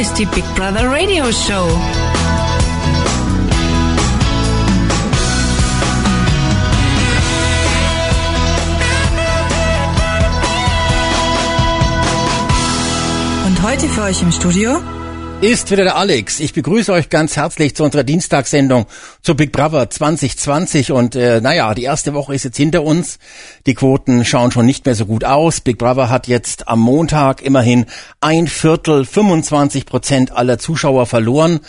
ist die Big Brother Radio Show. Und heute für euch im Studio ist wieder der Alex. Ich begrüße euch ganz herzlich zu unserer Dienstagssendung zu Big Brother 2020 und äh, naja, die erste Woche ist jetzt hinter uns. Die Quoten schauen schon nicht mehr so gut aus. Big Brother hat jetzt am Montag immerhin ein Viertel, 25 Prozent aller Zuschauer verloren.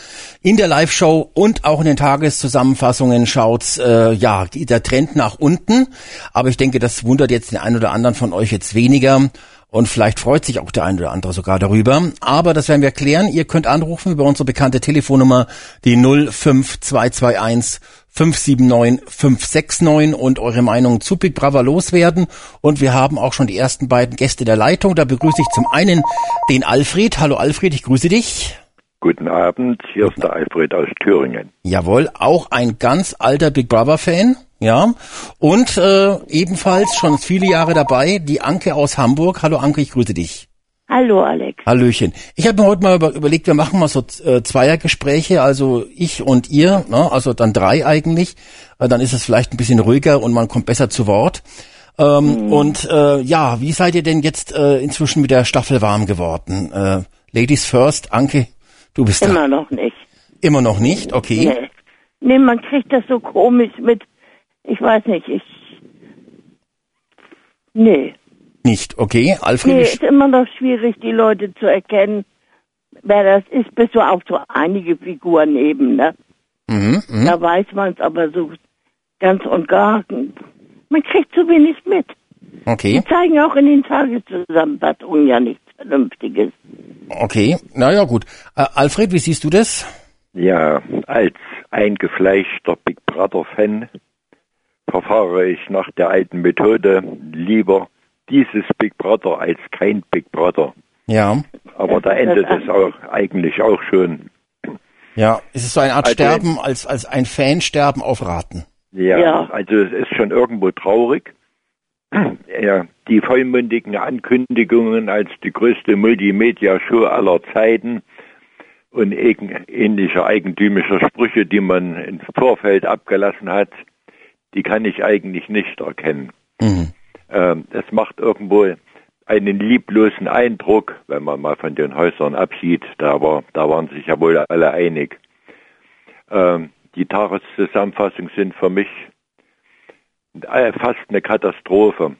In der Live-Show und auch in den Tageszusammenfassungen schaut's äh, ja der Trend nach unten. Aber ich denke, das wundert jetzt den einen oder anderen von euch jetzt weniger. Und vielleicht freut sich auch der eine oder andere sogar darüber. Aber das werden wir klären. Ihr könnt anrufen über unsere bekannte Telefonnummer, die 05221 579 569 und eure Meinung zu Big Brother loswerden. Und wir haben auch schon die ersten beiden Gäste der Leitung. Da begrüße ich zum einen den Alfred. Hallo Alfred, ich grüße dich. Guten Abend, hier ist der Alfred aus Thüringen. Jawohl, auch ein ganz alter Big Brother Fan. Ja, und äh, ebenfalls schon viele Jahre dabei, die Anke aus Hamburg. Hallo Anke, ich grüße dich. Hallo Alex. Hallöchen. Ich habe mir heute mal über, überlegt, wir machen mal so äh, Zweiergespräche, also ich und ihr, ne? also dann drei eigentlich. Äh, dann ist es vielleicht ein bisschen ruhiger und man kommt besser zu Wort. Ähm, mhm. Und äh, ja, wie seid ihr denn jetzt äh, inzwischen mit der Staffel warm geworden? Äh, Ladies first, Anke, du bist Immer da. noch nicht. Immer noch nicht, okay. Nee. nee, man kriegt das so komisch mit ich weiß nicht, ich. Nee. Nicht, okay. Alfred. Nee, ist immer noch schwierig, die Leute zu erkennen, wer das ist, bis so auch so einige Figuren eben, ne? Mhm, mh. Da weiß man es aber so ganz und gar. Man kriegt zu wenig mit. Okay. Die zeigen auch in den Tageszusammenfassungen ja nichts Vernünftiges. Okay, naja, gut. Äh, Alfred, wie siehst du das? Ja, als eingefleischter Big Brother-Fan verfahre ich nach der alten Methode lieber dieses Big Brother als kein Big Brother. Ja. Aber da endet es auch eigentlich auch schon. Ja, es ist so eine Art also, Sterben als, als ein Fansterben auf Raten. Ja, ja, also es ist schon irgendwo traurig. Ja, die vollmundigen Ankündigungen als die größte Multimedia-Show aller Zeiten und ähnliche eigentümliche Sprüche, die man ins Vorfeld abgelassen hat, die kann ich eigentlich nicht erkennen. Mhm. Ähm, es macht irgendwo einen lieblosen Eindruck, wenn man mal von den Häusern absieht. Da, war, da waren sich ja wohl alle einig. Ähm, die Tageszusammenfassungen sind für mich äh, fast eine Katastrophe.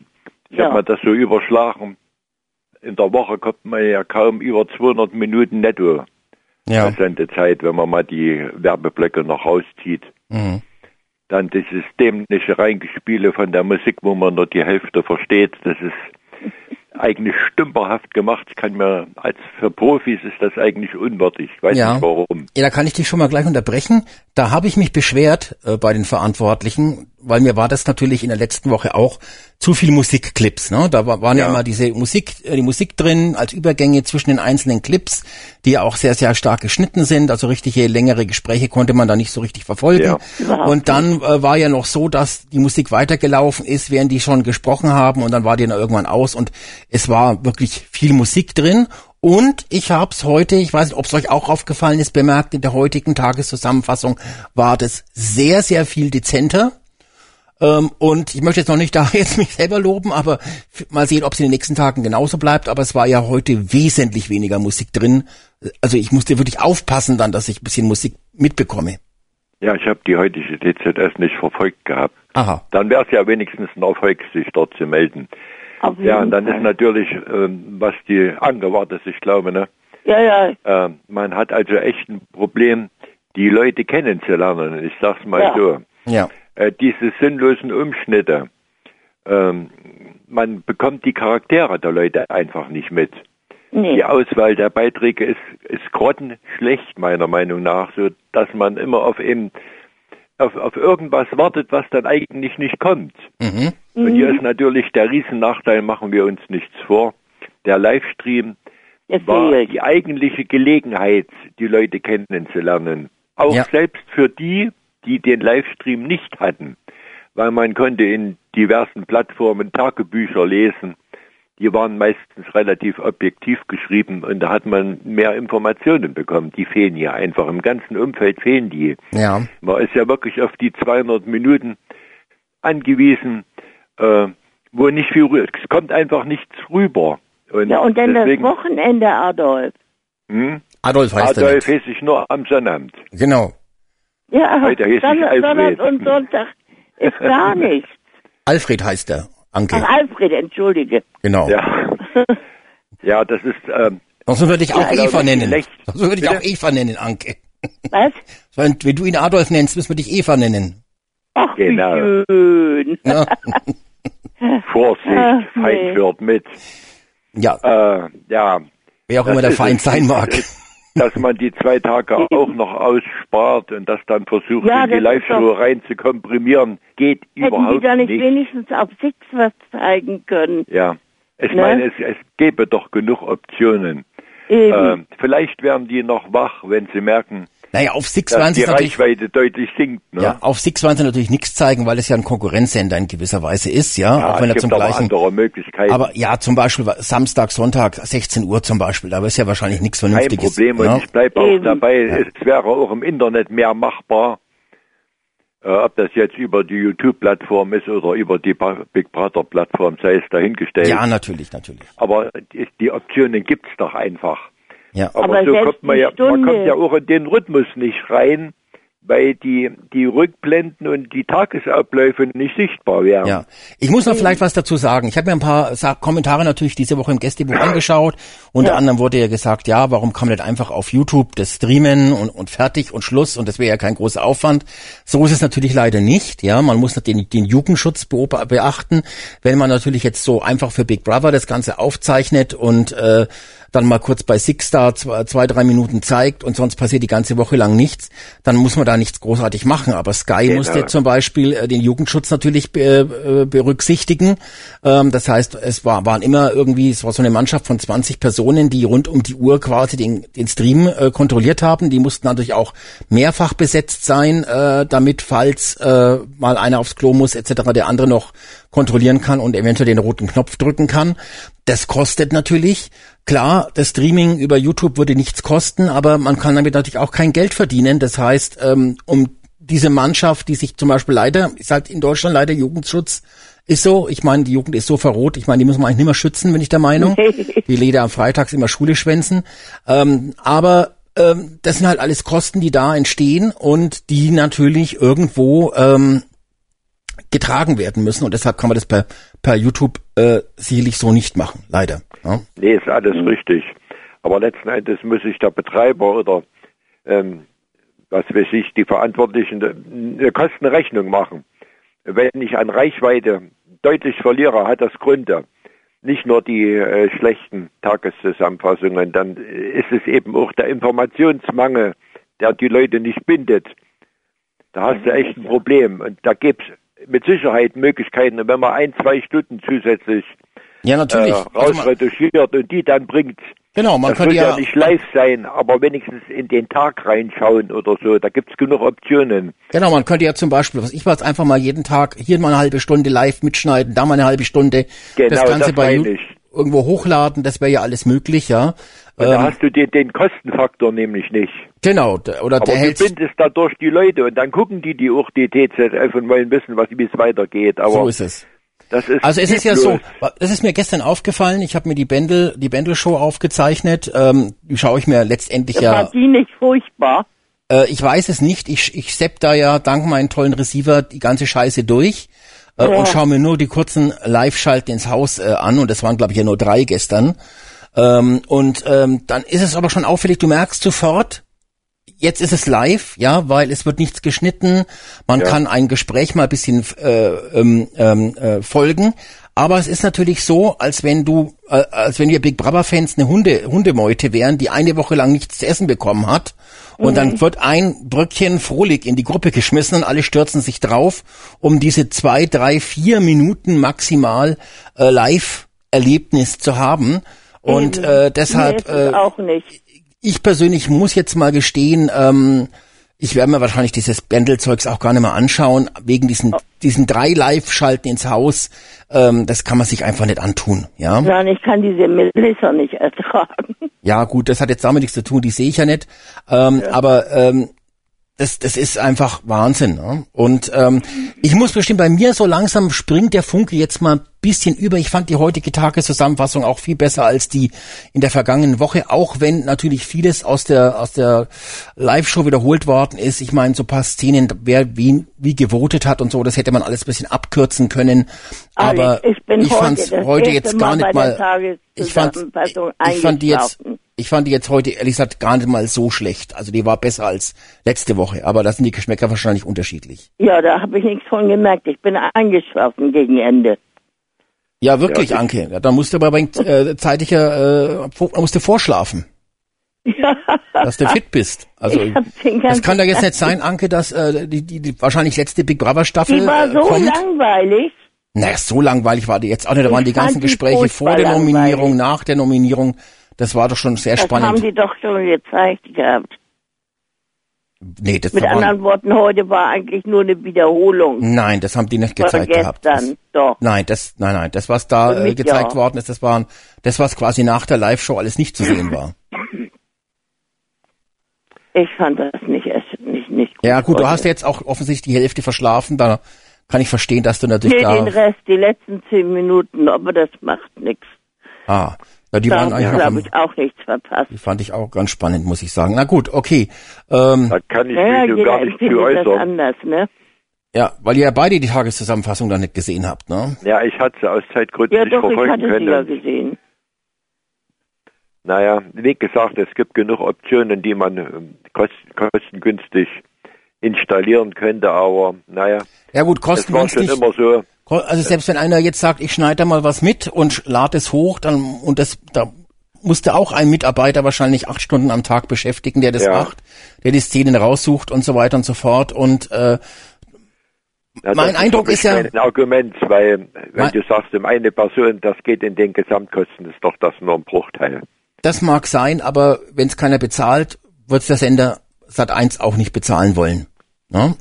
Ich ja. habe mal das so überschlagen. In der Woche kommt man ja kaum über 200 Minuten netto ja. Sendezeit, wenn man mal die Werbeblöcke noch rauszieht. Mhm dann dieses dämliche Reingespiele von der Musik, wo man nur die Hälfte versteht, das ist eigentlich stümperhaft gemacht. Ich kann mir, als für Profis ist das eigentlich unwürdig. Ich weiß ja. nicht warum. Ja, da kann ich dich schon mal gleich unterbrechen. Da habe ich mich beschwert äh, bei den Verantwortlichen, weil mir war das natürlich in der letzten Woche auch zu viel Musikclips. Ne? Da waren ja. ja immer diese Musik, äh, die Musik drin als Übergänge zwischen den einzelnen Clips, die ja auch sehr, sehr stark geschnitten sind. Also richtige längere Gespräche konnte man da nicht so richtig verfolgen. Ja. Und dann äh, war ja noch so, dass die Musik weitergelaufen ist, während die schon gesprochen haben und dann war die dann irgendwann aus und es war wirklich viel Musik drin. Und ich habe es heute, ich weiß nicht, ob es euch auch aufgefallen ist, bemerkt, in der heutigen Tageszusammenfassung war das sehr, sehr viel dezenter und ich möchte jetzt noch nicht da jetzt mich selber loben, aber mal sehen, ob es in den nächsten Tagen genauso bleibt. Aber es war ja heute wesentlich weniger Musik drin. Also ich musste wirklich aufpassen dann, dass ich ein bisschen Musik mitbekomme. Ja, ich habe die heutige DZS nicht verfolgt gehabt. Aha. Dann wäre es ja wenigstens ein Erfolg, sich dort zu melden. ja, und dann Fall. ist natürlich, ähm, was die Angewart ist, ich glaube, ne? Ja, ja. Äh, man hat also echt ein Problem, die Leute kennenzulernen. Ich sag's mal ja. so. Ja äh, diese sinnlosen Umschnitte. Ähm, man bekommt die Charaktere der Leute einfach nicht mit. Nee. Die Auswahl der Beiträge ist, ist grottenschlecht, meiner Meinung nach, so dass man immer auf eben auf, auf irgendwas wartet, was dann eigentlich nicht kommt. Mhm. Und hier ist natürlich der Riesennachteil, machen wir uns nichts vor. Der Livestream Jetzt war die eigentliche Gelegenheit, die Leute kennenzulernen. Auch ja. selbst für die, die den Livestream nicht hatten, weil man konnte in diversen Plattformen Tagebücher lesen. die waren meistens relativ objektiv geschrieben und da hat man mehr Informationen bekommen. Die fehlen hier einfach. Im ganzen Umfeld fehlen die. Ja. Man ist ja wirklich auf die 200 Minuten angewiesen, äh, wo nicht viel rührt. Es kommt einfach nichts rüber. Und ja, und dann deswegen, das Wochenende, Adolf. Hm? Adolf heißt Adolf heißt ich nur am Sonnabend. Genau. Ja, Heute heißt Sonntag, Sonntag und Sonntag ist gar nichts. Alfred heißt er, Anke. Ach, Alfred, entschuldige. Genau. Ja, ja das ist... Ähm, Sonst würde ich auch ja, Eva nennen. Sonst würde ich auch Eva nennen, Anke. Was? Wenn du ihn Adolf nennst, müssen wir dich Eva nennen. Ach, genau. wie schön. Ja. Vorsicht, Ach, Feind nee. wird mit. Ja. Äh, ja. Wer auch immer der Feind sein mag. Dass man die zwei Tage auch noch ausspart und das dann versucht, ja, in die Live-Show rein zu komprimieren, geht Hätten überhaupt nicht. Hätten die da nicht, wenigstens auf Six was zeigen können? Ja. Ich ne? meine, es, es gäbe doch genug Optionen. Äh, vielleicht werden die noch wach, wenn sie merken, naja, auf Six werden sie natürlich, Reichweite deutlich sinkt. Ne? Ja, auf Six werden sie natürlich nichts zeigen, weil es ja ein Konkurrenzsender in gewisser Weise ist, ja. ja auch wenn er zum gleichen. Andere Möglichkeiten. Aber ja, zum Beispiel Samstag, Sonntag, 16 Uhr zum Beispiel, da ist ja wahrscheinlich nichts Vernünftiges. Kein Problem, ja? und ich bleibe auch dabei, ja. es wäre auch im Internet mehr machbar. Äh, ob das jetzt über die YouTube-Plattform ist oder über die Big Brother-Plattform, sei es dahingestellt. Ja, natürlich, natürlich. Aber die, die Optionen gibt's doch einfach. Ja. Aber, Aber so kommt man ja, man kommt ja auch in den Rhythmus nicht rein, weil die, die Rückblenden und die Tagesabläufe nicht sichtbar wären. Ja, ich muss noch vielleicht was dazu sagen. Ich habe mir ein paar Kommentare natürlich diese Woche im Gästebuch angeschaut. Unter ja. anderem wurde ja gesagt, ja, warum kann man nicht einfach auf YouTube das streamen und, und fertig und Schluss und das wäre ja kein großer Aufwand. So ist es natürlich leider nicht. Ja, man muss den, den Jugendschutz beachten. Wenn man natürlich jetzt so einfach für Big Brother das Ganze aufzeichnet und äh, dann mal kurz bei Sixstar zwei, zwei, drei Minuten zeigt und sonst passiert die ganze Woche lang nichts, dann muss man da nichts großartig machen. Aber Sky genau. musste zum Beispiel äh, den Jugendschutz natürlich äh, berücksichtigen. Ähm, das heißt, es war, waren immer irgendwie, es war so eine Mannschaft von 20 Personen, die rund um die Uhr quasi den, den Stream äh, kontrolliert haben. Die mussten natürlich auch mehrfach besetzt sein, äh, damit falls äh, mal einer aufs Klo muss etc., der andere noch kontrollieren kann und eventuell den roten Knopf drücken kann. Das kostet natürlich. Klar, das Streaming über YouTube würde nichts kosten, aber man kann damit natürlich auch kein Geld verdienen. Das heißt, ähm, um diese Mannschaft, die sich zum Beispiel leider, ich sage in Deutschland leider Jugendschutz ist so, ich meine, die Jugend ist so verroht, ich meine, die muss man eigentlich nicht mehr schützen, bin ich der Meinung. die Leder am Freitags immer Schule schwänzen. Ähm, aber ähm, das sind halt alles Kosten, die da entstehen und die natürlich irgendwo ähm, getragen werden müssen und deshalb kann man das per, per YouTube äh, sicherlich so nicht machen, leider. Ja? Nee, ist alles mhm. richtig. Aber letzten Endes muss sich der Betreiber oder ähm, was weiß ich, die Verantwortlichen eine Kostenrechnung machen. Wenn ich an Reichweite deutlich verliere, hat das Gründe. Nicht nur die äh, schlechten Tageszusammenfassungen, dann ist es eben auch der Informationsmangel, der die Leute nicht bindet. Da hast du echt ein Problem. Und da gibt's mit Sicherheit Möglichkeiten. Und wenn man ein, zwei Stunden zusätzlich ja, natürlich. Äh, rausretuschiert also und die dann bringt. Genau, man das könnte ja, ja nicht live sein, aber wenigstens in den Tag reinschauen oder so. Da gibt's genug Optionen. Genau, man könnte ja zum Beispiel, was ich war einfach mal jeden Tag hier mal eine halbe Stunde live mitschneiden, da mal eine halbe Stunde. Genau, das Ganze das bei irgendwo hochladen, das wäre ja alles möglich, ja. Und ähm, da hast du den, den Kostenfaktor nämlich nicht. Genau, oder Aber der du bindest dadurch die Leute und dann gucken die die auch die TZF und wollen wissen, was wie es weitergeht. Aber so ist es. Das ist also es ist ja so, das ist mir gestern aufgefallen, ich habe mir die Bändel, die Bändel-Show aufgezeichnet, ähm, die schaue ich mir letztendlich ja... War die nicht furchtbar? Äh, ich weiß es nicht, ich, ich sepp da ja dank meinen tollen Receiver die ganze Scheiße durch äh, ja. und schaue mir nur die kurzen Live-Schalten ins Haus äh, an und das waren glaube ich ja nur drei gestern. Ähm, und ähm, dann ist es aber schon auffällig, du merkst sofort, jetzt ist es live, ja, weil es wird nichts geschnitten. Man ja. kann ein Gespräch mal ein bisschen äh, ähm, ähm, äh, folgen. Aber es ist natürlich so, als wenn du, äh, als wenn wir Big Brother Fans eine Hunde, Hundemeute wären, die eine Woche lang nichts zu essen bekommen hat. Und mhm. dann wird ein Bröckchen Frohlich in die Gruppe geschmissen und alle stürzen sich drauf, um diese zwei, drei, vier Minuten maximal äh, Live-Erlebnis zu haben. Und äh, deshalb, nee, äh, auch nicht ich persönlich muss jetzt mal gestehen, ähm, ich werde mir wahrscheinlich dieses Bändelzeugs auch gar nicht mehr anschauen, wegen diesen, diesen drei Live-Schalten ins Haus. Ähm, das kann man sich einfach nicht antun, ja. Nein, ich kann diese Melissa nicht ertragen. Ja, gut, das hat jetzt damit nichts zu tun, die sehe ich ja nicht. Ähm, ja. Aber ähm, das, das ist einfach Wahnsinn. Ne? Und ähm, ich muss bestimmt bei mir so langsam springt der Funke jetzt mal ein bisschen über. Ich fand die heutige Tageszusammenfassung auch viel besser als die in der vergangenen Woche, auch wenn natürlich vieles aus der aus der Live-Show wiederholt worden ist. Ich meine, so paar Szenen, wer wie, wie gewotet hat und so, das hätte man alles ein bisschen abkürzen können. Aber ich, ich, ich fand es heute jetzt gar nicht mal. Ich fand, ich fand die jetzt ich fand die jetzt heute ehrlich gesagt gar nicht mal so schlecht. Also die war besser als letzte Woche, aber da sind die Geschmäcker wahrscheinlich unterschiedlich. Ja, da habe ich nichts von gemerkt. Ich bin eingeschlafen gegen Ende. Ja, wirklich, ja, Anke. Ja, da musst du aber äh, zeitiger, äh, musst du vorschlafen. Ja. Dass du fit bist. Also das kann doch jetzt nicht sein, Anke, dass äh, die, die, die wahrscheinlich letzte Big Brother Staffel Die war so kommt. langweilig. Naja, so langweilig war die jetzt auch nicht. Da waren die ganzen Gespräche vor der Nominierung, nach der Nominierung. Das war doch schon sehr das spannend. Das haben die doch schon gezeigt gehabt. Nee, das Mit anderen Worten, heute war eigentlich nur eine Wiederholung. Nein, das haben die nicht gezeigt gehabt. Das, doch. Nein, das, nein, nein, das was da äh, gezeigt ja. worden ist, das waren, das was quasi nach der Live-Show alles nicht zu sehen war. Ich fand das nicht, nicht, nicht gut. Ja gut, heute. du hast jetzt auch offensichtlich die Hälfte verschlafen, da kann ich verstehen, dass du natürlich nee, da... den Rest, die letzten zehn Minuten, aber das macht nichts. Ah, ja, die da waren eigentlich glaube ich auch nichts verpasst. Die fand ich auch ganz spannend, muss ich sagen. Na gut, okay. Ähm, da kann ich ja, mich gar nicht zu äußern. anders, ne? Ja, weil ihr ja beide die Tageszusammenfassung dann nicht gesehen habt, ne? Ja, ich hatte sie aus Zeitgründen ja, nicht doch, verfolgen ich hatte können. Sie ja gesehen. Naja, wie gesagt, es gibt genug Optionen, die man ähm, kostengünstig installieren könnte, aber naja. Ja gut, kostengünstig. Das war schon immer so. Also selbst wenn einer jetzt sagt, ich schneide da mal was mit und lade es hoch, dann und das da musste auch ein Mitarbeiter wahrscheinlich acht Stunden am Tag beschäftigen, der das ja. macht, der die Szenen raussucht und so weiter und so fort. Und äh, ja, mein Eindruck ist, ist ja ein Argument, weil wenn du sagst, um eine Person, das geht in den Gesamtkosten, ist doch das nur ein Bruchteil. Das mag sein, aber wenn es keiner bezahlt, wird es der Sender Sat 1 auch nicht bezahlen wollen. Ne?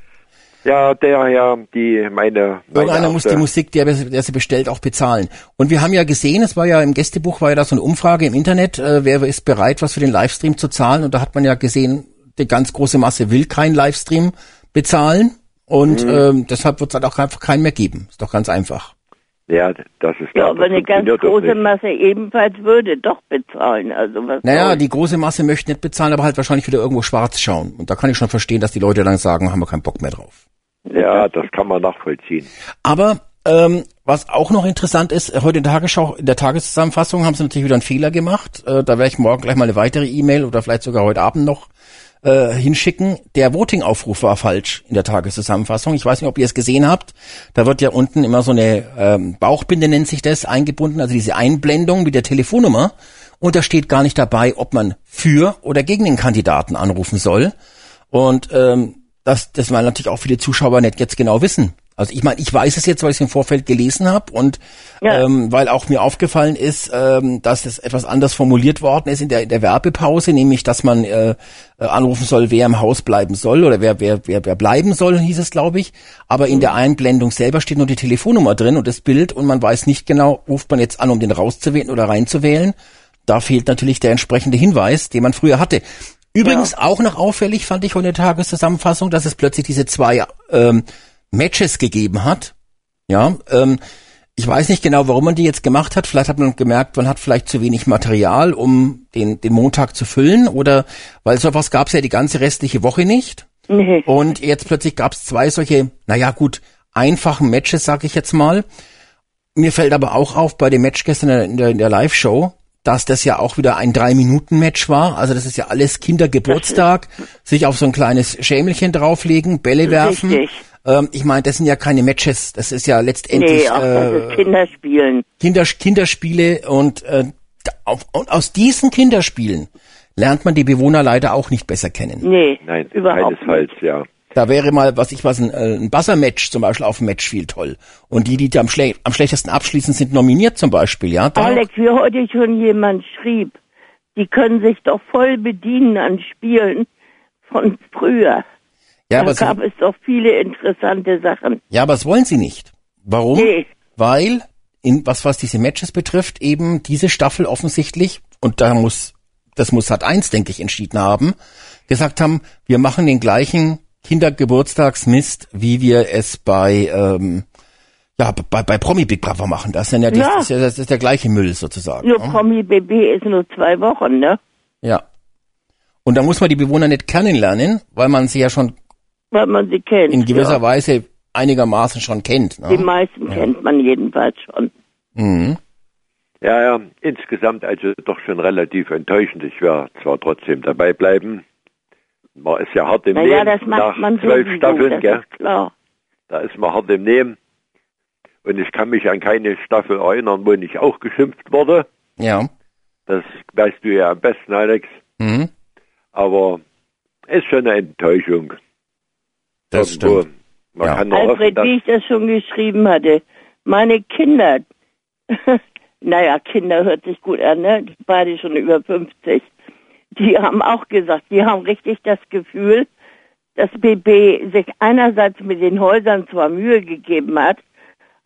Ja, der ja, die meine. meine Irgendeiner muss die Musik, der, der sie bestellt, auch bezahlen. Und wir haben ja gesehen, es war ja im Gästebuch war ja da so eine Umfrage im Internet, äh, wer ist bereit, was für den Livestream zu zahlen? Und da hat man ja gesehen, die ganz große Masse will keinen Livestream bezahlen. Und mhm. ähm, deshalb wird es halt auch einfach keinen mehr geben. Ist doch ganz einfach. Ja, das ist Ja, aber eine ganz große Masse ebenfalls würde doch bezahlen. Also was naja, die große Masse möchte nicht bezahlen, aber halt wahrscheinlich wieder irgendwo schwarz schauen. Und da kann ich schon verstehen, dass die Leute dann sagen, haben wir keinen Bock mehr drauf. Ja, das kann man nachvollziehen. Aber ähm, was auch noch interessant ist, heute in der Tagesschau, in der Tageszusammenfassung haben sie natürlich wieder einen Fehler gemacht. Äh, da werde ich morgen gleich mal eine weitere E-Mail oder vielleicht sogar heute Abend noch äh, hinschicken. Der Voting-Aufruf war falsch in der Tageszusammenfassung. Ich weiß nicht, ob ihr es gesehen habt. Da wird ja unten immer so eine ähm, Bauchbinde, nennt sich das, eingebunden, also diese Einblendung mit der Telefonnummer. Und da steht gar nicht dabei, ob man für oder gegen den Kandidaten anrufen soll. Und ähm, das, das weil natürlich auch viele Zuschauer nicht jetzt genau wissen. Also ich meine, ich weiß es jetzt, weil ich es im Vorfeld gelesen habe und ja. ähm, weil auch mir aufgefallen ist, ähm, dass es etwas anders formuliert worden ist in der, in der Werbepause, nämlich dass man äh, äh, anrufen soll, wer im Haus bleiben soll oder wer, wer, wer, wer bleiben soll, hieß es, glaube ich. Aber in der Einblendung selber steht nur die Telefonnummer drin und das Bild und man weiß nicht genau, ruft man jetzt an, um den rauszuwählen oder reinzuwählen. Da fehlt natürlich der entsprechende Hinweis, den man früher hatte. Übrigens ja. auch noch auffällig fand ich von der Tageszusammenfassung, dass es plötzlich diese zwei ähm, Matches gegeben hat. Ja, ähm, ich weiß nicht genau, warum man die jetzt gemacht hat. Vielleicht hat man gemerkt, man hat vielleicht zu wenig Material, um den, den Montag zu füllen. Oder weil sowas gab es ja die ganze restliche Woche nicht. Nee. Und jetzt plötzlich gab es zwei solche, naja gut, einfachen Matches, sag ich jetzt mal. Mir fällt aber auch auf bei dem Match gestern in der, in der Live-Show, dass das ja auch wieder ein Drei-Minuten-Match war. Also das ist ja alles Kindergeburtstag, sich auf so ein kleines Schämelchen drauflegen, Bälle werfen. Richtig. Ähm, ich meine, das sind ja keine Matches, das ist ja letztendlich nee, äh, Kinderspielen. Kinder, Kinderspiele und, äh, auf, und aus diesen Kinderspielen lernt man die Bewohner leider auch nicht besser kennen. Nee, Nein, überhaupt keinesfalls, nicht. ja. Da wäre mal, was ich was, ein, äh, ein Buzzer-Match zum Beispiel auf dem Matchfield toll. Und die, die am, schle am schlechtesten abschließen, sind nominiert zum Beispiel, ja. Da Alex, wie heute schon jemand schrieb, die können sich doch voll bedienen an Spielen von früher. Ja, da aber gab sie, es doch viele interessante Sachen. ja, aber das wollen sie nicht. Warum? Nee. Weil, in, was, was diese Matches betrifft, eben diese Staffel offensichtlich, und da muss, das muss Sat 1, denke ich, entschieden haben, gesagt haben, wir machen den gleichen Kindergeburtstagsmist, wie wir es bei, ähm, ja, bei, bei Promi Big Brother machen. Das ist ja, das, Ja. ist ja das ist der gleiche Müll sozusagen. Nur ne? Promi BB ist nur zwei Wochen, ne? Ja. Und da muss man die Bewohner nicht kennenlernen, weil man sie ja schon Weil man sie kennt. in gewisser ja. Weise einigermaßen schon kennt. Die Ne? meisten kennt man jedenfalls schon. Mhm. Ja, ja, insgesamt also doch schon relativ enttäuschend. Ich werde zwar trotzdem dabei bleiben. Man ist ja hart im Naja, Nehmen das macht nach man zwölf sowieso, Staffeln, das gell? ist klar. Da ist man hart im Nehmen. Und ich kann mich an keine Staffel erinnern, wo nicht auch geschimpft wurde. Ja. Das weißt du ja am besten, Alex. Mhm. Aber ist schon eine Enttäuschung. Das Irgendwo. stimmt. Man Ja. kann hoffen, Alfred, dass wie ich das schon geschrieben hatte, meine Kinder, naja, Kinder hört sich gut an, ne? Beide schon über 50. Die haben auch gesagt, die haben richtig das Gefühl, dass BB sich einerseits mit den Häusern zwar Mühe gegeben hat,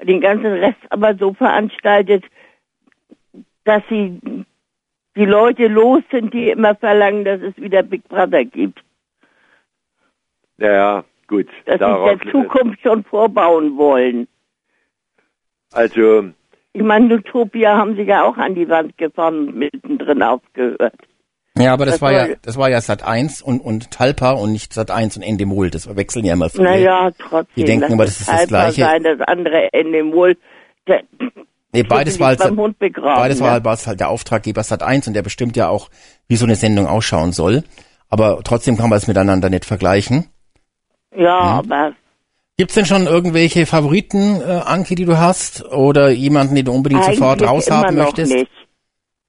den ganzen Rest aber so veranstaltet, dass sie die Leute los sind, die immer verlangen, dass es wieder Big Brother gibt. ja, ja, gut. Dass sie der Zukunft schon vorbauen wollen. also, Ich meine, Utopia haben sie ja auch an die Wand gefahren und mittendrin aufgehört. Ja, aber das, Das war ja, soll- das war ja Sat 1 und, und Talpa und nicht Sat 1 und Endemol. Das wechseln ja immer viele. Naja, trotzdem. Die denken lass immer, das ist das halber Gleiche. Sein, das andere Ende wohl. Der, Nee, beides liegt war, halt, Hund begraben. beides war ne? halt, war's halt der Auftraggeber Sat 1 und der bestimmt ja auch, wie so eine Sendung ausschauen soll. Aber trotzdem kann man es miteinander nicht vergleichen. Ja, Hm? aber Gibt's denn schon irgendwelche Favoriten, äh, Anke, die du hast? Oder jemanden, den du unbedingt sofort eigentlich raushaben immer noch möchtest? nicht.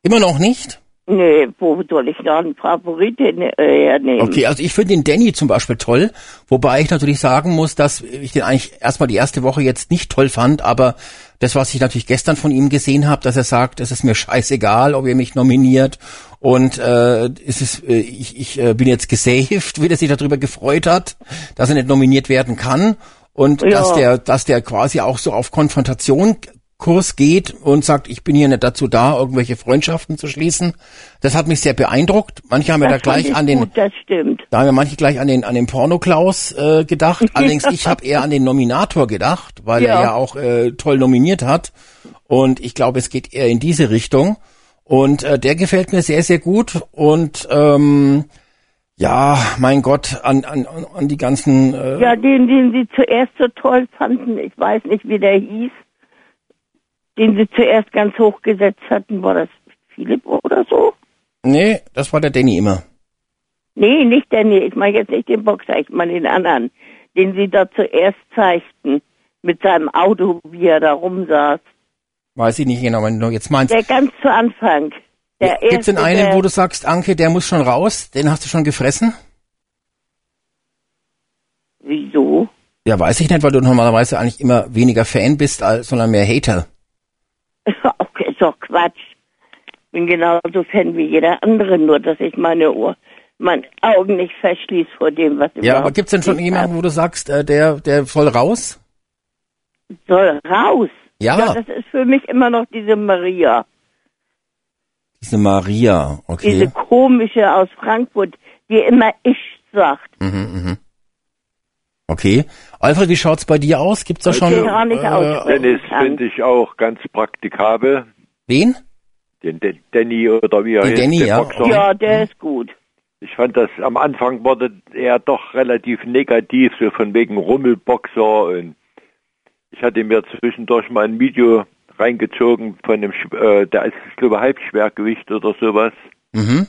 Immer noch nicht? Nee, wo soll ich noch einen Favoriten äh, hernehmen? Okay, also ich finde den Danny zum Beispiel toll, wobei ich natürlich sagen muss, dass ich den eigentlich erstmal die erste Woche jetzt nicht toll fand, aber das, was ich natürlich gestern von ihm gesehen habe, dass er sagt, es ist mir scheißegal, ob ihr mich nominiert und äh, es ist, äh, ich, ich äh, bin jetzt gesaved, wie er sich darüber gefreut hat, dass er nicht nominiert werden kann und Ja. dass der, dass der quasi auch so auf Konfrontation Kurs geht und sagt, ich bin hier nicht dazu da, irgendwelche Freundschaften zu schließen. Das hat mich sehr beeindruckt. Manche haben ja da gleich ich an den Gut, das stimmt. da haben ja manche gleich an den, an den Pornoklaus äh, gedacht. Allerdings, ich habe eher an den Nominator gedacht, weil er Ja. ja auch äh, toll nominiert hat. Und ich glaube, es geht eher in diese Richtung. Und äh, der gefällt mir sehr, sehr gut. Und ähm, ja, mein Gott, an, an, an die ganzen... Äh, Ja, den, den sie zuerst so toll fanden, ich weiß nicht, wie der hieß, den sie zuerst ganz hoch gesetzt hatten, war das Philipp oder so? Nee, das war der Danny immer. Nee, nicht nee, ich meine jetzt nicht den Boxer, ich meine den anderen, den sie da zuerst zeigten, mit seinem Auto, wie er da rumsaß. Weiß ich nicht genau, wenn du jetzt meinst. Der ganz zu Anfang. Der Gibt's denn einen, wo du sagst, Anke, der muss schon raus? Den hast du schon gefressen? Wieso? Ja, weiß ich nicht, weil du normalerweise eigentlich immer weniger Fan bist, als, sondern mehr Hater. Okay, ist doch Quatsch. Bin genauso Fan wie jeder andere, nur dass ich meine Ohr, meine Augen nicht verschließe vor dem, was Ja, überhaupt aber gibt's denn schon jemanden, wo du sagst, äh, der, der soll raus? soll raus? Ja. das ist für mich immer noch diese Maria. Diese Maria, okay. Diese komische aus Frankfurt, die immer ich sagt. Okay. Alfred, wie schaut's bei dir aus? Gibt's da Ich schon kann gar nicht äh, aussprechen. Dennis finde ich auch ganz praktikabel. wen? Den Den Danny oder wie er Den heißt, Danny, den ja. Boxer. Ja, der ist gut. Ich fand das am Anfang wurde er doch relativ negativ, so von wegen Rummelboxer und ich hatte mir zwischendurch mal ein Video reingezogen von dem, äh, der ist, ich glaube, Halbschwergewicht oder sowas. Mhm.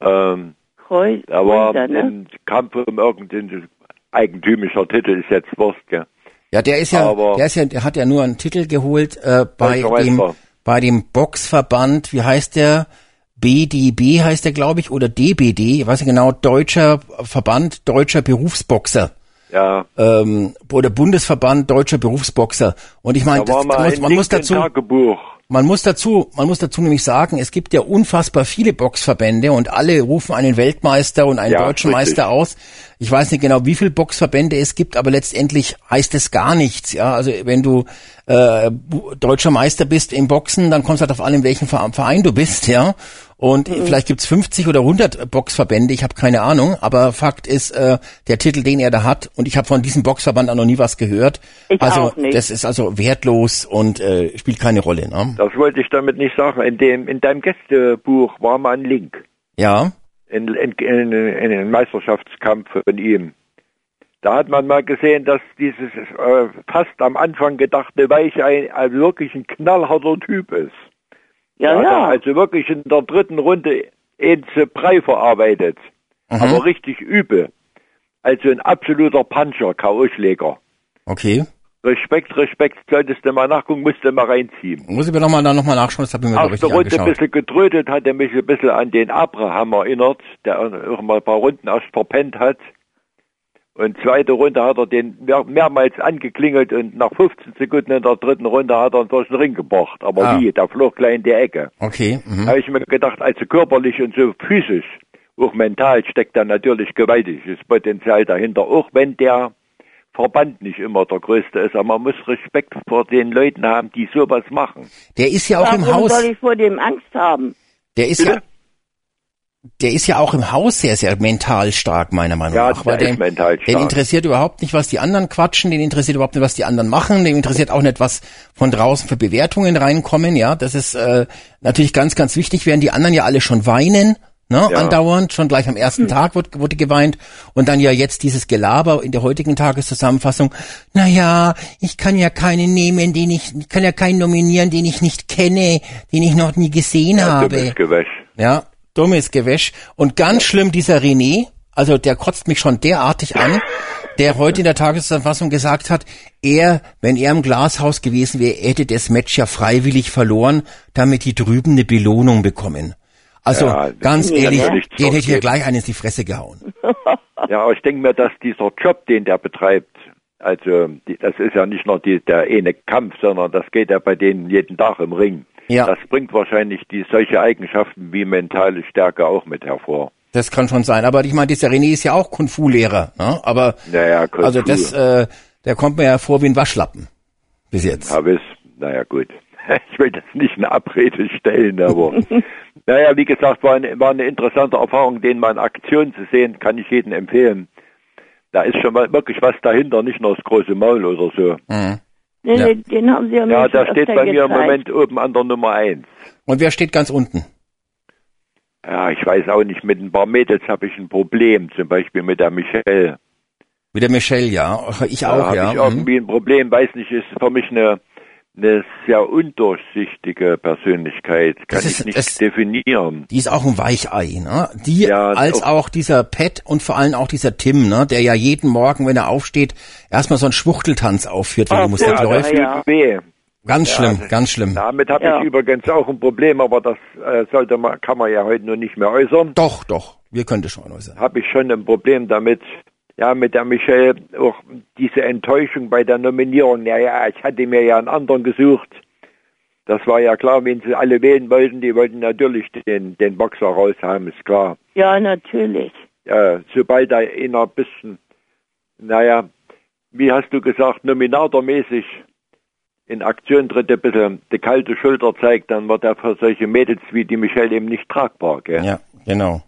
Ähm, Kreuz, da war Kreuzer, ne? ein Kampf um irgendein eigentümlicher Titel, ist jetzt Wurst, gell? Ja, der ist ja, Aber- der ist ja, der hat ja nur einen Titel geholt äh, bei dem, bei dem Boxverband. Wie heißt der? BDB heißt der, glaube ich, oder DBD. Ich weiß nicht genau. Deutscher Verband Deutscher Berufsboxer. Ja. ähm, oder Bundesverband Deutscher Berufsboxer. Und ich meine, da man, man muss dazu. Tagebuch. Man muss dazu, man muss dazu nämlich sagen, es gibt ja unfassbar viele Boxverbände und alle rufen einen Weltmeister und einen ja, deutschen richtig. Meister aus. Ich weiß nicht genau, wie viele Boxverbände es gibt, aber letztendlich heißt es gar nichts. Ja, also wenn du äh, deutscher Meister bist im Boxen, dann kommst du halt auf an, in welchem Verein du bist, ja. Und mhm. vielleicht gibt's 50 oder 100 Boxverbände, ich habe keine Ahnung, aber Fakt ist, äh, der Titel, den er da hat, und ich habe von diesem Boxverband auch noch nie was gehört. Ich also auch nicht. das ist also wertlos und äh, spielt keine Rolle. Ne? Das wollte ich damit nicht sagen. In dem in deinem Gästebuch war mal ein Link. Ja. In, in, in, in den Meisterschaftskampf von ihm. Da hat man mal gesehen, dass dieses äh, fast am Anfang gedachte Weiche ein, ein wirklich ein knallharter Typ ist. Ja, ja. Also wirklich in der dritten Runde ins Brei verarbeitet. Mhm. Aber richtig übel. Also ein absoluter Puncher, K.O.-Schläger. Okay. Respekt, Respekt, solltest du mal nachgucken, musst du mal reinziehen. Muss ich mir nochmal noch mal nachschauen, das habe ich mir Erste richtig Runde ein bisschen getrötet, hat er mich ein bisschen an den Abraham erinnert, der auch mal ein paar Runden erst verpennt hat. Und zweite Runde hat er den mehr, mehrmals angeklingelt und nach 15 Sekunden in der dritten Runde hat er ihn durch den Ring gebracht. Aber ah. wie? Der flog gleich in die Ecke. Okay. Mhm. Da habe ich mir gedacht, also körperlich und so physisch, auch mental steckt da natürlich gewaltiges Potenzial dahinter. Auch wenn der Verband nicht immer der größte ist, aber man muss Respekt vor den Leuten haben, die sowas machen. Der ist ja auch Warum im Haus. soll ich vor dem Angst haben? Der ist Bitte? ja der ist ja auch im Haus sehr, sehr mental stark, meiner Meinung ja, nach. Weil der den, mental stark. den interessiert überhaupt nicht, was die anderen quatschen, den interessiert überhaupt nicht, was die anderen machen, den interessiert auch nicht, was von draußen für Bewertungen reinkommen, ja. Das ist äh, natürlich ganz, ganz wichtig, während die anderen ja alle schon weinen, ne, ja. andauernd, schon gleich am ersten hm. Tag wurde, wurde geweint und dann ja jetzt dieses Gelaber in der heutigen Tageszusammenfassung, na ja, ich kann ja keinen nehmen, den ich, ich kann ja keinen nominieren, den ich nicht kenne, den ich noch nie gesehen ja, habe. Ja, dummes Gewäsch. Und ganz schlimm dieser René, also der kotzt mich schon derartig an, der heute in der Tageszusammenfassung gesagt hat, er, wenn er im Glashaus gewesen wäre, hätte das Match ja freiwillig verloren, damit die drüben eine Belohnung bekommen. Also ja, ganz ehrlich, den hätte ich mir gleich eines in die Fresse gehauen. Ja, aber ich denke mir, dass dieser Job, den der betreibt, also das ist ja nicht nur die, der eine Kampf, sondern das geht ja bei denen jeden Tag im Ring. Ja. Das bringt wahrscheinlich die solche Eigenschaften wie mentale Stärke auch mit hervor. Das kann schon sein. Aber ich meine, dieser René ist ja auch Kung Fu-Lehrer. Ne? Aber naja, also das, äh, der kommt mir ja vor wie ein Waschlappen bis jetzt. Habe es. Naja, gut. Ich will das nicht in Abrede stellen, aber naja, wie gesagt, war eine, war eine interessante Erfahrung, den mal in Aktion zu sehen, kann ich jedem empfehlen. Da ist schon mal wirklich was dahinter, nicht nur das große Maul oder so. Mhm. Nee, ja. den haben Sie ja Ja, da steht bei mir im Moment oben an der Nummer 1. Und wer steht ganz unten? Ja, ich weiß auch nicht. Mit ein paar Mädels habe ich ein Problem, zum Beispiel mit der Michelle. Mit der Michelle, ja. Ich auch, da ja. ich irgendwie ein Problem, weiß nicht, ist für mich eine eine sehr undurchsichtige Persönlichkeit, kann ist, ich nicht das, definieren. Die ist auch ein Weichei, ne? Die ja, als auch, auch dieser Pat und vor allem auch dieser Tim, ne? Der ja jeden Morgen, wenn er aufsteht, erstmal so einen Schwuchteltanz aufführt, wenn ah, die Musik ja, läuft. Ja. Weh. Ganz schlimm, ja, ganz schlimm. Damit habe ich übrigens auch ein Problem, aber das äh, sollte man, kann man ja heute nur nicht mehr äußern. Doch, doch, wir könnten schon äußern. Habe ich schon ein Problem damit, ja, mit der Michelle auch diese Enttäuschung bei der Nominierung. Naja, ich hatte mir ja einen anderen gesucht. Das war ja klar, wenn sie alle wählen wollten, die wollten natürlich den, den Boxer raushaben, ist klar. Ja, natürlich. Ja, sobald da einer ein bisschen, naja, wie hast du gesagt, nominatormäßig in Aktion tritt, ein bisschen die kalte Schulter zeigt, dann wird er für solche Mädels wie die Michelle eben nicht tragbar. Gell? Ja, genau.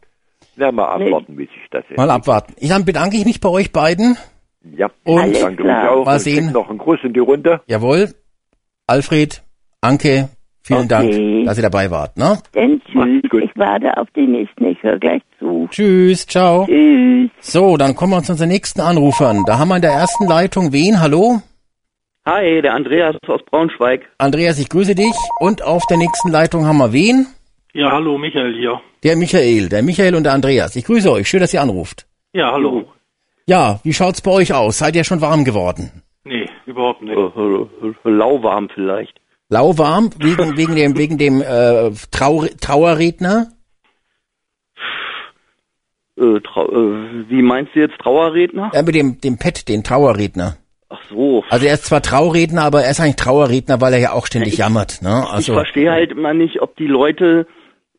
Na, mal abwarten, wie sich das entwickelt. Mal abwarten. Ich dann bedanke ich mich bei euch beiden. Ja, und Alles danke klar. mich auch. Mal sehen. noch einen Gruß in die Runde. Jawohl. Alfred, Anke, vielen okay. Dank, dass ihr dabei wart. Ne? Dann tschüss. Ich warte auf die nächsten. Ich höre gleich zu. Tschüss, ciao. Tschüss. So, dann kommen wir zu unseren nächsten Anrufern. Da haben wir in der ersten Leitung wen? Hallo? Hi, der Andreas aus Braunschweig. Andreas, ich grüße dich. Und auf der nächsten Leitung haben wir wen? Ja, hallo, Michael hier. Der Michael, der Michael und der Andreas. Ich grüße euch. Schön, dass ihr anruft. Ja, hallo. Ja, wie schaut's bei euch aus? Seid ihr schon warm geworden? Nee, überhaupt nicht. Lauwarm vielleicht. Lauwarm wegen wegen dem wegen dem äh, Trau Trauerredner? Äh, trau äh, wie meinst du jetzt Trauerredner? Ja, mit dem, dem Pet, den Trauerredner. Ach so. Also er ist zwar Trauerredner, aber er ist eigentlich Trauerredner, weil er ja auch ständig jammert. Ne? Also, ich verstehe halt immer nicht, ob die Leute,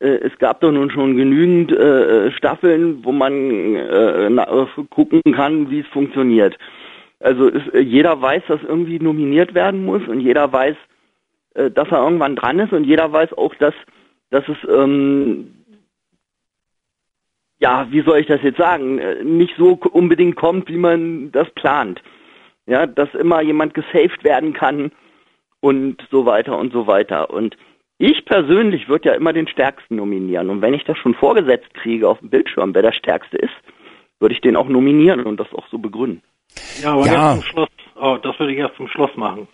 es gab doch nun schon genügend äh, Staffeln, wo man äh, äh, gucken kann, wie es funktioniert. Also es, äh, jeder weiß, dass irgendwie nominiert werden muss und jeder weiß, äh, dass er irgendwann dran ist und jeder weiß auch, dass, dass es ähm, ja, wie soll ich das jetzt sagen, äh, nicht so unbedingt kommt, wie man das plant. Ja, dass immer jemand gesaved werden kann und so weiter und so weiter. Und ich persönlich würde ja immer den Stärksten nominieren. Und wenn ich das schon vorgesetzt kriege auf dem Bildschirm, wer der Stärkste ist, würde ich den auch nominieren und das auch so begründen. Ja, aber Ja. Erst zum Schluss, oh, das würde ich erst zum Schluss machen.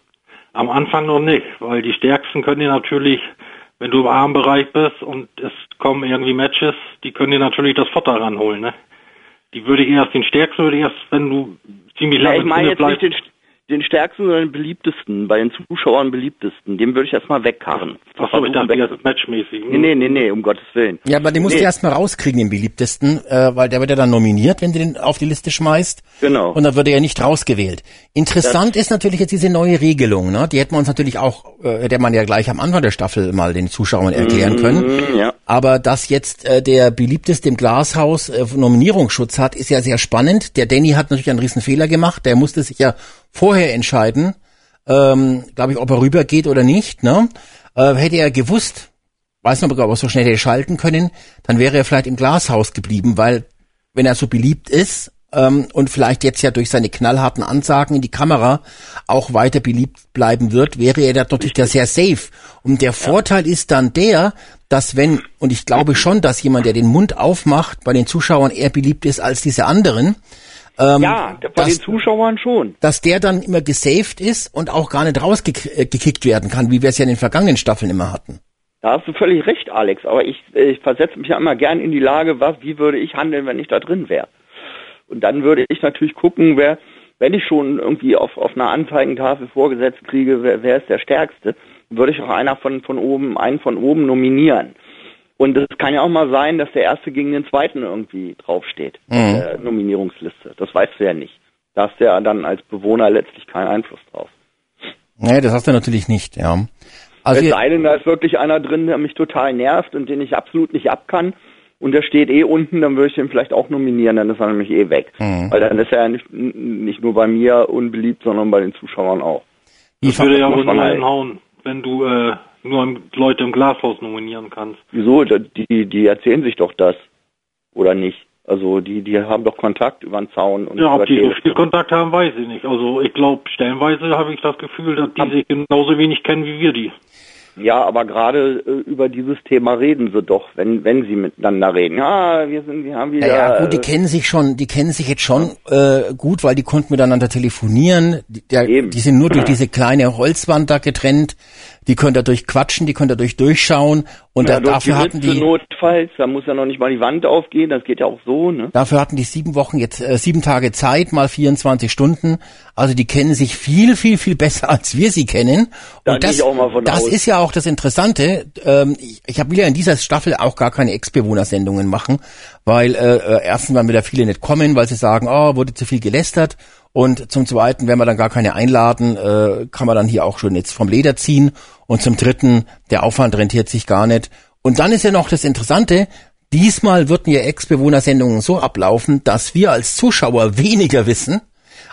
Am Anfang noch nicht, weil die Stärksten können dir natürlich, wenn du im Armbereich bist und es kommen irgendwie Matches, die können dir natürlich das Futter ranholen, ne? Die würde ich erst, den Stärksten würde ich erst, wenn du ziemlich Ja, lange ich meine jetzt bleibst. nicht den, den Stärksten, sondern den beliebtesten, bei den Zuschauern beliebtesten. Dem würde ich erstmal wegkarren. Ach so, ich dachte, das ist matchmäßig. Nee, nee, nee, nee, um Gottes Willen. ja, aber den musst Nee. du erstmal rauskriegen, den beliebtesten, äh, weil der wird ja dann nominiert, wenn du den auf die Liste schmeißt. Genau. Und dann wird er ja nicht rausgewählt. Interessant ist natürlich jetzt diese neue Regelung, ne? Die hätten wir uns natürlich auch, äh, hätte man ja gleich am Anfang der Staffel mal den Zuschauern erklären können. Mhm, ja. Aber dass jetzt äh, der beliebteste im Glashaus äh, Nominierungsschutz hat, ist ja sehr spannend. Der Danny hat natürlich einen riesen Fehler gemacht. Der musste sich ja vorher entscheiden, ähm, glaube ich, ob er rübergeht oder nicht. Ne? Äh, hätte er gewusst, weiß nicht, ob er so schnell hätte schalten können, dann wäre er vielleicht im Glashaus geblieben, weil wenn er so beliebt ist ähm, und vielleicht jetzt ja durch seine knallharten Ansagen in die Kamera auch weiter beliebt bleiben wird, wäre er da natürlich da sehr safe. Und der Vorteil ist dann der, dass wenn, und ich glaube schon, dass jemand, der den Mund aufmacht, bei den Zuschauern eher beliebt ist als diese anderen, ähm, Ja, bei das- den Zuschauern schon. dass der dann immer gesaved ist und auch gar nicht rausgekickt werden kann, wie wir es ja in den vergangenen Staffeln immer hatten. Da hast du völlig recht, Alex. Aber ich, äh, ich versetze mich ja immer gern in die Lage, was, wie würde ich handeln, wenn ich da drin wäre. Und dann würde ich natürlich gucken, wer, wenn ich schon irgendwie auf, auf einer Anzeigentafel vorgesetzt kriege, wer, wer ist der Stärkste, würde ich auch einer von, von oben, einen von oben nominieren. Und es kann ja auch mal sein, dass der Erste gegen den Zweiten irgendwie draufsteht, auf der Nominierungsliste. Das weißt du ja nicht. Da hast du ja dann als Bewohner letztlich keinen Einfluss drauf. Nee, das hast du natürlich nicht, ja. Also Es sei denn, da ist wirklich einer drin, der mich total nervt und den ich absolut nicht ab kann. Und der steht eh unten, dann würde ich den vielleicht auch nominieren, dann ist er nämlich eh weg. Mhm. Weil dann ist er ja nicht, nicht nur bei mir unbeliebt, sondern bei den Zuschauern auch. Das würde ja wohl nur hinhauen, wenn du äh, nur Leute im Glashaus nominieren kannst. Wieso? Die, die erzählen sich doch das. Oder nicht? Also die, die haben doch Kontakt über den Zaun und Ja, ob die so viel Kontakt haben, weiß ich nicht. Also ich glaube, stellenweise habe ich das Gefühl, dass die sich genauso wenig kennen wie wir die. Ja, aber gerade äh, über dieses Thema reden sie doch, wenn wenn sie miteinander reden. Ja, wir sind, wir haben wieder. ja, ja, gut, die äh, kennen sich schon, die kennen sich jetzt schon äh, gut, weil die konnten miteinander telefonieren. Die, der, Eben. die sind nur durch diese kleine Holzwand da getrennt. Die können dadurch quatschen, die können dadurch durchschauen. Und ja, da, dafür die hatten die, notfalls, da muss ja noch nicht mal die Wand aufgehen, das geht ja auch so, ne? dafür hatten die sieben Wochen jetzt äh, sieben Tage Zeit, mal 24 Stunden. Also die kennen sich viel, viel, viel besser als wir sie kennen. Da Und das, das aus. ist ja auch das Interessante. Ähm, ich ich hab- will ja in dieser Staffel auch gar keine Ex-Bewohner-Sendungen machen, weil äh, äh, erstens mal wieder viele nicht kommen, weil sie sagen, oh, wurde zu viel gelästert. Und zum Zweiten, wenn wir dann gar keine einladen, äh, kann man dann hier auch schon jetzt vom Leder ziehen. Und zum Dritten, der Aufwand rentiert sich gar nicht. Und dann ist ja noch das Interessante, diesmal würden ja Ex-Bewohner-Sendungen so ablaufen, dass wir als Zuschauer weniger wissen,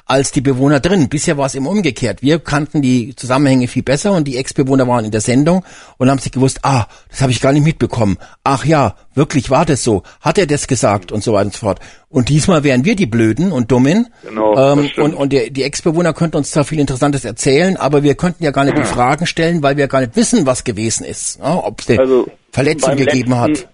als die Bewohner drin. Bisher war es immer umgekehrt. Wir kannten die Zusammenhänge viel besser und die Ex-Bewohner waren in der Sendung und haben sich gewusst, ah, das habe ich gar nicht mitbekommen. Ach ja, wirklich war das so. Hat er das gesagt und so weiter und so fort. Und diesmal wären wir die Blöden und Dummen. Genau, ähm, und und der, die Ex-Bewohner könnten uns zwar viel Interessantes erzählen, aber wir könnten ja gar nicht die Fragen stellen, weil wir gar nicht wissen, was gewesen ist. Ja, Ob es eine Also Verletzung gegeben letzten, hat.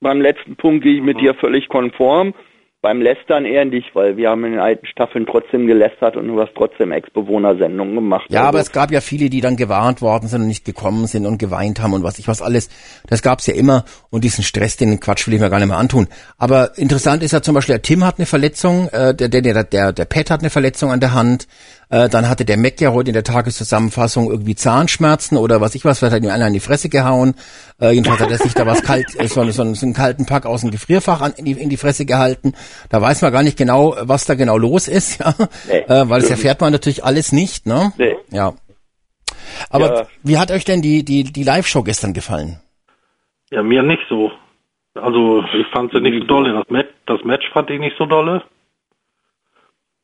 Beim letzten Punkt gehe ich mit dir völlig konform. Beim Lästern eher nicht, weil wir haben in den alten Staffeln trotzdem gelästert und du hast trotzdem Ex-Bewohner-Sendungen gemacht. Ja, also, aber es gab ja viele, die dann gewarnt worden sind und nicht gekommen sind und geweint haben und was ich was alles. Das gab's ja immer und diesen Stress, den Quatsch will ich mir gar nicht mehr antun. Aber interessant ist ja zum Beispiel, der Tim hat eine Verletzung, äh, der, der, der, der, der Pat hat eine Verletzung an der Hand. Äh, dann hatte der Mac ja heute in der Tageszusammenfassung irgendwie Zahnschmerzen oder was ich was, vielleicht hat ihm einer in die Fresse gehauen. Äh, jedenfalls hat er sich da was kalt, äh, so, so, so einen kalten Pack aus dem Gefrierfach an, in, die, in die Fresse gehalten. Da weiß man gar nicht genau, was da genau los ist, ja. Nee, äh, weil das erfährt man natürlich alles nicht, ne? Nee. Ja. Aber ja. wie hat euch denn die, die, die Live-Show gestern gefallen? Ja, mir nicht so. Also ich fand sie nicht so dolle. Das Match, das Match fand ich nicht so dolle.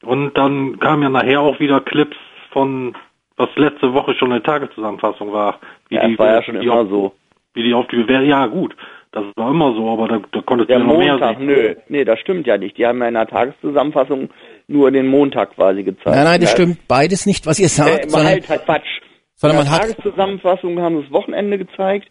Und dann kamen ja nachher auch wieder Clips von, was letzte Woche schon eine Tageszusammenfassung war. Wie ja, die, war ja schon immer auf, so. Wie die auf die Bewertung, ja gut, das war immer so, aber da, da konntest du noch Montag, mehr sehen. Nö, nee, das stimmt ja nicht. Die haben ja in der Tageszusammenfassung nur den Montag quasi gezeigt. Nein, nein, das ja. stimmt beides nicht, was ihr sagt. Äh, sondern, halt, halt Quatsch. Sondern in der man Tageszusammenfassung haben sie das Wochenende gezeigt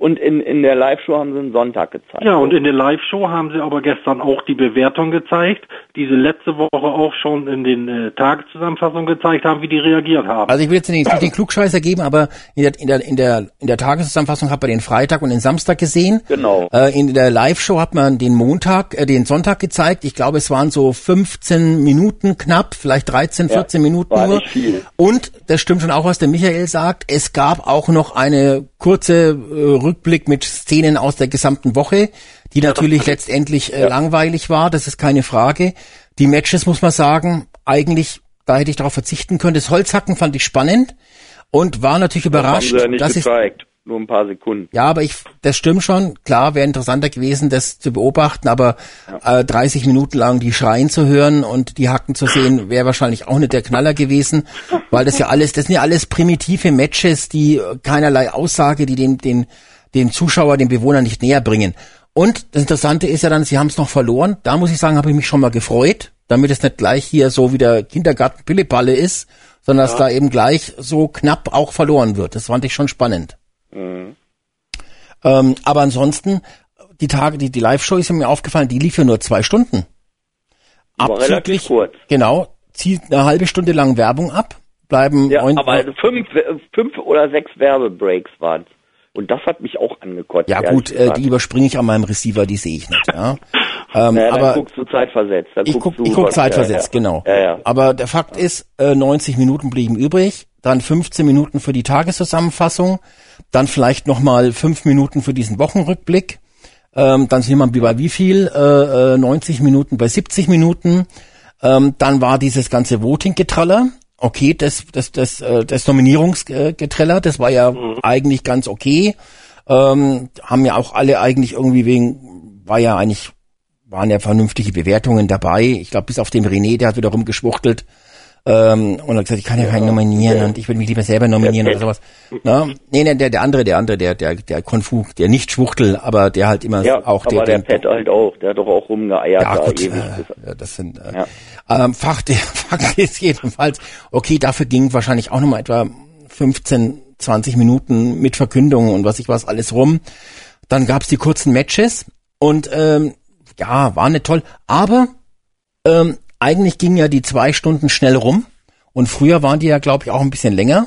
und in, in der Live-Show haben sie einen Sonntag gezeigt. Ja, und in der Live-Show haben sie aber gestern auch die Bewertung gezeigt, die sie letzte Woche auch schon in den äh, Tageszusammenfassungen gezeigt haben, wie die reagiert haben. Also ich will jetzt nicht, nicht den Klugscheißer geben, aber in der, in der, in der, in der Tageszusammenfassung hat man den Freitag und den Samstag gesehen. Genau. Äh, in der Live-Show hat man den Montag, äh, den Sonntag gezeigt. Ich glaube, es waren so 15 Minuten knapp, vielleicht 13, 14 ja, Minuten nur. Viel. Und das stimmt schon auch, was der Michael sagt. Es gab auch noch eine kurze äh, Rückblick mit Szenen aus der gesamten Woche, die natürlich letztendlich äh, ja. langweilig war, das ist keine Frage. Die Matches, muss man sagen, eigentlich, da hätte ich darauf verzichten können. Das Holzhacken fand ich spannend und war natürlich überrascht. Das haben sie ja nicht gezeigt. Nur ein paar Sekunden. Ja, aber ich, das stimmt schon. Klar, wäre interessanter gewesen, das zu beobachten, aber ja. äh, 30 Minuten lang die Schreien zu hören und die Hacken zu sehen, wäre wahrscheinlich auch nicht der Knaller gewesen, weil das ja alles, das sind ja alles primitive Matches, die keinerlei Aussage, die den, den dem Zuschauer, dem Bewohner nicht näher bringen. Und das Interessante ist ja dann, sie haben es noch verloren. Da muss ich sagen, habe ich mich schon mal gefreut, damit es nicht gleich hier so wieder Kindergarten Pillepalle ist, sondern ja. dass da eben gleich so knapp auch verloren wird. Das fand ich schon spannend. Mhm. Ähm, aber ansonsten, die Tage, die, die Live-Show ist mir aufgefallen, die lief ja nur zwei Stunden. Abzüglich, kurz. genau, zieht eine halbe Stunde lang Werbung ab, bleiben... Ja, aber fünf, fünf oder sechs Werbebreaks waren und das hat mich auch angekotzt. Ja gut, äh, die überspringe ich an meinem Receiver, die sehe ich nicht. Ja. Ähm, naja, aber guckst du zeitversetzt. Dann ich guck, ich guck zeitversetzt, ja, ja. genau. Ja, aber der Fakt ist, äh, 90 Minuten blieben übrig, dann 15 Minuten für die Tageszusammenfassung, dann vielleicht nochmal 5 Minuten für diesen Wochenrückblick. Ähm, dann sind wir bei wie viel? Äh, 90 äh, Minuten bei 70 Minuten. Ähm, dann war dieses ganze Voting-Getraller okay, das, das, das, äh, das Nominierungsgetreller, das war ja mhm. eigentlich ganz okay. Ähm, haben ja auch alle eigentlich irgendwie wegen, war ja eigentlich, waren ja vernünftige Bewertungen dabei. Ich glaube, bis auf den René, der hat wieder rumgeschwuchtelt. Ähm, und hat gesagt, ich kann ja, keinen nominieren ja. und ich würde mich lieber selber nominieren oder sowas. Na? Nee, nee, der, der andere, der andere, der, der, der Konfu, der nicht Schwuchtel, aber der halt immer ja, auch aber der, der Pet halt auch, der hat doch auch rumgeeiert ja, da gut, ewig. Äh, das sind äh, ja. ähm, Fakt, Fakt ist jedenfalls, okay, dafür ging wahrscheinlich auch nochmal etwa 15, 20 Minuten mit Verkündung und was ich was alles rum. Dann gab's die kurzen Matches und ähm, ja, war nicht toll, aber ähm, eigentlich gingen ja die zwei Stunden schnell rum und früher waren die ja, glaube ich, auch ein bisschen länger,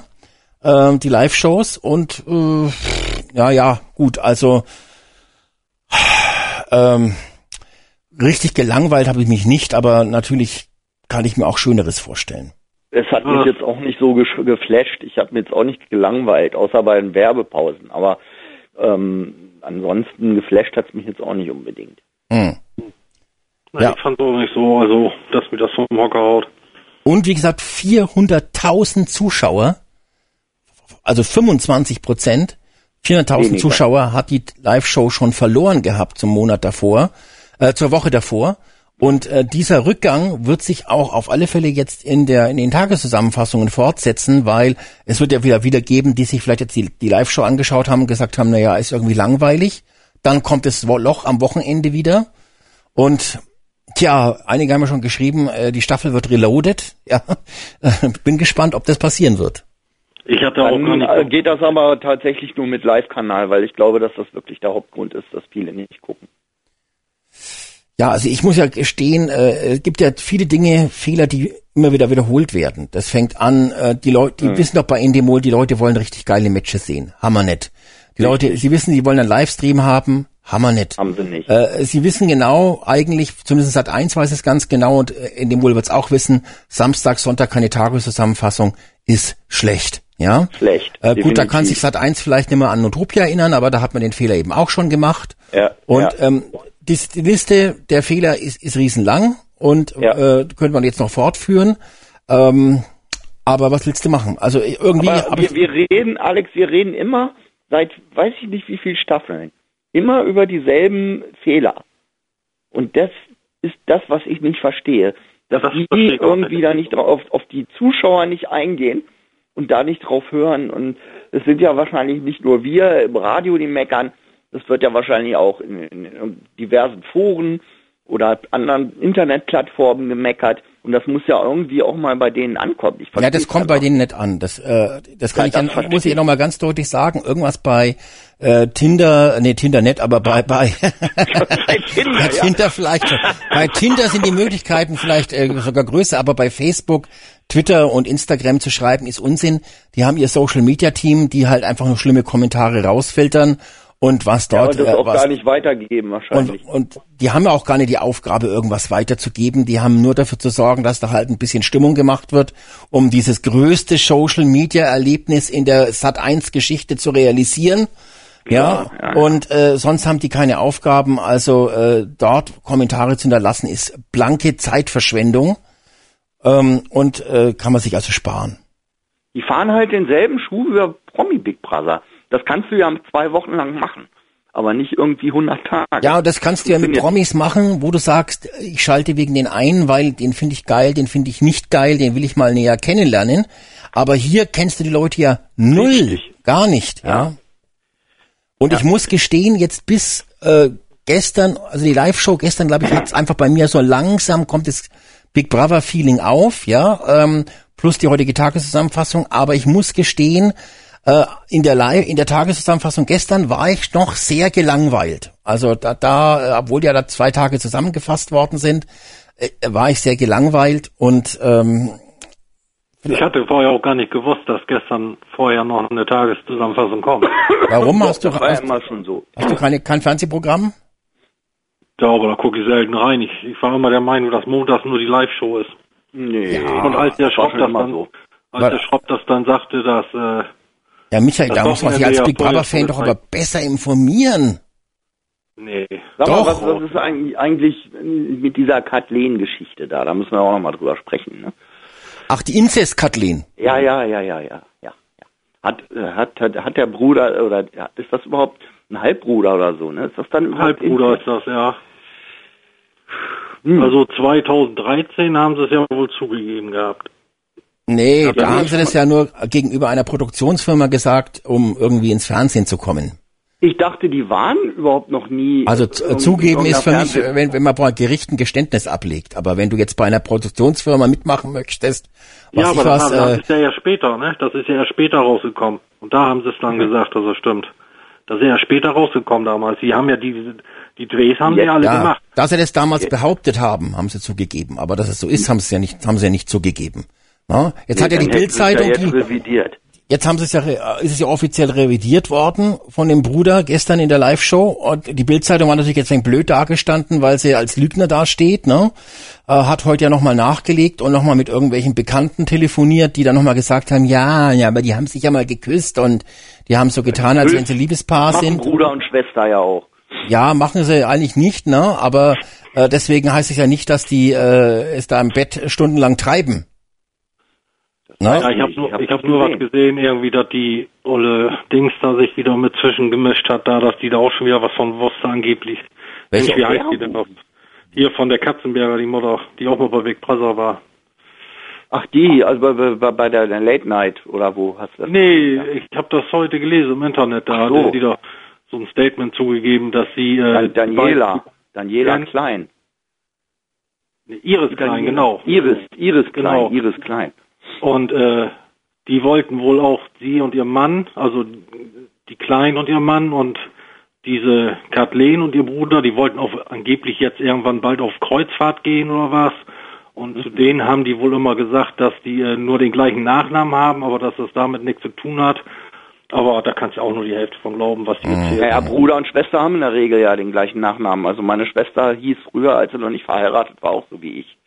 äh, die Live-Shows und äh, ja, ja, gut, also ähm, richtig gelangweilt habe ich mich nicht, aber natürlich kann ich mir auch Schöneres vorstellen. Es hat mich jetzt auch nicht so geflasht. Ich habe mir jetzt auch nicht gelangweilt, außer bei den Werbepausen. Aber ähm, ansonsten geflasht hat es mich jetzt auch nicht unbedingt. Hm. Ja. Ich fand es auch nicht so, also, dass mir das vom Hocker haut. Und wie gesagt, 400.000 Zuschauer, also 25 Prozent, 400.000 Zuschauer hat die Live-Show schon verloren gehabt zum Monat davor, äh, zur Woche davor. Und äh, dieser Rückgang wird sich auch auf alle Fälle jetzt in der in den Tageszusammenfassungen fortsetzen, weil es wird ja wieder wieder geben, die sich vielleicht jetzt die, die Live-Show angeschaut haben und gesagt haben, na ja, ist irgendwie langweilig. Dann kommt das Loch am Wochenende wieder und Tja, einige haben ja schon geschrieben, äh, die Staffel wird reloaded. Ja, bin gespannt, ob das passieren wird. Ich hatte auch Dann, gar geht das aber tatsächlich nur mit Live-Kanal, weil ich glaube, dass das wirklich der Hauptgrund ist, dass viele nicht gucken. Ja, also ich muss ja gestehen, äh, es gibt ja viele Dinge, Fehler, die immer wieder wiederholt werden. Das fängt an, äh, die Leute, die hm. wissen doch bei Endemol, die Leute wollen richtig geile Matches sehen. Hammer nett. Die Leute, sie wissen, sie wollen einen Livestream haben, Hammer nicht. Haben sie nicht. Äh, sie wissen genau, eigentlich, zumindest seit eins weiß es ganz genau und äh, in dem wohl wird es auch wissen, Samstag, Sonntag keine Tageszusammenfassung ist schlecht. Ja? Schlecht. Äh, gut, da kann sich Sat 1 vielleicht nicht mehr an Notopia erinnern, aber da hat man den Fehler eben auch schon gemacht. Ja, und ja. Ähm, die, die Liste der Fehler ist, ist riesenlang und Ja. äh, könnte man jetzt noch fortführen. Ähm, aber was willst du machen? Also irgendwie Aber wir, wir reden, Alex, wir reden immer seit weiß ich nicht wie viel Staffeln immer über dieselben Fehler. Und das ist das, was ich nicht verstehe. Dass Das die irgendwie da nicht drauf, auf die Zuschauer nicht eingehen und da nicht drauf hören. Und es sind ja wahrscheinlich nicht nur wir im Radio, die meckern. Das wird ja wahrscheinlich auch in, in, in diversen Foren oder anderen Internetplattformen gemeckert. Und das muss ja irgendwie auch mal bei denen ankommen. Ja, das kommt bei denen nicht an. Das, äh, das kann Ja, ich dann, das verstehe muss ich ich. noch mal ganz deutlich sagen. Irgendwas bei äh, Tinder, nee, Tinder nicht, aber bei, bei, Bei Tinder, bei ja. Tinder vielleicht schon. Bei Tinder sind die Möglichkeiten vielleicht äh, sogar größer, aber bei Facebook, Twitter und Instagram zu schreiben ist Unsinn. Die haben ihr Social Media Team, die halt einfach nur schlimme Kommentare rausfiltern und was Ja, dort und das äh, auch was, gar nicht weitergegeben wahrscheinlich. und, und die haben ja auch gar nicht die Aufgabe, irgendwas weiterzugeben. Die haben nur dafür zu sorgen, dass da halt ein bisschen Stimmung gemacht wird, um dieses größte Social Media Erlebnis in der Sat 1 Geschichte zu realisieren. Ja, Ja, ja. und äh, sonst haben die keine Aufgaben. Also äh, dort Kommentare zu hinterlassen ist blanke Zeitverschwendung ähm, und äh, kann man sich also sparen. Die fahren halt denselben Schuh wie Promi Big Brother. Das kannst du ja zwei Wochen lang machen, aber nicht irgendwie 100 Tage. Ja, das kannst du ja mit. Promis machen, wo du sagst, ich schalte wegen den einen, weil den finde ich geil, den finde ich nicht geil, den will ich mal näher kennenlernen. Aber hier kennst du die Leute ja null, Richtig. gar nicht, ja. Und ich muss gestehen, jetzt bis äh, gestern, also die Live-Show gestern, glaube ich, hat es einfach bei mir so langsam kommt das Big Brother Feeling auf, ja, ähm, plus die heutige Tageszusammenfassung. Aber ich muss gestehen, äh, in der Live, in der Tageszusammenfassung gestern war ich noch sehr gelangweilt. Also da, da, obwohl ja da zwei Tage zusammengefasst worden sind, äh, war ich sehr gelangweilt und ähm, Ich hatte vorher auch gar nicht gewusst, dass gestern vorher noch eine Tageszusammenfassung kommt. warum hast du, das war ja hast, immer schon so. hast du keine, kein Fernsehprogramm? Ja, aber da gucke ich selten rein. Ich, ich war immer der Meinung, dass montags nur die Live-Show ist. Nee. Und als der Schropp das dann, so. als der Schropp das dann sagte, dass äh, Ja, Michael, Das da muss man sich als Big vorher Brother Fan schon doch aber besser informieren. nee, Sag Doch. mal, was, was ist eigentlich, eigentlich mit dieser Kathleen-Geschichte da? Da müssen wir auch noch mal drüber sprechen. Ne? Ach, die Inzest-Kathleen. Ja, ja, ja, ja, ja, ja. Hat, hat, hat, hat der Bruder oder ist das überhaupt ein Halbbruder oder so? Ne? Ist das dann überhaupt Halbbruder ist das, ja. Hm. Also 2013 haben sie es ja wohl zugegeben gehabt. Nee, da haben sie das ja nur gegenüber einer Produktionsfirma gesagt, um irgendwie ins Fernsehen zu kommen. Ich dachte, die waren überhaupt noch nie. Also äh, zugeben ist für mich, Fernseh- wenn, wenn man bei Gericht ein Geständnis ablegt. Aber wenn du jetzt bei einer Produktionsfirma mitmachen möchtest, was ja, ich aber was, das, das äh, ist ja erst später, ne? Das ist ja erst später rausgekommen. Und da haben sie es dann gesagt, dass es stimmt. Das ist ja später rausgekommen damals. Die haben ja die, die Drehs haben sie Ja, ja alle ja, gemacht. dass sie das damals behauptet haben, haben sie zugegeben. Aber dass es so ist, haben sie es ja nicht, haben sie ja nicht zugegeben. Na? Jetzt hat ja die Bildzeitung, ja die, jetzt revidiert. Jetzt haben sie es ja, re- ist es ja offiziell revidiert worden von dem Bruder gestern in der Live-Show. Und die Bildzeitung war natürlich jetzt ein blöd dargestanden, weil sie als Lügner dasteht, ne? Äh, hat heute ja nochmal nachgelegt und nochmal mit irgendwelchen Bekannten telefoniert, die dann nochmal gesagt haben, ja, ja, aber die haben sich ja mal geküsst und die haben so getan, als wenn sie Liebespaar Machen sind. Bruder und Schwester ja auch. Ja, machen sie eigentlich nicht, ne? Aber äh, deswegen heißt es ja nicht, dass die äh, es da im Bett stundenlang treiben. Ja, Ne? ich habe nur, hab ich hab nur was gesehen. irgendwie, dass die olle Dings da sich wieder mit zwischengemischt hat, da, dass die da auch schon wieder was von wusste angeblich. Welche? Mensch, wie heißt die denn noch? Hier von der Katzenberger, die Mutter, die auch mal bei Big Brother war. Ach die, also bei, bei, bei der Late Night oder wo hast du das? Nee, ich habe das heute gelesen im Internet, da Ach so. hatte die da so ein Statement zugegeben, dass sie äh, Dan Daniela. Daniela Ja. Klein. Nee, Iris Klein, genau. Iris, Iris Klein, Genau. Iris Klein. Und äh, die wollten wohl auch sie und ihr Mann, also die Klein und ihr Mann und diese Kathleen und ihr Bruder, die wollten auch angeblich jetzt irgendwann bald auf Kreuzfahrt gehen oder was. Und zu denen haben die wohl immer gesagt, dass die äh, nur den gleichen Nachnamen haben, aber dass das damit nichts zu tun hat. Aber da kannst du auch nur die Hälfte von glauben, was die mhm. erzählen. Ja, Bruder und Schwester haben in der Regel ja den gleichen Nachnamen. Also meine Schwester hieß früher, als sie noch nicht verheiratet war, auch so wie ich.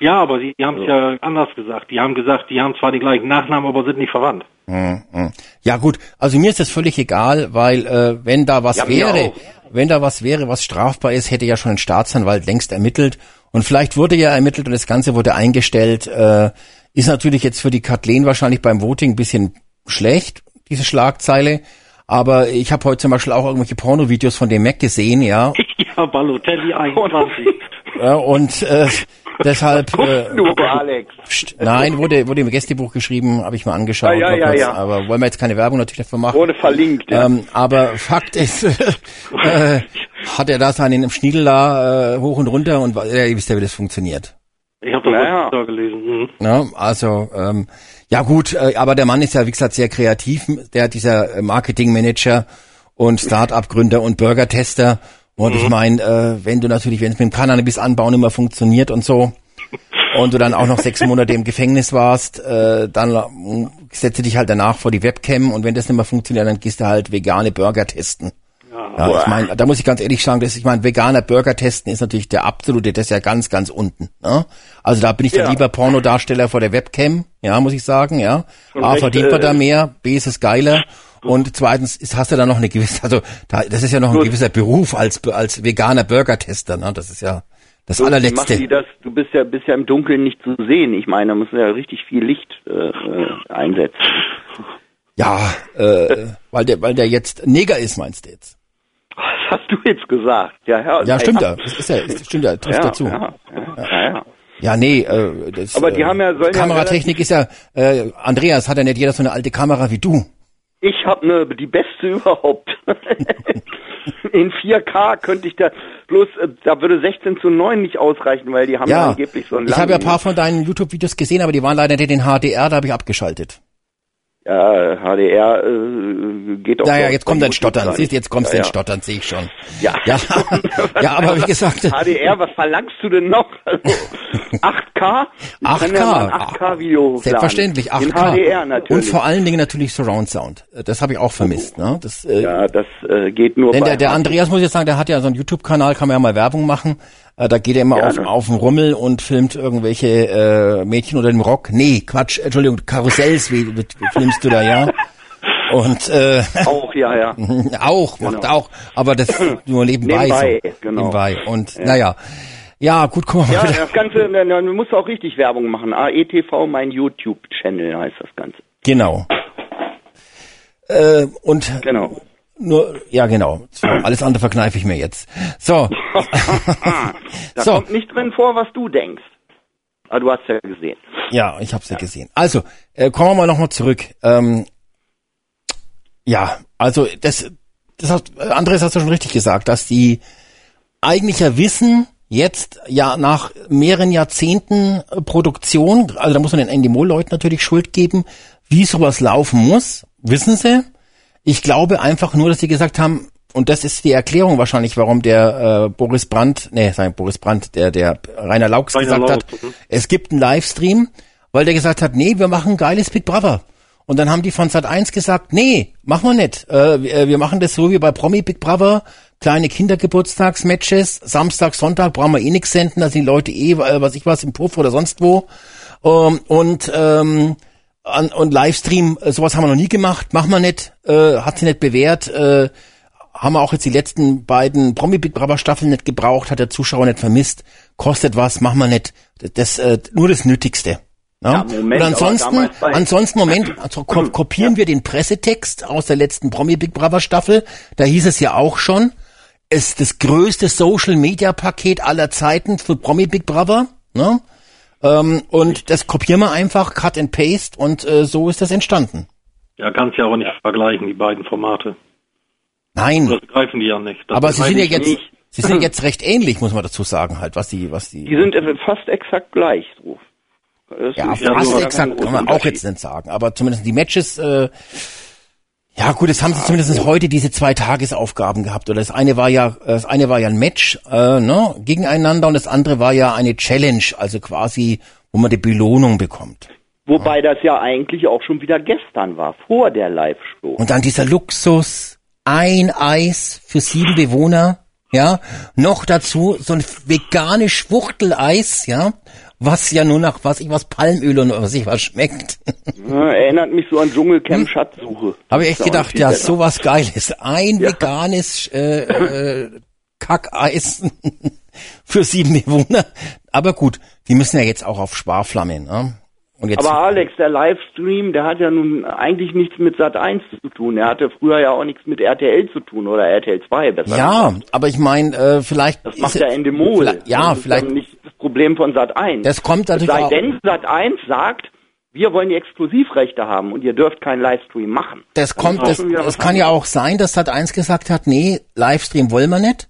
Ja, aber sie haben es so. ja anders gesagt. Die haben gesagt, die haben zwar den gleichen Nachnamen, aber sind nicht verwandt. Mhm. Ja gut, also mir ist das völlig egal, weil äh, wenn da was ja, wäre, wenn da was wäre, was strafbar ist, hätte ja schon ein Staatsanwalt längst ermittelt und vielleicht wurde ja ermittelt und das Ganze wurde eingestellt. Äh, ist natürlich jetzt für die Kathleen wahrscheinlich beim Voting ein bisschen schlecht, diese Schlagzeile. Aber ich habe heute zum Beispiel auch irgendwelche Pornovideos von dem Mac gesehen, ja. Ja, Balotelli 21. ja, und äh, deshalb. Äh, du, Alex. Pst, nein, wurde wurde im Gästebuch geschrieben, habe ich mal angeschaut. Ja, ja, ja, ja. Aber wollen wir jetzt keine Werbung natürlich dafür machen? Wurde verlinkt. Ja. Ähm, aber Fakt ist, äh, hat er da seinen Schniedel da äh, hoch und runter und äh, ihr wisst ja, wie das funktioniert. Ich habe das naja. da gelesen. Mhm. Ja, also ähm, ja gut, äh, aber der Mann ist ja wie gesagt sehr kreativ, der dieser Marketingmanager und Start-up-Gründer und Burger-Tester. Und mhm. ich meine, äh, wenn du natürlich, wenn es mit dem Cannabis anbauen immer funktioniert und so, und du dann auch noch sechs Monate im Gefängnis warst, äh, dann äh, setze dich halt danach vor die Webcam und wenn das nicht mehr funktioniert, dann gehst du halt vegane Burger testen. Ja, ich meine, da muss ich ganz ehrlich sagen, dass ich meine, veganer Burger testen ist natürlich der absolute, das ist ja ganz, ganz unten. Ne? Also da bin ich ja. dann lieber Pornodarsteller vor der Webcam, ja, muss ich sagen, ja. Und A, verdient man da äh, mehr, B, ist es geiler. Und zweitens ist, hast du da noch eine gewisse, also da, das ist ja noch ein gewisser Beruf als als veganer Burger-Tester, ne? Das ist ja das so, allerletzte. Die das, du bist ja bist ja im Dunkeln nicht zu sehen. Ich meine, da muss ja richtig viel Licht äh, äh, einsetzen. Ja, äh, weil der weil der jetzt Neger ist, meinst du jetzt? Was hast du jetzt gesagt? Ja, ja, ja stimmt ja. Das ist ja, stimmt ja, trifft ja, dazu. Ja, ja, ja. Ja, nee, äh, das, Aber die äh, haben ja Kameratechnik ja ist ja, äh, Andreas hat ja nicht jeder so eine alte Kamera wie du. Ich habe ne die beste überhaupt. In 4K könnte ich da bloß äh, da würde 16 zu 9 nicht ausreichen, weil die haben ja, angeblich so ein Ich habe ja ein paar von deinen YouTube Videos gesehen, aber die waren leider nicht in HDR, da habe ich abgeschaltet. Ja, HDR äh, geht auch. Ja, ja, jetzt kommt ein Stottern. Siehst, jetzt kommst du ja, ja. Stottern, sehe ich schon. Ja, ja, ja aber wie gesagt. HDR, was verlangst du denn noch? Also, 8K? 8K. Ja 8K Video Selbstverständlich, 8K. In HDR natürlich. Und vor allen Dingen natürlich Surround Sound. Das habe ich auch vermisst. Ne? Das, äh, ja, das äh, geht nur. Denn der, der Andreas muss jetzt sagen, der hat ja so einen YouTube-Kanal, kann man ja mal Werbung machen. Äh, da geht er immer auf, auf den Rummel und filmt irgendwelche äh, Mädchen unter dem Rock. Nee, Quatsch, Entschuldigung, Karussells wie, filmst du da, ja? Und äh, auch, ja, ja. auch, genau. macht auch, aber das nur nebenbei. Nebenbei, so. genau. Nebenbei. Und ja. naja. Ja, gut, guck mal. Ja, das Ganze, man muss auch richtig Werbung machen. AETV, mein YouTube-Channel heißt das Ganze. Genau. Äh, und genau. Nur, ja genau. So, alles andere verkneife ich mir jetzt. So. da so. kommt nicht drin vor, was du denkst. Aber ah, du hast ja gesehen. Ja, ich habe ja. ja gesehen. Also, äh, kommen wir mal nochmal zurück. Ähm, ja, also das, das hat, Andres hast du schon richtig gesagt, dass die eigentlich ja wissen, jetzt ja nach mehreren Jahrzehnten Produktion, also da muss man den Endemol-Leuten natürlich Schuld geben, wie sowas laufen muss, wissen sie. Ich glaube einfach nur, dass sie gesagt haben, und das ist die Erklärung wahrscheinlich, warum der äh, Boris Brandt, nee, sein Boris Brandt, der der Rainer Laux Rainer gesagt Lautz, hat, mhm. es gibt einen Livestream, weil der gesagt hat, nee, wir machen geiles Big Brother. Und dann haben die von Sat 1 gesagt, nee, machen wir nicht. Äh, wir machen das so wie bei Promi Big Brother, kleine Kindergeburtstagsmatches, Samstag, Sonntag brauchen wir eh nix senden, da sind die Leute eh, äh, was ich was, im Puff oder sonst wo. Ähm, und ähm, an, und Livestream, äh, sowas haben wir noch nie gemacht, machen wir nicht, äh, hat sie nicht bewährt, äh, haben wir auch jetzt die letzten beiden Promi Big Brother Staffeln nicht gebraucht, hat der Zuschauer nicht vermisst, kostet was, machen wir nicht, das, äh, nur das Nötigste. Ja? ja Moment, und ansonsten, ansonsten, Moment, also kopieren ja. wir den Pressetext aus der letzten Promi Big Brother Staffel, da hieß es ja auch schon, ist das größte Social Media Paket aller Zeiten für Promi Big Brother, ne? Ähm, und das kopieren wir einfach, Cut and Paste und äh, so ist das entstanden. Ja, kannst ja auch nicht vergleichen, die beiden Formate. Nein. Das greifen die ja nicht. Das aber sie sind ja jetzt, nicht. sie sind jetzt recht ähnlich, muss man dazu sagen, halt, was die, was die. Die sind fast exakt gleich, so. Ja, fast exakt kann man auch jetzt nicht sagen, aber zumindest die Matches, äh, ja gut, jetzt haben sie zumindest heute diese zwei Tagesaufgaben gehabt. Oder das eine war ja, das eine war ja ein Match äh, ne, gegeneinander und das andere war ja eine Challenge, also quasi, wo man die Belohnung bekommt. Wobei das ja eigentlich auch schon wieder gestern war, vor der Live-Show. Und dann dieser Luxus, ein Eis für sieben Bewohner, ja, noch dazu so ein veganes Schwuchteleis, ja, was ja nur nach was ich was Palmöl und was ich was schmeckt. Ja, erinnert mich so an Dschungelcamp hm? Schatzsuche. Habe ich echt gedacht, ja, sowas geiles. Ein ja. veganes äh, äh, Kackeis für sieben Bewohner. Aber gut, die müssen ja jetzt auch auf Sparflamme, ne? Aber Alex, der Livestream, der hat ja nun eigentlich nichts mit Sat 1 zu tun. Er hatte früher ja auch nichts mit RTL zu tun oder RTL 2 besser. Ja, gesagt. aber ich meine, äh, vielleicht. Das macht der Endemol. Ja, das vielleicht. nicht das Problem von Sat 1. Das kommt natürlich. Sei denn Sat 1 sagt, wir wollen die Exklusivrechte haben und ihr dürft keinen Livestream machen. Das kommt, das, das kann ja auch sein, dass Sat 1 gesagt hat, nee, Livestream wollen wir nicht.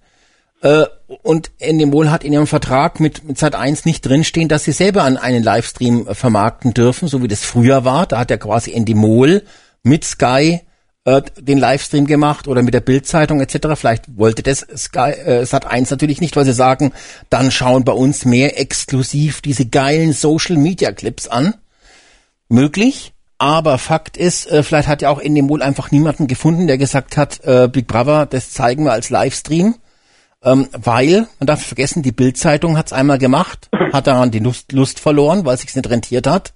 Äh, und Endemol hat in ihrem Vertrag mit, mit Sat1 nicht drinstehen, dass sie selber an einen Livestream äh, vermarkten dürfen, so wie das früher war. Da hat ja quasi Endemol mit Sky äh, den Livestream gemacht oder mit der Bildzeitung etc. Vielleicht wollte das Sky äh, Sat1 natürlich nicht, weil sie sagen, dann schauen bei uns mehr exklusiv diese geilen Social Media Clips an. Möglich, aber Fakt ist, äh, vielleicht hat ja auch Endemol einfach niemanden gefunden, der gesagt hat, äh, Big Brother, das zeigen wir als Livestream ähm, weil, man darf vergessen, die Bildzeitung hat es einmal gemacht, hat daran die Lust, Lust verloren, weil es sich nicht rentiert hat.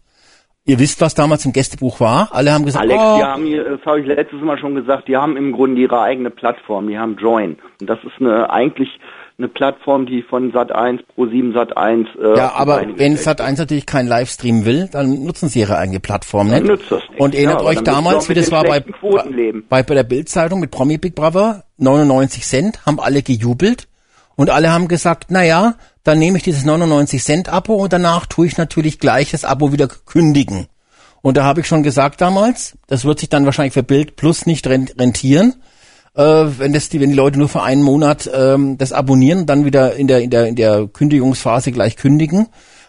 Ihr wisst, was damals im Gästebuch war. Alle haben gesagt, Alex, oh, die haben, das habe ich letztes Mal schon gesagt, die haben im Grunde ihre eigene Plattform, die haben Join. Und das ist eine eigentlich eine Plattform, die von Sat1 Pro 7 Sat1 äh, Ja, aber wenn Sat1 natürlich keinen Livestream will, dann nutzen sie ihre eigene Plattform nicht. Nutzt das nicht. Und erinnert ja, euch damals, wie das war bei, bei, bei der Bildzeitung mit Promi Big Brother, 99 Cent, haben alle gejubelt und alle haben gesagt, na ja, dann nehme ich dieses 99 Cent Abo und danach tue ich natürlich gleich das Abo wieder kündigen. Und da habe ich schon gesagt damals, das wird sich dann wahrscheinlich für Bild Plus nicht rentieren äh, wenn das die, wenn die Leute nur für einen Monat ähm, das abonnieren, dann wieder in der in der in der Kündigungsphase gleich kündigen,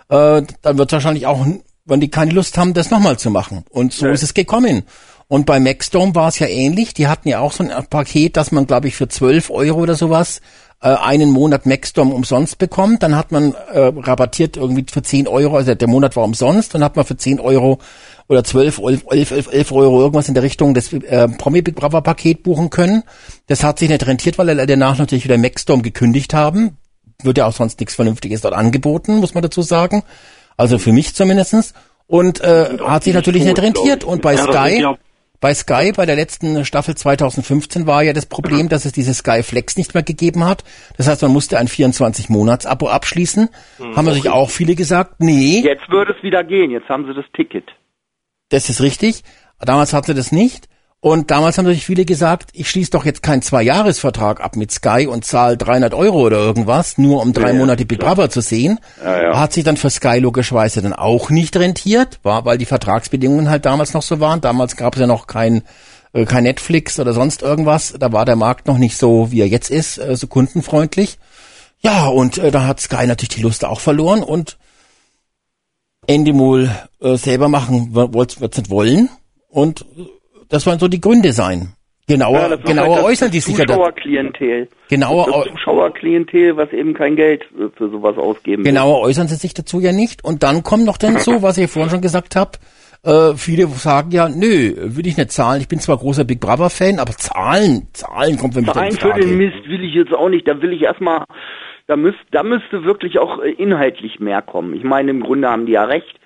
äh, dann wird wahrscheinlich auch, wenn die keine Lust haben, das nochmal zu machen. Und so ja. ist es gekommen. Und bei Maxdome war es ja ähnlich. Die hatten ja auch so ein Paket, dass man, glaube ich, für 12 Euro oder sowas äh, einen Monat Maxdome umsonst bekommt. Dann hat man äh, rabattiert irgendwie für 10 Euro, also der Monat war umsonst, dann hat man für 10 Euro oder 12, 11, 11, 11 Euro irgendwas in der Richtung des äh, Promi Big Brother Paket buchen können. Das hat sich nicht rentiert, weil er danach natürlich wieder Maxstorm gekündigt haben. Wird ja auch sonst nichts Vernünftiges dort angeboten, muss man dazu sagen. Also für mich zumindestens. Und äh, hat sich natürlich nicht rentiert. Und bei Sky, bei Sky, bei der letzten Staffel 2015 war ja das Problem, dass es diese Sky Flex nicht mehr gegeben hat. Das heißt, man musste ein 24-Monats-Abo abschließen. Hm, haben sich auch viele gesagt, nee. Jetzt würde es wieder gehen, jetzt haben sie das Ticket. Das ist richtig. Damals hatte das nicht. Und damals haben natürlich viele gesagt, ich schließe doch jetzt keinen Zwei-Jahres-Vertrag ab mit Sky und zahle 300 Euro oder irgendwas, nur um drei ja, Monate Big Brother zu sehen. Ja, ja. Hat sich dann für Sky logischerweise dann auch nicht rentiert, war, weil die Vertragsbedingungen halt damals noch so waren. Damals gab es ja noch kein, äh, kein Netflix oder sonst irgendwas. Da war der Markt noch nicht so, wie er jetzt ist, äh, so kundenfreundlich. Ja, und äh, da hat Sky natürlich die Lust auch verloren und Endemol äh, selber machen wird es nicht wollen. Und das wollen so die Gründe sein. Genauer, ja, genauer äußern die sich ja. Zuschauerklientel. Genauer das Zuschauerklientel, was eben kein Geld für sowas ausgeben Genauer will. äußern sie sich dazu ja nicht. Und dann kommt noch dazu, was ich vorhin schon gesagt habe, äh, viele sagen ja, nö, will ich nicht zahlen. Ich bin zwar großer Big Brother Fan, aber zahlen, zahlen kommt für mich Zahlen für den Mist will ich jetzt auch nicht. Da will ich erstmal, da müsste, da müsste wirklich auch äh, inhaltlich mehr kommen. Ich meine, im Grunde haben die ja recht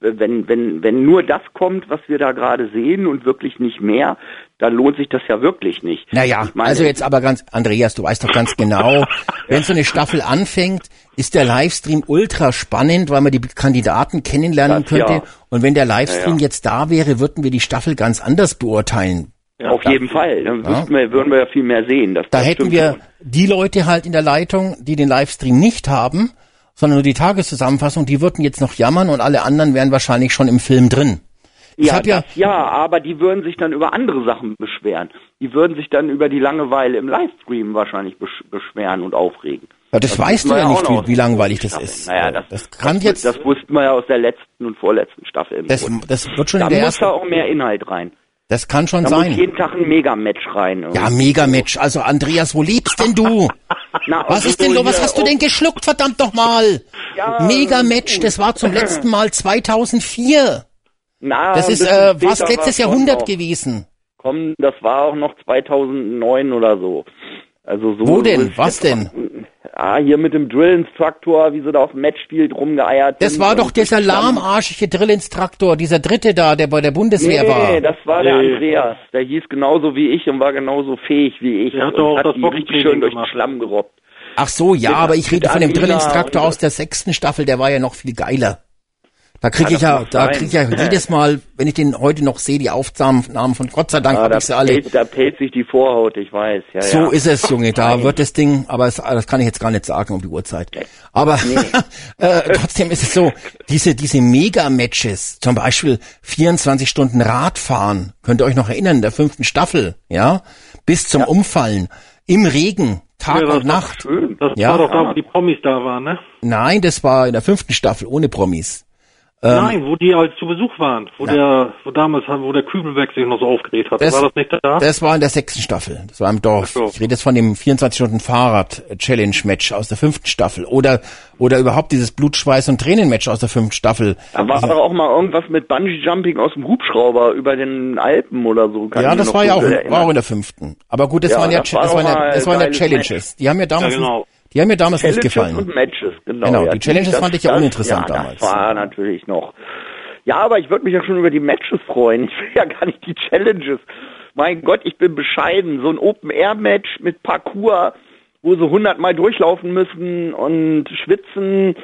wenn, wenn, wenn nur das kommt, was wir da gerade sehen und wirklich nicht mehr, dann lohnt sich das ja wirklich nicht. Naja, meine, also jetzt aber ganz, Andreas, du weißt doch ganz genau, wenn so eine Staffel anfängt, ist der Livestream ultra spannend, weil man die Kandidaten kennenlernen das, könnte. Ja. Und wenn der Livestream ja, ja. jetzt da wäre, würden wir die Staffel ganz anders beurteilen. Ja, auf jeden Fall. Dann ja. wir, würden wir ja viel mehr sehen. Da das hätten wir schon. die Leute halt in der Leitung, die den Livestream nicht haben sondern nur die Tageszusammenfassung, die würden jetzt noch jammern und alle anderen wären wahrscheinlich schon im Film drin. Ja, ja, ja, aber die würden sich dann über andere Sachen beschweren. Die würden sich dann über die Langeweile im Livestream wahrscheinlich beschweren und aufregen. Ja, das, das weißt du ja nicht, wie, wie langweilig das ist. Naja, das, das kann das, jetzt. Das wussten wir ja aus der letzten und vorletzten Staffel. Das wird schon da in der muss ersten... da auch mehr Inhalt rein. Das kann schon da sein. Muss jeden Tag ein Megamatch rein. Irgendwie. Ja, Megamatch. Also Andreas, wo lebst denn du? Na, was ist denn, was hast du denn geschluckt, verdammt doch mal? Ja, Megamatch, das war zum letzten Mal 2004. Na, Das ist äh, fast letztes Jahrhundert noch. gewesen. Komm, das war auch noch 2009 oder so. Also so. Wo denn? Was denn? Ah, hier mit dem Drill-Instruktor, wie sie da auf dem Matchfield rumgeeiert Das war doch dieser lahmarschige Drillinstruktor, dieser dritte da, der bei der Bundeswehr Nee, war. das war der Nee. Andreas. Der hieß genauso wie ich und war genauso fähig wie ich. Der hat und doch auch hat das die richtig schön durch den. Schlamm gerobbt. Ach so, ja, Mit- aber ich rede von dem Drillinstruktor aus der sechsten Staffel, der war ja noch viel geiler. Da kriege Ja, ich ja, da kriege ich ja jedes Mal, wenn ich den heute noch sehe, die Aufnahmen von Gott sei Dank Ah, habe ich sie alle. pellt, da pellt sich die Vorhaut, ich weiß. Ja, So ja. ist es, Junge, da Nein. wird das Ding, aber es, das kann ich jetzt gar nicht sagen um die Uhrzeit. Aber äh, trotzdem ist es so, diese, diese Mega-Matches, zum Beispiel 24 Stunden Radfahren, könnt ihr euch noch erinnern, in der fünften Staffel, ja, bis zum Umfallen, im Regen, Tag Ja, und Nacht. Schön. Das Ja. war doch da, wo die Promis da waren, ne? Nein, das war in der fünften Staffel, ohne Promis. Nein, wo die halt zu Besuch waren, wo der, wo damals, wo der Kübelberg sich noch so aufgeregt hat. Das- war das nicht da? Das war in der sechsten Staffel. Das war im Dorf. So. Ich rede jetzt von dem 24-Stunden-Fahrrad-Challenge-Match aus der fünften Staffel. Oder, oder überhaupt dieses Blutschweiß- und Tränen-Match aus der fünften Staffel. Da war aber auch mal irgendwas mit Bungee-Jumping aus dem Hubschrauber über den Alpen oder so. Kann Ja, das war ja auch, war auch in der fünften. Aber gut, das Ja, waren ja, das war das waren ja, das waren ja Challenges. Die haben mir damals, Ja, genau. Nicht, die haben mir damals nicht Challenges gefallen. und Matches, genau. Genau, ja, die Challenges das- fand ich ja das- uninteressant ja, damals. Das war natürlich noch. Ja, aber ich würde mich ja schon über die Matches freuen. Ich will ja gar nicht die Challenges. Mein Gott, ich bin bescheiden. So ein Open-Air-Match mit Parkour, wo sie hundertmal durchlaufen müssen und schwitzen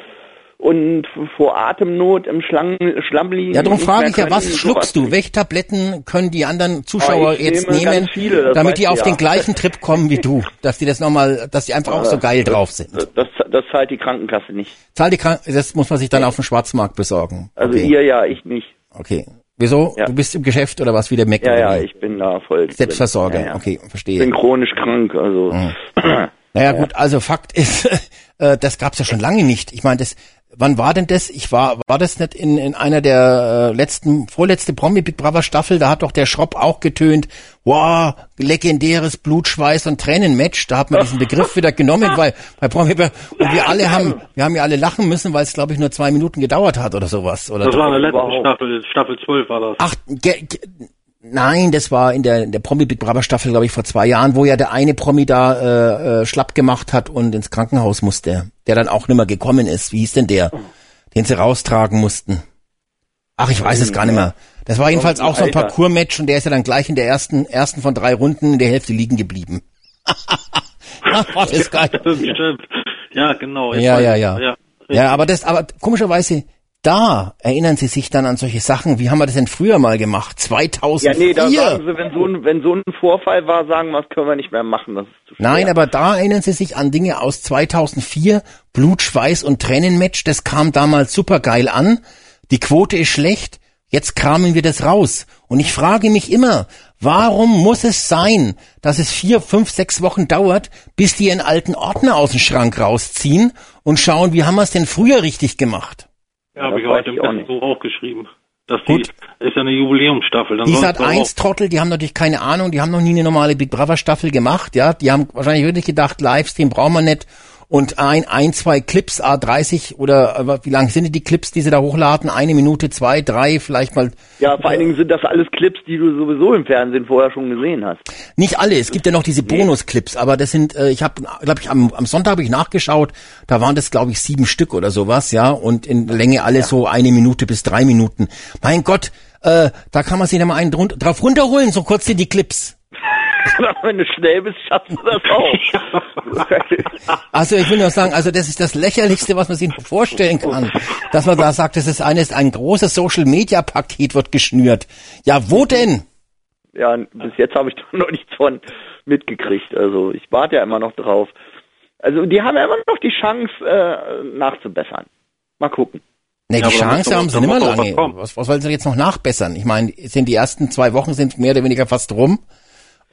und vor Atemnot im Schlang Schlamm liegen. Ja, darum frage ich ja, was schluckst du? Welche Tabletten können die anderen Zuschauer ich jetzt nehme nehmen, viele, damit die auf ja. den gleichen Trip kommen wie du? Dass die das nochmal, dass die einfach auch so geil drauf sind. Das, das zahlt die Krankenkasse nicht. Zahl die Krank das muss man sich dann auf dem Schwarzmarkt besorgen. Also okay. ihr ja, ich nicht. Okay. Wieso? Ja. Du bist im Geschäft oder was wie der Mac? Ja, ja, ich bin da voll. Selbstversorger. Ja, ja. Okay, Ich verstehe. bin chronisch krank, also. Naja gut, also Fakt ist, äh, das gab's ja schon lange nicht. Ich meine, das, wann war denn das? Ich war, war das nicht in, in einer der äh, letzten, vorletzte Promi Big Brother Staffel? Da hat doch der Schropp auch getönt, wow, legendäres Blutschweiß und Tränenmatch. Da hat man diesen Begriff wieder genommen, weil bei Promi Big- und wir alle haben, wir haben ja alle lachen müssen, weil es glaube ich nur zwei Minuten gedauert hat oder sowas. Oder Das war in der letzten. Staffel, Staffel 12 war das. Ach, ge, ge, nein, das war in der, in der Promi Big Brother Staffel, glaube ich, vor zwei Jahren, wo ja der eine Promi da äh, äh, schlapp gemacht hat und ins Krankenhaus musste, der dann auch nimmer gekommen ist. Wie hieß denn der, den sie raustragen mussten? Ach, ich weiß es gar nicht mehr. Das war jedenfalls auch so ein. Parcours-Match und der ist ja dann gleich in der ersten, ersten von drei Runden in der Hälfte liegen geblieben. Ach, war das geil. Stimmt. Ja, genau. ja, ja. ja. Ja, aber das, aber komischerweise, da erinnern Sie sich dann an solche Sachen. Wie haben wir das denn früher mal gemacht? 2004? Ja, nee, da sagen sie, wenn so, ein, wenn so ein Vorfall war, sagen wir, das können wir nicht mehr machen. Das ist zu schwer. Nein, aber da erinnern Sie sich an Dinge aus 2004, Blut, Schweiß und Tränenmatch. Das kam damals super geil an. Die Quote ist schlecht. Jetzt kramen wir das raus. Und ich frage mich immer, warum muss es sein, dass es vier, fünf, sechs Wochen dauert, bis die einen alten Ordner aus dem Schrank rausziehen und schauen, wie haben wir es denn früher richtig gemacht? Ja, habe Das ich heute im ich auch Best nicht. so aufgeschrieben. Das die, Gut. ist ja eine Jubiläumsstaffel. Dann Die soll's Sat doch 1 Trottel, die haben natürlich keine Ahnung, die haben noch nie eine normale Big Brother Staffel gemacht, ja. Die haben wahrscheinlich wirklich gedacht, Livestream brauchen wir nicht. Und ein, ein, zwei Clips, A30 oder äh, wie lang sind die Clips, die sie da hochladen? Eine Minute, zwei, drei, vielleicht mal. Ja, vor allen Dingen sind das alles Clips, die du sowieso im Fernsehen vorher schon gesehen hast. Nicht alle, es gibt ja noch diese Bonusclips, aber das sind, äh, ich habe, glaube ich, am, am Sonntag habe ich nachgeschaut, da waren das, glaube ich, sieben Stück oder sowas, ja. Und in Länge alle so eine Minute bis drei Minuten. Mein Gott, äh, da kann man sich ja mal einen drauf runterholen, so kurz sind die Clips. wenn du schnell bist, schaffst du das auch. Also ich will nur sagen, also das ist das lächerlichste, was man sich vorstellen kann, dass man da sagt, das ist eines ein großes Social Media Paket wird geschnürt. Ja, wo denn? ja, bis jetzt habe ich da noch nichts von mitgekriegt. Also ich warte ja immer noch drauf. Also die haben ja immer noch die Chance äh, nachzubessern. Mal gucken. Ne, Ja, die Chance haben sie was lange. Was, was wollen sie jetzt noch nachbessern? Ich meine, sind die ersten zwei Wochen sind mehr oder weniger fast rum.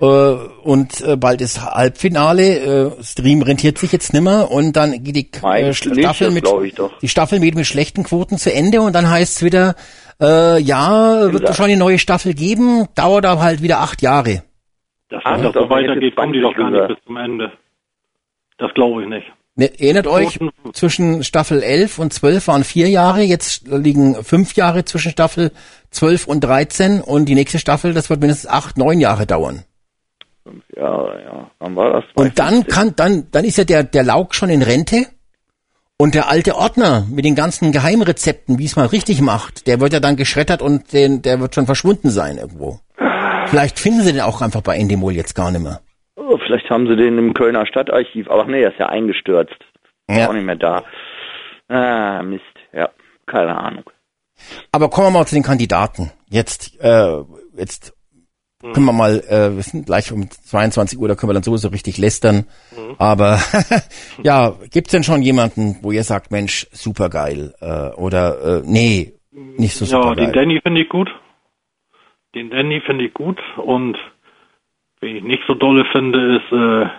Äh, und äh, bald ist Halbfinale, äh, Stream rentiert sich jetzt nimmer und dann geht die äh? Staffel Das mit glaub ich doch. die Staffel mit, mit schlechten Quoten zu Ende und dann heißt es wieder, äh, ja, wird es schon eine neue Staffel geben, dauert aber halt wieder acht Jahre. Dass Ah, das doch, so weitergeht, kommen die doch gar 20 nicht bis zum Ende. Das glaube ich nicht. Ne, erinnert euch, zwischen Staffel 11 und 12 waren vier Jahre, jetzt liegen fünf Jahre zwischen Staffel 12 und 13 und die nächste Staffel, das wird mindestens acht, neun Jahre dauern. Fünf Jahre, ja. Wann war das? Und dann kann, dann, dann ist ja der, der Lauk schon in Rente. Und der alte Ordner mit den ganzen Geheimrezepten, wie es mal richtig macht, der wird ja dann geschreddert und den, der wird schon verschwunden sein irgendwo. Vielleicht finden sie den auch einfach bei Endemol jetzt gar nicht mehr. Oh, vielleicht haben sie den im Kölner Stadtarchiv. Aber nee, er ist ja eingestürzt. Ja. Auch nicht mehr da. Ah, Mist. Ja, keine Ahnung. Aber kommen wir mal zu den Kandidaten. Jetzt, äh, jetzt mhm. können wir mal, äh, wir sind gleich um 22 Uhr, da können wir dann sowieso richtig lästern. Mhm. Aber ja, gibt's denn schon jemanden, wo ihr sagt, Mensch, super geil, äh, oder äh, nee, nicht so super Ja, den Danny finde ich gut. Den Danny finde ich gut und wen ich nicht so dolle finde, ist äh,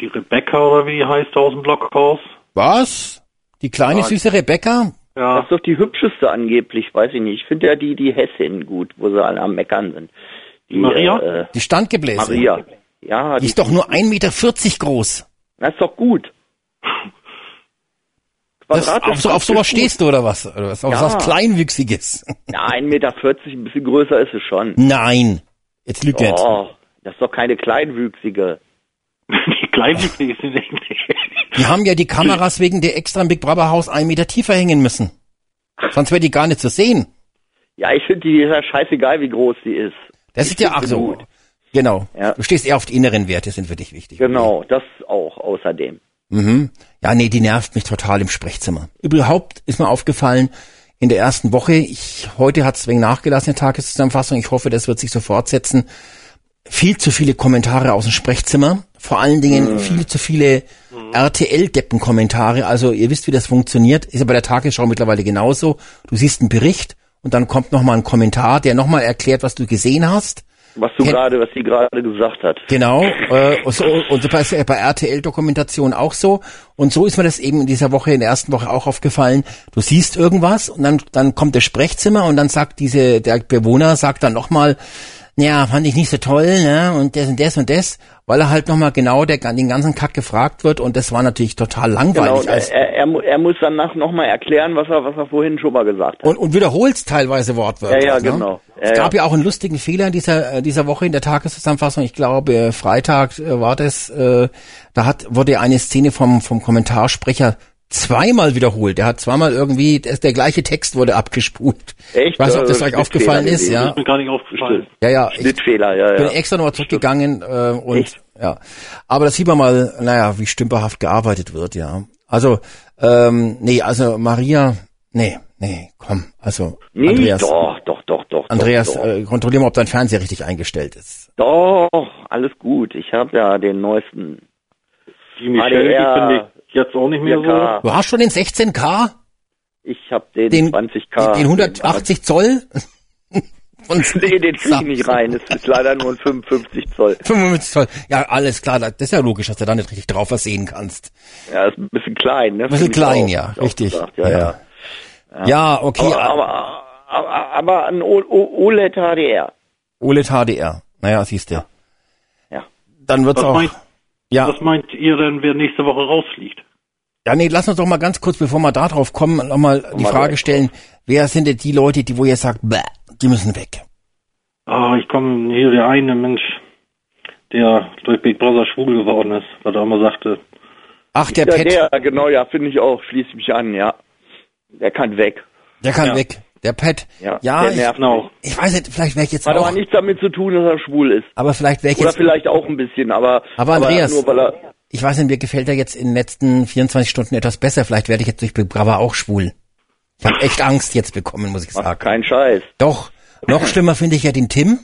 die Rebecca oder wie die heißt aus dem Blockhaus. Was? Die kleine ja. süße Rebecca? Ja. Das ist doch die hübscheste angeblich, weiß ich nicht. Ich finde ja die, die Hessin gut, wo sie alle am Meckern sind. Die, Maria? Äh, die Standgebläse. Maria. Ja. Die, die ist doch nur 1,40 Meter groß. Das ist doch gut. Das, auf, so, auf sowas stehst du oder was? Oder was? Auf ja. was Kleinwüchsiges? Ja, 1,40 Meter, ein bisschen größer ist es schon. Nein. Jetzt lügt er. Oh, das ist doch keine Kleinwüchsige. die Kleinwüchsige sind nicht. Die haben ja die Kameras wegen der extra im Big Brother Haus einen Meter tiefer hängen müssen. Sonst wäre die gar nicht zu sehen. Ja, ich finde die ist ja scheißegal, wie groß die ist. Das ich ist ja auch so. Gut. Genau. Ja. Du stehst eher auf die inneren Werte, sind für dich wichtig. Genau, das auch außerdem. Mhm. Ja, nee, die nervt mich total im Sprechzimmer. Überhaupt ist mir aufgefallen, in der ersten Woche, ich, heute hat es wegen nachgelassen, die Tageszusammenfassung, ich hoffe, das wird sich so fortsetzen, viel zu viele Kommentare aus dem Sprechzimmer, vor allen Dingen mhm. viel zu viele mhm. RTL-Deppen-Kommentare, also ihr wisst, wie das funktioniert, ist ja bei der Tagesschau mittlerweile genauso, du siehst einen Bericht und dann kommt nochmal ein Kommentar, der nochmal erklärt, was du gesehen hast, was du gerade, was sie gerade gesagt hat. Genau, äh, und so, und so bei, bei RTL-Dokumentation auch so. Und so ist mir das eben in dieser Woche, in der ersten Woche auch aufgefallen. Du siehst irgendwas und dann, dann kommt das Sprechzimmer und dann sagt diese, der Bewohner sagt dann nochmal, ja, fand ich nicht so toll, ne, und das und das und das, weil er halt nochmal genau der, den ganzen Kack gefragt wird und das war natürlich total langweilig. Genau, er, er, er muss danach nochmal erklären, was er, was er vorhin schon mal gesagt hat. Und, und wiederholt teilweise wortwörtlich. Ja, ja, ne? genau. Ja, es gab ja. ja. auch einen lustigen Fehler in dieser, äh, dieser Woche in der Tageszusammenfassung, ich glaube, Freitag äh, war das, äh, da hat, wurde eine Szene vom, vom Kommentarsprecher zweimal wiederholt. Der hat zweimal irgendwie, der, der gleiche Text wurde abgespult. Echt? Ich weiß nicht, ob das euch aufgefallen ist, ja. Das ist mir gar nicht aufgefallen. Ja, ja. Ich Schnittfehler, ja, ja. bin extra nochmal zurückgegangen äh, und Echt? ja. Aber das sieht man mal, naja, wie stümperhaft gearbeitet wird, ja. Also, ähm, nee, also Maria, nee, nee, komm, also nee, Andreas. Doch, doch, doch, doch. Andreas, doch, doch. Äh, kontrollier mal, ob dein Fernseher richtig eingestellt ist. Doch, alles gut. Ich habe ja den neuesten. Die Michelle, die finde ich jetzt auch nicht mehr so. Du hast schon den 16K? Ich habe den, den 20K. Den, den 180 Zoll? Und nee, den krieg ich nicht rein. Es ist leider nur ein 55 Zoll. 55 Zoll. Ja, alles klar. Das ist ja logisch, dass du da nicht richtig drauf was sehen kannst. Ja, ist ein bisschen klein, ne? Ein bisschen klein, auch, ja. Richtig. Ja, ja. Ja, ja okay. Aber, aber, aber, aber ein OLED HDR. OLED HDR. Naja, siehst du. Ja. Dann wird's auch... Ja. Was meint ihr denn, wer nächste Woche rausfliegt? Ja, nee, lass uns doch mal ganz kurz, bevor wir da drauf kommen, nochmal die Frage stellen, wer sind denn die Leute, die wo ihr sagt, bäh, die müssen weg? Ah, ich komme hier der eine Mensch, der durch Big Brother schwul geworden ist, was er immer sagte. Ach, der ja, Pet. Der, genau, ja, finde ich auch, schließe mich an, ja. Der kann weg. Der kann ja. weg. Der Pet. Ja, ja der nervt ich, auch. Ich weiß nicht, vielleicht wäre ich jetzt Hat auch... aber nichts damit zu tun, dass er schwul ist. Aber vielleicht wäre ich Oder jetzt... vielleicht auch ein bisschen, aber... Aber Andreas, nur weil er, ich weiß nicht, mir gefällt er jetzt in den letzten 24 Stunden etwas besser. Vielleicht werde ich jetzt durch Big Brother auch schwul. Ich habe echt Angst jetzt bekommen, muss ich sagen. Ach, kein Scheiß. Doch. Noch schlimmer finde ich ja den Tim.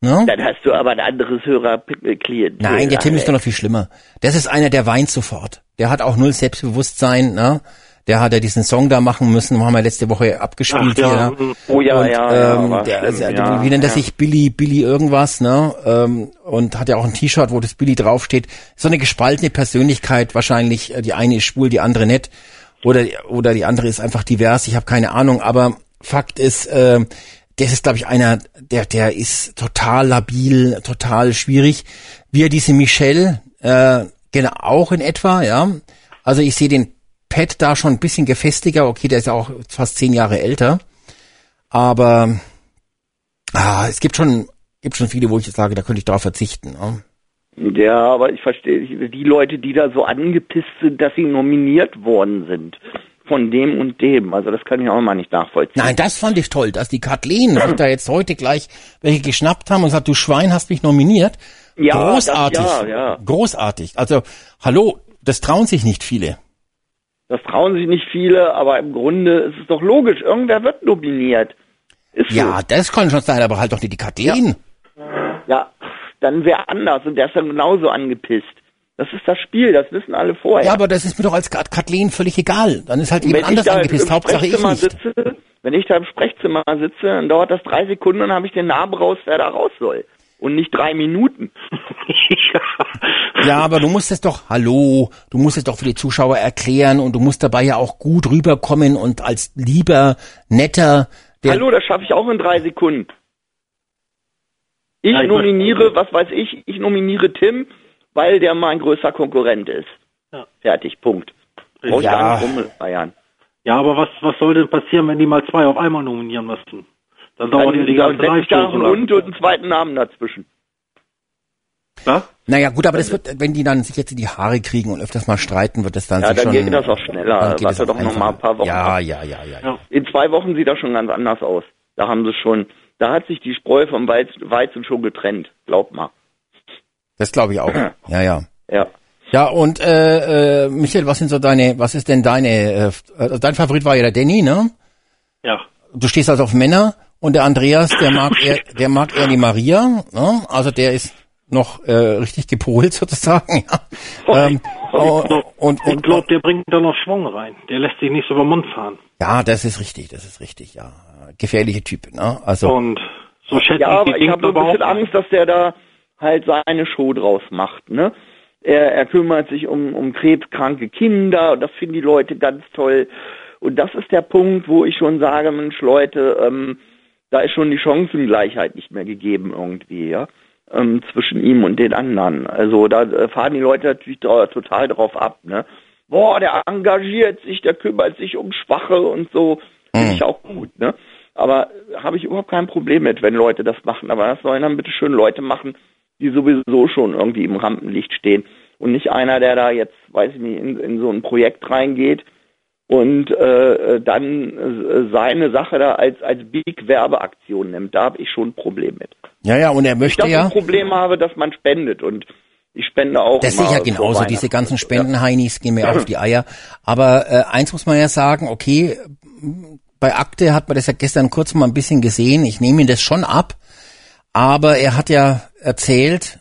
Ne? Dann hast du aber ein anderes Hörerklient. Nein, der Tim ist doch noch viel schlimmer. Das ist einer, der weint sofort. Der hat auch null Selbstbewusstsein. Ne? Der hat ja diesen Song da machen müssen, haben wir letzte Woche abgespielt Ach, ja. hier. Oh ja, und, ja, ähm, ja, der, stimmt, ja, Wie nennt er ja. sich? Billy, Billy irgendwas, ne? Ähm, und hat ja auch ein T-Shirt, wo das Billy draufsteht. So eine gespaltene Persönlichkeit wahrscheinlich. Die eine ist schwul, die andere nicht. Oder, oder die andere ist einfach divers, ich habe keine Ahnung. Aber Fakt ist, äh, das ist, glaube ich, einer, der, der ist total labil, total schwierig. Wie er diese Michelle, äh, genau, auch in etwa, ja. Also ich sehe den Pat da schon ein bisschen gefestiger. Okay, der ist ja auch fast zehn Jahre älter. Aber Ah, es gibt schon, gibt schon viele, wo ich jetzt sage, da könnte ich darauf verzichten. Ne? Ja, aber ich verstehe die Leute, die da so angepisst sind, dass sie nominiert worden sind von dem und dem. Also das kann ich auch mal nicht nachvollziehen. Nein, das fand ich toll, dass die Kathleen sich da jetzt heute gleich welche geschnappt haben und gesagt, du Schwein hast mich nominiert. Ja, großartig. Das, ja, ja. Großartig. Also, hallo, das trauen sich nicht viele. Das trauen sich nicht viele, aber im Grunde ist es doch logisch, irgendwer wird nominiert. Ist ja, so. das kann schon sein, aber halt doch nicht die Kathleen. Ja, ja dann wäre anders und der ist dann genauso angepisst. Das ist das Spiel, das wissen alle vorher. Ja, aber das ist mir doch als Kathleen völlig egal. Dann ist halt jemand anders angepisst, Hauptsache ich nicht. Sitze, wenn ich da im Sprechzimmer sitze, dann dauert das drei Sekunden, dann habe ich den Namen raus, wer da raus soll. Und nicht drei Minuten. ja, aber du musst es doch, hallo, du musst es doch für die Zuschauer erklären und du musst dabei ja auch gut rüberkommen und als lieber, netter. hallo, das schaffe ich auch in drei Sekunden. Ich nominiere, was weiß ich, ich nominiere Tim, weil der mein größter Konkurrent ist. Ja. Fertig, Punkt. Brauch ja. Bayern. Ja, aber was, was soll denn passieren, wenn die mal zwei auf einmal nominieren müssten? Dann dauert ja die ganze Zeit. Dann und, und einen zweiten Namen dazwischen. Was? Naja, gut, aber das wird, wenn die dann sich jetzt in die Haare kriegen und öfters mal streiten, wird das dann ja, sich dann schon... geht das auch schneller. Warte doch noch mal ein paar Wochen. Ja, ja, ja, ja, ja. In zwei Wochen sieht das schon ganz anders aus. Da haben sie schon, da hat sich die Spreu vom Weizen schon getrennt. Glaub mal. Das glaube ich auch. Ja, ja. Ja. Ja, und äh, äh, Michael, was sind so deine, was ist denn deine, äh, also dein Favorit war ja der Danny, ne? Ja. Du stehst also auf Männer und der Andreas, der mag eher, der mag eher die Maria, ne? Also der ist noch äh, richtig gepolt sozusagen. Ja. Ähm, und, und, und, ich glaube, der bringt da noch Schwung rein. Der lässt sich nicht so über den Mund fahren. Ja, das ist richtig, das ist richtig, ja. Gefährliche Typ, ne? Also. Und so schätze ja, aber ich habe ein bisschen Angst, dass der da halt seine Show draus macht, ne? Er, er kümmert sich um, um krebskranke Kinder und das finden die Leute ganz toll. Und das ist der Punkt, wo ich schon sage, Mensch, Leute, ähm, da ist schon die Chancengleichheit nicht mehr gegeben irgendwie, ja, ähm, zwischen ihm und den anderen. Also da äh, fahren die Leute natürlich total drauf ab, ne? Boah, der engagiert sich, der kümmert sich um Schwache und so. Finde ich mhm. auch gut, ne? Aber habe ich überhaupt kein Problem mit, wenn Leute das machen. Aber das sollen dann bitte schön Leute machen, die sowieso schon irgendwie im Rampenlicht stehen. Und nicht einer, der da jetzt, weiß ich nicht, in, in so ein Projekt reingeht und äh, dann äh, seine Sache da als, als Big-Werbeaktion nimmt. Da habe ich schon ein Problem mit. Ja, ja, und er möchte ich ja. ein Problem habe, dass man spendet und ich spende auch. Das ist ja genauso. Diese ganzen Spendenheinis gehen mir auf die Eier. Aber äh, eins muss man ja sagen, okay, bei Akte hat man das ja gestern kurz mal ein bisschen gesehen. Ich nehme ihn das schon ab. Aber er hat ja erzählt,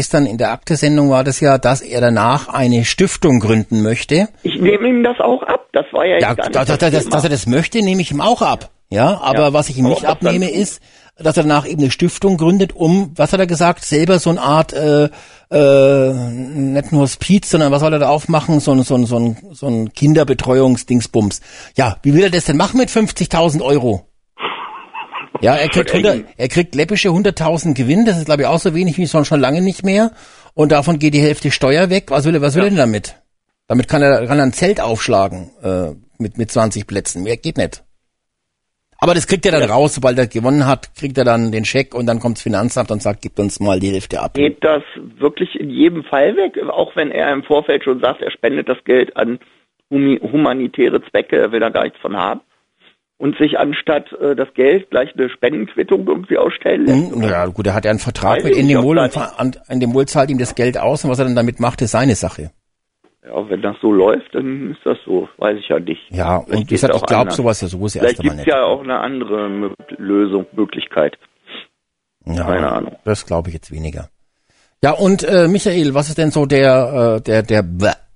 gestern in der Akte-Sendung war das ja, dass er danach eine Stiftung gründen möchte. Ich nehme ihm das auch ab. Das war ja, ja jetzt da, da, das, dass er das möchte, nehme ich ihm auch ab. Ja, aber ja, was ich ihm nicht abnehme ist, dass er danach eben eine Stiftung gründet, um, was hat er gesagt, selber so eine Art, äh, äh, nicht nur Hospiz, sondern was soll er da aufmachen, so ein, so ein, so ein, so ein Kinderbetreuungsdingsbums. Ja, wie will er das denn machen mit 50.000 Euro? Ja, er kriegt, 100, er kriegt läppische 100.000 Gewinn, das ist glaube ich auch so wenig wie sonst schon lange nicht mehr. Und davon geht die Hälfte Steuer weg. Was will er, was will ja. er denn damit? Damit kann er, kann er ein Zelt aufschlagen äh, mit, mit 20 Plätzen. Mehr geht nicht. Aber das kriegt er dann ja. raus, sobald er gewonnen hat, kriegt er dann den Scheck und dann kommt das Finanzamt und sagt, gibt uns mal die Hälfte ab. Geht das wirklich in jedem Fall weg, auch wenn er im Vorfeld schon sagt, er spendet das Geld an humanitäre Zwecke, er will da gar nichts von haben? Und sich anstatt äh, das Geld gleich eine Spendenquittung irgendwie ausstellen lässt. Hm, ja, gut, er hat ja einen Vertrag Weiß mit Endemol und Endemol zahlt ihm das Geld aus und was er dann damit macht, ist seine Sache. Ja, wenn das so läuft, dann ist das so, weiß ich ja nicht. Ja, Vielleicht und wie gesagt, ich glaube sowas ja so ist erst einmal nicht. Ja auch eine andere Lösung, Möglichkeit. Ja, Keine Ahnung. Das glaube ich jetzt weniger. Ja, und äh, Michael, was ist denn so der, äh, der, der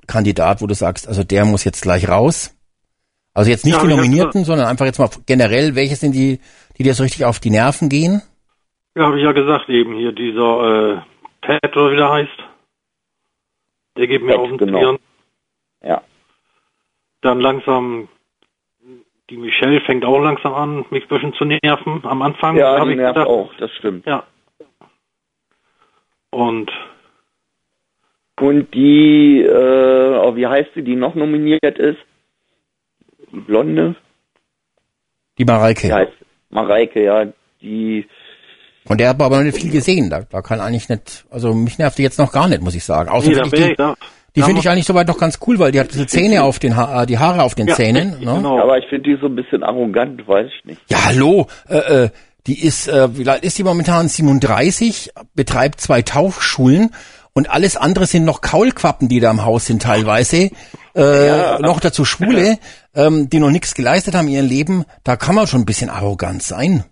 Kandidat, wo du sagst, also der muss jetzt gleich raus? Also jetzt nicht ja, die Nominierten, sondern einfach jetzt mal generell, welche sind die, die dir so richtig auf die Nerven gehen? Ja, habe ich ja gesagt eben hier, dieser äh, Ted oder wie der heißt. Der geht mir Ted, auf den genau. Ja. Dann langsam, die Michelle fängt auch langsam an, mich ein bisschen zu nerven. Am Anfang ja, habe ich nervt gedacht, auch, das stimmt. Ja. Und und die, äh, oh, wie heißt sie, die noch nominiert ist? Blonde. Die Mareike. Die heißt Mareike, ja. Die, Von der habe ich aber noch nicht viel gesehen. Da, da kann eigentlich nicht, also mich nervt die jetzt noch gar nicht, muss ich sagen. Außer Nee, ich die, ich die finde ich eigentlich soweit noch ganz cool, weil die hat diese Zähne auf den ha äh, die Haare auf den Ja, Zähnen. Ne? genau. Aber ich finde die so ein bisschen arrogant, weiß ich nicht. Ja, hallo, äh, äh, die ist, äh, wie alt ist die momentan? 37, betreibt zwei Tauchschulen und alles andere sind noch Kaulquappen, die da im Haus sind teilweise. Äh, Noch dazu Schwule, ähm, die noch nichts geleistet haben in ihrem Leben. Da kann man schon ein bisschen arrogant sein.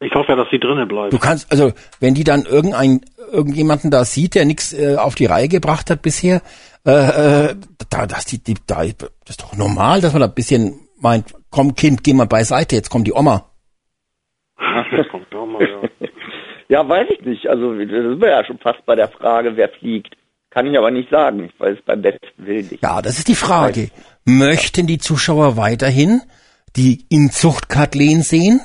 Ich hoffe ja, dass sie drinnen bleibt. Du kannst, also wenn die dann irgendein, irgendjemanden da sieht, der nichts äh, auf die Reihe gebracht hat bisher, äh, äh, da, das, die, die, da, das ist doch normal, dass man da ein bisschen meint, komm Kind, geh mal beiseite, jetzt kommt die Oma. Das kommt auch mal, ja. Ja, weiß ich nicht. Also das sind wir ja schon fast bei der Frage, wer fliegt. Kann ich aber nicht sagen. Ich weiß es beim besten Willen nicht. Ja, das ist die Frage. Möchten die Zuschauer weiterhin die Inzucht-Kathleen sehen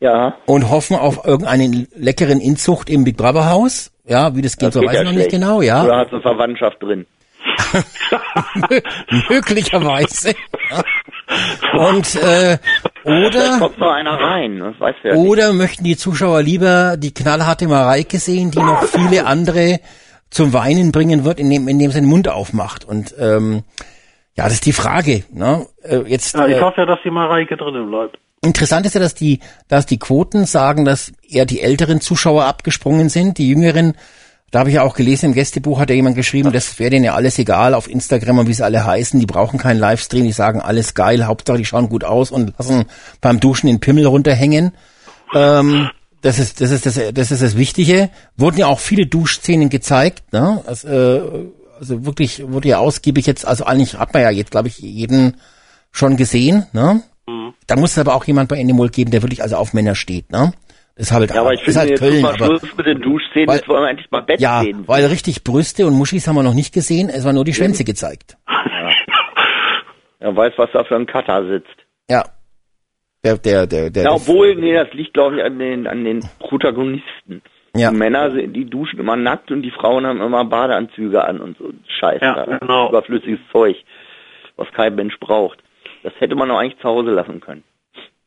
Ja, und hoffen auf irgendeinen leckeren Inzucht im Big Brother Haus? Ja, wie das geht, das so geht weiß ja ich noch nicht schlecht. genau, ja. Oder hat eine Verwandtschaft drin? Möglicherweise. Ja. Und äh, oder kommt noch einer rein. Das weiß ja nicht. oder möchten die Zuschauer lieber die knallharte Mareike sehen, die noch viele andere zum Weinen bringen wird, indem, indem sie den Mund aufmacht. Und ähm, ja, das ist die Frage. Ne? Äh, jetzt ja, ich äh, hoffe ja, dass die Mareike drinnen bleibt. Interessant ist ja, dass die, dass die Quoten sagen, dass eher die älteren Zuschauer abgesprungen sind, die jüngeren. Da habe ich ja auch gelesen, im Gästebuch hat ja jemand geschrieben, das wäre denen ja alles egal auf Instagram und wie sie alle heißen. Die brauchen keinen Livestream, die sagen alles geil, Hauptsache die schauen gut aus und lassen beim Duschen den Pimmel runterhängen. Ähm, das ist, das ist das, das ist das Wichtige. Wurden ja auch viele Duschszenen gezeigt, ne? Also, äh, also wirklich wurde ja ausgiebig jetzt, also eigentlich hat man ja jetzt, glaube ich, jeden schon gesehen, ne? Da muss es aber auch jemand bei Endemol geben, der wirklich also auf Männer steht, ne? Das ist halt, Ja, aber ich finde halt jetzt Köln, mal Schluss mit den Duschszenen. Weil- Jetzt wollen wir endlich mal Bett ja, sehen. weil richtig Brüste und Muschis haben wir noch nicht gesehen, es war nur die Schwänze gezeigt. Er weiß, was da für ein Cutter sitzt. Ja. Der, der, der, der, Ja, obwohl, nee, das liegt, glaube ich, an den, an den Protagonisten. Ja. Die Männer, die duschen immer nackt und die Frauen haben immer Badeanzüge an und so Scheiß. Ja, da. genau. Überflüssiges Zeug, was kein Mensch braucht. Das hätte man doch eigentlich zu Hause lassen können.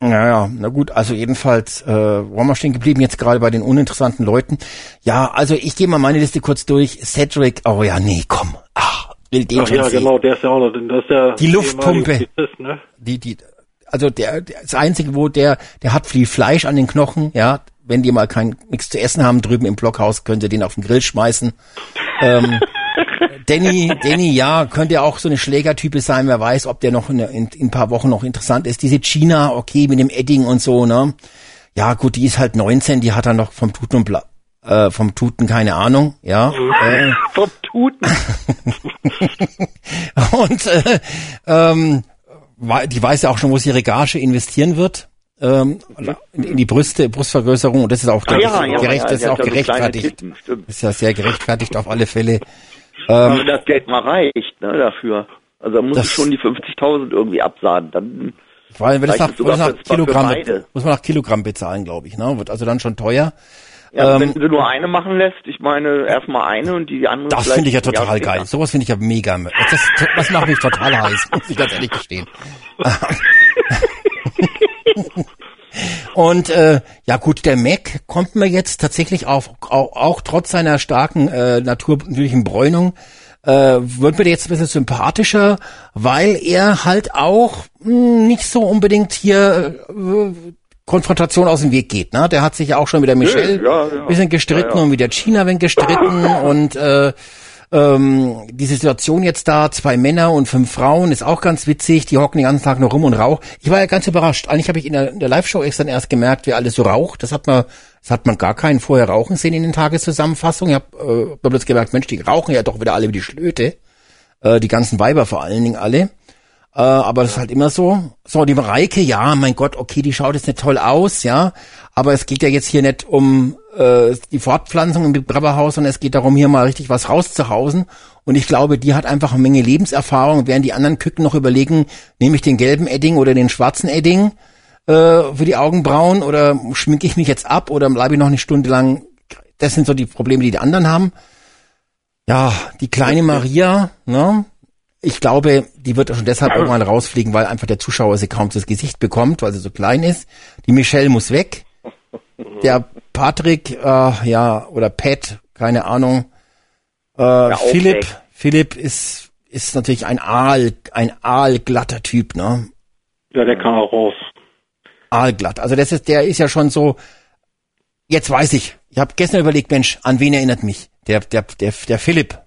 Ja, ja, na gut, also jedenfalls, äh, wo haben wir stehen geblieben jetzt gerade bei den uninteressanten Leuten? Ja, also ich gehe mal meine Liste kurz durch. Cedric, oh ja, nee, komm. Ach, will den Ach schon ja, sehen. genau, der ist ja auch noch, das ist der Die Luftpumpe. Polizist, ne? Die, die, also der, der das einzige, wo der, der hat viel Fleisch an den Knochen, ja. Wenn die mal kein nichts zu essen haben drüben im Blockhaus, könnt ihr den auf den Grill schmeißen. Ähm, Danny, Danny, ja, könnte auch so eine Schlägertype sein, wer weiß, ob der noch in, in, in ein paar Wochen noch interessant ist. Diese China, okay, mit dem Edding und so, ne? Ja, gut, die ist halt 19, die hat dann noch vom Tuten und Bla, äh, vom Tuten keine Ahnung, ja. Äh, Vom Tuten. und äh, ähm, die weiß ja auch schon, wo sie ihre Gage investieren wird. Ähm, in, die Brüste, Brustvergrößerung und das ist auch Ah, ja, ja, gerecht, ja, das ist ja gerechtfertigt. Titten, stimmt. ist ja sehr gerechtfertigt auf alle Fälle. Wenn das Geld mal reicht, ne, dafür. Also muss ich schon die 50.000 irgendwie absahnen. Dann, Weil wenn das nach, sogar nach Kilogramm, muss man nach Kilogramm bezahlen, glaube ich. Ne? Wird also dann schon teuer. ja, Ähm, wenn du nur eine machen lässt, ich meine, erstmal eine und die andere Das finde ich ja total geil. Sowas finde ich ja mega. Das, das macht mich total heiß, muss ich ganz ehrlich gestehen. Und äh, ja gut, der Mac kommt mir jetzt tatsächlich auf, auch, auch trotz seiner starken äh, natürlichen Bräunung, äh, wird mir jetzt ein bisschen sympathischer, weil er halt auch mh, nicht so unbedingt hier äh, Konfrontation aus dem Weg geht. Ne? Der hat sich ja auch schon mit der Michelle ja, ja. bisschen gestritten Ja, ja. und mit der China wenn gestritten und äh, ähm, die Situation jetzt da, zwei Männer und fünf Frauen, ist auch ganz witzig. Die hocken den ganzen Tag nur rum und rauchen. Ich war ja ganz überrascht. Eigentlich habe ich in der, in der Live-Show dann erst gemerkt, wer alles so raucht. Das hat man, das hat man gar keinen vorher rauchen sehen in den Tageszusammenfassungen. Ich habe äh, jetzt gemerkt, Mensch, die rauchen ja doch wieder alle wie die Schlöte. Äh, die ganzen Weiber vor allen Dingen alle. Äh, aber das ist halt immer so. So, die Mareike, ja, mein Gott, okay, die schaut jetzt nicht toll aus, ja. Aber es geht ja jetzt hier nicht um äh, die Fortpflanzung im Big Brother Haus, sondern es geht darum, hier mal richtig was rauszuhausen. Und ich glaube, die hat einfach eine Menge Lebenserfahrung, während die anderen Küken noch überlegen, nehme ich den gelben Edding oder den schwarzen Edding äh, für die Augenbrauen oder schminke ich mich jetzt ab oder bleibe ich noch eine Stunde lang. Das sind so die Probleme, die die anderen haben. Ja, die kleine Maria, ne? ich glaube, die wird schon deshalb irgendwann rausfliegen, weil einfach der Zuschauer sie kaum das Gesicht bekommt, weil sie so klein ist. Die Michelle muss weg. Der Patrick, äh, ja, oder Pat, keine Ahnung. Äh, ja, Philipp, weg. Philipp ist, ist natürlich ein Aal, ein aalglatter Typ, ne? Ja, der kann auch raus. Aalglatt. Also das ist, der ist ja schon so, jetzt weiß ich. Ich habe gestern überlegt, Mensch, an wen erinnert mich? Der, der, der, der Philipp.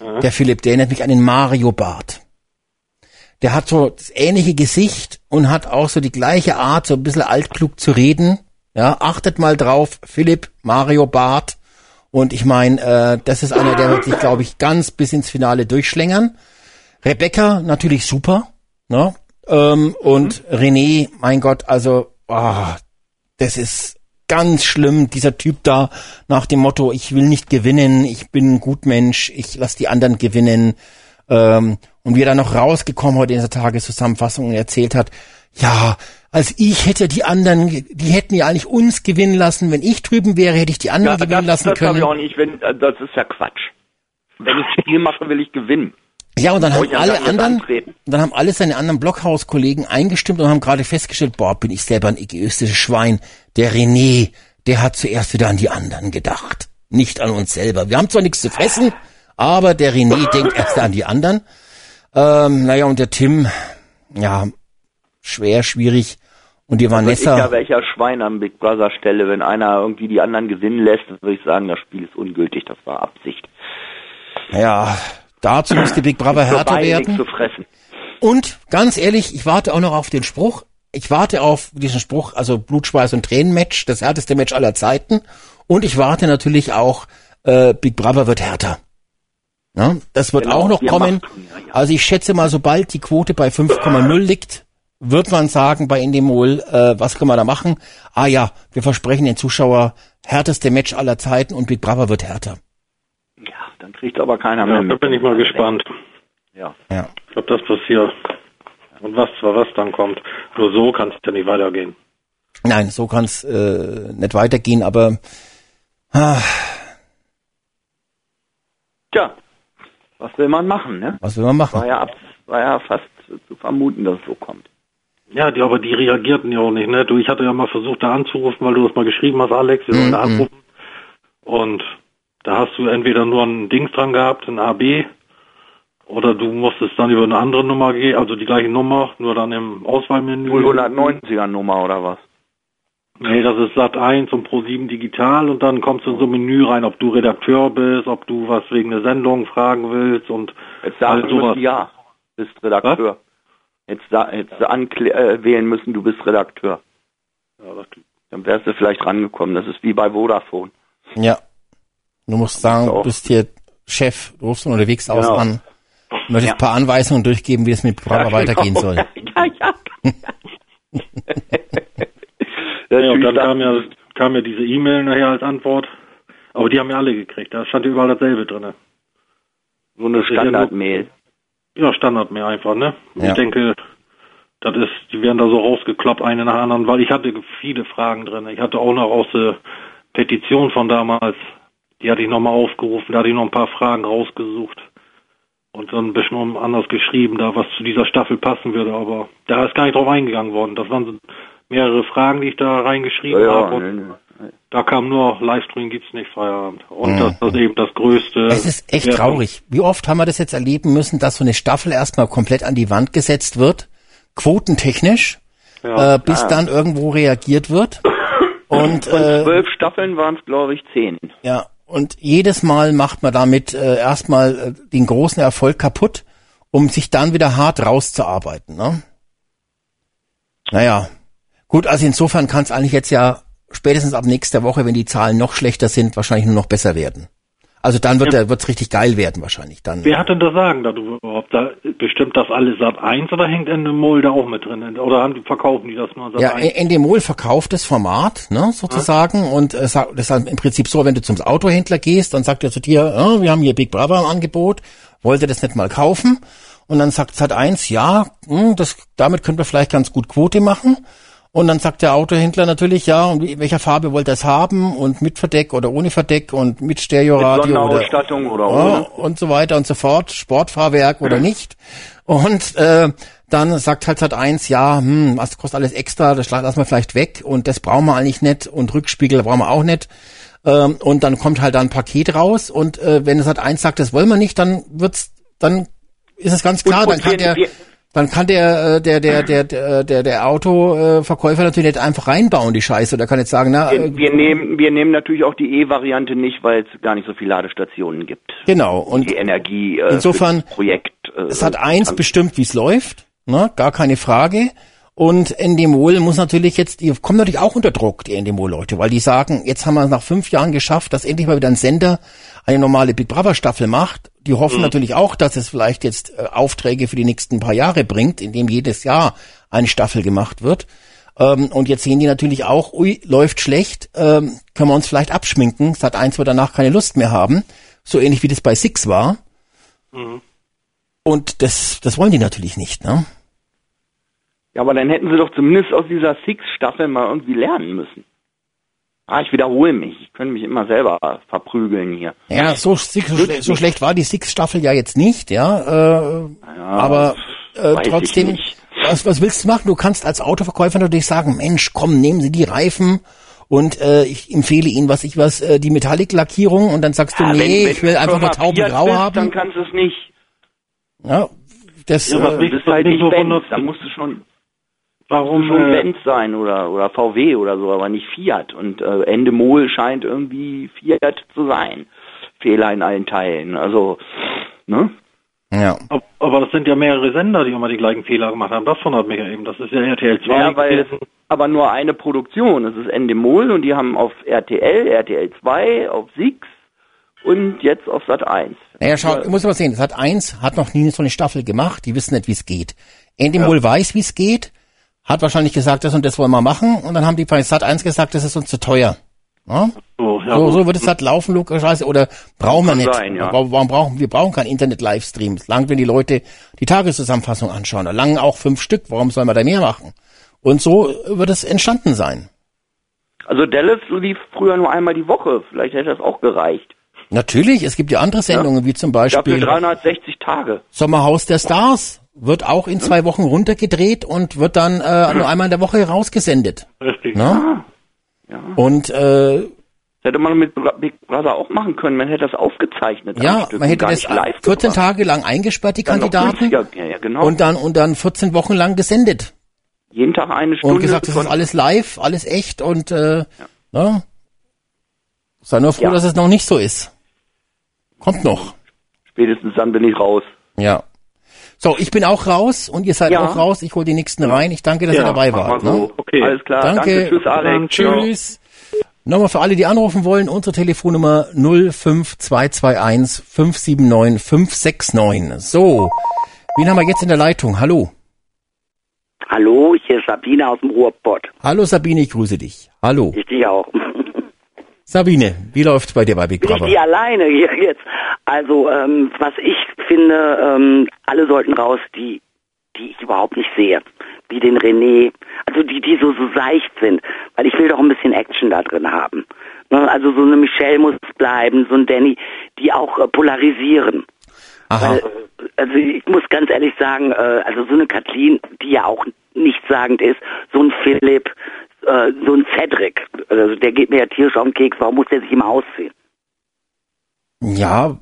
Mhm. Der Philipp, der erinnert mich an den Mario Bart. Der hat so das ähnliche Gesicht und hat auch so die gleiche Art, so ein bisschen altklug zu reden. Ja, achtet mal drauf, Philipp, Mario Bart. Und ich meine, äh, das ist einer, der wird sich, glaube ich, ganz bis ins Finale durchschlängern. Rebecca natürlich super. Ne? Ähm, und mhm. René, mein Gott, also, oh, das ist ganz schlimm, dieser Typ da nach dem Motto, ich will nicht gewinnen, ich bin ein Gutmensch, ich lass die anderen gewinnen. Ähm, und wie er dann noch rausgekommen heute in dieser Tageszusammenfassung und erzählt hat, ja, als ich hätte die anderen, die hätten ja eigentlich uns gewinnen lassen. Wenn ich drüben wäre, hätte ich die anderen ja, gewinnen das, lassen das können. Ich auch nicht, wenn, das ist ja Quatsch. Wenn ich Spiel mache, will ich gewinnen. Ja, und dann haben alle anderen, dann haben alle seine anderen Blockhaus-Kollegen eingestimmt und haben gerade festgestellt, boah, bin ich selber ein egoistisches Schwein. Der René, der hat zuerst wieder an die anderen gedacht. Nicht an uns selber. Wir haben zwar nichts zu fressen, aber der René denkt erst an die anderen. Ähm, naja, und der Tim, ja, schwer, schwierig. Und die Vanessa. Ich ja welcher Schwein am Big Brother Stelle, wenn einer irgendwie die anderen gewinnen lässt, würde ich sagen, das Spiel ist ungültig, das war Absicht. Ja, Dazu muss die Big Brother härter werden. Und ganz ehrlich, ich warte auch noch auf den Spruch. Ich warte auf diesen Spruch, also Blutschweiß und Tränenmatch, das härteste Match aller Zeiten. Und ich warte natürlich auch, äh, Big Brother wird härter. Ja, das wird genau, auch noch kommen. Ja, ja. Also ich schätze mal, sobald die Quote bei 5,0 liegt, wird man sagen bei Endemol, äh, was können wir da machen? Ah ja, wir versprechen den Zuschauer härteste Match aller Zeiten und Big Brother wird härter. Dann kriegt aber keiner ja, mehr mit. Da bin ich mal gespannt. Ja. ja. Ob das passiert. Und was zwar was dann kommt. Nur so kann es ja nicht weitergehen. Nein, so kann es äh, nicht weitergehen, aber ah. Tja, was will man machen, ne? Was will man machen? War ja, ab, war ja fast zu vermuten, dass es so kommt. Ja, die, aber die reagierten ja auch nicht, ne? Du, ich hatte ja mal versucht, da anzurufen, weil du das mal geschrieben hast, Alex, wir sollen mm -mm. anrufen. Und da hast du entweder nur ein Dings dran gehabt, ein AB, oder du musstest dann über eine andere Nummer gehen, also die gleiche Nummer, nur dann im Auswahlmenü. 090er Nummer oder was? Nee, das ist Sat 1 und Pro 7 digital und dann kommst du in so ein Menü rein, ob du Redakteur bist, ob du was wegen der Sendung fragen willst und Jetzt halt sowas. ja, bist Redakteur. Was? Jetzt hättest du anwählen müssen, du bist Redakteur. Ja, dann wärst du vielleicht rangekommen. Das ist wie bei Vodafone. Ja. Du musst sagen, du bist hier Chef, du rufst unterwegs genau. aus an. Möchtest ja. ein paar Anweisungen durchgeben, wie es mit Brava ja, weitergehen genau. soll. Ja, ja. ja, und dann kam ja, kam ja diese E-Mail nachher als Antwort. Aber die haben ja alle gekriegt. Da stand überall dasselbe drin. So eine Standard-Mail. Ja, Standard-Mail einfach, ne? Ja. Ich denke, das ist, die werden da so rausgekloppt, eine nach anderen, weil ich hatte viele Fragen drin. Ich hatte auch noch aus der Petition von damals die hatte ich nochmal aufgerufen, da hatte ich noch ein paar Fragen rausgesucht und dann ein bisschen anders geschrieben, da was zu dieser Staffel passen würde, aber da ist gar nicht drauf eingegangen worden. Das waren so mehrere Fragen, die ich da reingeschrieben ja, habe. Nee, nee. Da kam nur Livestream gibt's nicht Feierabend. Und mhm. das, das ist eben das Größte. Es ist echt traurig. Wie oft haben wir das jetzt erleben müssen, dass so eine Staffel erstmal komplett an die Wand gesetzt wird, quotentechnisch, ja. äh, bis ja. dann irgendwo reagiert wird. Und, Von äh, zwölf Staffeln waren es, glaube ich, zehn. Ja, und jedes Mal macht man damit äh, erstmal äh, den großen Erfolg kaputt, um sich dann wieder hart rauszuarbeiten. Ne? Naja, gut, also insofern kann es eigentlich jetzt ja spätestens ab nächster Woche, wenn die Zahlen noch schlechter sind, wahrscheinlich nur noch besser werden. Also dann wird ja. wird's richtig geil werden wahrscheinlich dann. Wer hat denn das Sagen da überhaupt? Da bestimmt das alles Sat 1 oder hängt Endemol da auch mit drin? Oder haben die, verkaufen die das nur Sat ja, 1? Ja, Endemol verkauft das Format, ne, sozusagen. Ja. Und äh, das ist halt im Prinzip so, wenn du zum Autohändler gehst, dann sagt er zu dir, oh, wir haben hier Big Brother im Angebot, wollt ihr das nicht mal kaufen? Und dann sagt Sat 1, ja, mh, hm, das, damit können wir vielleicht ganz gut Quote machen. Und dann sagt der Autohändler natürlich, ja, und wie, welcher Farbe wollt ihr es haben und mit Verdeck oder ohne Verdeck und mit Stereoradio Mit oder, Sonderausstattung oder ja, ohne. und so weiter und so fort, Sportfahrwerk oder nicht. Und äh, dann sagt halt Sat 1, ja, hm, was kostet alles extra, das lassen wir vielleicht weg und das brauchen wir eigentlich nicht und Rückspiegel brauchen wir auch nicht. Ähm, und dann kommt halt da ein Paket raus und äh, wenn Sat 1 sagt, das wollen wir nicht, dann wird's, dann ist es ganz klar, Und- dann und kann wir- der dann kann der äh, der der der der der, der Autoverkäufer natürlich nicht einfach reinbauen die Scheiße oder kann jetzt sagen, na äh, Wir, wir nehmen, wir nehmen natürlich auch die E-Variante nicht, weil es gar nicht so viele Ladestationen gibt. genau und die Energie äh, insofern- Projekt. Äh, es hat eins bestimmt, wie es läuft, ne, gar keine Frage. Und Endemol muss natürlich jetzt, die kommen natürlich auch unter Druck, die Endemol-Leute, weil die sagen, jetzt haben wir es nach fünf Jahren geschafft, dass endlich mal wieder ein Sender eine normale Big Brother Staffel macht. Die hoffen natürlich auch, dass es vielleicht jetzt äh, Aufträge für die nächsten paar Jahre bringt, indem jedes Jahr eine Staffel gemacht wird. Ähm, und jetzt sehen die natürlich auch, ui, läuft schlecht, ähm, können wir uns vielleicht abschminken. Sat 1 wird danach keine Lust mehr haben. So ähnlich wie das bei Six war. Und das, das wollen die natürlich nicht, ne? Ja, aber dann hätten sie doch zumindest aus dieser Six-Staffel mal irgendwie lernen müssen. Ah, ich wiederhole mich. Ich könnte mich immer selber verprügeln hier. Ja, so, so, schle so schlecht war die Six-Staffel ja jetzt nicht, ja. Äh, aber äh, trotzdem, was, was willst du machen? Du kannst als Autoverkäufer natürlich sagen, Mensch, komm, nehmen Sie die Reifen und äh, ich empfehle Ihnen, was ich was, äh, die Metallic-Lackierung und dann sagst du, Ja, nee, wenn- wenn ich will einfach nur Fiat taubengrau bist, haben. Dann kannst du es nicht. ja, das, Ja, äh, Du bist halt nicht so Benz. wundert- Da musst du schon, Warum, schon äh, Benz sein oder, oder VW oder so, aber nicht Fiat. Und äh, Endemol scheint irgendwie Fiat zu sein. Fehler in allen Teilen. Also, ne? ja. ab- aber das sind ja mehrere Sender, die immer die gleichen Fehler gemacht haben. Das wundert mich ja eben. Das ist ja RTL 2 Ja, weil es aber nur eine Produktion. Es ist Endemol und die haben auf RTL, RTL 2, auf Six und jetzt auf Sat 1. Naja, schau, muss man sehen, Sat 1 hat noch nie so eine Staffel gemacht, die wissen nicht, wie es geht. Endemol weiß, wie es geht, hat wahrscheinlich gesagt, das und das wollen wir machen und dann haben die bei Sat 1 gesagt, das ist uns zu teuer. Ja? So, ja, So, so wird es halt laufen, logischerweise, oder brauchen wir nicht. sein, ja. Warum brauchen wir brauchen kein Internet-Livestream? Es langt, wenn die Leute die Tageszusammenfassung anschauen. Da langen auch fünf Stück. Warum sollen wir da mehr machen? Und so wird es entstanden sein. Also Dallas lief früher nur einmal die Woche. Vielleicht hätte das auch gereicht. Natürlich, es gibt ja andere Sendungen, wie zum Dafür Beispiel 360 Tage. Sommerhaus der Stars. Wird auch in zwei Wochen runtergedreht und wird dann äh, nur einmal in der Woche rausgesendet. Richtig. Ne? Ja. Und äh, Das hätte man mit Big Brother auch machen können. Man hätte das aufgezeichnet. ja, man hätte das nicht live 14 gebracht. Tage lang eingesperrt, die Dann Kandidaten. Ja, ja, genau. und dann und dann 14 Wochen lang gesendet. Jeden Tag eine Stunde. und gesagt, das ist alles live, alles echt und äh, ne? sei nur froh, Ja. dass es noch nicht so ist. Kommt noch. Spätestens dann bin ich raus. Ja. So, ich bin auch raus und ihr seid Ja. auch raus. Ich hole die nächsten rein. Ich danke, dass Ja, ihr dabei wart. so. Ne? Okay. Alles klar. Danke. Tschüss, Alex. Ciao. Tschüss. Nochmal für alle, die anrufen wollen, unsere Telefonnummer 05221 579 569. So, wen haben wir jetzt in der Leitung? Hallo. Hallo, hier ist Sabine aus dem Ruhrpott. Hallo Sabine, ich grüße dich. Hallo. Ich dich auch. Sabine, wie läuft's bei dir bei Big Bin ich Brother? die alleine hier jetzt? Also, ähm, was ich finde, ähm, alle sollten raus, die, die ich überhaupt nicht sehe. Wie den René. Also die, die so, so seicht sind. Weil ich will doch ein bisschen Action da drin haben. Ne? Also so eine Michelle muss bleiben, so ein Danny, die auch äh, polarisieren. Aha. Weil, also ich muss ganz ehrlich sagen, äh, also so eine Kathleen, die ja auch nichtssagend ist, so ein Philipp, äh, so ein Cedric, also der geht mir ja tierisch auf den Keks, warum muss der sich immer ausziehen? Ja,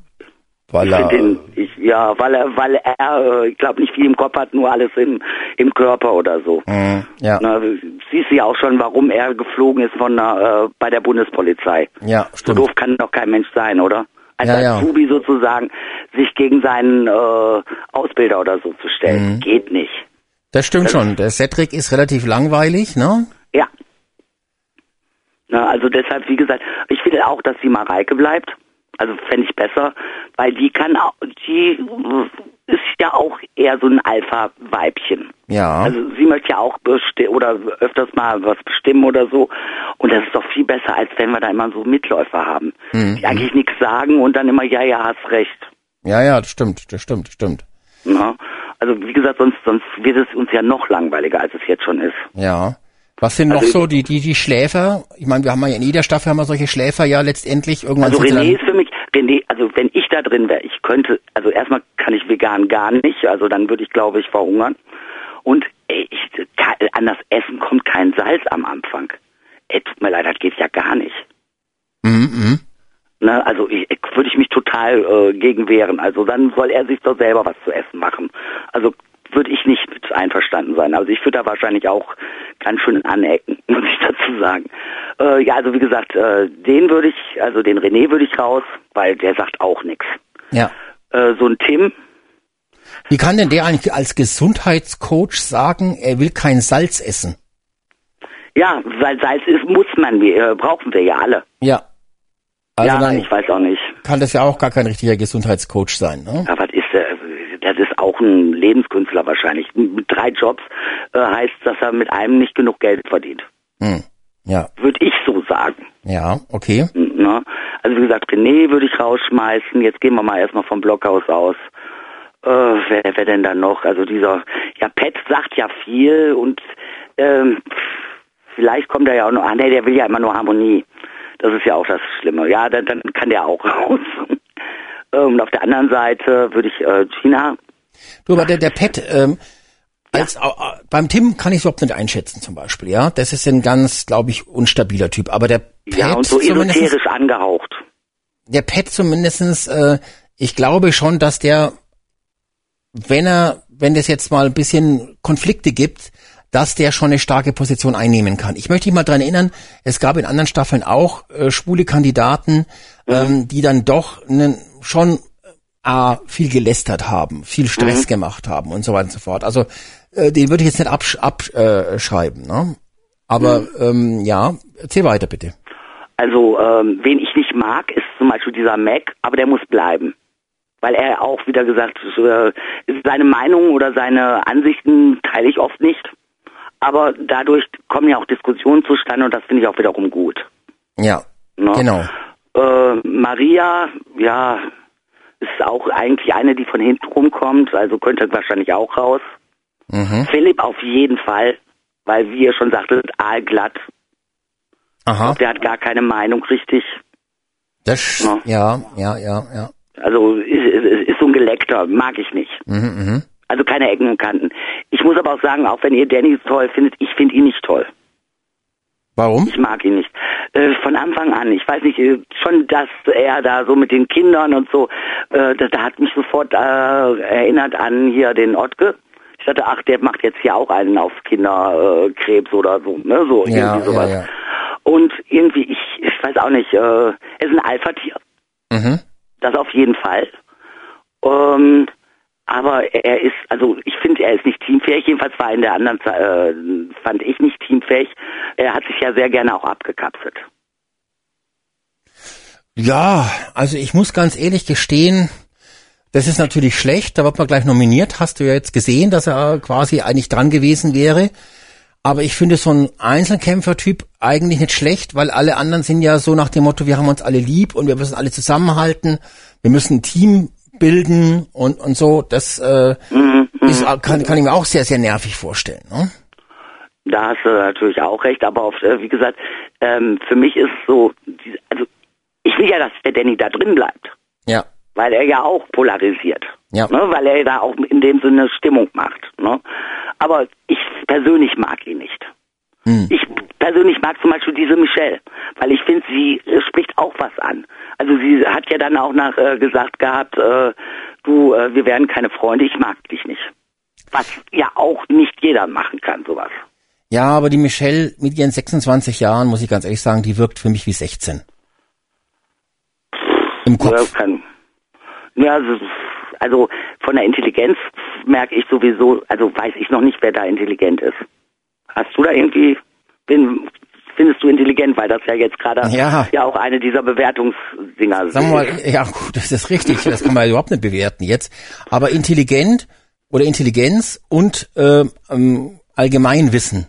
weil er, den, ich, ja, weil er, weil er, äh, ich glaube nicht viel im Kopf hat, nur alles im, im Körper oder so. Mm, ja, Na, siehst du ja auch schon, warum er geflogen ist von der, äh, bei der Bundespolizei. ja, So stimmt. doof kann doch kein Mensch sein, oder? Als Ja, ja. Azubi sozusagen sich gegen seinen äh, Ausbilder oder so zu stellen. Mhm. Geht nicht. Das stimmt schon. Der Cedric ist relativ langweilig, ne? Ja. Na, also deshalb, wie gesagt, ich finde auch, dass die Mareike bleibt. Also fände ich besser, weil die kann auch, die ist ja auch eher so ein Alpha-Weibchen. Ja. Also sie möchte ja auch oder öfters mal was bestimmen oder so. Und das ist doch viel besser, als wenn wir da immer so Mitläufer haben, Mhm. die eigentlich nichts sagen und dann immer, ja, ja, hast recht. ja, ja, das stimmt, das stimmt, das stimmt. Na? Also wie gesagt, sonst, sonst wird es uns ja noch langweiliger, als es jetzt schon ist. Ja. Was sind also noch so die, die, die Schläfer? Ich meine, wir haben ja in jeder Staffel haben wir solche Schläfer, ja, letztendlich irgendwann. Also René ist für mich, René, also wenn ich da drin wäre, ich könnte, also erstmal kann ich vegan gar nicht, also dann würde ich, glaube ich, verhungern. Und ey, ich, an das Essen kommt kein Salz am Anfang. Ey, tut mir leid, das geht ja gar nicht. Mhm, mh. Ne, also ich, würde ich mich total äh, gegen wehren. Also dann soll er sich doch selber was zu essen machen. Also würde ich nicht mit einverstanden sein. Also ich würde da wahrscheinlich auch ganz schön anecken, muss ich dazu sagen. Äh, ja, also wie gesagt, äh, den würde ich, also den René würde ich raus, weil der sagt auch nichts. Ja. Äh, so ein Tim. Wie kann denn der eigentlich als Gesundheitscoach sagen, er will kein Salz essen? Ja, weil Salz ist, muss man, äh, brauchen wir ja alle. Ja. Also ja, ich weiß auch nicht. Kann das ja auch gar kein richtiger Gesundheitscoach sein, ne? Der? Das ist auch ein Lebenskünstler wahrscheinlich. Mit drei Jobs äh, heißt, dass er mit einem nicht genug Geld verdient. Hm. Ja. Würde ich so sagen. Ja, okay. Na, also wie gesagt, René würde ich rausschmeißen. Jetzt gehen wir mal erstmal vom Blockhaus aus. Äh, wer, wer denn da noch? Also dieser, ja, Pet sagt ja viel und ähm, vielleicht kommt er ja auch noch, ah nee, der will ja immer nur Harmonie. Das ist ja auch das Schlimme. Ja, dann, dann kann der auch raus. Ähm, und auf der anderen Seite würde ich äh, China. Du, aber der, der Pet, ähm, als, ja. äh, beim Tim kann ich es überhaupt nicht einschätzen zum Beispiel, ja. Das ist ein ganz, glaube ich, unstabiler Typ. Aber der Pet ja, und so esoterisch angehaucht. Der Pet zumindestens, äh, ich glaube schon, dass der, wenn er, wenn es jetzt mal ein bisschen Konflikte gibt, dass der schon eine starke Position einnehmen kann. Ich möchte dich mal dran erinnern, es gab in anderen Staffeln auch äh, schwule Kandidaten, mhm. ähm, die dann doch einen, schon äh, viel gelästert haben, viel Stress mhm. gemacht haben und so weiter und so fort. Also äh, den würde ich jetzt nicht abschreiben. Äh, ne? Aber mhm. ähm, ja, erzähl weiter bitte. Also ähm, wen ich nicht mag, ist zum Beispiel dieser Mac, aber der muss bleiben weil er auch wieder gesagt, äh, seine Meinung oder seine Ansichten teile ich oft nicht aber dadurch kommen ja auch Diskussionen zustande und das finde ich auch wiederum gut. Ja, ne? genau. Äh, Maria, ja, ist auch eigentlich eine, die von hinten rumkommt, also könnte wahrscheinlich auch raus. Mhm. Philipp auf jeden Fall, weil wie ihr schon sagtet, aalglatt. Aha. Der hat gar keine Meinung richtig. Das, ja, ja, ja, ja. ja. Also ist, ist, so ein Geleckter, mag ich nicht. Mhm, mh. Also keine Ecken und Kanten. Ich muss aber auch sagen, auch wenn ihr Danny toll findet, ich finde ihn nicht toll. Warum? Ich mag ihn nicht. Äh, von Anfang an. Ich weiß nicht, äh, schon, dass er da so mit den Kindern und so, äh, da, da hat mich sofort äh, erinnert an hier den Ottke. Ich dachte, ach, der macht jetzt hier auch einen auf Kinderkrebs oder so, ne, so ja, irgendwie sowas. Ja, ja. Und irgendwie, ich, ich weiß auch nicht, er ist ein Alpha-Tier. Mhm. Das auf jeden Fall. Ähm, aber er ist, also ich finde, er ist nicht teamfähig. Jedenfalls war er in der anderen, äh, fand ich nicht teamfähig. Er hat sich ja sehr gerne auch abgekapselt. Ja, also ich muss ganz ehrlich gestehen, das ist natürlich schlecht. Da wird man gleich nominiert. Hast du ja jetzt gesehen, dass er quasi eigentlich dran gewesen wäre. Aber ich finde so ein Einzelkämpfertyp eigentlich nicht schlecht, weil alle anderen sind ja so nach dem Motto, wir haben uns alle lieb und wir müssen alle zusammenhalten. Wir müssen ein Team bilden und, und so, das äh, mhm, ist, mhm. kann, kann ich mir auch sehr, sehr nervig vorstellen. Ne? Da hast du natürlich auch recht, aber auf, äh, wie gesagt, ähm, für mich ist so, also ich will ja, dass der Danny da drin bleibt. Ja. Weil er ja auch polarisiert. Ja. Ne, weil er da auch in dem Sinne Stimmung macht. Ne? Aber ich persönlich mag ihn nicht. Hm. Ich persönlich mag zum Beispiel diese Michelle, weil ich finde, sie äh, spricht auch was an. Also sie hat ja dann auch nach äh, gesagt gehabt, äh, du, äh, wir werden keine Freunde, ich mag dich nicht. Was ja auch nicht jeder machen kann, sowas. Ja, aber die Michelle mit ihren 26 Jahren, muss ich ganz ehrlich sagen, die wirkt für mich wie 16. Im Kopf. Ja, kann, ja also, also von der Intelligenz merke ich sowieso, also weiß ich noch nicht, wer da intelligent ist. Hast du da irgendwie, bin, findest du intelligent, weil das ja jetzt gerade ja. ja auch eine dieser Bewertungsdinger ist. Sagen wir mal, ja gut, das ist richtig, das kann man überhaupt nicht bewerten jetzt. Aber intelligent oder Intelligenz und äh, ähm, Allgemeinwissen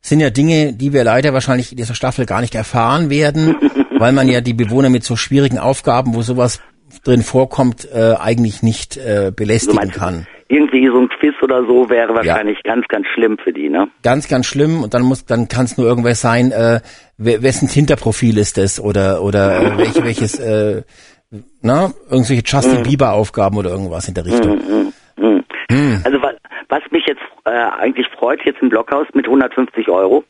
sind ja Dinge, die wir leider wahrscheinlich in dieser Staffel gar nicht erfahren werden, weil man ja die Bewohner mit so schwierigen Aufgaben, wo sowas drin vorkommt, äh, eigentlich nicht äh, belästigen kann irgendwie so ein Quiz oder so wäre wahrscheinlich ja. ganz, ganz schlimm für die, ne? Ganz, ganz schlimm und dann muss, dann kann es nur irgendwas sein, äh, wessen Hinterprofil ist das oder oder äh, welche, welches, äh, na, irgendwelche Justin mhm. Bieber Aufgaben oder irgendwas in der Richtung. Mhm, mhm, mhm. Also was, was mich jetzt äh, eigentlich freut, jetzt im Blockhaus mit 150 Euro,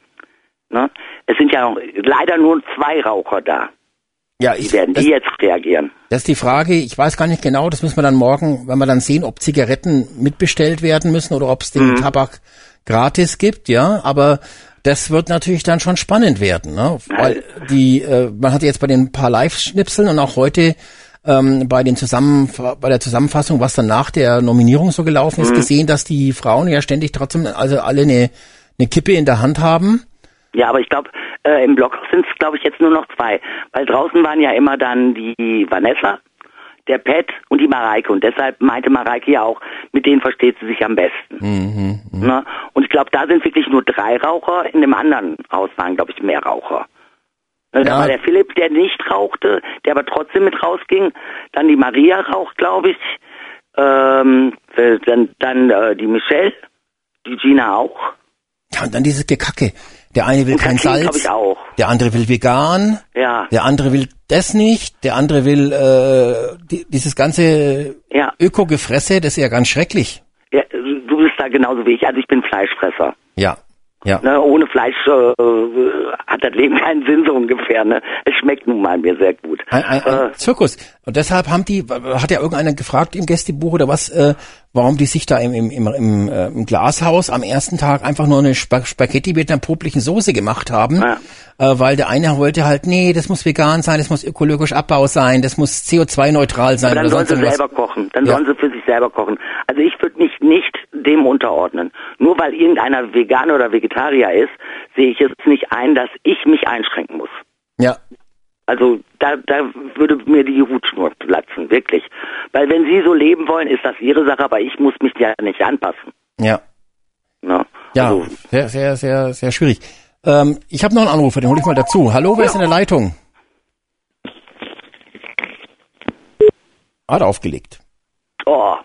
ne? Es sind ja leider nur zwei Raucher da. Ja, ich, Wie werden die das, jetzt reagieren? Das ist die Frage. Ich weiß gar nicht genau. Das müssen wir dann morgen, wenn wir dann sehen, ob Zigaretten mitbestellt werden müssen oder ob es den mhm. Tabak gratis gibt. Ja, aber das wird natürlich dann schon spannend werden, ne? Weil die, äh, man hat jetzt bei den paar Live-Schnipseln und auch heute ähm, bei den Zusammen bei der Zusammenfassung, was dann nach der Nominierung so gelaufen ist, mhm. gesehen, dass die Frauen ja ständig trotzdem also alle eine, eine Kippe in der Hand haben ja, aber ich glaube, äh, im Blockhaus sind es, glaube ich, jetzt nur noch zwei. Weil draußen waren ja immer dann die Vanessa, der Pat und die Mareike. Und deshalb meinte Mareike ja auch, mit denen versteht sie sich am besten. Mhm, mh. Ne? Und ich glaube, da sind wirklich nur drei Raucher. In dem anderen Haus waren, glaube ich, mehr Raucher. Ne, da war der Philipp, der nicht rauchte, der aber trotzdem mit rausging. Dann die Maria raucht, glaube ich. Ähm, dann dann äh, die Michelle, die Gina auch. Ja, und dann dieses Gekacke. Der eine will kein Salz, der andere will vegan, ja. der andere will das nicht, der andere will äh, die, dieses ganze ja. Öko-Gefresse, das ist ja ganz schrecklich. Ja, du bist da genauso wie ich, also ich bin Fleischfresser. Ja. Ja. Ne, ohne Fleisch äh, hat das Leben keinen Sinn so ungefähr. Ne? Es schmeckt nun mal mir sehr gut. Ein, ein, ein äh, Zirkus. Und deshalb haben die, hat ja irgendeiner gefragt im Gästebuch oder was, äh, warum die sich da im, im, im, im, äh, im Glashaus am ersten Tag einfach nur eine Sp Spaghetti mit einer poplichen Soße gemacht haben. Ja. Äh, weil der eine wollte halt, nee, das muss vegan sein, das muss ökologisch Abbau sein, das muss CO2-neutral sein. Aber dann sollen sie selber kochen. Dann ja. sollen sie für sich selber kochen. Also ich würde mich nicht dem unterordnen. Nur weil irgendeiner Veganer oder Vegetarier ist, sehe ich jetzt nicht ein, dass ich mich einschränken muss. Ja. Also da, da würde mir die Hutschnur platzen, wirklich. Weil wenn Sie so leben wollen, ist das Ihre Sache, aber ich muss mich ja nicht anpassen. Ja. Na, ja, also, sehr, sehr, sehr, sehr schwierig. Ähm, ich habe noch einen Anrufer, den hole ich mal dazu. Hallo, wer ja. ist in der Leitung? Hat aufgelegt. Oh.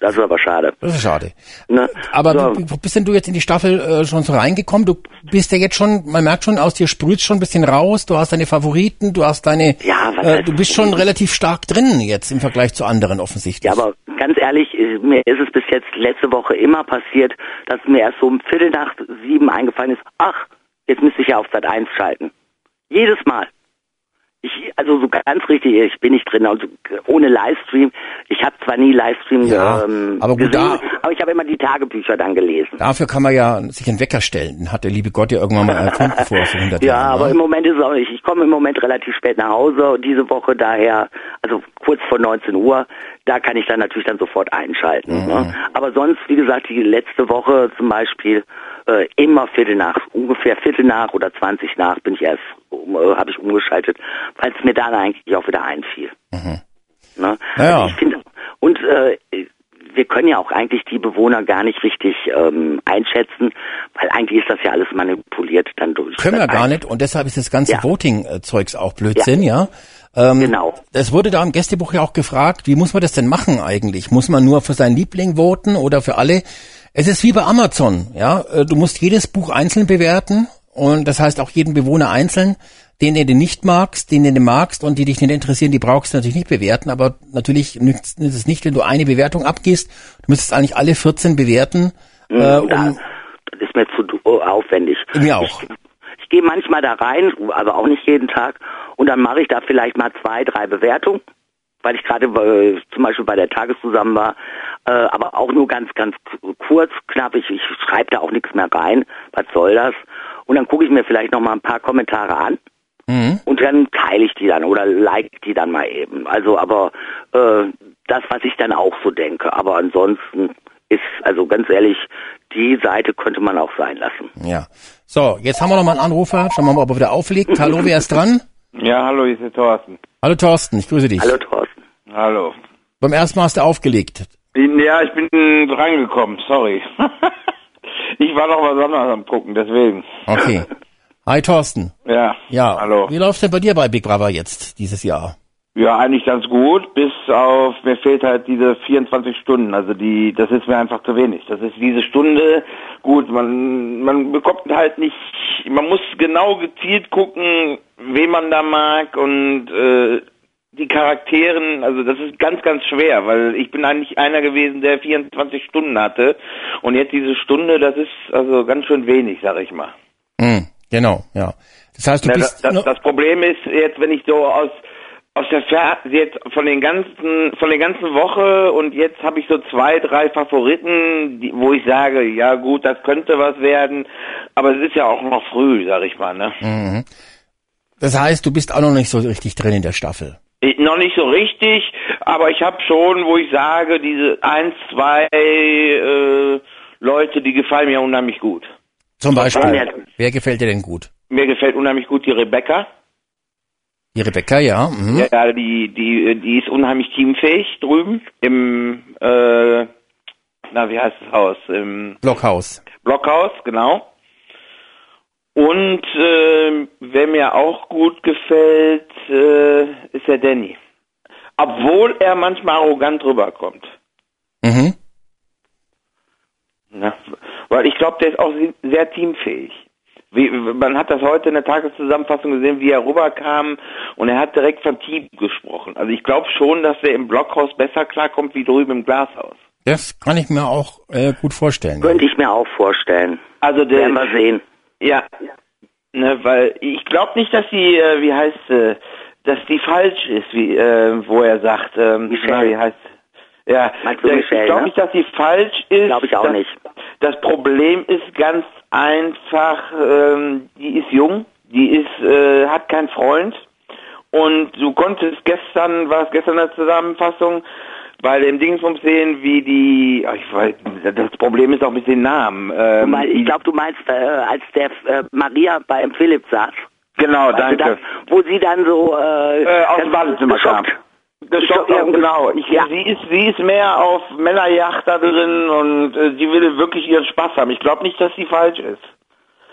Das ist aber schade. Das ist schade. Ne? Aber so. wie, bist denn du jetzt in die Staffel äh, schon so reingekommen? Du bist ja jetzt schon, man merkt schon, aus dir sprüht schon ein bisschen raus. Du hast deine Favoriten, du hast deine, ja, äh, du bist schon relativ stark drin jetzt im Vergleich zu anderen offensichtlich. Ja, aber ganz ehrlich, äh, mir ist es bis jetzt letzte Woche immer passiert, dass mir erst so um Viertel nach sieben eingefallen ist, ach, jetzt müsste ich ja auf Sat 1 schalten. Jedes Mal. Ich, also so ganz richtig, ich bin nicht drin, also ohne Livestream. Ich habe zwar nie Livestream ja, ähm, aber gut, gesehen, da, aber ich habe immer die Tagebücher dann gelesen. Dafür kann man ja sich einen Wecker stellen. Hat der liebe Gott ja irgendwann mal erfunden vor 100 Ja, Jahren, aber ne? im Moment ist es auch nicht. Ich komme im Moment relativ spät nach Hause diese Woche, daher, also kurz vor 19 Uhr, da kann ich dann natürlich dann sofort einschalten. Mhm. Ne? Aber sonst, wie gesagt, die letzte Woche zum Beispiel, äh, immer Viertel nach, ungefähr Viertel nach oder 20 nach bin ich erst, um, äh, habe ich umgeschaltet, weil es mir dann eigentlich auch wieder einfiel. Mhm. Ne? Ja. Also find, und äh, wir können ja auch eigentlich die Bewohner gar nicht richtig ähm, einschätzen, weil eigentlich ist das ja alles manipuliert dann durch. Können wir gar nicht und deshalb ist das ganze ja. Voting-Zeugs auch Blödsinn, ja. ja? Ähm, genau. Es wurde da im Gästebuch ja auch gefragt, wie muss man das denn machen eigentlich? Muss man nur für seinen Liebling voten oder für alle? Es ist wie bei Amazon, ja. Äh, du musst jedes Buch einzeln bewerten und das heißt auch jeden Bewohner einzeln. Den, den du nicht magst, den, den du magst und die dich nicht interessieren, die brauchst du natürlich nicht bewerten, aber natürlich nützt es nicht, wenn du eine Bewertung abgehst. Du müsstest eigentlich alle 14 bewerten. Mhm, äh, um, das ist mir zu aufwendig. Mir auch. Ich, ich gehe manchmal da rein, aber auch nicht jeden Tag, und dann mache ich da vielleicht mal zwei, drei Bewertungen weil ich gerade äh, zum Beispiel bei der Tageszusammen war, äh, aber auch nur ganz, ganz kurz, knapp. Ich, ich schreibe da auch nichts mehr rein. Was soll das? Und dann gucke ich mir vielleicht noch mal ein paar Kommentare an. Mhm. Und dann teile ich die dann oder like die dann mal eben. Also, aber äh, das, was ich dann auch so denke. Aber ansonsten ist, also ganz ehrlich, die Seite könnte man auch sein lassen. Ja. So, jetzt haben wir noch mal einen Anrufer. Schauen wir mal, ob er wieder auflegt. Hallo, wer ist dran? Ja, hallo, hier ist der Thorsten. Hallo Thorsten, ich grüße dich. Hallo Thorsten. Hallo. Beim ersten Mal hast du aufgelegt. Ja, ich bin drangekommen, sorry. ich war noch was anderes am gucken, deswegen. Okay. Hi Thorsten. Ja. Ja. Hallo. Wie läuft denn bei dir bei Big Brother jetzt dieses Jahr? Ja, eigentlich ganz gut, bis auf, mir fehlt halt diese 24 Stunden, also die, das ist mir einfach zu wenig. Das ist diese Stunde, gut, man, man bekommt halt nicht, man muss genau gezielt gucken, wen man da mag und, äh, die Charakteren, also das ist ganz, ganz schwer, weil ich bin eigentlich einer gewesen, der 24 Stunden hatte und jetzt diese Stunde, das ist also ganz schön wenig, sag ich mal. Mm, genau, ja. Das heißt, du Na, bist das, das, das Problem ist jetzt, wenn ich so aus aus der Fer jetzt von den ganzen von der ganzen Woche und jetzt habe ich so zwei drei Favoriten, die, wo ich sage, ja gut, das könnte was werden, aber es ist ja auch noch früh, sag ich mal, ne? Mhm. Das heißt, du bist auch noch nicht so richtig drin in der Staffel. Ich, noch nicht so richtig, aber ich habe schon, wo ich sage, diese ein, zwei äh, Leute, die gefallen mir unheimlich gut. Zum Beispiel, wer gefällt dir denn gut? Mir gefällt unheimlich gut die Rebecca. Die Rebecca, ja. Mhm. Ja, die, die, die ist unheimlich teamfähig drüben im, äh, na, wie heißt das Haus? Im Blockhaus. Blockhaus, genau. Und äh, wer mir auch gut gefällt, äh, ist der Danny. Obwohl er manchmal arrogant rüberkommt. Mhm. Na, weil ich glaube, der ist auch sehr teamfähig. Wie, man hat das heute in der Tageszusammenfassung gesehen, wie er rüberkam und er hat direkt vom Team gesprochen. Also ich glaube schon, dass er im Blockhaus besser klarkommt wie drüben im Glashaus. Das kann ich mir auch äh, gut vorstellen. Könnte ich mir auch vorstellen. Also der, Werden wir sehen. Ja, ne, weil ich glaube nicht, dass die, äh, wie heißt, äh, dass die falsch ist, wie, äh, wo er sagt, ähm, Michelle. na, wie heißt, ja, Michelle, ich glaube ne? nicht, dass die falsch ist. Glaube ich auch das, nicht. Das Problem ist ganz einfach, ähm, die ist jung, die ist, äh, hat keinen Freund und du konntest gestern, war es gestern in der Zusammenfassung, bei dem Dingsbums sehen, wie die, ach, ich weiß, das Problem ist auch mit den Namen. Ähm, mein, ich glaube, du meinst, äh, als der äh, Maria beim Philipp saß. genau, du danke. das, wo sie dann so äh, Äh, aus dem Badezimmer kam. Das Stopp, ja, genau. Ich, Ja. Sie ist, sie ist mehr auf Männerjacht da drin und äh, sie will wirklich ihren Spaß haben. Ich glaube nicht, dass sie falsch ist.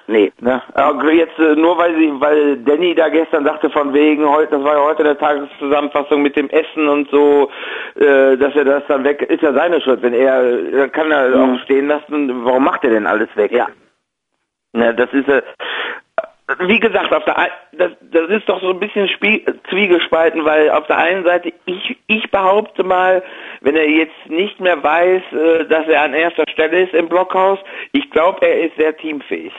Nee. Ne? Aber jetzt äh, nur weil sie, weil Danny da gestern sagte von wegen heute, das war ja heute der Tageszusammenfassung mit dem Essen und so, äh, dass er das dann weg, ist ja seine Schuld. Wenn er, dann kann er Mhm. auch stehen lassen. Warum macht er denn alles weg? Ja. Ne, das ist äh, wie gesagt, auf der das, das ist doch so ein bisschen spie zwiegespalten, weil auf der einen Seite ich ich behaupte mal, wenn er jetzt nicht mehr weiß, äh, dass er an erster Stelle ist im Blockhaus, ich glaube, er ist sehr teamfähig.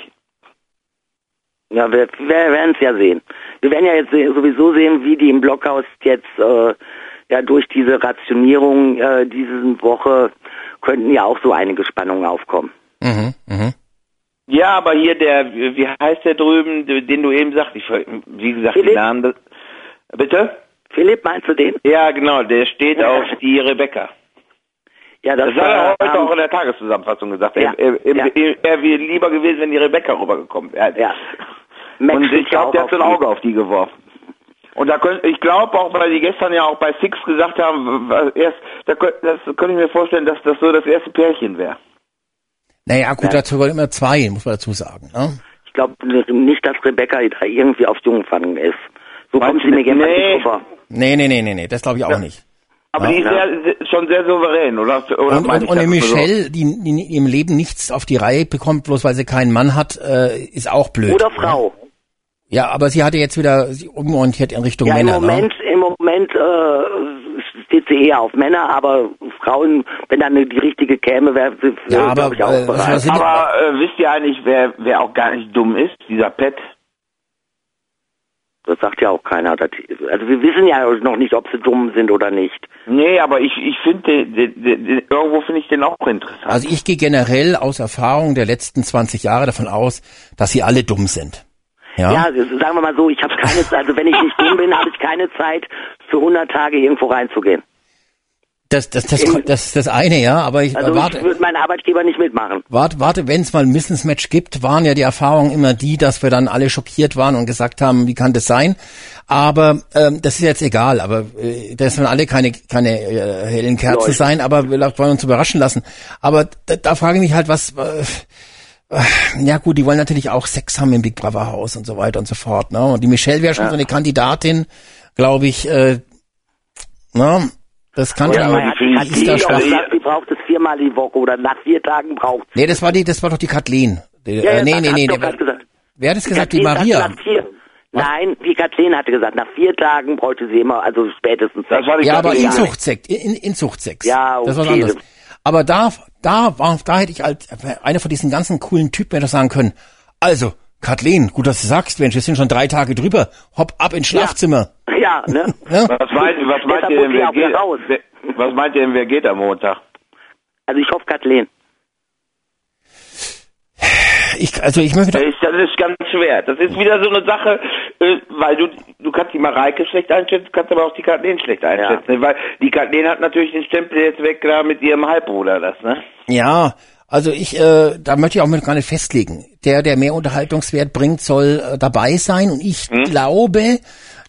Ja, wir, wir werden es ja sehen. Wir werden ja jetzt sowieso sehen, wie die im Blockhaus jetzt äh, ja durch diese Rationierung äh, diese Woche könnten ja auch so einige Spannungen aufkommen. Mhm. Mhm. Ja, aber hier der, wie heißt der drüben, den du eben sagst, ich, wie gesagt, die Philipp? Namen, das, bitte? Philipp, meinst du den? Ja, genau, der steht Ja. auf die Rebecca. Ja, das, Das hat er war heute haben- auch in der Tageszusammenfassung gesagt. Ja. Er, er, Ja. er, wäre lieber gewesen, wenn die Rebecca rübergekommen wäre. Ja. Max Und ich glaube, der hat so ein Auge auf die geworfen. Und da könnt, ich glaube auch, weil die gestern ja auch bei Six gesagt haben, erst, da das könnte ich mir vorstellen, dass das so das erste Pärchen wäre. Naja, gut, dazu waren immer zwei, muss man dazu sagen. Ne? Ich glaube nicht, dass Rebecca da irgendwie auf Jungfang ist. So Meinst kommt sie mir jedenfalls Nee. nicht rüber. Nee, nee, nee, nee, nee, das glaube ich auch Ja. nicht. Aber Ja. die ist sehr, schon sehr souverän, oder? oder Und, und, und eine nur so? Michelle, die, die im Leben nichts auf die Reihe bekommt, bloß weil sie keinen Mann hat, äh, ist auch blöd. Oder ne? Frau. Ja, aber sie hatte jetzt wieder sich umorientiert in Richtung Ja, im Männer. Moment, im Moment äh, steht sie eher auf Männer, aber Frauen, wenn dann die richtige käme, wäre sie, Ja, äh, aber, glaub ich, auch äh, bereit. Aber äh, wisst ihr eigentlich, wer, wer auch gar nicht dumm ist? Dieser Pet. Das sagt ja auch keiner. Also wir wissen ja noch nicht, ob sie dumm sind oder nicht. Nee, aber ich, ich finde, irgendwo finde ich den auch interessant. Also ich gehe generell aus Erfahrung der letzten 20 Jahre davon aus, dass sie alle dumm sind. Ja. Ja, sagen wir mal so, ich habe keine Zeit, also wenn ich nicht dumm bin, habe ich keine Zeit, für 100 Tage irgendwo reinzugehen. Das, das, das, das ist das eine, ja, aber ich Also warte, ich würde meinen Arbeitgeber nicht mitmachen. warte, warte wenn es mal ein Wissensmatch gibt, waren ja die Erfahrungen immer die, dass wir dann alle schockiert waren und gesagt haben, wie kann das sein? Aber ähm, das ist jetzt egal, aber äh, das sollen alle keine, keine äh, hellen Kerzen sein, aber wir wollen uns überraschen lassen. Aber da, da frage ich mich halt, was... Äh, ja gut, die wollen natürlich auch Sex haben im Big Brother Haus und so weiter und so fort. Ne? Und die Michelle wäre schon so eine Kandidatin, glaube ich, äh, Na, das kann ja, man hat die die ist Kathleen da doch schwach. gesagt, die braucht es viermal die Woche oder nach vier Tagen braucht Nee, das war die, das war doch die Kathleen. Die, Ja, ja, äh, nee, nee, nee, nee. Wer hat es gesagt? Die Kathleen sagt, Maria. Nein, die Kathleen hatte gesagt, nach vier Tagen bräuchte sie immer, also spätestens. Das war die Ja, aber Kathleen. Inzuchtsex, in, Inzuchtsex. Ja, Das ist was okay. anderes. Aber da, da war, da hätte ich als einer von diesen ganzen coolen Typen hätte sagen können. Also, Kathleen, gut, dass du sagst, Mensch, wir sind schon drei Tage drüber. Hopp ab ins Schlafzimmer. Ja, ne? Ja? Was meint, was meint ihr denn, wer geht, was meint ihr denn, wer geht am Montag? Also ich hoffe Kathleen. Ich, also ich möchte, Das ist, das ist ganz schwer. Das ist wieder so eine Sache, äh, weil du du kannst die Mareike schlecht einschätzen, kannst aber auch die Kathleen schlecht einschätzen. ne? Weil die Kathleen hat natürlich den Stempel jetzt weg da mit ihrem Halbbruder, das, ne? ja, also ich, äh, da möchte ich auch mit gar nicht festlegen. Der, der mehr Unterhaltungswert bringt, soll äh, dabei sein. Und ich Hm? glaube,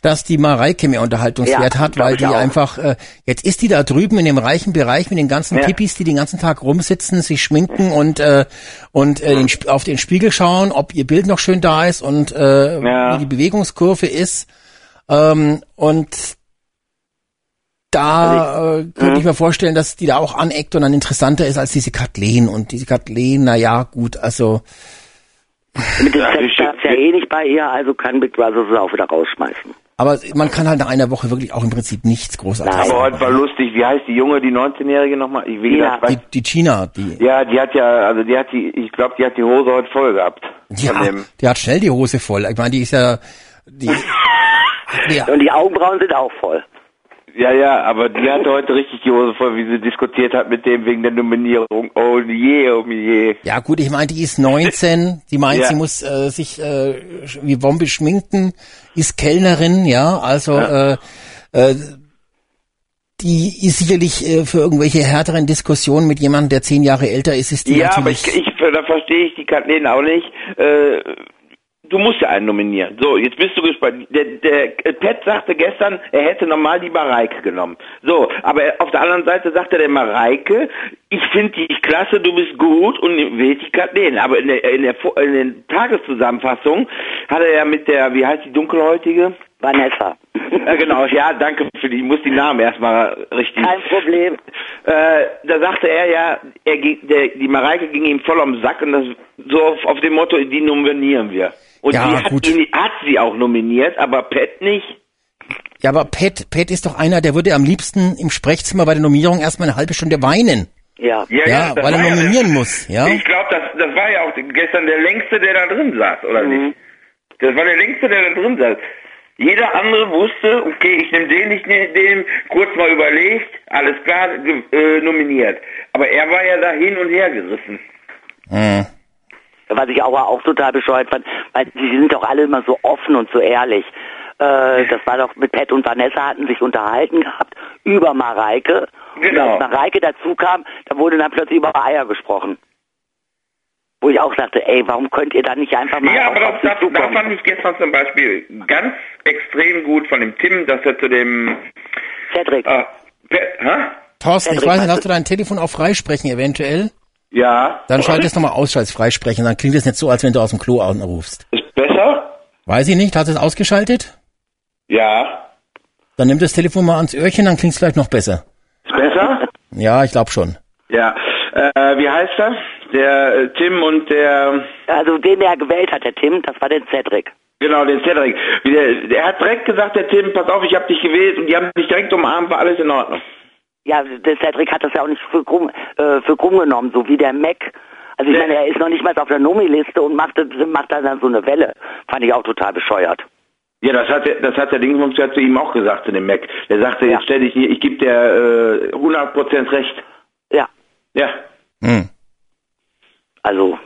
dass die Mareike mehr Unterhaltungswert Ja, hat, weil ich die auch. einfach, äh, jetzt ist die da drüben in dem reichen Bereich mit den ganzen Ja. Pippis, die den ganzen Tag rumsitzen, sich schminken und äh, und äh, den, auf den Spiegel schauen, ob ihr Bild noch schön da ist und äh, Ja. wie die Bewegungskurve ist. Ähm, und da äh, könnte ich mir vorstellen, dass die da auch aneckt und dann interessanter ist als diese Kathleen. Und diese Kathleen, na ja, gut, also Mit dem Sex ich- ist ja eh nicht bei ihr, also kann Big Brother sie auch wieder rausschmeißen. Aber man kann halt nach einer Woche wirklich auch im Prinzip nichts großartig Nein. Aber heute war lustig, wie heißt die Junge, die 19-Jährige nochmal? Ich will Ja. das, Die, die China, die, ja, die hat ja, also die hat die, ich glaube, die hat die Hose heute voll gehabt. ja, die hat schnell die Hose voll. Ich meine, die ist ja, die, ja, Und die Augenbrauen sind auch voll. Ja, ja, aber die hatte heute richtig die Hose voll, wie sie diskutiert hat mit dem wegen der Nominierung. Oh je, oh je. ja gut, ich meine, die ist 19, die meint, Ja. sie muss äh, sich äh, wie Bombe schminken, ist Kellnerin, ja, also äh, äh, die ist sicherlich äh, für irgendwelche härteren Diskussionen mit jemandem, der zehn Jahre älter ist, ist die Ja, aber natürlich... ich, ich, da verstehe ich die Kathleen auch nicht. Äh, du musst ja einen nominieren. So, jetzt bist du gespannt. Der, der äh, Pat sagte gestern, er hätte normal die Mareike genommen. So, aber auf der anderen Seite sagte der Mareike, ich finde dich klasse, du bist gut und wählt die Kathleen. Aber in der, in der, in der Tageszusammenfassung hat er ja mit der, wie heißt die dunkelhäutige? Vanessa. Ja, genau, ja, danke für die, ich muss die Namen erstmal richtig. Kein Problem. Äh, da sagte er ja, er, der, die Mareike ging ihm voll am Sack und das so auf, auf dem Motto, die nominieren wir. Und Ja, die hat, gut. ihn, hat sie auch nominiert, aber Pat nicht. Ja, aber Pat, Pat ist doch einer, der würde am liebsten im Sprechzimmer bei der Nominierung erstmal eine halbe Stunde weinen. Ja. Ja, das weil er ja nominieren der- muss, ja. Ich glaube, das, das war ja auch gestern der längste, der da drin saß, oder Mhm. nicht? Das war der längste, der da drin saß. Jeder andere wusste, okay, ich nehme den, ich nehme den, kurz mal überlegt, alles klar, ge- äh, nominiert. Aber er war ja da hin und her gerissen. Hm. Was ich aber auch total bescheuert fand, weil die sind doch alle immer so offen und so ehrlich. Äh, das war doch mit Pat und Vanessa hatten sich unterhalten gehabt über Mareike. Genau. Und als Mareike dazu kam, da wurde dann plötzlich über Eier gesprochen. Wo ich auch sagte, ey, warum könnt ihr da nicht einfach mal Ja, aber das, das, das fand ich gestern zum Beispiel ganz extrem gut von dem Tim, dass er zu dem Cedric. äh, Pe- hä? Thorsten, ich Cedric, weiß nicht, hast du dein Telefon auf Freisprechen eventuell? Ja. Dann schalt es nochmal aus, als Freisprechen. Dann klingt es nicht so, als wenn du aus dem Klo anrufst. Ist besser? Weiß ich nicht, hast du es ausgeschaltet? Ja. Dann nimm das Telefon mal ans Öhrchen, dann klingt es vielleicht noch besser. Ist besser? Ja, ich glaube schon. ja. Äh, wie heißt er? Der äh, Tim und der Also den, der gewählt hat, der Tim, das war der Cedric. genau, den Cedric. Der, der hat direkt gesagt, der Tim, pass auf, ich habe dich gewählt und die haben dich direkt umarmt, war alles in Ordnung. Ja, der Cedric hat das ja auch nicht für krumm, äh, für krumm genommen, so wie der Mac. Also ich Nee. meine, er ist noch nicht mal auf der Nomi-Liste und macht, macht da dann so eine Welle. Fand ich auch total bescheuert. Ja, das hat der, das hat der Dingsbums ja zu ihm auch gesagt, zu dem Mac. Der sagte, Ja. jetzt stell dich hier, ich gebe dir äh, 100% recht. Ja, Ja. Hm. Also.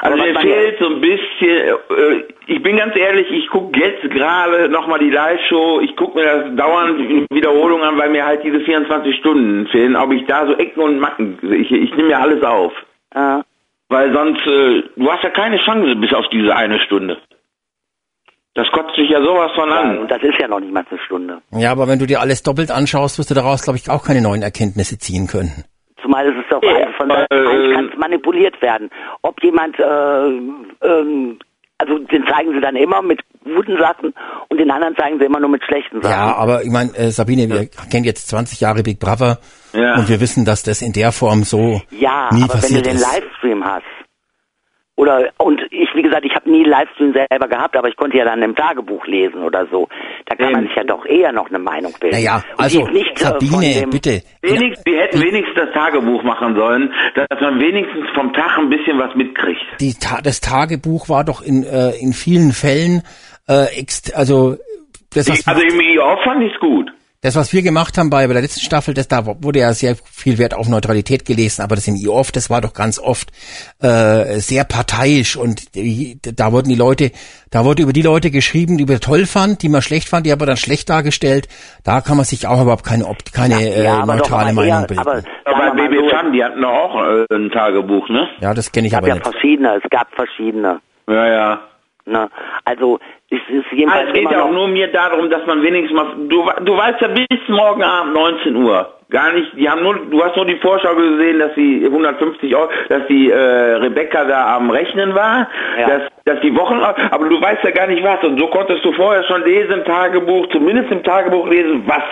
Also was mir fehlt so ein bisschen, äh, ich bin ganz ehrlich, ich gucke jetzt gerade nochmal die Live-Show, ich gucke mir das dauernd in Wiederholung an, weil mir halt diese 24 Stunden fehlen, ob ich da so Ecken und Macken, ich, ich nehme mir alles auf. ja, Weil sonst, äh, du hast ja keine Chance bis auf diese eine Stunde. Das kotzt dich ja sowas von ja, an. und das ist ja noch nicht mal eine Stunde. Ja, aber wenn du dir alles doppelt anschaust, wirst du daraus, glaube ich, auch keine neuen Erkenntnisse ziehen können. Zumal es ist doch Ja, alles von der äh, kann manipuliert werden. Ob jemand, äh, ähm, also den zeigen sie dann immer mit guten Sachen und den anderen zeigen sie immer nur mit schlechten Sachen. Ja, aber ich meine, äh, Sabine, wir kennen jetzt 20 Jahre Big Brother Ja. und wir wissen, dass das in der Form so Ja, nie aber wenn du passiert den ist. Livestream hast, oder und ich, wie gesagt, ich habe nie Livestream selber gehabt, aber ich konnte ja dann im Tagebuch lesen oder so. Da kann man Eben. sich ja doch eher noch eine Meinung bilden. Naja, also nicht, äh, Sabine, bitte. Wenigstens, wir hätten wenigstens das Tagebuch machen sollen, dass man wenigstens vom Tag ein bisschen was mitkriegt. Die, Ta das Tagebuch war doch in, äh, in vielen Fällen, äh, ext also das, Ich, also im EO fand ich's gut. Das, was wir gemacht haben bei, bei der letzten Staffel, das, da wurde ja sehr viel Wert auf Neutralität gelesen, aber das in IOF, das war doch ganz oft äh, sehr parteiisch und die, da wurden die Leute, da wurde über die Leute geschrieben, die wir toll fand, die man schlecht fand, die aber dann schlecht dargestellt. Da kann man sich auch überhaupt keine, keine äh, ja, doch, neutrale aber Meinung eher, bilden. aber Aber bei so, Fun, die hatten doch auch äh, ein Tagebuch, ne? ja, das kenne ich Es gab aber ja nicht. verschiedene, es gab verschiedene. Ja, ja. Ne? Also es ist Ah, jedenfalls es geht immer ja auch noch, nur mir darum, dass man wenigstens mal, du, du weißt ja bis morgen Abend 19 Uhr. Gar nicht, die haben nur, du hast nur die Vorschau gesehen, dass die 150 Euro, dass die äh, Rebecca da am Rechnen war, Ja. dass, dass die Wochen, aber du weißt ja gar nicht was. Und so konntest du vorher schon lesen im Tagebuch, zumindest im Tagebuch lesen, was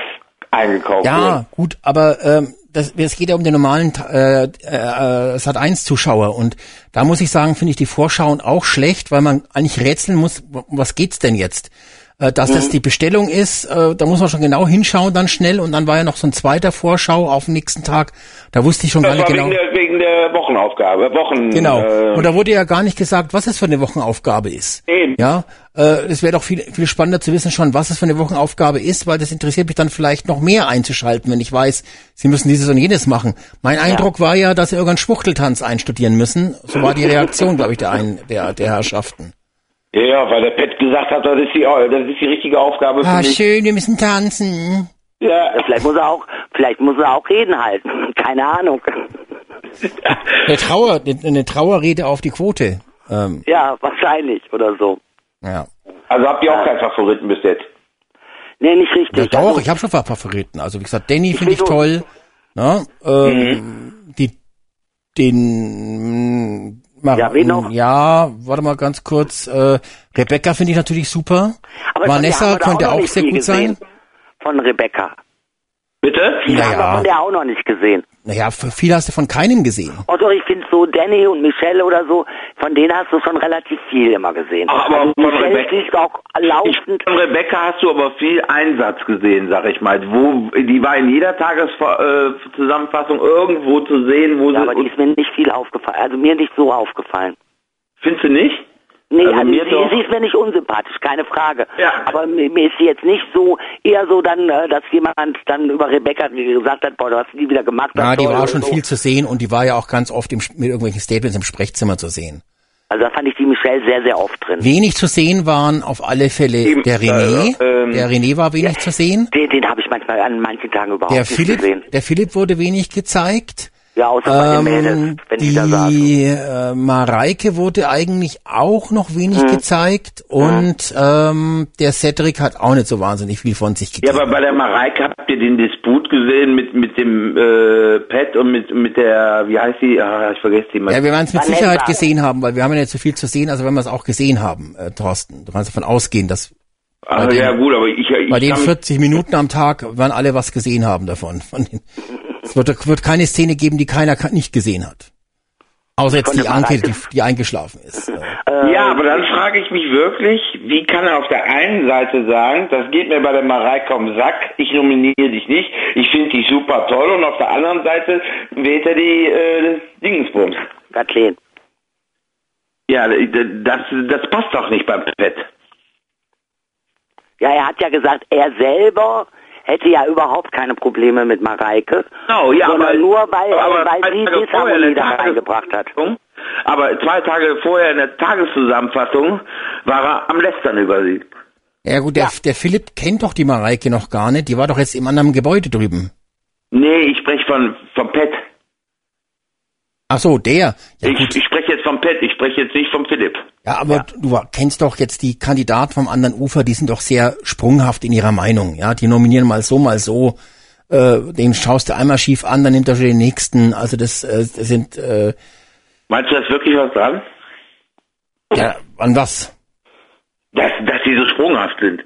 eingekauft Ja, wurde. gut, aber ähm, das, es geht ja um den normalen äh, äh, Sat 1 Zuschauer und da muss ich sagen, finde ich die Vorschauen auch schlecht, weil man eigentlich rätseln muss, was geht's denn jetzt? Äh, dass das die Bestellung ist, äh, da muss man schon genau hinschauen dann schnell und dann war ja noch so ein zweiter Vorschau auf den nächsten Tag, da wusste ich schon gar Das nicht war genau. wegen, der, wegen der Wochenaufgabe, Wochen. Genau. Äh, Und da wurde ja gar nicht gesagt, was es für eine Wochenaufgabe ist. Eben. Ja, äh, es wäre doch viel, viel spannender zu wissen schon, was es für eine Wochenaufgabe ist, weil das interessiert mich dann vielleicht noch mehr einzuschalten, wenn ich weiß, sie müssen dieses und jenes machen. Mein Eindruck war ja, dass sie irgendeinen Schwuchteltanz einstudieren müssen. So war die Reaktion, glaube ich, der, ein, der, der Herrschaften. Ja, ja, weil der Pet gesagt hat, das ist die, das ist die richtige Aufgabe für Ah, mich. schön, wir müssen tanzen. Ja, vielleicht muss er auch, vielleicht muss er auch reden halten. Keine Ahnung. Eine Trauer, eine, Trauerrede auf die Quote. Ähm, Ja, wahrscheinlich oder so. ja. also habt ihr auch keinen Favoriten bis jetzt? Nee, nicht richtig. Ja, doch, Also, ich habe schon ein paar Favoriten. Also wie gesagt, Danny finde ich toll. Ne? Ähm, Mhm. Die, den Mar Ja, wen noch? Ja, warte mal ganz kurz. Äh, Rebecca finde ich natürlich super. aber Vanessa könnte auch nicht sehr gut gesehen. sein. Von Rebecca. Bitte? Die Ja, haben wir ja. von der auch noch nicht gesehen. Naja, viel hast du von keinem gesehen. Oh doch, ich finde so Danny und Michelle oder so, von denen hast du schon relativ viel immer gesehen. Ach, aber also von Michelle Rebecca- ist auch Ich, laufend. von Rebecca hast du aber viel Einsatz gesehen, sag ich mal. Wo, die war in jeder Tageszusammenfassung irgendwo zu sehen, wo Ja, sie. aber die ist mir nicht viel aufgefallen. Also mir nicht so aufgefallen. findest du nicht? Nee, Also also, mir sie, sie ist mir nicht unsympathisch, keine Frage. Ja. Aber mir, mir ist sie jetzt nicht so, eher so dann, äh, dass jemand dann über Rebecca gesagt hat, boah, du hast die wieder gemacht. Ja, die war schon so. viel zu sehen und die war ja auch ganz oft im, mit irgendwelchen Statements im Sprechzimmer zu sehen. Also da fand ich die Michelle sehr, sehr oft drin. Wenig zu sehen waren auf alle Fälle Eben, der René. äh, ähm, der René war wenig zu sehen. Den, den habe ich manchmal an manchen Tagen überhaupt Der nicht Philipp, gesehen. der Philipp wurde wenig gezeigt. Ja, außer bei den Mädels, Ähm, wenn die da saßen. die äh, Mareike wurde eigentlich auch noch wenig Mhm. gezeigt und ähm, der Cedric hat auch nicht so wahnsinnig viel von sich Ja, gegeben. aber bei der Mareike habt ihr den Disput gesehen mit mit dem äh, Pet und mit mit der, wie heißt die? Ah, ich vergesse die mal. Ja, wir werden es mit Vanessa. Sicherheit gesehen haben, weil wir haben ja nicht so viel zu sehen, also wenn wir es auch gesehen haben, äh, Thorsten. Du kannst davon ausgehen, dass also, bei den- ja gut, aber ich, ich bei den kann mich- 40 Minuten am Tag werden alle was gesehen haben davon. Von den, es wird, wird keine Szene geben, die keiner nicht gesehen hat. Außer jetzt die Anke, die, die eingeschlafen ist. Äh, Ja, aber dann frage ich mich wirklich, wie kann er auf der einen Seite sagen, das geht mir bei der Mareike um Sack, ich nominiere dich nicht, ich finde dich super toll und auf der anderen Seite wählt er die äh, Dingensbums. Kathleen. Ja, das, das passt doch nicht beim Pet. Ja, er hat ja gesagt, er selber hätte ja überhaupt keine Probleme mit Mareike. Genau, ja, sondern aber, nur, weil, aber weil sie Disharmonie da reingebracht hat. Aber zwei Tage vorher in der Tageszusammenfassung war er am Lästern über sie. ja gut, der, der Philipp kennt doch die Mareike noch gar nicht. Die war doch jetzt im anderen Gebäude drüben. Nee, ich spreche von vom Pet. Ach so, der. Ja ich ich spreche jetzt vom Pet, ich spreche jetzt nicht vom Philipp. Ja, aber du kennst doch jetzt die Kandidaten vom anderen Ufer, die sind doch sehr sprunghaft in ihrer Meinung. Ja, die nominieren mal so, mal so. Äh, den schaust du einmal schief an, dann nimmt er schon den nächsten. Also das, äh, das sind äh, Meinst du, da ist wirklich was dran? ja an was? Dass, dass die so sprunghaft sind.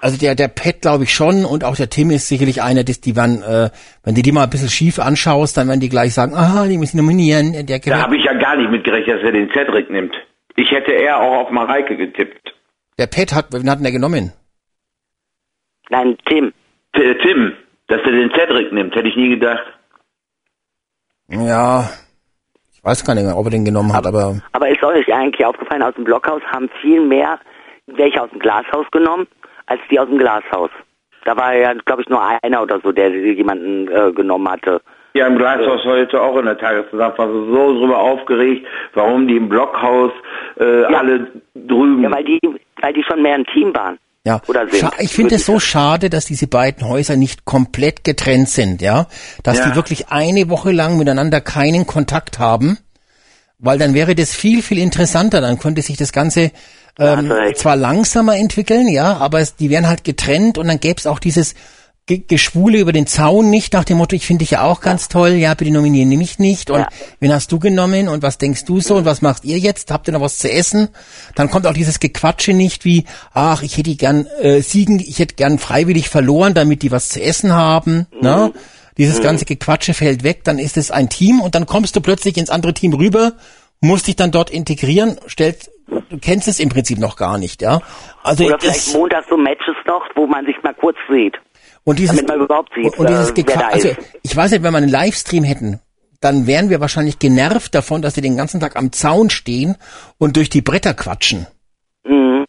Also der, der Pet glaube ich schon und auch der Tim ist sicherlich einer, des, die waren, äh, wenn du die mal ein bisschen schief anschaust, dann werden die gleich sagen, aha, die müssen nominieren. Der da habe ich ja gar nicht mitgerechnet, dass er den Cedric nimmt. Ich hätte eher auch auf Mareike getippt. Der Pet hat, wen hat denn der genommen? Nein, Tim. T Tim, dass er den Cedric nimmt, hätte ich nie gedacht. Ja, ich weiß gar nicht mehr, ob er den genommen hat, aber. Aber ist euch eigentlich aufgefallen, aus dem Blockhaus haben viel mehr welche aus dem Glashaus genommen, als die aus dem Glashaus. Da war ja, glaube ich, nur einer oder so, der jemanden äh, genommen hatte. Ja, im Glashaus heute auch in der Tageszusammenfassung so drüber aufgeregt, warum die im Blockhaus äh, ja. alle drüben. Ja, weil die, weil die schon mehr ein Team waren. Ja, ich finde es so schade, dass diese beiden Häuser nicht komplett getrennt sind, ja, dass ja. die wirklich eine Woche lang miteinander keinen Kontakt haben, weil dann wäre das viel viel interessanter, dann könnte sich das Ganze ähm, zwar langsamer entwickeln, ja, aber es, die werden halt getrennt und dann gäbe es auch dieses Geschwule über den Zaun nicht nach dem Motto, ich finde dich ja auch ganz toll, ja, bitte nominieren mich nicht und ja. wen hast du genommen und was denkst du so und was macht ihr jetzt? Habt ihr noch was zu essen? Dann kommt auch dieses Gequatsche nicht wie, ach, ich hätte gern äh, siegen, ich hätte gern freiwillig verloren, damit die was zu essen haben, mhm. ne? Dieses mhm. ganze Gequatsche fällt weg, dann ist es ein Team und dann kommst du plötzlich ins andere Team rüber, musst dich dann dort integrieren, stellst du kennst es im Prinzip noch gar nicht, ja. Also Oder vielleicht Montag so Matches noch, wo man sich mal kurz sieht. Und dieses, damit man überhaupt sieht, und dieses äh, also ich weiß nicht, wenn wir einen Livestream hätten, dann wären wir wahrscheinlich genervt davon, dass wir den ganzen Tag am Zaun stehen und durch die Bretter quatschen. Mhm.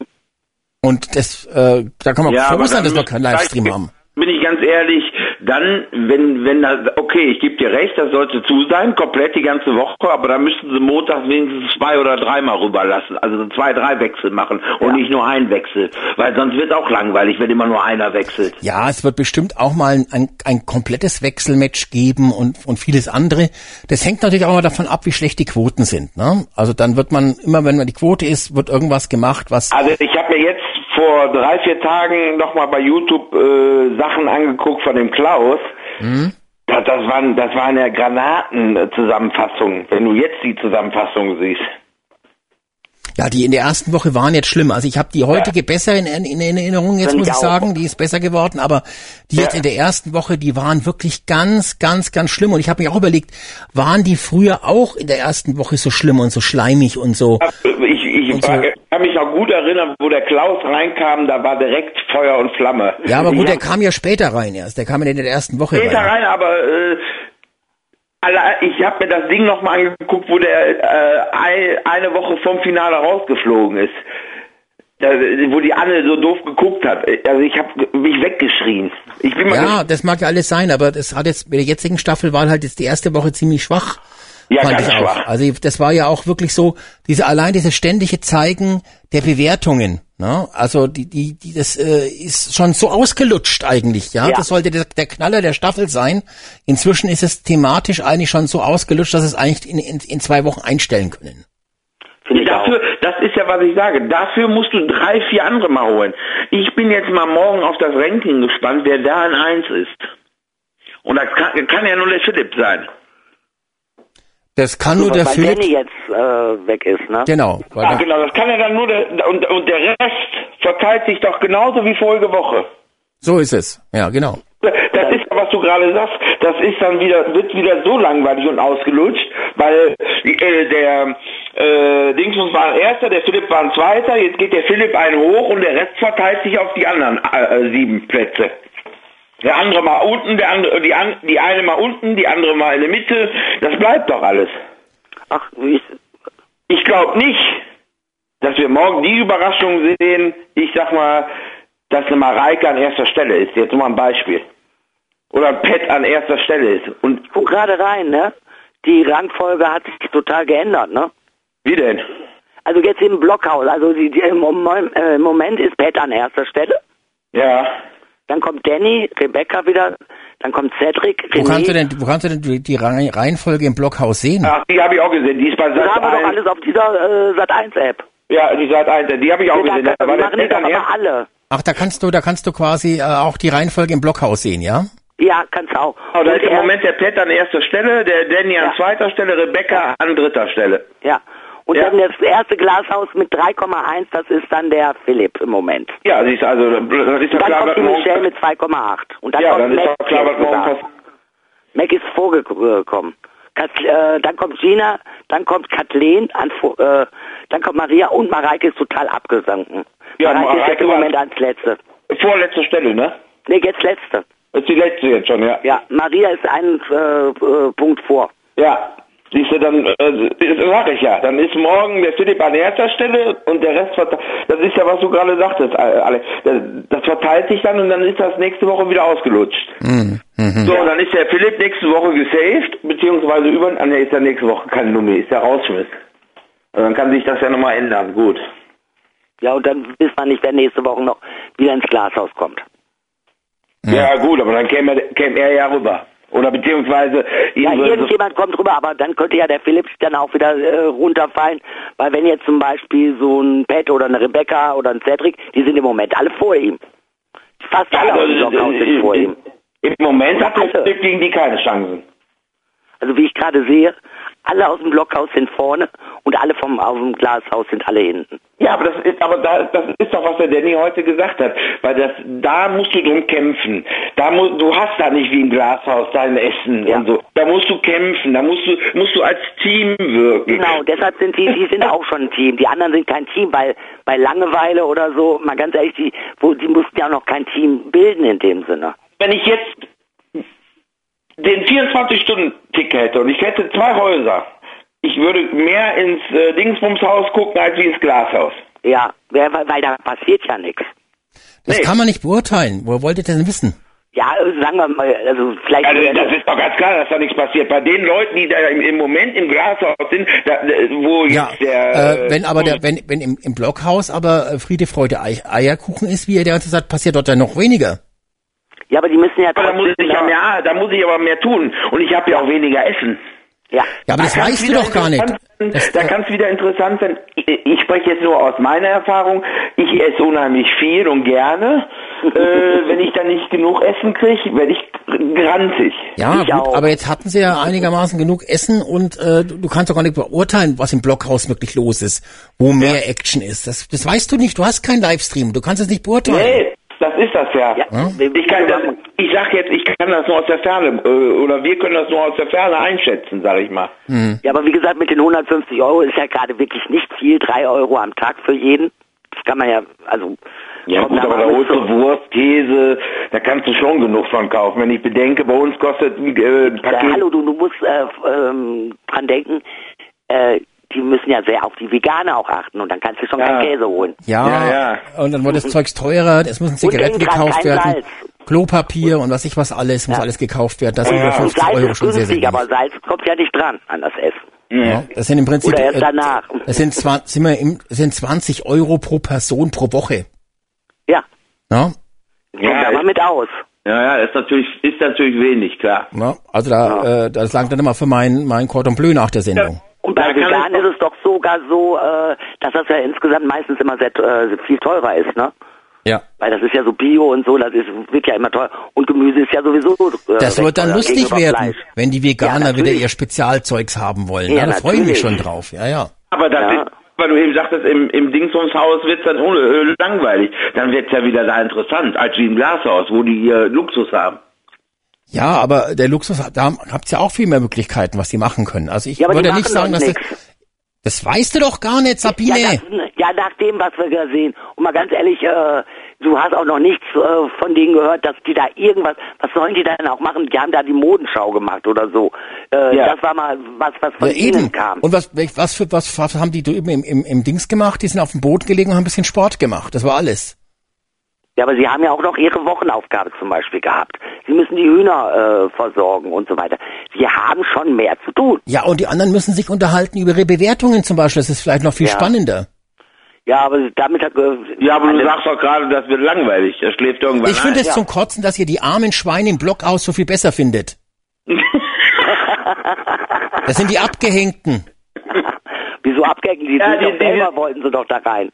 Und das, äh, da kann man ja, froh sein, dass wir keinen Livestream haben. Bin ich ganz ehrlich, dann, wenn, wenn das, okay, ich gebe dir recht, das sollte zu sein, komplett die ganze Woche, aber dann müssten sie Montag wenigstens zwei oder dreimal rüberlassen, also zwei, drei Wechsel machen und ja. nicht nur ein Wechsel, weil sonst wird auch langweilig, wenn immer nur einer wechselt. Ja, es wird bestimmt auch mal ein, ein komplettes Wechselmatch geben und, und vieles andere. Das hängt natürlich auch mal davon ab, wie schlecht die Quoten sind. Ne? Also dann wird man, immer wenn man die Quote ist, wird irgendwas gemacht, was... Also ich habe mir jetzt vor drei, vier Tagen nochmal bei YouTube äh, Sachen angeguckt von dem Klaus. Mhm. Das, das, waren, das waren ja Granatenzusammenfassungen, wenn du jetzt die Zusammenfassung siehst. Ja, die in der ersten Woche waren jetzt schlimm. Also ich habe die heutige ja. besser in, in, in, Erinnerung, jetzt muss ich sagen, die ist besser geworden, aber die ja. jetzt in der ersten Woche, die waren wirklich ganz, ganz, ganz schlimm. Und ich habe mich auch überlegt, waren die früher auch in der ersten Woche so schlimm und so schleimig und so? Ich, ich und war, so. kann mich noch gut erinnern, wo der Klaus reinkam, da war direkt Feuer und Flamme. Ja, aber gut, der kam ja später rein erst. Der kam in der ersten Woche später rein. rein aber äh, ich habe mir das Ding nochmal angeguckt, wo der äh, eine Woche vom Finale rausgeflogen ist. Da, wo die Anne so doof geguckt hat. Also ich habe mich weggeschrien. Ja, das mag ja alles sein, aber das hat jetzt mit der jetzigen Staffel war halt jetzt die erste Woche ziemlich schwach. Ja, fand ich auch. Schwach. Also das war ja auch wirklich so, diese allein diese ständige Zeigen der Bewertungen. Ne? Also die, die, die, das äh, ist schon so ausgelutscht eigentlich, ja. ja. Das sollte der, der Knaller der Staffel sein. Inzwischen ist es thematisch eigentlich schon so ausgelutscht, dass es eigentlich in, in, in zwei Wochen einstellen können. Dafür, das ist ja, was ich sage. Dafür musst du drei, vier andere mal holen. Ich bin jetzt mal morgen auf das Ranking gespannt, wer da in eins ist. Und das kann, kann ja nur der Philipp sein. Das kann nur der weil Philipp. Danny jetzt äh, weg ist, ne? Genau. Ah, genau, das kann ja dann nur der und, und der Rest verteilt sich doch genauso wie vorige Woche. So ist es. Ja, genau. Das ist, was du gerade sagst, das ist dann wieder, wird wieder so langweilig und ausgelutscht, weil äh, der äh, Dingsmus war ein Erster, der Philipp war ein Zweiter, jetzt geht der Philipp einen hoch und der Rest verteilt sich auf die anderen äh, sieben Plätze. Der andere mal unten, der andere, die, an, die eine mal unten, die andere mal in der Mitte. Das bleibt doch alles. Ach, wie Ich glaube nicht, dass wir morgen die Überraschung sehen. Ich sag mal, dass eine Mareike an erster Stelle ist. Jetzt nur mal ein Beispiel. Oder ein Pet an erster Stelle ist. Und ich guck gerade rein, ne? Die Rangfolge hat sich total geändert, ne? Wie denn? Also jetzt im Blockhaus. Also die, die, im Moment ist Pet an erster Stelle. Ja. Dann kommt Danny, Rebecca wieder, dann kommt Cedric, René. Wo kannst du denn, wo kannst du denn die Reihenfolge im Blockhaus sehen? Ach, die habe ich auch gesehen. Die ist bei Sat Das haben wir doch alles auf dieser äh, Sat 1 App. Ja, die Sat 1, die habe ich auch ja, gesehen. Da, da machen die doch aber alle. Ach, da kannst du, da kannst du quasi äh, auch die Reihenfolge im Blockhaus sehen, ja? Ja, kannst du auch. Oh, da ist im Moment der Pet an erster Stelle, der Danny ja. an zweiter Stelle, Rebecca an dritter Stelle. Ja. Und ja. dann das erste Glashaus mit 3,1, das ist dann der Philipp im Moment. Ja, siehst also, das ist ja klar, kommt die Michelle mit 2,8. Und dann ja, kommt dann Mac, ist klar, was morgen. Mac ist vorgekommen. Kat, äh, dann kommt Gina, dann kommt Kathleen, an, äh, dann kommt Maria und Mareike ist total abgesanken. Ja, Mareike, Mareike ist im Moment als letzte. Vorletzte Stelle, ne? Nee, jetzt letzte. Ist die letzte jetzt schon, ja. Ja, Maria ist einen äh, äh, Punkt vor. Ja, Siehst du, dann, äh, das sag ich ja, dann ist morgen der Philipp an erster Stelle und der Rest, das ist ja, was du gerade sagtest, Alex, das verteilt sich dann und dann ist das nächste Woche wieder ausgelutscht. Mhm. Mhm. So, und dann ist der Philipp nächste Woche gesaved, beziehungsweise über, ah, ne, ist der nächste Woche keine Nummer, ist der rausschmiss. Und dann kann sich das ja nochmal ändern, gut. Ja, und dann wissen wir nicht, wer nächste Woche noch wieder ins Glashaus kommt. Ja, ja gut, aber dann käme käme er ja rüber. Oder beziehungsweise ja, irgendjemand kommt rüber, aber dann könnte ja der Philips dann auch wieder äh, runterfallen, weil wenn jetzt zum Beispiel so ein Pat oder eine Rebecca oder ein Cedric, die sind im Moment alle vor ihm. Fast alle also, aus dem Blockhaus sind vor ihm. Im Moment hat der Philipp gegen die keine Chancen. Also wie ich gerade sehe, alle aus dem Blockhaus sind vorne und alle vom aus dem Glashaus sind alle hinten. Ja, aber das ist, aber da, das ist doch, was der Danny heute gesagt hat. Weil das, da musst du drum kämpfen. Da mu, du hast da nicht wie im Glashaus dein Essen ja. und so. Da musst du kämpfen. Da musst du, musst du als Team wirken. Genau, deshalb sind die, die sind auch schon ein Team. Die anderen sind kein Team, weil bei Langeweile oder so, mal ganz ehrlich, die, wo, die mussten ja noch kein Team bilden in dem Sinne. Wenn ich jetzt den 24-Stunden-Tick hätte und ich hätte zwei Häuser, ich würde mehr ins äh, Dingsbumshaus gucken als wie ins Glashaus. Ja, weil, weil da passiert ja nichts. Das nee. kann man nicht beurteilen. Woher wollt ihr denn wissen? Ja, sagen wir mal, also vielleicht. Also, das ist doch ganz klar, dass da nichts passiert. Bei den Leuten, die da im, im Moment im Glashaus sind, da, wo ja, jetzt der. Äh, wenn aber der, wenn, wenn im, im Blockhaus aber äh, Friede, Freude, Eierkuchen ist, wie er der ganze sagt, passiert dort dann noch weniger. Ja, aber die müssen ja trotzdem. Da muss ich ja mehr, da muss ich aber mehr tun. Und ich habe ja auch weniger Essen. Ja. ja, aber das da weißt du doch gar nicht. Das, da kann es wieder interessant sein. Ich, ich, spreche jetzt nur aus meiner Erfahrung. Ich esse unheimlich viel und gerne. äh, wenn ich dann nicht genug Essen kriege, werde ich grantig. Ja, ich gut, auch. aber jetzt hatten sie ja einigermaßen genug Essen und äh, du, du kannst doch gar nicht beurteilen, was im Blockhaus wirklich los ist, wo mehr ja. Action ist. Das, das weißt du nicht. Du hast keinen Livestream. Du kannst es nicht beurteilen. Nee, das ist das ja. ja. Ich, kann das, ich sag jetzt, ich kann das nur aus der Ferne, äh, oder wir können das nur aus der Ferne einschätzen, sag ich mal. Mhm. Ja, aber wie gesagt, mit den 150 Euro ist ja gerade wirklich nicht viel, drei Euro am Tag für jeden. Das kann man ja, also... Ja gut, aber da holst du Wurst, Käse, da kannst du schon genug von kaufen. Wenn ich bedenke, bei uns kostet äh, ein Paket... Ja, hallo, du, du musst äh, ähm, dran denken, äh, die müssen ja sehr auf die Veganer auch achten und dann kannst du schon ja. keinen Käse holen. Ja, ja, ja. und dann wird das Zeugs teurer, es müssen Zigaretten gekauft werden, Salz. Klopapier und was ich was alles, muss alles gekauft werden. Das sind über 50 Salz Euro schon günstig, sehr, sehr aber Salz kommt ja nicht dran an das Essen. Ja, das sind im Prinzip, Oder erst danach. das sind, sind, wir im, das sind 20 Euro pro Person pro Woche. Ja. Ja. Kommt ja, aber mit aus. Ja, ja, ist natürlich, ist natürlich wenig, klar. Ja, also da, ja. äh, das langt dann immer für mein, mein Cordon Bleu nach der Sendung. Und bei Vegan ist es doch sogar so, äh, dass das ja insgesamt meistens immer sehr äh, viel teurer ist, ne? Ja. Weil das ist ja so Bio und so, das ist, wird ja immer teuer. Und Gemüse ist ja sowieso. Äh, das wird dann lustig werden, Fleisch. wenn die Veganer ja, wieder ihr Spezialzeugs haben wollen. Ja, ja da freue ich mich schon drauf. Ja, ja. Aber das ja. ist, weil du eben sagtest, im, im Dingsumshaus wird's dann ohne, langweilig. Dann wird's ja wieder da interessant, als wie im Glashaus, wo die ihr Luxus haben. Ja, aber der Luxus, da habt ihr ja auch viel mehr Möglichkeiten, was die machen können. Also ich ja, würde nicht sagen, dass das, das weißt du doch gar nicht, Sabine. Ja, das, ja, nach dem, was wir gesehen. Und mal ganz ehrlich, äh, du hast auch noch nichts äh, von denen gehört, dass die da irgendwas, was sollen die denn auch machen? Die haben da die Modenschau gemacht oder so. Äh, ja. Das war mal was, was von ja, ihnen kam. Und was, was für, was, was haben die drüben im, im, im Dings gemacht? Die sind auf dem Boot gelegen und haben ein bisschen Sport gemacht. Das war alles. Ja, aber Sie haben ja auch noch Ihre Wochenaufgabe zum Beispiel gehabt. Sie müssen die Hühner äh, versorgen und so weiter. Sie haben schon mehr zu tun. Ja, und die anderen müssen sich unterhalten über ihre Bewertungen zum Beispiel. Das ist vielleicht noch viel ja. spannender. Ja, aber damit hat... Äh, ja, aber du sagst doch gerade, das wird langweilig. Er schläft irgendwann Ich finde es ja. zum Kotzen, dass ihr die armen Schweine im Blockhaus so viel besser findet. das sind die Abgehängten. Wieso abgehängt? Die, ja, die, die selber wollten sie doch da rein.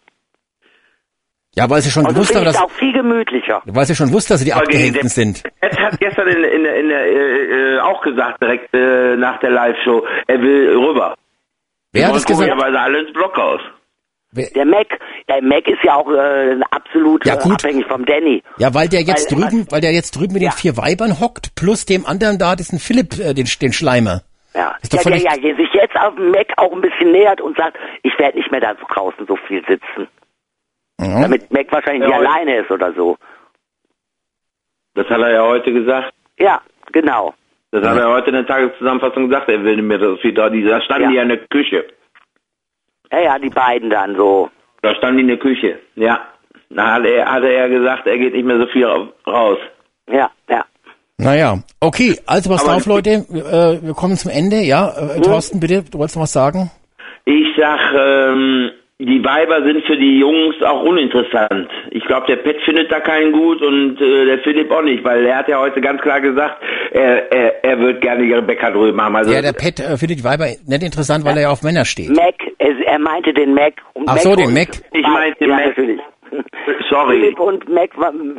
Ja, weil sie schon also gewusst haben, dass... auch viel gemütlicher. Weil sie schon wusste, dass sie die Abgehängten sind. Ed hat gestern in, in, in, äh, äh, auch gesagt, direkt äh, nach der Live-Show, er will rüber. Wer hat das gesagt? komischerweise alle ins Blockhaus. Der Mac, der Mac ist ja auch äh, absolut Ja, äh, gut. abhängig vom Danny. Ja, weil der jetzt Weil- drüben, weil der jetzt drüben mit Ja. den vier Weibern hockt, plus dem anderen da, diesen Philipp, äh, den, den Schleimer. Ja, ja, ja, ja, der sich jetzt auf dem Mac auch ein bisschen nähert und sagt, ich werde nicht mehr da draußen so viel sitzen. Mhm. Damit Mac wahrscheinlich Ja, nicht alleine ist oder so. Das hat er ja heute gesagt. Ja, genau. Das hat er heute in der Tageszusammenfassung gesagt. Er will nicht mehr so viel da. Standen Ja. die ja in der Küche. Ja, ja, die beiden dann so. Da standen die in der Küche. Ja. Da hat er, hatte er gesagt, er geht nicht mehr so viel ra- raus. Ja, ja. Naja, okay, also pass auf, Leute, wir, äh, wir kommen zum Ende, ja. Äh, Thorsten, bitte, du wolltest noch was sagen? Ich sag, ähm, die Weiber sind für die Jungs auch uninteressant. Ich glaube, der Pet findet da keinen gut und äh, der Philipp auch nicht, weil er hat ja heute ganz klar gesagt, er, er, er wird gerne ihre Bäcker drüben haben. Also, Ja, der Pet äh, findet die Weiber nicht interessant, weil er ja auf Männer steht. Mac, er, er meinte den Mac. Und Ach Mac so, den und- Mac. Ich meinte den ja, Mac. natürlich. Sorry. Philipp und Mac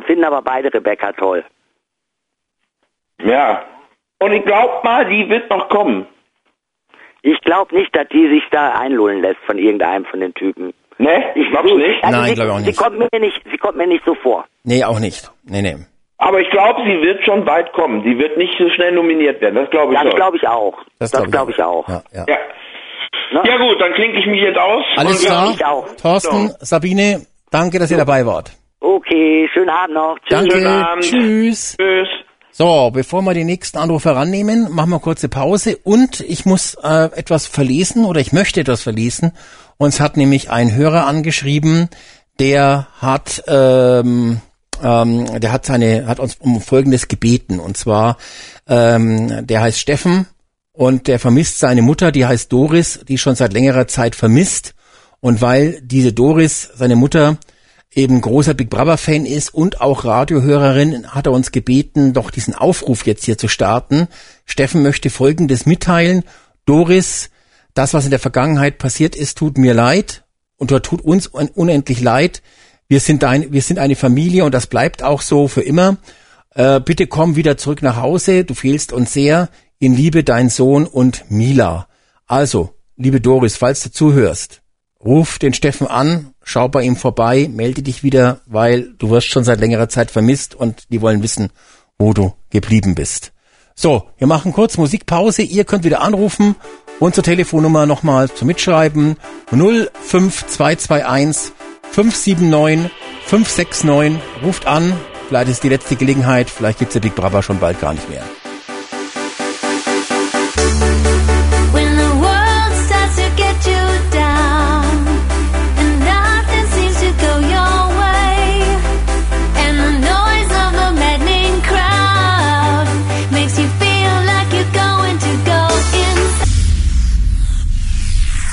finden aber beide Rebecca toll. Ja. Und ich glaub mal, die wird noch kommen. Ich glaube nicht, dass die sich da einlullen lässt von irgendeinem von den Typen. Ne? Ich glaub's nicht. Also Nein, sie, glaub ich auch Sie nicht. kommt mir nicht, sie kommt mir nicht so vor. Nee, auch nicht. Nee, nee. Aber ich glaube, sie wird schon weit kommen. Sie wird nicht so schnell nominiert werden. Das glaube ich Das schon. glaube ich auch. Das Das, glaub ich glaube ich auch. Ja, ja. Ja. Ne? ja gut, dann klinke ich mich jetzt aus. Alles klar. ich auch. Thorsten, Sabine, danke, dass ihr dabei wart. Okay, schönen Abend noch. Tschüss. Danke, Schönen Abend. tschüss. Tschüss. So, bevor wir den nächsten Anruf herannehmen, machen wir kurze Pause und ich muss äh, etwas verlesen oder ich möchte etwas verlesen. Uns hat nämlich ein Hörer angeschrieben, der hat ähm, ähm, der hat seine hat uns um Folgendes gebeten und zwar ähm, der heißt Steffen und der vermisst seine Mutter, die heißt Doris, die schon seit längerer Zeit vermisst und weil diese Doris seine Mutter eben großer Big Brother Fan ist und auch Radiohörerin, hat er uns gebeten, doch diesen Aufruf jetzt hier zu starten. Steffen möchte Folgendes mitteilen. Doris, das, was in der Vergangenheit passiert ist, tut mir leid und tut uns un unendlich leid. Wir sind, ein, wir sind eine Familie und das bleibt auch so für immer. Äh, bitte komm wieder zurück nach Hause. Du fehlst uns sehr. In Liebe dein Sohn und Mila. Also, liebe Doris, falls du zuhörst, ruf den Steffen an, schau bei ihm vorbei, melde dich wieder, weil du wirst schon seit längerer Zeit vermisst und die wollen wissen, wo du geblieben bist. So, wir machen kurz Musikpause. Ihr könnt wieder anrufen. Unsere Telefonnummer nochmal zum Mitschreiben. 05221 579 569. Ruft an. Vielleicht ist die letzte Gelegenheit. Vielleicht gibt's der Big Brother schon bald gar nicht mehr.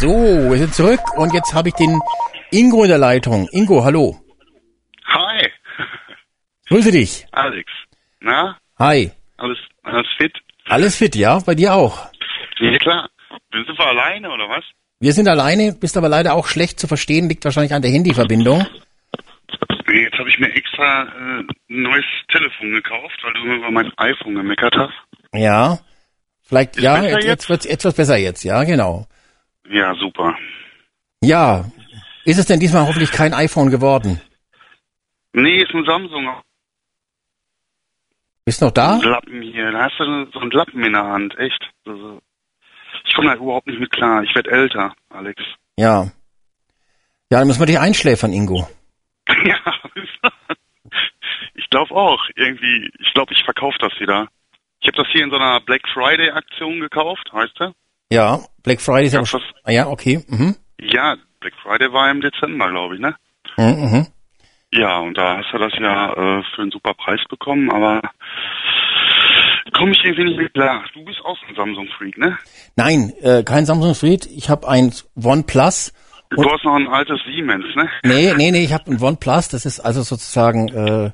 So, wir sind zurück und jetzt habe ich den Ingo in der Leitung. Ingo, hallo. Hi, Grüße dich. Alex. Na, Hi. alles, alles fit? Alles fit, ja? Bei dir auch. Ja, klar. Sind wir alleine oder was? Wir sind alleine, bist aber leider auch schlecht zu verstehen, liegt wahrscheinlich an der Handyverbindung. Jetzt habe ich mir extra äh, ein neues Telefon gekauft, weil du immer über mein iPhone gemeckert hast. Ja. Vielleicht, ja, besser jetzt, jetzt wird's etwas besser jetzt, ja, genau. Ja, super. Ja. Ist es denn diesmal hoffentlich kein iPhone geworden? Nee, ist ein Samsung. Bist noch da? Ein Lappen hier. Da hast du so einen Lappen in der Hand, echt. Also, ich komme da überhaupt nicht mit klar. Ich werde älter, Alex. Ja. Ja, dann müssen wir dich einschläfern, Ingo. Ja. ich glaube auch. Irgendwie, ich glaube, ich verkaufe das wieder. Ich habe das hier in so einer Black Friday Aktion gekauft, weißt du? Ja, Black Friday ist Gab's schon. Ah, ja, okay. Mhm. Ja, Black Friday war im Dezember, glaube ich, ne? Mhm, mhm. Ja, und da hast du das ja äh, für einen super Preis bekommen, aber komme ich irgendwie nicht mit klar. Du bist auch ein Samsung-Freak, ne? Nein, äh, kein Samsung Street. Ich habe ein OnePlus. Du hast noch ein altes Siemens, ne? Nee, nee, nee, ich habe ein OnePlus. Das ist also sozusagen äh,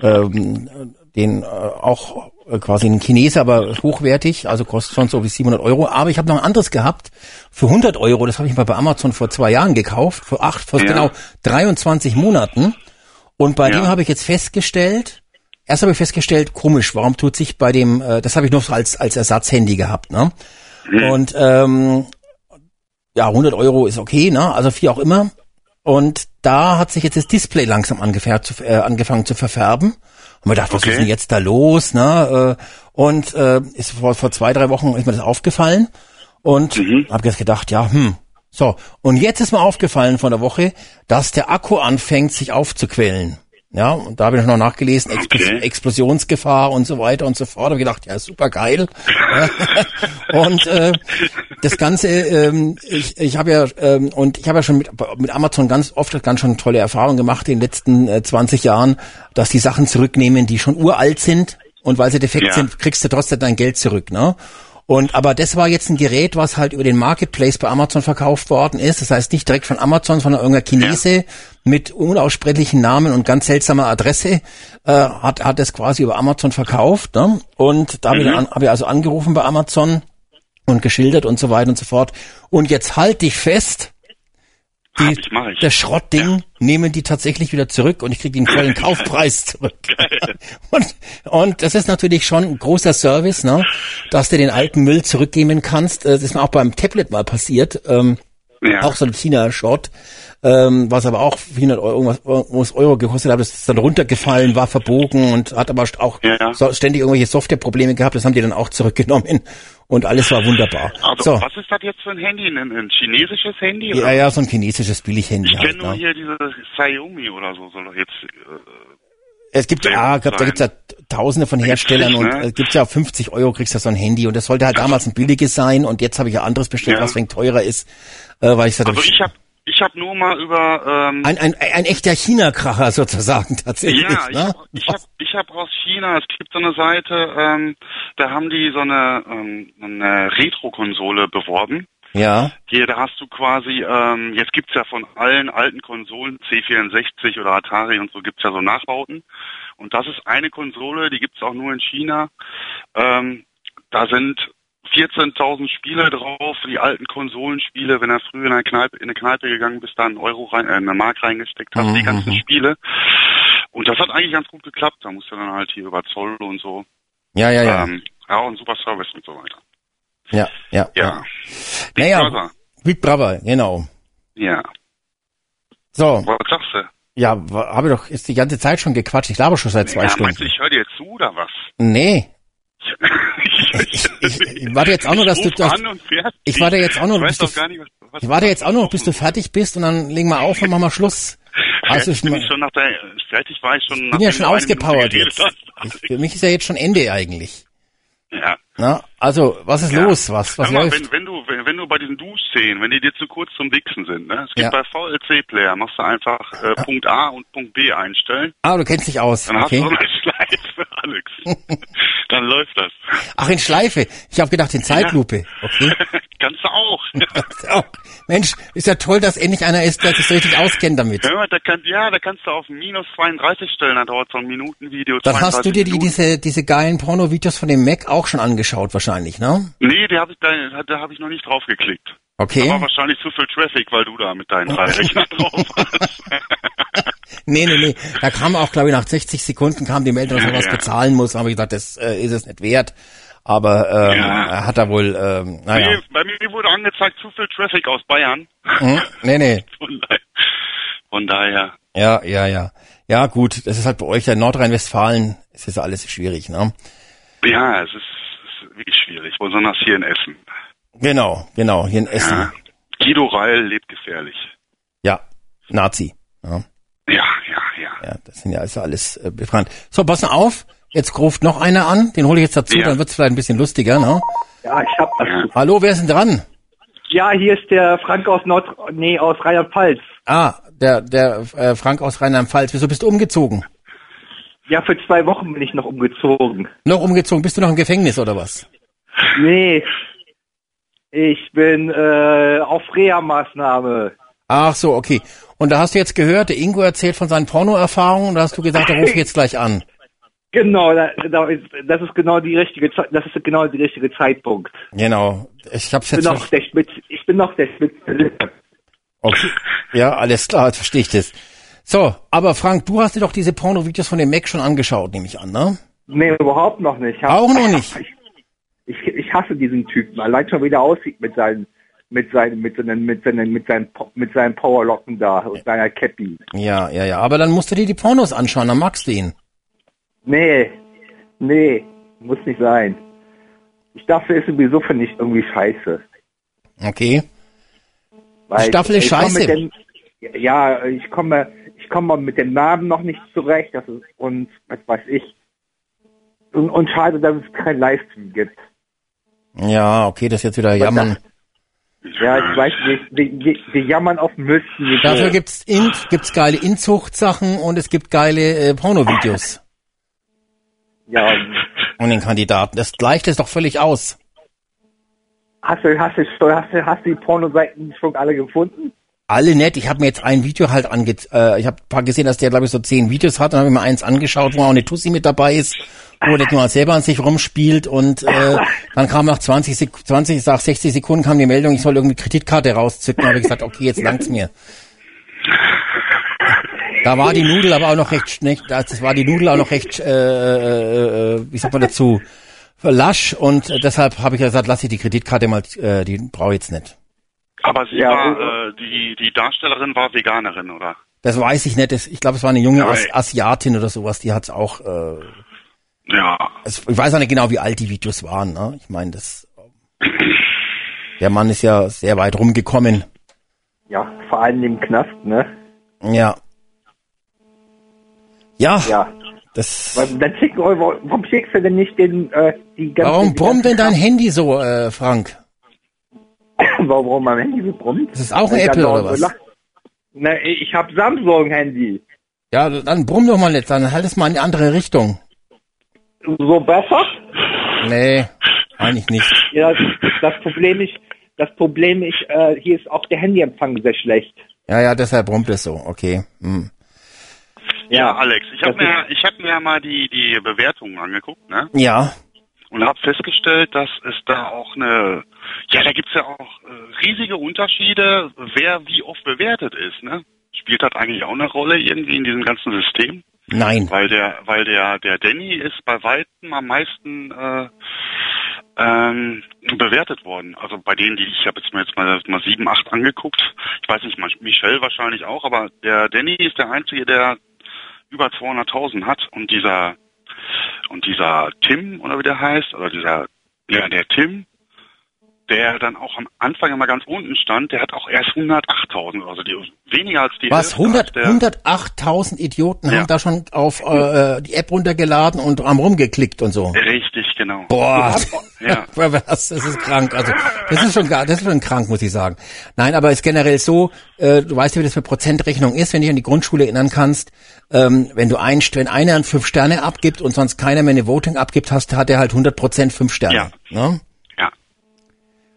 ähm, den äh, auch äh, quasi ein Chinese, aber hochwertig. Also kostet schon so wie 700 Euro. Aber ich habe noch ein anderes gehabt für 100 Euro. Das habe ich mal bei Amazon vor zwei Jahren gekauft. Vor acht, vor Ja. genau 23 Monaten. Und bei Ja. dem habe ich jetzt festgestellt, erst habe ich festgestellt, komisch, warum tut sich bei dem, äh, das habe ich noch so als, als Ersatzhandy gehabt, ne? Und ähm, ja, 100 Euro ist okay, ne? Also wie auch immer. Und da hat sich jetzt das Display langsam angefähr- zu, äh, angefangen zu verfärben. Und man dachte, was Okay. ist denn jetzt da los, ne? Äh, und äh, ist vor, vor zwei, drei Wochen ist mir das aufgefallen. Und Mhm. habe jetzt gedacht, ja, hm. So, und jetzt ist mir aufgefallen von der Woche, dass der Akku anfängt, sich aufzuquellen. Ja, und da habe ich noch nachgelesen, Explos Okay. Explosionsgefahr und so weiter und so fort. Habe gedacht, ja, super geil. und äh, das Ganze, ähm, ich, ich habe ja ähm, und ich habe ja schon mit, mit Amazon ganz oft ganz schon tolle Erfahrungen gemacht in den letzten äh, 20 Jahren, dass die Sachen zurücknehmen, die schon uralt sind und weil sie defekt Ja. sind, kriegst du trotzdem dein Geld zurück, ne? Und aber das war jetzt ein Gerät, was halt über den Marketplace bei Amazon verkauft worden ist. Das heißt nicht direkt von Amazon, sondern irgendeiner Chinese mit unaussprechlichen Namen und ganz seltsamer Adresse äh, hat hat es quasi über Amazon verkauft. Ne? Und da habe ich, an- hab ich also angerufen bei Amazon und geschildert und so weiter und so fort. Und jetzt halte ich fest, die, ich, mach ich. das Schrottding nehmen die tatsächlich wieder zurück und ich kriege den vollen Kaufpreis zurück. und, und das ist natürlich schon ein großer Service, ne? dass du den alten Müll zurückgeben kannst. Äh, Das ist mir auch beim Tablet mal passiert. Ähm, Ja. Auch so ein China-Shot, ähm, was aber auch 400 Euro, irgendwas, Euro gekostet hat. Das ist dann runtergefallen, war verbogen und hat aber auch Ja, ja. so, ständig irgendwelche Softwareprobleme gehabt. Das haben die dann auch zurückgenommen und alles war wunderbar. Also, so, was ist das jetzt für ein Handy? Ein, ein chinesisches Handy? ja, oder? ja, so ein chinesisches Billighandy Ich halt. kenne nur ne? hier diese Xiaomi oder so, soll doch jetzt. Äh, Es gibt ja, glaub, da gibt's ja tausende von Herstellern zig, und ne? äh, gibt's ja 50 Euro kriegst du so ein Handy und das sollte halt damals ein billiges sein und jetzt habe ich ja anderes bestellt, Ja. was wegen teurer ist, äh, weil ich also ich habe ich hab nur mal über ähm, ein, ein, ein echter China-Kracher sozusagen tatsächlich. Ja, ich ne? habe ich hab, ich hab aus China, es gibt so eine Seite, ähm, da haben die so eine, ähm, eine Retro-Konsole beworben. ja, Hier, da hast du quasi, ähm, jetzt gibt's ja von allen alten Konsolen, C64 oder Atari und so, gibt's ja so Nachbauten. Und das ist eine Konsole, die gibt's auch nur in China. Ähm, da sind 14.000 Spiele drauf, die alten Konsolenspiele, wenn er früher in eine Kneipe, in eine Kneipe gegangen bist, da einen Euro rein, äh, eine Mark reingesteckt hast, die Mhm, ganzen mhm. Spiele. Und das hat eigentlich ganz gut geklappt. Da musst du dann halt hier über Zoll und so. ja, ja, ja, Ähm, ja, ein super Service und so weiter. ja, ja, Ja. Big Naja, Brother. Big Brother, genau. Ja. So, Was sagst du? ja, habe doch ist die ganze Zeit schon gequatscht. Ich glaube schon seit zwei ja, Stunden. meinst du, ich höre dir zu oder was? Nee, ich, ich, ich warte jetzt auch nur, dass du das. Ich warte jetzt auch ich weiß bis du. nicht, was, was Ich warte jetzt auch noch, bis du fertig bist und dann legen wir auf und machen wir Schluss. Also ich, bin ich schon nach der, fertig war ich schon bin nachdem ja schon ausgepowert jetzt. Ich, für mich ist ja jetzt schon Ende eigentlich. Ja. Na, also, was ist Ja. los? Was, was mal, läuft? wenn, wenn du, wenn, wenn du bei diesen Duschszenen, wenn die dir zu kurz zum Wichsen sind, ne? Es gibt Ja. bei VLC-Player, machst du einfach äh, Punkt A und Punkt B einstellen, Ah, du kennst dich aus. dann hast Okay. du so eine Schleife, Alex. dann läuft das. Ach, in Schleife. Ich habe gedacht in Zeitlupe. Okay. Kannst du auch. Oh, Mensch, ist ja toll, dass endlich einer ist, der sich so richtig auskennt damit. Mal, da kann, ja, da kannst du auf minus 32 stellen, dann dauert so ein Minutenvideo. Dann hast du 32 dir die, diese, diese geilen Porno-Videos von dem Mac auch schon angeschaut wahrscheinlich, ne? Nee, die hab ich, da, da habe ich noch nicht drauf geklickt. Okay. Da war wahrscheinlich zu viel Traffic, weil du da mit deinen drei Rechnern drauf hast. Nee, nee, nee. Da kam auch, glaube ich, nach 60 Sekunden kam die Meldung, dass er Ja, was ja. bezahlen muss. Da habe ich gesagt, das äh, ist es nicht wert. Aber ähm, Ja. er hat er wohl, ähm, naja. Nee, bei mir wurde angezeigt, zu viel Traffic aus Bayern. Hm? Nee, nee. Von daher, von daher Ja, ja, ja. Ja, gut, das ist halt bei euch ja in Nordrhein-Westfalen, ist das alles schwierig, ne? ja, es ist, es ist wirklich schwierig, besonders hier in Essen. Genau, genau, hier in Essen. Ja. Guido Reil lebt gefährlich. Ja, Nazi. Ja, Ja, ja, ja. ja das sind ja also alles äh, bekannt. So, pass mal auf, jetzt ruft noch einer an, den hole ich jetzt dazu, Ja. dann wird's vielleicht ein bisschen lustiger, ne? Ja, ich hab was. Ja. Hallo, wer ist denn dran? Ja, hier ist der Frank aus Nord, nee, aus Rheinland-Pfalz. Ah, der, der äh, Frank aus Rheinland-Pfalz. Wieso bist du umgezogen? Ja, für zwei Wochen bin ich noch umgezogen. Noch umgezogen? Bist du noch im Gefängnis oder was? Nee. Ich bin äh, auf Reha-Maßnahme. Ach so, okay. Und da hast du jetzt gehört, der Ingo erzählt von seinen Pornoerfahrungen und da hast du gesagt, da ruf ich jetzt gleich an. Genau, das ist genau die richtige Zeit, das ist genau der richtige Zeitpunkt. Genau. Ich hab's Ich bin jetzt noch der Spitz, ich bin noch der Spitz. Okay. Ja, alles klar, jetzt verstehe ich das. So, aber Frank, du hast dir doch diese Porno-Videos von dem Mac schon angeschaut, nehme ich an, ne? Nee, überhaupt noch nicht. Ich hab- Auch noch nicht. Ich, ich, ich hasse diesen Typen, allein schon wie der aussieht mit seinen mit seinen, mit seinen, mit seinen, mit seinen, mit seinen Powerlocken da und seiner Cappy. Ja, ja, ja. Aber dann musst du dir die Pornos anschauen, dann magst du ihn. Nee, nee, muss nicht sein. Die Staffel ist sowieso, finde ich, irgendwie scheiße. Okay. Weil Die Staffel ist scheiße. Dem, ja, ich komme, ich komme mit dem Namen noch nicht zurecht, das ist, und was weiß ich. Und, und schade, dass es kein Livestream gibt. Ja, okay, das ist jetzt wieder jammern. Ja, ich weiß nicht, wir, wir, wir jammern auf Niveau. Dafür gibt's in, gibt's geile Inzuchtsachen und es gibt geile äh, Pornovideos Ja, von den Kandidaten. Das gleicht es doch völlig aus. hast du, hast du, hast du, hast du die Pornoseiten schon alle gefunden? Alle nett. Ich habe mir jetzt ein Video halt ange... Äh, ich habe paar gesehen, dass der, glaube ich, so zehn Videos hat. Dann habe ich mir eins angeschaut, wo auch eine Tussi mit dabei ist, wo der nur selber an sich rumspielt. Und äh, dann kam nach 20, Sek 20, sag 60 Sekunden kam die Meldung, ich soll irgendwie Kreditkarte rauszücken. Da habe ich gesagt, okay, jetzt langt's mir. Da war die Nudel aber auch noch recht schlecht, das war die Nudel auch noch recht, äh, äh, äh, wie sagt man dazu, lasch und äh, deshalb habe ich gesagt, lass ich die Kreditkarte mal, äh, die brauche ich jetzt nicht. Aber sie Ja, war, äh, die, die Darstellerin war Veganerin, oder? Das weiß ich nicht. Ich glaube, es war eine junge Ja, As. Asiatin oder sowas. Die hat's auch. Äh, Ja. ich weiß auch nicht genau, wie alt die Videos waren. Ne? Ich meine, das. Der Mann ist ja sehr weit rumgekommen. Ja, vor allem im Knast, ne? Ja. Ja. Ja. Das. Dann schicken, warum schickst du denn nicht den, äh, die ganze... Warum die brummt denn dein Handy so, äh, Frank? Warum, warum mein Handy so brummt? Das ist auch ein Ich Apple oder was? Na, ich hab Samsung-Handy. Ja, dann brumm doch mal jetzt, dann halt es mal in die andere Richtung. So besser? Nee, eigentlich nicht. Ja, das, das Problem ist, das Problem ist, äh, hier ist auch der Handyempfang sehr schlecht. Ja, ja, deshalb brummt es so. Okay. Hm. Ja, Alex, ich habe mir, ich hab mir mal die, die Bewertungen angeguckt, ne? Ja. Und habe festgestellt, dass es da auch eine, ja, da gibt's ja auch äh, riesige Unterschiede, wer wie oft bewertet ist, ne? Spielt das eigentlich auch eine Rolle irgendwie in diesem ganzen System? Nein. Weil der, weil der, der Danny ist bei weitem am meisten äh, ähm, bewertet worden. Also bei denen, die ich habe jetzt mir jetzt mal, mal sieben, acht angeguckt. Ich weiß nicht, Michelle wahrscheinlich auch, aber der Danny ist der einzige, der über 200.000 hat und dieser und dieser Tim oder wie der heißt oder dieser ja der Tim, der dann auch am Anfang immer ganz unten stand, der hat auch erst 108.000 also die, weniger als die Was? Hälfte 100, als der, 108.000 Idioten Ja. haben da schon auf äh, die App runtergeladen und haben rumgeklickt und so. Richtig, genau. Boah, Ja. das, das ist krank. Also das ist schon gar, das ist schon krank, muss ich sagen. Nein, aber es ist generell so. Äh, du weißt ja, wie das mit Prozentrechnung ist, wenn du dich an die Grundschule erinnern kannst. Ähm, wenn du ein, wenn einer fünf Sterne abgibt und sonst keiner mehr eine Voting abgibt, hast, hat er halt 100 Prozent fünf Sterne. Ne?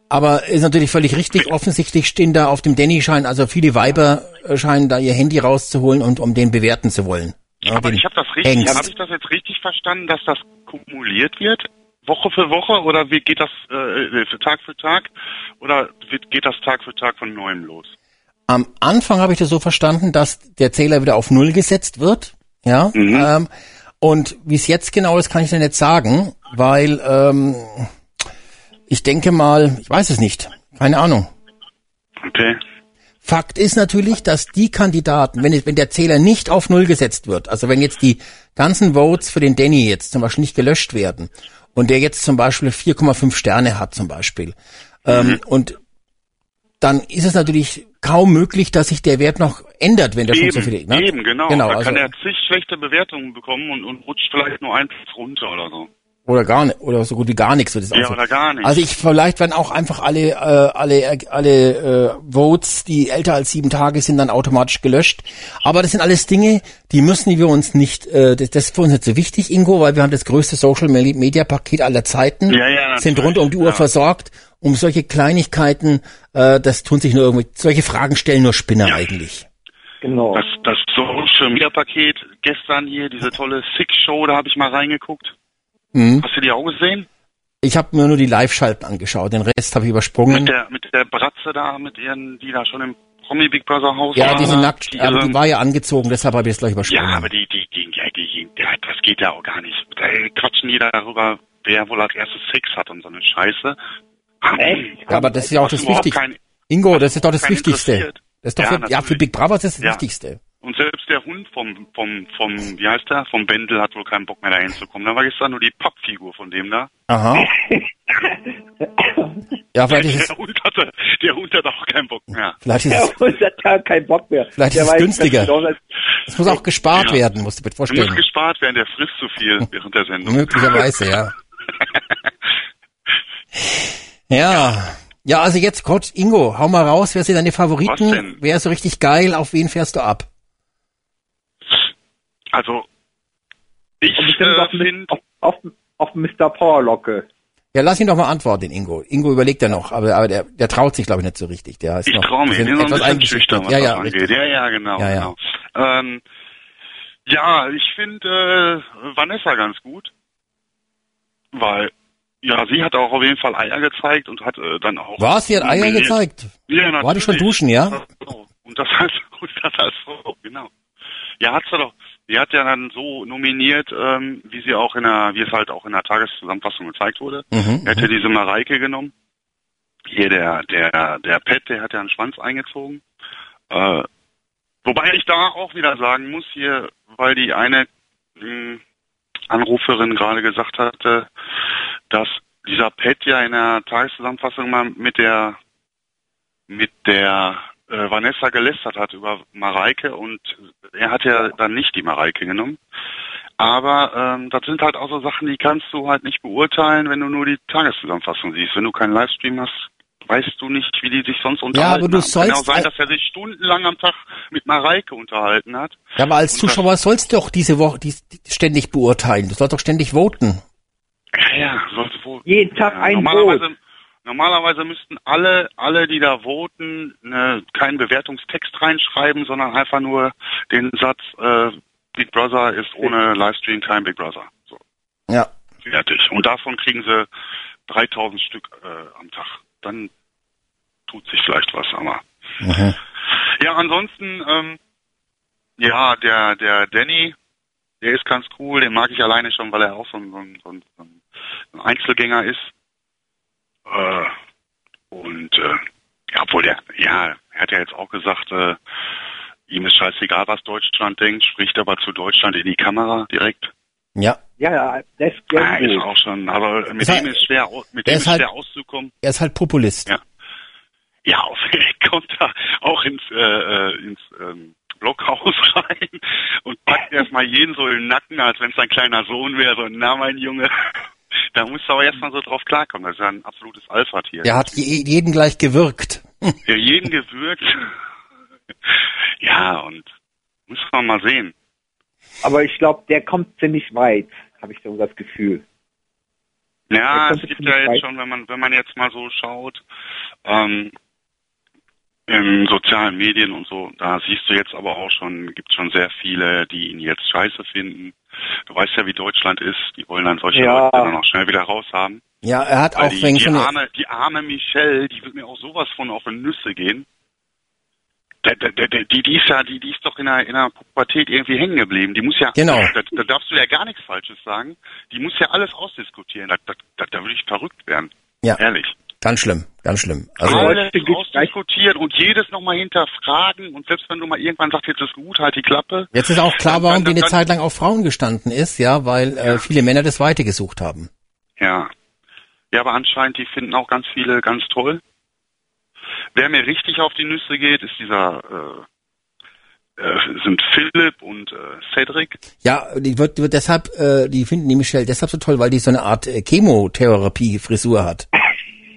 Aber ist natürlich völlig richtig. Offensichtlich stehen da auf dem Danny-Schein, also viele Weiber äh, scheinen da ihr Handy rauszuholen und um den bewerten zu wollen. Ja, Aber ich habe das richtig, habe ich das jetzt richtig verstanden, dass das kumuliert wird? Woche für Woche oder wie geht das äh, für Tag für Tag oder geht das Tag für Tag von neuem los? Am Anfang habe ich das so verstanden, dass der Zähler wieder auf Null gesetzt wird. Ja. Ähm, und wie es jetzt genau ist, kann ich dir nicht sagen, weil ähm, ich denke mal, ich weiß es nicht. Keine Ahnung. Okay. Fakt ist natürlich, dass die Kandidaten, wenn, wenn der Zähler nicht auf Null gesetzt wird, also wenn jetzt die ganzen Votes für den Danny jetzt zum Beispiel nicht gelöscht werden und der jetzt zum Beispiel 4,5 Sterne hat zum Beispiel ähm, und dann ist es natürlich kaum möglich, dass sich der Wert noch ändert, wenn der schon Eben, so viel... Ne? eben, genau. genau da also, kann er zig schlechte Bewertungen bekommen und, und rutscht vielleicht nur ein Platz runter oder so. Oder gar nicht, oder so gut wie gar nichts wird es Ja, oder gar nicht. Also ich vielleicht werden auch einfach alle äh, alle alle äh, Votes, die älter als sieben Tage sind, dann automatisch gelöscht. Aber das sind alles Dinge, die müssen wir uns nicht. Äh, das, das ist für uns nicht so wichtig, Ingo, weil wir haben das größte Social Media Paket aller Zeiten, Ja, ja, sind natürlich, rund um die Uhr ja. versorgt. Um solche Kleinigkeiten, äh, das tun sich nur irgendwie solche Fragen stellen nur Spinner eigentlich. Genau. Das, das Social Media Paket gestern hier, diese tolle Six Show, da habe ich mal reingeguckt. Mhm. Hast du die auch gesehen? Ich habe mir nur die Live-Schalten angeschaut, den Rest habe ich übersprungen. Mit der, mit der Bratze da, mit ihren, die da schon im Promi Big Brother Haus ja, war, die sind da, nackt, die aber die war ja angezogen, deshalb habe ich es gleich übersprungen. Ja, aber die, die, die, ja, die, die, ja, das geht ja auch gar nicht. Da quatschen die da darüber, wer wohl als erstes Sex hat und so eine Scheiße. Ja, aber das ist ja auch das Wichtigste. Ingo, das ist doch das Wichtigste. Das ist doch Ja, für, ja, für. Big Brother ist das das Ja. Wichtigste. Und selbst der Hund vom, vom, vom, wie heißt der? Vom Bendel hat wohl keinen Bock mehr dahin zu kommen. Da war gestern nur die Pappfigur von dem da. Aha. Ja, vielleicht ist es, der, Hund hatte, der Hund hat auch keinen Bock mehr. vielleicht ist Der es, Hund hat gar keinen Bock mehr. Vielleicht Der ist es günstiger. es muss auch gespart Ja. werden, musst du dir Der muss vorstellen. gespart werden, der frisst zu viel während der Sendung. Möglicherweise, ja. Ja. Ja, also jetzt Coach Ingo, hau mal raus, wer sind deine Was Favoriten? denn? Wer ist so richtig geil? Auf wen fährst du ab? Also, ich äh, auf, finde, auf, auf, auf Mr. Powerlocke. Ja, lass ihn doch mal antworten, den Ingo. Ingo überlegt ja noch, aber, aber der, der traut sich, glaube ich, nicht so richtig. Der ist ich noch traue mich, ich bin so ein bisschen schüchtern, was Ja, das ja, angeht. richtig. Ja, ja, genau. Ja, ja. genau. Ähm, ja, ich finde äh, Vanessa ganz gut, weil ja, sie hat auch auf jeden Fall Eier gezeigt und hat äh, dann auch. Was? Sie hat Eier nominiert- gezeigt? Ja, natürlich. War die schon duschen, ja? Und das als, und das als Frau, genau. Ja, hat sie doch. Die hat ja dann so nominiert, ähm, wie sie auch in der, wie es halt auch in der Tageszusammenfassung gezeigt wurde. Mhm, Er hätte diese Mareike genommen. Hier der, der, der Pet, der hat ja einen Schwanz eingezogen. Äh, wobei ich da auch wieder sagen muss hier, weil die eine mh, Anruferin gerade gesagt hatte, dass dieser Pet ja in der Tageszusammenfassung mal mit der mit der äh, Vanessa gelästert hat über Mareike und er hat ja dann nicht die Mareike genommen. Aber ähm, das sind halt auch so Sachen, die kannst du halt nicht beurteilen, wenn du nur die Tageszusammenfassung siehst. Wenn du keinen Livestream hast, weißt du nicht, wie die sich sonst unterhalten aber du haben. Kann ja auch sollst sein, ein- dass er sich stundenlang am Tag mit Mareike unterhalten hat. Ja, aber als Und Zuschauer sollst du doch diese Woche die, ständig beurteilen. Du sollst doch ständig voten. Ja, ja, sollte wohl. Jeden Tag Ja, ein normalerweise, Boot. Normalerweise müssten alle, alle, die da voten, ne, keinen Bewertungstext reinschreiben, sondern einfach nur den Satz, äh, Big Brother ist ohne Livestream kein Big Brother. So, Ja. fertig. Und davon kriegen sie 3000 Stück äh, am Tag. Dann tut sich vielleicht was, aber. Mhm. Ja, ansonsten, ähm, ja, der, der Danny, der ist ganz cool, den mag ich alleine schon, weil er auch so ein, so ein, so ein, so ein Einzelgänger ist. Äh, und äh, ja, obwohl der, ja, er hat ja jetzt auch gesagt, äh, ihm ist scheißegal, was Deutschland denkt, spricht aber zu Deutschland in die Kamera direkt. Ja. Ja, ja, das Ah, ist auch schon, aber mit Ist halt- dem ist schwer, mit dem ist halt- schwer auszukommen. Er ist halt Populist. Ja. Ja, auf kommt da auch ins, äh, äh, ins ähm, Blockhaus rein und packt erstmal jeden so im Nacken, als wenn es sein kleiner Sohn wäre, so, na mein Junge. Da musst du aber erstmal so drauf klarkommen. Das ist ja ein absolutes Alpha-Tier. Der hat je, jeden gleich gewirkt. Ja, jeden gewürgt. ja, und muss man mal sehen. Aber ich glaube, der kommt ziemlich weit, habe ich so das Gefühl. Ja, es gibt ja jetzt weit. schon, wenn man, wenn man jetzt mal so schaut, ähm, in sozialen Medien und so, da siehst du jetzt aber auch schon, gibt schon sehr viele, die ihn jetzt scheiße finden. Du weißt ja, wie Deutschland ist, die wollen dann solche Ja. Leute dann auch schnell wieder raushaben. Ja, er hat Weil auch die, die, eine, arme, die arme Michelle, die wird mir auch sowas von auf die Nüsse gehen. Da, da- die, die ist ja, die, die ist doch in der, in der Pubertät irgendwie hängen geblieben. Die muss ja, Genau. da, da darfst du ja gar nichts Falsches sagen. Die muss ja alles ausdiskutieren. Da, da, da, da würde ich verrückt werden. Ja. Ehrlich. Ganz schlimm, ganz schlimm. Also, alles ausdiskutieren und jedes nochmal hinterfragen und selbst wenn du mal irgendwann sagst, jetzt ist gut, halt die Klappe. jetzt ist auch klar, Dann- warum dann- die eine Zeit lang auf Frauen gestanden ist, ja, weil äh, viele Männer das Weite gesucht haben. Ja. Ja, aber anscheinend, die finden auch ganz viele ganz toll. Wer mir richtig auf die Nüsse geht, ist dieser, äh, äh, sind Philipp und äh, Cedric. Ja, die wird, die wird deshalb, äh, die finden die Michelle deshalb so toll, weil die so eine Art äh, Chemotherapie-Frisur hat.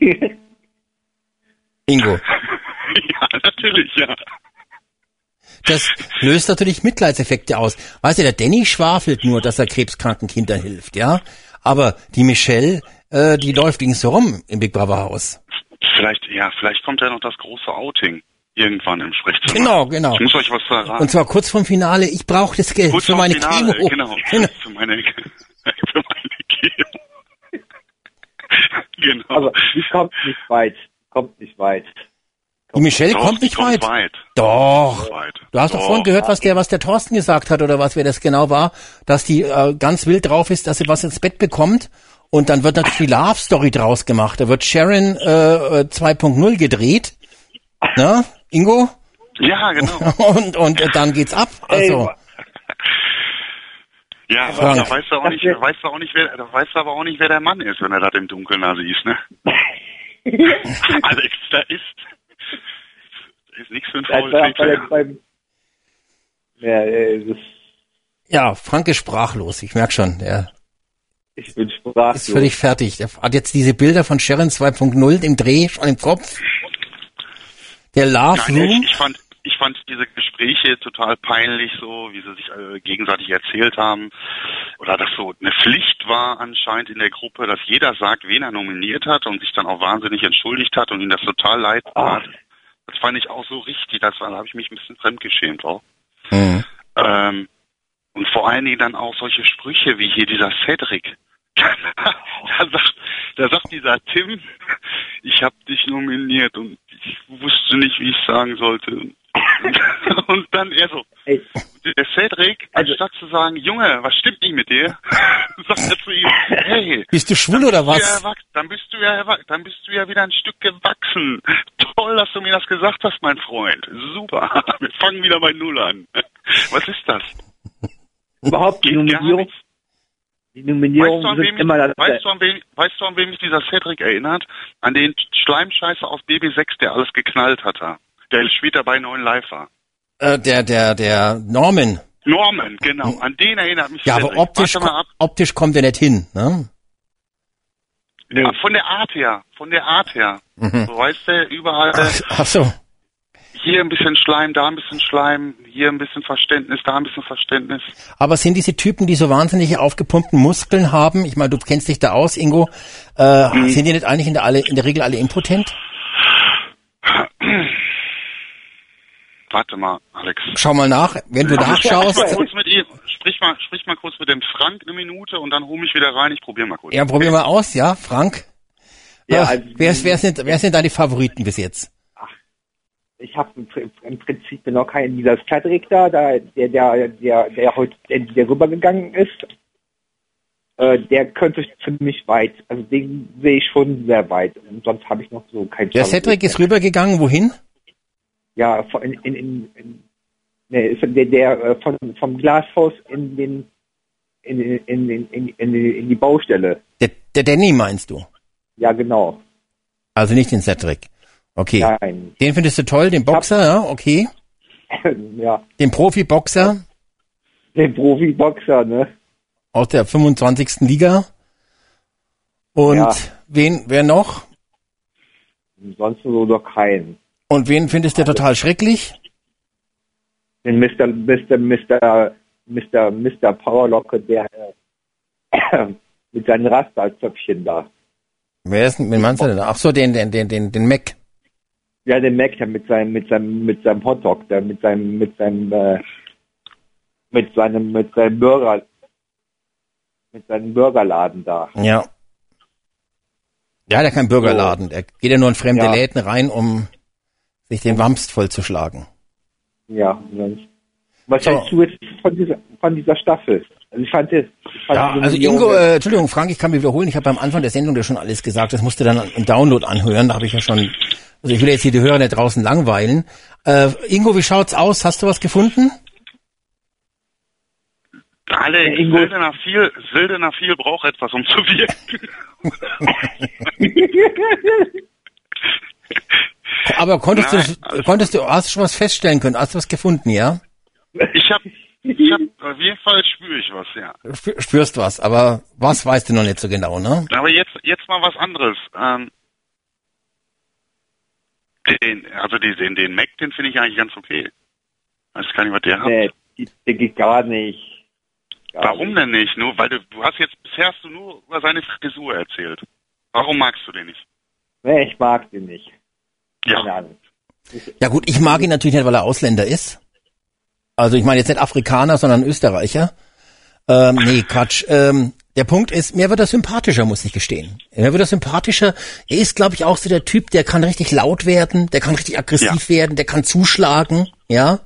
Ingo. ja, natürlich, ja. Das löst natürlich Mitleidseffekte aus. Weißt du, der Danny schwafelt nur, dass er krebskranken Kindern hilft, ja. Aber die Michelle, äh, die läuft gegen so rum im Big Brother Haus. Vielleicht, ja, vielleicht kommt ja noch das große Outing irgendwann im Sprechzimmer. Genau, genau. Ich muss euch was verraten. Und zwar kurz vorm Finale, ich brauche das Geld Kurz für meine Finale, Chemo. Genau, für meine, für meine Chemo. Genau. Also, die kommt nicht weit. Kommt nicht weit. Die Michelle Doch, kommt die nicht kommt weit. weit. Doch. Weit. Du hast doch Doch. vorhin gehört, was der, was der Thorsten gesagt hat oder was wer das genau war, dass die äh, ganz wild drauf ist, dass sie was ins Bett bekommt und dann wird natürlich die Love Story draus gemacht. Da wird Sharon äh, äh, 2.0 gedreht. Ne? Ingo? Ja, genau. Und und äh, dann geht's ab. Also Ja, aber da weißt du auch nicht, da weißt du auch nicht, wer, da weißt du aber auch nicht, wer der Mann ist, wenn er das im Dunkeln da siehst, ne? Alex, da ist, da ist nichts für ein faules ja, ja, Frank ist sprachlos. Ich merk schon. Der ich bin sprachlos. ist völlig fertig. Der hat jetzt diese Bilder von Sharon 2.0 im Dreh schon im Kopf. Der Love Nein, Room. ich, ich fand, ich fand diese Gespräche total peinlich, so wie sie sich äh, gegenseitig erzählt haben, oder dass so eine Pflicht war anscheinend in der Gruppe, dass jeder sagt, wen er nominiert hat und sich dann auch wahnsinnig entschuldigt hat und ihm das total leid tat. Das fand ich auch so richtig. Das war, da habe ich mich ein bisschen fremdgeschämt auch. Mhm. Ähm, und vor allen Dingen dann auch solche Sprüche wie hier dieser Cedric. da, sagt, da sagt dieser Tim, ich habe dich nominiert und ich wusste nicht, wie ich sagen sollte. Und dann er so, Ey, der Cedric, anstatt zu sagen, Junge, was stimmt nicht mit dir, sagt er zu ihm, hey, Bist du schwul oder ja was? erwachsen, dann bist du ja erwachsen, dann bist du ja wieder ein Stück gewachsen. Toll, dass du mir das gesagt hast, mein Freund. Super. Wir fangen wieder bei Null an. Was ist das? überhaupt die Nominierung, die Weißt du, sind immer das, weißt, du, an wem, weißt du, an wem mich dieser Cedric erinnert? An den Schleimscheißer aus BB6, der alles geknallt hat. Der später bei Neuen Live war. Äh, der der der Norman. Norman, genau. An den erinnert mich Ja, aber optisch optisch kommt er nicht hin, ne? Ja, von der Art her. Von der Art her. Mhm. So weißt du, überall Ach, ach so. hier ein bisschen Schleim, da ein bisschen Schleim, hier ein bisschen Verständnis, da ein bisschen Verständnis. Aber sind diese Typen, die so wahnsinnig aufgepumpten Muskeln haben, ich meine, du kennst dich da aus, Ingo, äh, Mhm. sind die nicht eigentlich in der, alle, in der Regel alle impotent? Warte mal, Alex. Schau mal nach, wenn du Sprich mal nachschaust. kurz mit ihm. Sprich mal, sprich mal kurz mit dem Frank eine Minute und dann hol mich wieder rein. Ich probiere mal kurz. Ja, probier mal aus, ja, Frank. Ja, also- wer, ist, wer, sind, wer sind deine Favoriten bis jetzt? ich habe im, Pr- im Prinzip noch keinen dieser Cedric da, da der, der, der, der heute endlich der rübergegangen ist. Äh, der könnte ziemlich weit, also den sehe ich schon sehr weit. Und sonst habe ich noch so keinen Der. Cedric ist rübergegangen, wohin? Ja, in, in, in, in der, der äh, von, vom Glashaus in den in, in, in, in, in, die- Baustelle. Der, der Danny meinst du? Ja, genau. Also nicht den Cedric. Okay. Nein. Den findest du toll, den Boxer, ja, okay. ja, Den Profi-Boxer den Profiboxer, ne? aus der 25. Liga. Und Ja. wen, wer noch? Sonst so noch keinen. Und wen findest du total schrecklich? Den Mr. Mr. Mr. Mr. Mr. Powerlocke, der äh, mit seinen Rastalzöpfchen da. Wer ist denn, wen meinst du denn? Ach so, den, den, den, den, den Mac. Ja, den Mac, der mit seinem, mit seinem, mit seinem Hotdog, der mit seinem, mit seinem, äh, mit seinem, mit seinem Burger, mit seinem Burgerladen da. Ja. Ja, der keinen Burgerladen. Der geht ja nur in fremde Ja. Läden rein, um sich den Wamst vollzuschlagen. Ja, sonst. Was So. hältst du jetzt von dieser, von dieser Staffel? Also ich fand es, ich fand Ja, also Ingo, äh, Entschuldigung, Frank, ich kann mich wiederholen. Ich habe am Anfang der Sendung dir schon alles gesagt. Das musst du dann im Download anhören. Da habe ich ja schon, also ich will jetzt hier die Hörer nicht draußen langweilen. Äh, Ingo, wie schaut's aus? Hast du was gefunden? Alex, Ingo- Sildener viel, Sildener viel braucht etwas, um zu wirken. Aber konntest Nein, du, alles konntest du, hast du schon was feststellen können? Hast du was gefunden, ja? Ich habe, ich hab, auf jeden Fall spüre ich was, ja. Spür- Spürst was, aber was weißt du noch nicht so genau, ne? Aber jetzt, jetzt mal was anderes. Ähm, den, also die, den, den Mac, den finde ich eigentlich ganz okay. Weiß gar nicht, was der hat. Nee, die, die geht gar nicht. Gar Warum nicht. denn nicht? Nur weil du, du hast jetzt, bisher hast du nur über seine Frisur erzählt. Warum magst du den nicht? Nee, ich mag den nicht. Keine Ja, Ahnung. Ja gut, ich mag ihn natürlich nicht, weil er Ausländer ist. Also ich meine jetzt nicht Afrikaner, sondern Österreicher. Ähm, nee, Quatsch. Ähm, Der Punkt ist, mir wird er sympathischer, muss ich gestehen. Mir wird er sympathischer. Er ist, glaube ich, auch so der Typ, der kann richtig laut werden, der kann richtig aggressiv werden, der kann zuschlagen, ja.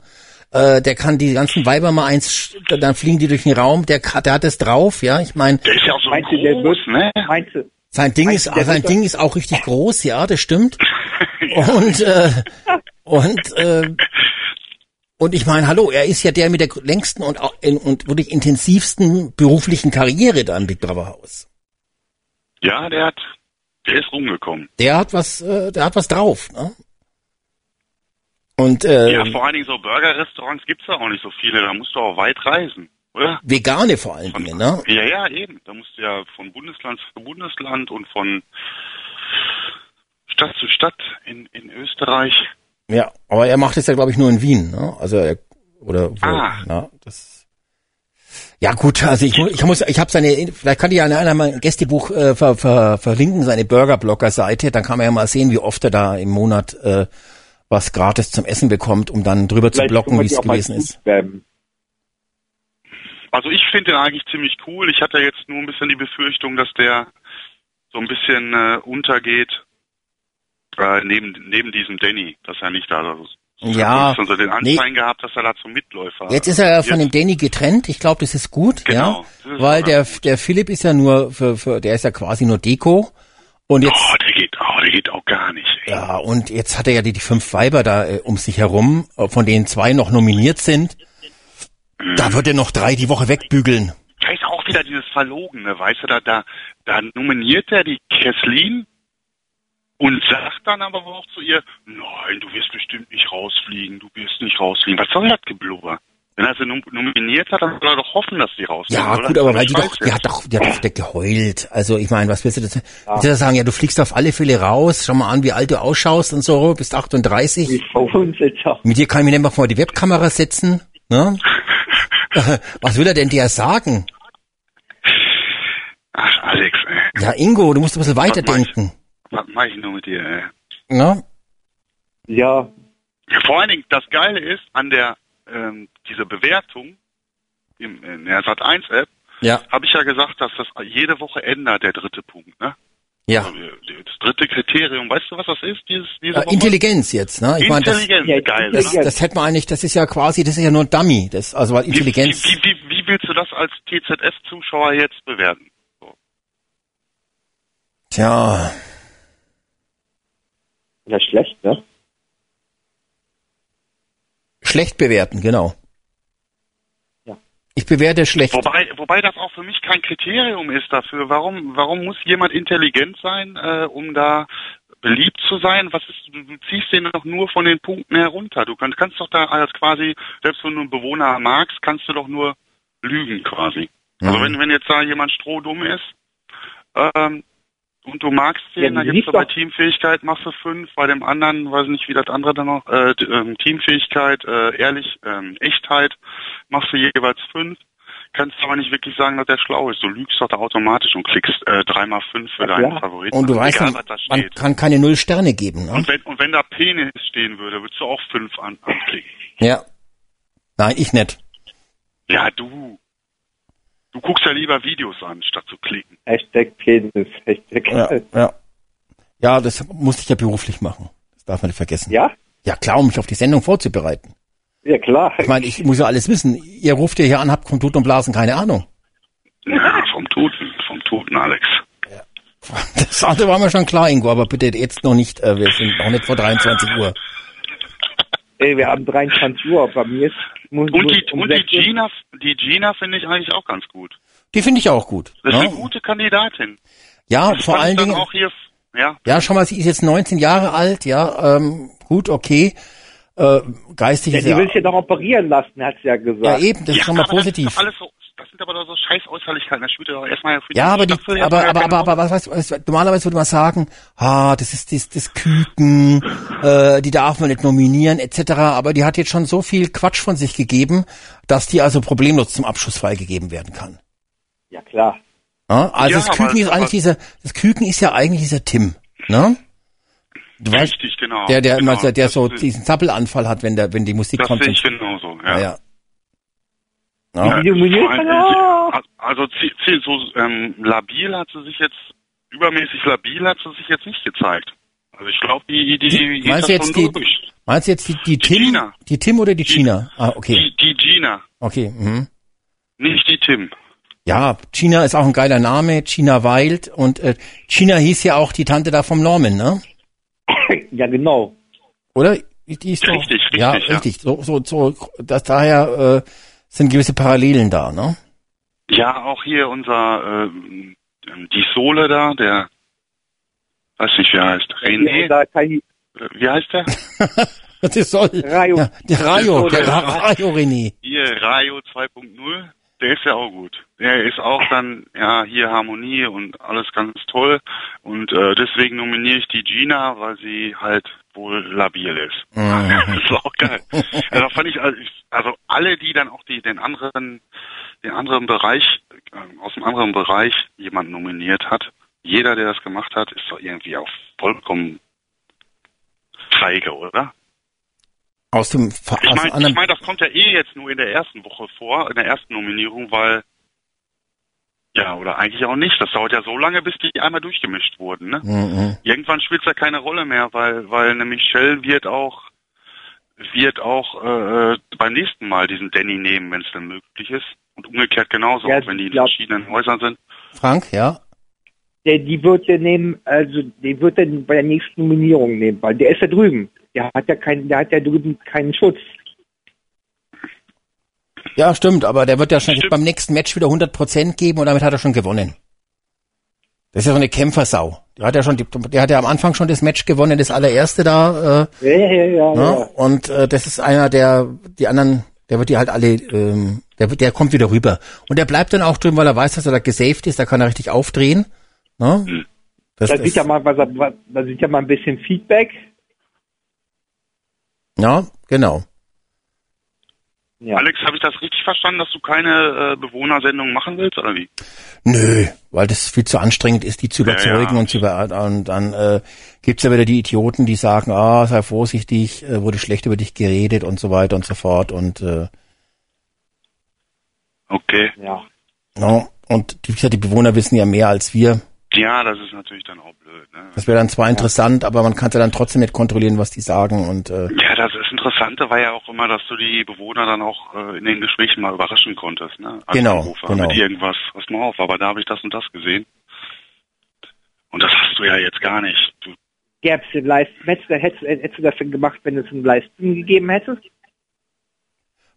Äh, der kann die ganzen Weiber mal eins, dann fliegen die durch den Raum, der, der hat es drauf, ja. Ich meine, Der ist ja auch so Meinst du, der groß, wird, ne? meinst du, sein Ding Meinst ist, sein Ding ist auch richtig groß, ja, das stimmt. Und äh, und äh, und ich meine, hallo, er ist ja der mit der längsten und und wirklich intensivsten beruflichen Karriere da im Big Brother Haus. Ja, der hat, der ist rumgekommen. Der hat was, äh, der hat was drauf. Ne? Und äh, Ja, vor allen Dingen so Burger-Restaurants gibt's da auch nicht so viele. Da musst du auch weit reisen, oder? vegane vor allen Dingen, ne? Ja, ja, eben. Da musst du ja von Bundesland zu Bundesland und von Stadt zu Stadt in, in Österreich. Ja, aber er macht es ja, glaube ich, nur in Wien, ne? Also er oder wo, Ah. na, das ja gut, also ich, ich muss, ich habe seine, vielleicht kann ich ja in einer mal ein Gästebuch äh, ver, ver, verlinken, seine Burger-Blogger-Seite, dann kann man ja mal sehen, wie oft er da im Monat äh, was gratis zum Essen bekommt, um dann drüber zu vielleicht blocken, können wir wie es gewesen ist. Also ich finde den eigentlich ziemlich cool. Ich hatte jetzt nur ein bisschen die Befürchtung, dass der so ein bisschen äh, untergeht äh, neben neben diesem Danny, dass er nicht da so Ja, so den nee. Anschein gehabt, dass er da zum Mitläufer. Jetzt ist er ja von dem Danny getrennt. Ich glaube, das ist gut, Genau, ja, ist weil der gut. der Philipp ist ja nur für, für der ist ja quasi nur Deko und jetzt Oh, der geht, oh, der geht auch gar nicht. Ey. Ja, und jetzt hat er ja die, die fünf Weiber da äh, um sich herum, äh, von denen zwei noch nominiert sind. Da wird er noch drei die Woche wegbügeln. Da ist auch wieder dieses Verlogene, weißt du, da, da, da nominiert er die Kesslin und sagt dann aber auch zu ihr, nein, du wirst bestimmt nicht rausfliegen, du wirst nicht rausfliegen. Was soll das Geblubber? Wenn er sie nom nominiert hat, dann soll er doch hoffen, dass sie rausfliegen. Ja, oder? gut, aber weil die doch, die hat doch, die hat doch geheult. Also ich meine, was willst du das? Willst du das sagen? Ja, du fliegst auf alle Fälle raus. Schau mal an, wie alt du ausschaust und so. Bist 38. Wie verwundet doch. Mit dir kann ich mich nicht mal vor die Webkamera setzen. Ne? was will er denn dir sagen? Ach, Alex, ey. Ja, Ingo, du musst ein bisschen weiterdenken. Was mach ich nur mit dir, ey? Ne? Ja, Ja, vor allen Dingen, das Geile ist an der, ähm, diese Bewertung im, in der Sat1-App, Ja, habe ich ja gesagt, dass das jede Woche ändert, der dritte Punkt, ne? ja. Also, Das dritte Kriterium, weißt du, was das ist? Dieses, diese? Intelligenz jetzt, ne? Ich meine, das, Intelligenz, Ja, geil. das, ne? das hätte man eigentlich, das ist ja quasi, das ist ja nur ein Dummy. Das, also weil Wie, Intelligenz. wie, wie, wie, wie willst du das als TZF-Zuschauer jetzt bewerten? So. Tja, ja schlecht, ne? schlecht bewerten, genau. Ja. Ich bewerte schlecht. Wobei, wobei das auch für mich kein Kriterium ist dafür. Warum, warum muss jemand intelligent sein, äh, um da beliebt zu sein? Was ist, du, ziehst den doch nur von den Punkten herunter. Du kannst, kannst doch da als quasi, selbst wenn du einen Bewohner magst, kannst du doch nur lügen quasi. Also Mhm. wenn, wenn jetzt da jemand strohdumm ist, ähm, und du magst den, Ja, gibt's siehst du bei Teamfähigkeit, machst du fünf, bei dem anderen, weiß nicht, wie das andere dann noch, äh, ähm, Teamfähigkeit, äh, ehrlich, ähm, Echtheit, machst du jeweils fünf, kannst aber nicht wirklich sagen, dass der schlau ist. Du lügst doch da automatisch und klickst äh, dreimal fünf für Ja, deinen klar. Favoriten. Und du weißt, egal, man, was da man kann keine Null Sterne geben. Ne? Und wenn, und wenn da Penis stehen würde, würdest du auch fünf an, anklicken. Ja. Nein, ich nicht. Ja, du. Du guckst ja lieber Videos an, statt zu klicken. Hashtag Penis, Hashtag. Ja, ja. Ja, das musste ich ja beruflich machen. Das darf man nicht vergessen. Ja? Ja, klar, um mich auf die Sendung vorzubereiten. Ja, klar. Ich meine, ich muss ja alles wissen. Ihr ruft ja hier an, habt vom Tut und Blasen keine Ahnung. Ja, vom Toten, vom Toten, Alex. Das andere war mir schon klar, Ingo, aber bitte jetzt noch nicht. Äh, wir sind noch nicht vor 23 Uhr. Ey, wir haben 23 Uhr, bei mir ist, muss, Und die, um und die 6 Uhr- Gina, die Gina finde ich eigentlich auch ganz gut. Die finde ich auch gut. Das ist ne? eine gute Kandidatin. Ja, Das vor allen Dingen. auch hier, ja, Ja, schau mal, sie ist jetzt 19 Jahre alt, ja, ähm, gut, okay. Äh, geistig Ja, ist die ja, will sich ja noch operieren lassen, hat sie ja gesagt. ja eben, das ist ja, schon mal aber Das, positiv. ist doch alles so, das sind aber doch so scheiß Äußerlichkeiten. Das spielt ja doch erstmal für Ja, aber die, Staffel aber, aber, keine aber, aber, was weißt was- normalerweise würde man sagen, ah, das ist das, das Küken, äh, die darf man nicht nominieren, etc. Aber die hat jetzt schon so viel Quatsch von sich gegeben, dass die also problemlos zum Abschuss freigegeben werden kann. Ja, klar. Ja? Also Ja, das Küken aber- ist eigentlich aber- dieser, das Küken ist ja eigentlich dieser Tim, ne? Du weißt, Richtig, genau. der, der genau. immer, der, der Das so diesen Zappelanfall hat, wenn der, wenn die Musik Das kommt. sehe ich genauso, ja. ja, ja. Ja. Die sie- Also zi- zi- so ähm, labil hat sie sich jetzt, übermäßig labil hat sie sich jetzt nicht gezeigt. Also ich glaube, die, die, die geht Meinst jetzt die, durch. meinst du jetzt die, die Tim? Gina. Die Tim oder die Gina? Ah, okay. Die, die Gina, Okay. Mhm. nicht die Tim. Ja, Gina ist auch ein geiler Name, Gina Wild und äh, Gina hieß ja auch die Tante da vom Norman, ne? ja genau. Oder? Die ist doch, Richtig, richtig, ja, ja. richtig. So, so, so, das daher äh, sind gewisse Parallelen da, ne? Ja, auch hier unser, ähm, die Sohle da, der, weiß nicht, wie er heißt, René, ich, äh, wie heißt der? Das ist soll. Rayo. Ja, der Rayo, der Ra- Rayo René. Hier, Rayo 2.0, der ist ja auch gut. Der ist auch dann, ja, hier Harmonie und alles ganz toll. Und äh, deswegen nominiere ich die Gina, weil sie halt wohl labil ist. Das ist auch geil. Also fand ich, also, ich- also alle, die dann auch die den anderen, den anderen Bereich, äh, aus dem anderen Bereich jemand nominiert hat, jeder, der das gemacht hat, ist doch irgendwie auch vollkommen feige, oder? Aus dem Fa- Ich meine, ich mein, das kommt ja eh jetzt nur in der ersten Woche vor, in der ersten Nominierung, weil ja, oder eigentlich auch nicht. Das dauert ja so lange, bis die einmal durchgemischt wurden. Ne? Mhm. Irgendwann spielt es ja keine Rolle mehr, weil weil eine Michelle wird auch wird auch äh, äh, beim nächsten Mal diesen Danny nehmen, wenn es denn möglich ist. Und umgekehrt genauso, Ja, auch wenn die in glaub- verschiedenen Häusern sind. Frank, ja. der, die wird er nehmen, also die wird er bei der nächsten Nominierung nehmen, weil der ist ja drüben. Der hat ja keinen, der hat ja drüben keinen Schutz. Ja, stimmt, aber der wird ja schon beim nächsten Match wieder 100% geben und damit hat er schon gewonnen. Das ist ja so eine Kämpfersau. Der hat ja schon, die, der hat ja am Anfang schon das Match gewonnen, das allererste da, äh, Ja, ja, ja, ne? ja. und äh, das ist einer, der die anderen, der wird die halt alle, ähm, der, der kommt wieder rüber. Und der bleibt dann auch drin, weil er weiß, dass er da gesaved ist, da kann er richtig aufdrehen. Ne? Das, Da das, sieht ja mal, was, was, da sieht ja mal ein bisschen Feedback. ja, genau. Ja. Alex, habe ich das richtig verstanden, dass du keine äh, Bewohnersendung machen willst, oder wie? Nö, weil das viel zu anstrengend ist, die zu Ja, überzeugen ja. und zu über und dann äh, gibt's ja wieder die Idioten, die sagen, ah, sei vorsichtig, äh, wurde schlecht über dich geredet und so weiter und so fort und äh, Okay. Ja. no, und wie gesagt, die Bewohner wissen ja mehr als wir. Ja, das ist natürlich dann auch blöd. Ne? Das wäre dann zwar interessant, aber man kann ja dann trotzdem nicht kontrollieren, was die sagen und äh, Ja, das ist Interessante war ja auch immer, dass du die Bewohner dann auch äh, in den Gesprächen mal überraschen konntest, ne? Als Genau, Anrufer genau. Mit irgendwas, pass mal auf, aber da habe ich das und das gesehen. Und das hast du ja jetzt gar nicht. Du, es ein Live-Match, dann hättest, hättest du das denn gemacht, wenn es einen Livestream gegeben hätte?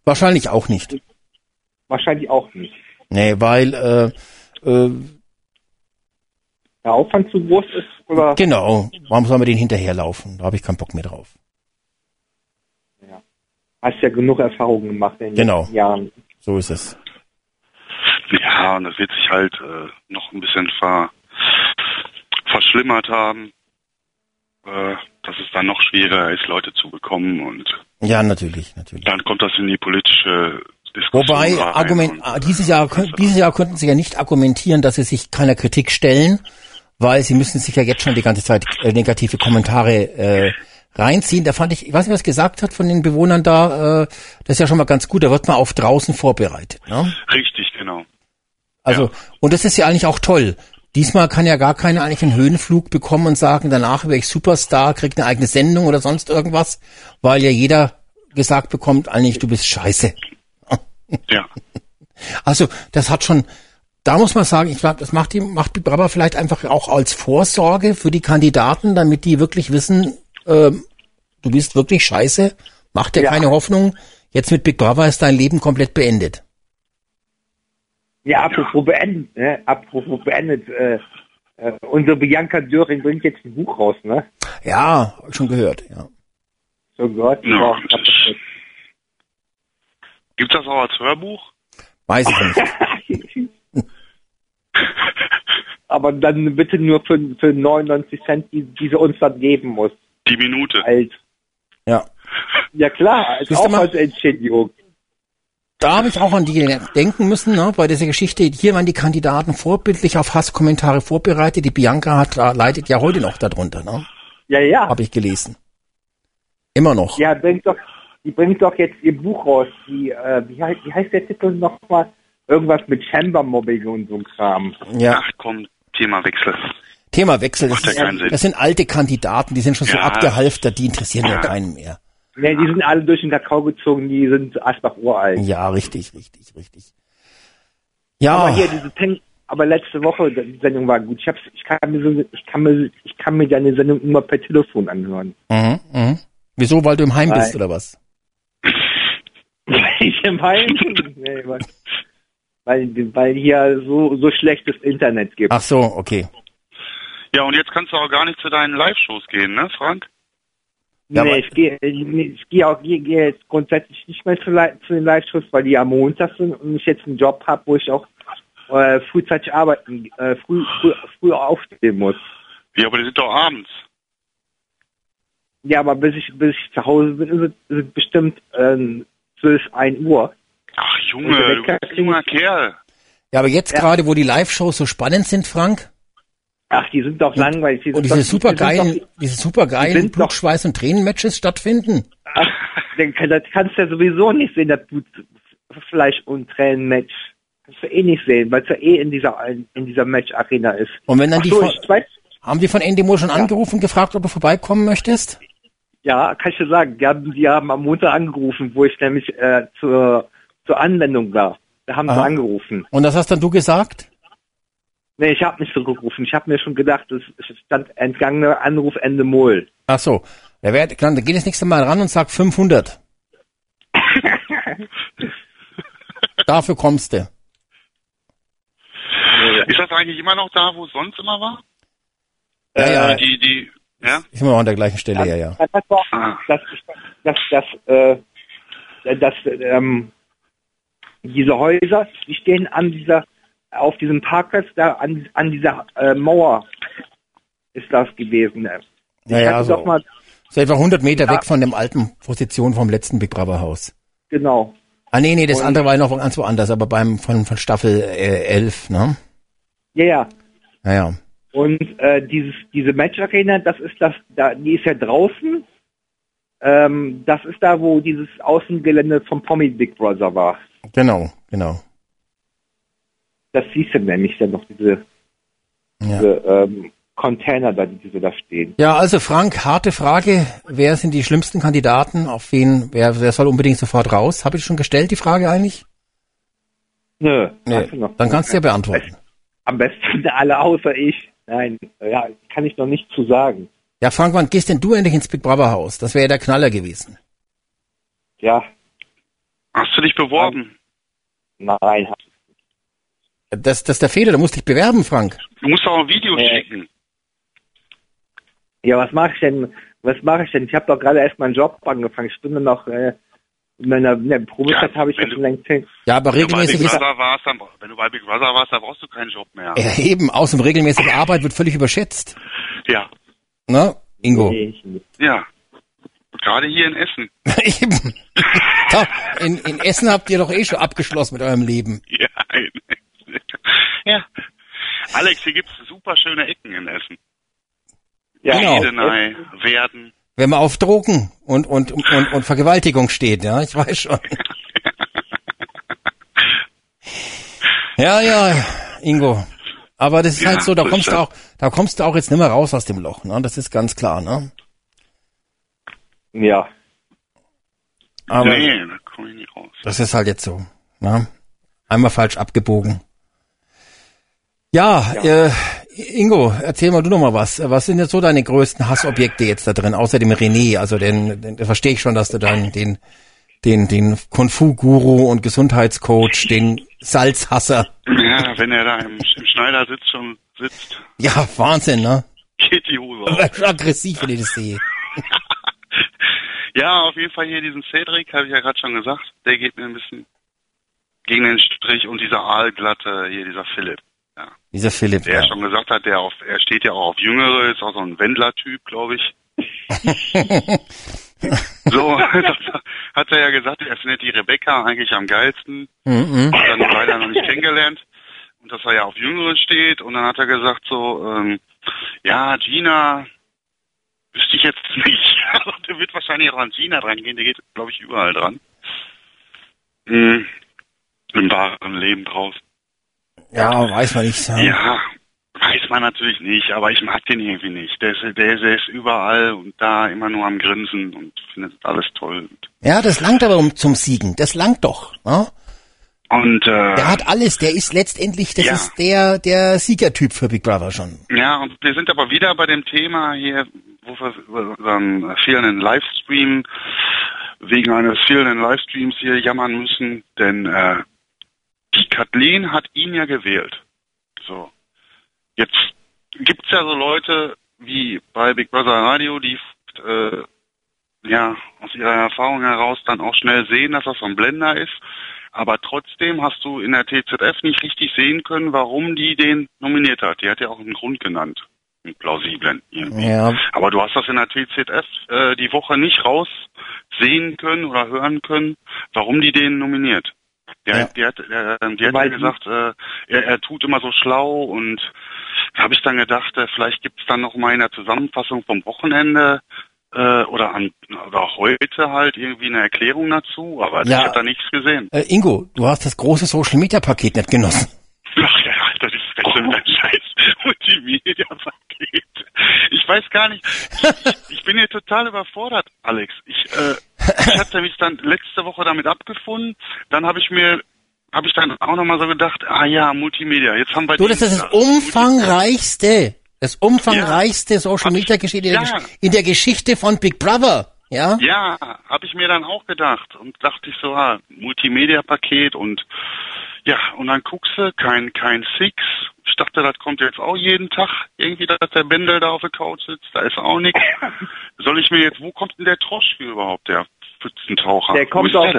wahrscheinlich auch nicht. Wahrscheinlich auch nicht. Nee, weil äh, äh, Der Aufwand zu groß ist, oder? genau, warum soll man den hinterherlaufen? Da habe ich keinen Bock mehr drauf. Hast ja genug Erfahrungen gemacht in den Genau. letzten Jahren. So ist es. ja, und das wird sich halt äh, noch ein bisschen ver, verschlimmert haben. Äh, dass es dann noch schwieriger ist, Leute zu bekommen und Ja, natürlich, natürlich. dann kommt das in die politische Diskussion Wobei rein Argument, und- ah, dieses Jahr dieses Jahr könnten sie ja nicht argumentieren, dass sie sich keiner Kritik stellen, weil sie müssen sich ja jetzt schon die ganze Zeit äh, negative Kommentare äh, reinziehen. Da fand ich, ich weiß nicht, was gesagt hat von den Bewohnern da, äh, das ist ja schon mal ganz gut. Da wird man auf draußen vorbereitet. Ne? Richtig, genau. Also und das ist ja eigentlich auch toll. Diesmal kann ja gar keiner eigentlich einen Höhenflug bekommen und sagen, danach wäre ich Superstar, krieg eine eigene Sendung oder sonst irgendwas, weil ja jeder gesagt bekommt, eigentlich du bist scheiße. Ja. Also das hat schon, da muss man sagen, ich glaube, das macht die macht Big Brother vielleicht einfach auch als Vorsorge für die Kandidaten, damit die wirklich wissen, ähm, du bist wirklich scheiße, mach dir Ja. keine Hoffnung. Jetzt mit Big Brother ist dein Leben komplett beendet. Ja, apropos beendet, ne? Apropos beendet, äh, äh, unsere Bianca Döring bringt jetzt ein Buch raus, ne? Ja, schon gehört. Ja. So gehört. Ja. Gibt's das auch als Hörbuch? Weiß ich nicht. Aber dann bitte nur für, für 99 Cent, die, die sie uns dann geben muss. Die Minute. Alt. Ja. Ja klar, als auch mal? als Entschädigung. Da habe ich auch an die denken müssen, ne, bei dieser Geschichte. Hier waren die Kandidaten vorbildlich auf Hasskommentare vorbereitet. Die Bianca hat, leidet ja heute noch darunter, ne? Ja, ja. Habe ich gelesen. Immer noch. Ja, denk doch, die bringt doch jetzt ihr Buch raus. Die, äh, wie, heißt, wie heißt der Titel nochmal? Irgendwas mit Chamber Mobbing und so ein Kram. Ja. Ach komm, Themawechsel. Themawechsel, das, ja keinen ist, Sinn. das sind alte Kandidaten, die sind schon so Ja. abgehalftert, die interessieren ja keinen mehr. Ne, die sind alle durch den Kakao gezogen, die sind Asbach uralt. Ja, richtig, richtig, richtig. Ja, Aber hier diese Peng, aber letzte Woche die Sendung war gut. Ich hab's, ich kann mir so, ich kann mir, ich kann mir deine Sendung immer per Telefon anhören. mhm, mhm. Wieso, weil du im Heim bist Nein. oder was? ich im Heim? nee, weil, weil, weil hier so, so schlechtes Internet gibt. Ach so, okay. Ja, und jetzt kannst du auch gar nicht zu deinen Live-Shows gehen, ne, Frank? Ja, nee, ich gehe ich, gehe auch ich gehe jetzt grundsätzlich nicht mehr zu, zu den Live-Shows, weil die am Montag sind und ich jetzt einen Job habe, wo ich auch äh, frühzeitig arbeiten, äh, früh, früh, früh aufstehen muss. Ja, aber die sind doch abends. Ja, aber bis ich bis ich zu Hause bin, ist es bestimmt ähm, 12, 1 Uhr. Ach, Und Junge, du bist ein junger Kerl. Ja, aber jetzt Ja. gerade, wo die Live-Shows so spannend sind, Frank, Ach, die sind doch langweilig. Die und sind diese die supergeilen, diese die supergeilen sind Blut, doch- Schweiß und Tränen-Matches stattfinden. Ach, das kannst du ja sowieso nicht sehen, das Blutfleisch- und Tränen-Match. Kannst du eh nicht sehen, weil es ja eh in dieser, in dieser Match-Arena ist. Und wenn dann Ach die so, von, weiß, haben die von Endemol schon angerufen und gefragt, ob du vorbeikommen möchtest? ja, kann ich dir sagen, die haben, die haben am Montag angerufen, wo ich nämlich äh, zur, zur Anwendung war. Da haben sie Aha. angerufen. Und das hast dann du gesagt? Nee, ich habe nicht zurückgerufen. Ich habe mir schon gedacht, es stand entgangener Anruf Ende Moll. Ach so. Ja, wer, dann geh das nächste Mal ran und sag 500. Dafür kommst du. Ist das eigentlich immer noch da, wo es sonst immer war? Ja, ja. Die, die, ja? Ist immer noch an der gleichen Stelle, ja, ja. Das war, das, das, das, äh, das, ähm, diese Häuser, die stehen an dieser, auf diesem Parkplatz, da an, an dieser äh, Mauer ist das gewesen. Ich Ja, ja, hatte so. doch mal, So etwa 100 Meter Ja. weg von dem alten Position vom letzten Big Brother Haus. genau. Ah, nee, nee, das Und- andere war ja noch ganz woanders, aber beim, von, von Staffel äh, 11, ne? Ja, ja. Ja, ja. Und äh, dieses, diese Match Arena, das ist das, da, die ist ja draußen. Ähm, das ist da, wo dieses Außengelände vom Pommy Big Brother war. Genau, genau. Das siehst du nämlich dann noch, diese, Ja. diese ähm, Container da, die so da stehen. Ja, also Frank, harte Frage. Wer sind die schlimmsten Kandidaten? Auf wen, wer, wer soll unbedingt sofort raus? Habe ich schon gestellt, die Frage eigentlich? Nö, Nee. Dann kannst du ja beantworten. Am besten alle außer ich. Nein, ja, kann ich noch nicht zu sagen. Ja, Frank, wann gehst denn du endlich ins Big Brother Haus? Das wäre ja der Knaller gewesen. Ja, Hast du dich beworben? nein. Das, das ist der Fehler, da musst dich bewerben, Frank. Du musst doch ein Video Nee. schicken. Ja, was mache ich denn? Was mache ich denn? Ich habe doch gerade erst meinen Job angefangen. Ich bin nur noch äh, in meiner, in der Probezeit Ja, habe ich ja wenn schon längst hin. Ja, aber Wenn du bei Big regelmäßig ist, Brother warst, dann, wenn du bei Big Brother warst, dann brauchst du keinen Job mehr. ja, eben, außerdem regelmäßige Arbeit wird völlig überschätzt. Ja, Ne, Ingo? Nee, ich nicht. ja. Gerade hier in Essen. eben. In, in Essen habt ihr doch eh schon abgeschlossen mit eurem Leben. Ja, ja. Alex, hier gibt's super schöne Ecken in Essen. Ja, Genau. Wiedeney, Werden. Wenn man auf Drogen und, und, und, und Vergewaltigung steht, ja, ich weiß schon. Ja, ja, Ingo. Aber das ist Ja, halt so, da kommst du auch, da kommst du auch jetzt nicht mehr raus aus dem Loch, ne? Das ist ganz klar, ne? Ja. Aber nee, da komme ich nicht raus. das ist halt jetzt so, ne? Einmal falsch abgebogen. Ja, Äh, Ingo, erzähl mal du noch mal was. Was sind jetzt so deine größten Hassobjekte jetzt da drin, außer dem René? Also den, den da verstehe ich schon, dass du dann den, den, den Kung-Fu-Guru und Gesundheitscoach, den Salzhasser. Ja, wenn er da im, im Schneidersitz schon sitzt, Ja, Wahnsinn, ne? geht die Hose aggressiv, wenn ich das sehe. Ja, auf jeden Fall hier diesen Cedric, habe ich ja gerade schon gesagt, der geht mir ein bisschen gegen den Strich und dieser Aalglatte, hier dieser Philipp. Ja. Dieser Philipp, Der ja. schon gesagt hat, der auf, er steht ja auch auf Jüngere, ist auch so ein Wendler-Typ, glaube ich. so, hat er ja gesagt, er findet die Rebecca eigentlich am geilsten. Mhm. Hat dann leider noch nicht kennengelernt. Und dass er ja auf Jüngere steht. Und dann hat er gesagt so, ähm, ja, Gina, wüsste ich jetzt nicht. Der wird wahrscheinlich auch an China dran gehen, der geht, glaube ich, überall dran. Hm. Im wahren Leben draußen. Ja, weiß man nicht. Ja. Ja, weiß man natürlich nicht, aber ich mag den irgendwie nicht. Der ist, der, der ist überall und da immer nur am Grinsen und findet alles toll. Ja, das langt aber um zum Siegen. Das langt doch. Ne? Und äh, Der hat alles. Der ist letztendlich, das Ja. ist der der Siegertyp für Big Brother schon. Ja, und wir sind aber wieder bei dem Thema hier, wo wir über unseren fehlenden Livestream, wegen eines fehlenden Livestreams hier jammern müssen, denn äh, die Kathleen hat ihn ja gewählt. So. Jetzt gibt's ja so Leute wie bei Big Brother Radio, die äh, ja aus ihrer Erfahrung heraus dann auch schnell sehen, dass das ein Blender ist. Aber trotzdem hast du in der TZF nicht richtig sehen können, warum die den nominiert hat. Die hat ja auch einen Grund genannt. Plausiblen irgendwie. Ja. Aber du hast das in der TZF äh, die Woche nicht raussehen können oder hören können, warum die den nominiert. Der, Ja. die hat, der, die hat Weil- gesagt, äh, er, er tut immer so schlau und da habe ich dann gedacht, äh, vielleicht gibt's dann noch mal in der Zusammenfassung vom Wochenende äh, oder an oder heute halt irgendwie eine Erklärung dazu, aber Ja. ich habe da nichts gesehen. Äh, Ingo, du hast das große Social Media Paket nicht genossen. Ach ja, Alter, das ist das schon ein scheiß Multimedia-Paket. Ich weiß gar nicht. Ich, ich bin hier total überfordert, Alex. Ich, äh, ich hatte mich dann letzte Woche damit abgefunden. Dann habe ich mir, habe ich dann auch nochmal so gedacht, ah ja, Multimedia. Jetzt haben wir Du, das ist das umfangreichste, das umfangreichste Social Media Geschichte in, der Ja. In der Geschichte von Big Brother. Ja? Ja, habe ich mir dann auch gedacht und dachte ich so, ah, Multimedia-Paket und ja, und dann guckst du, kein, kein Six. Ich dachte, das kommt jetzt auch jeden Tag irgendwie, dass der Bändel da auf der Couch sitzt, da ist auch nichts. Soll ich mir jetzt, wo kommt denn der Troschke überhaupt, der Pfützentaucher? Der kommt auf,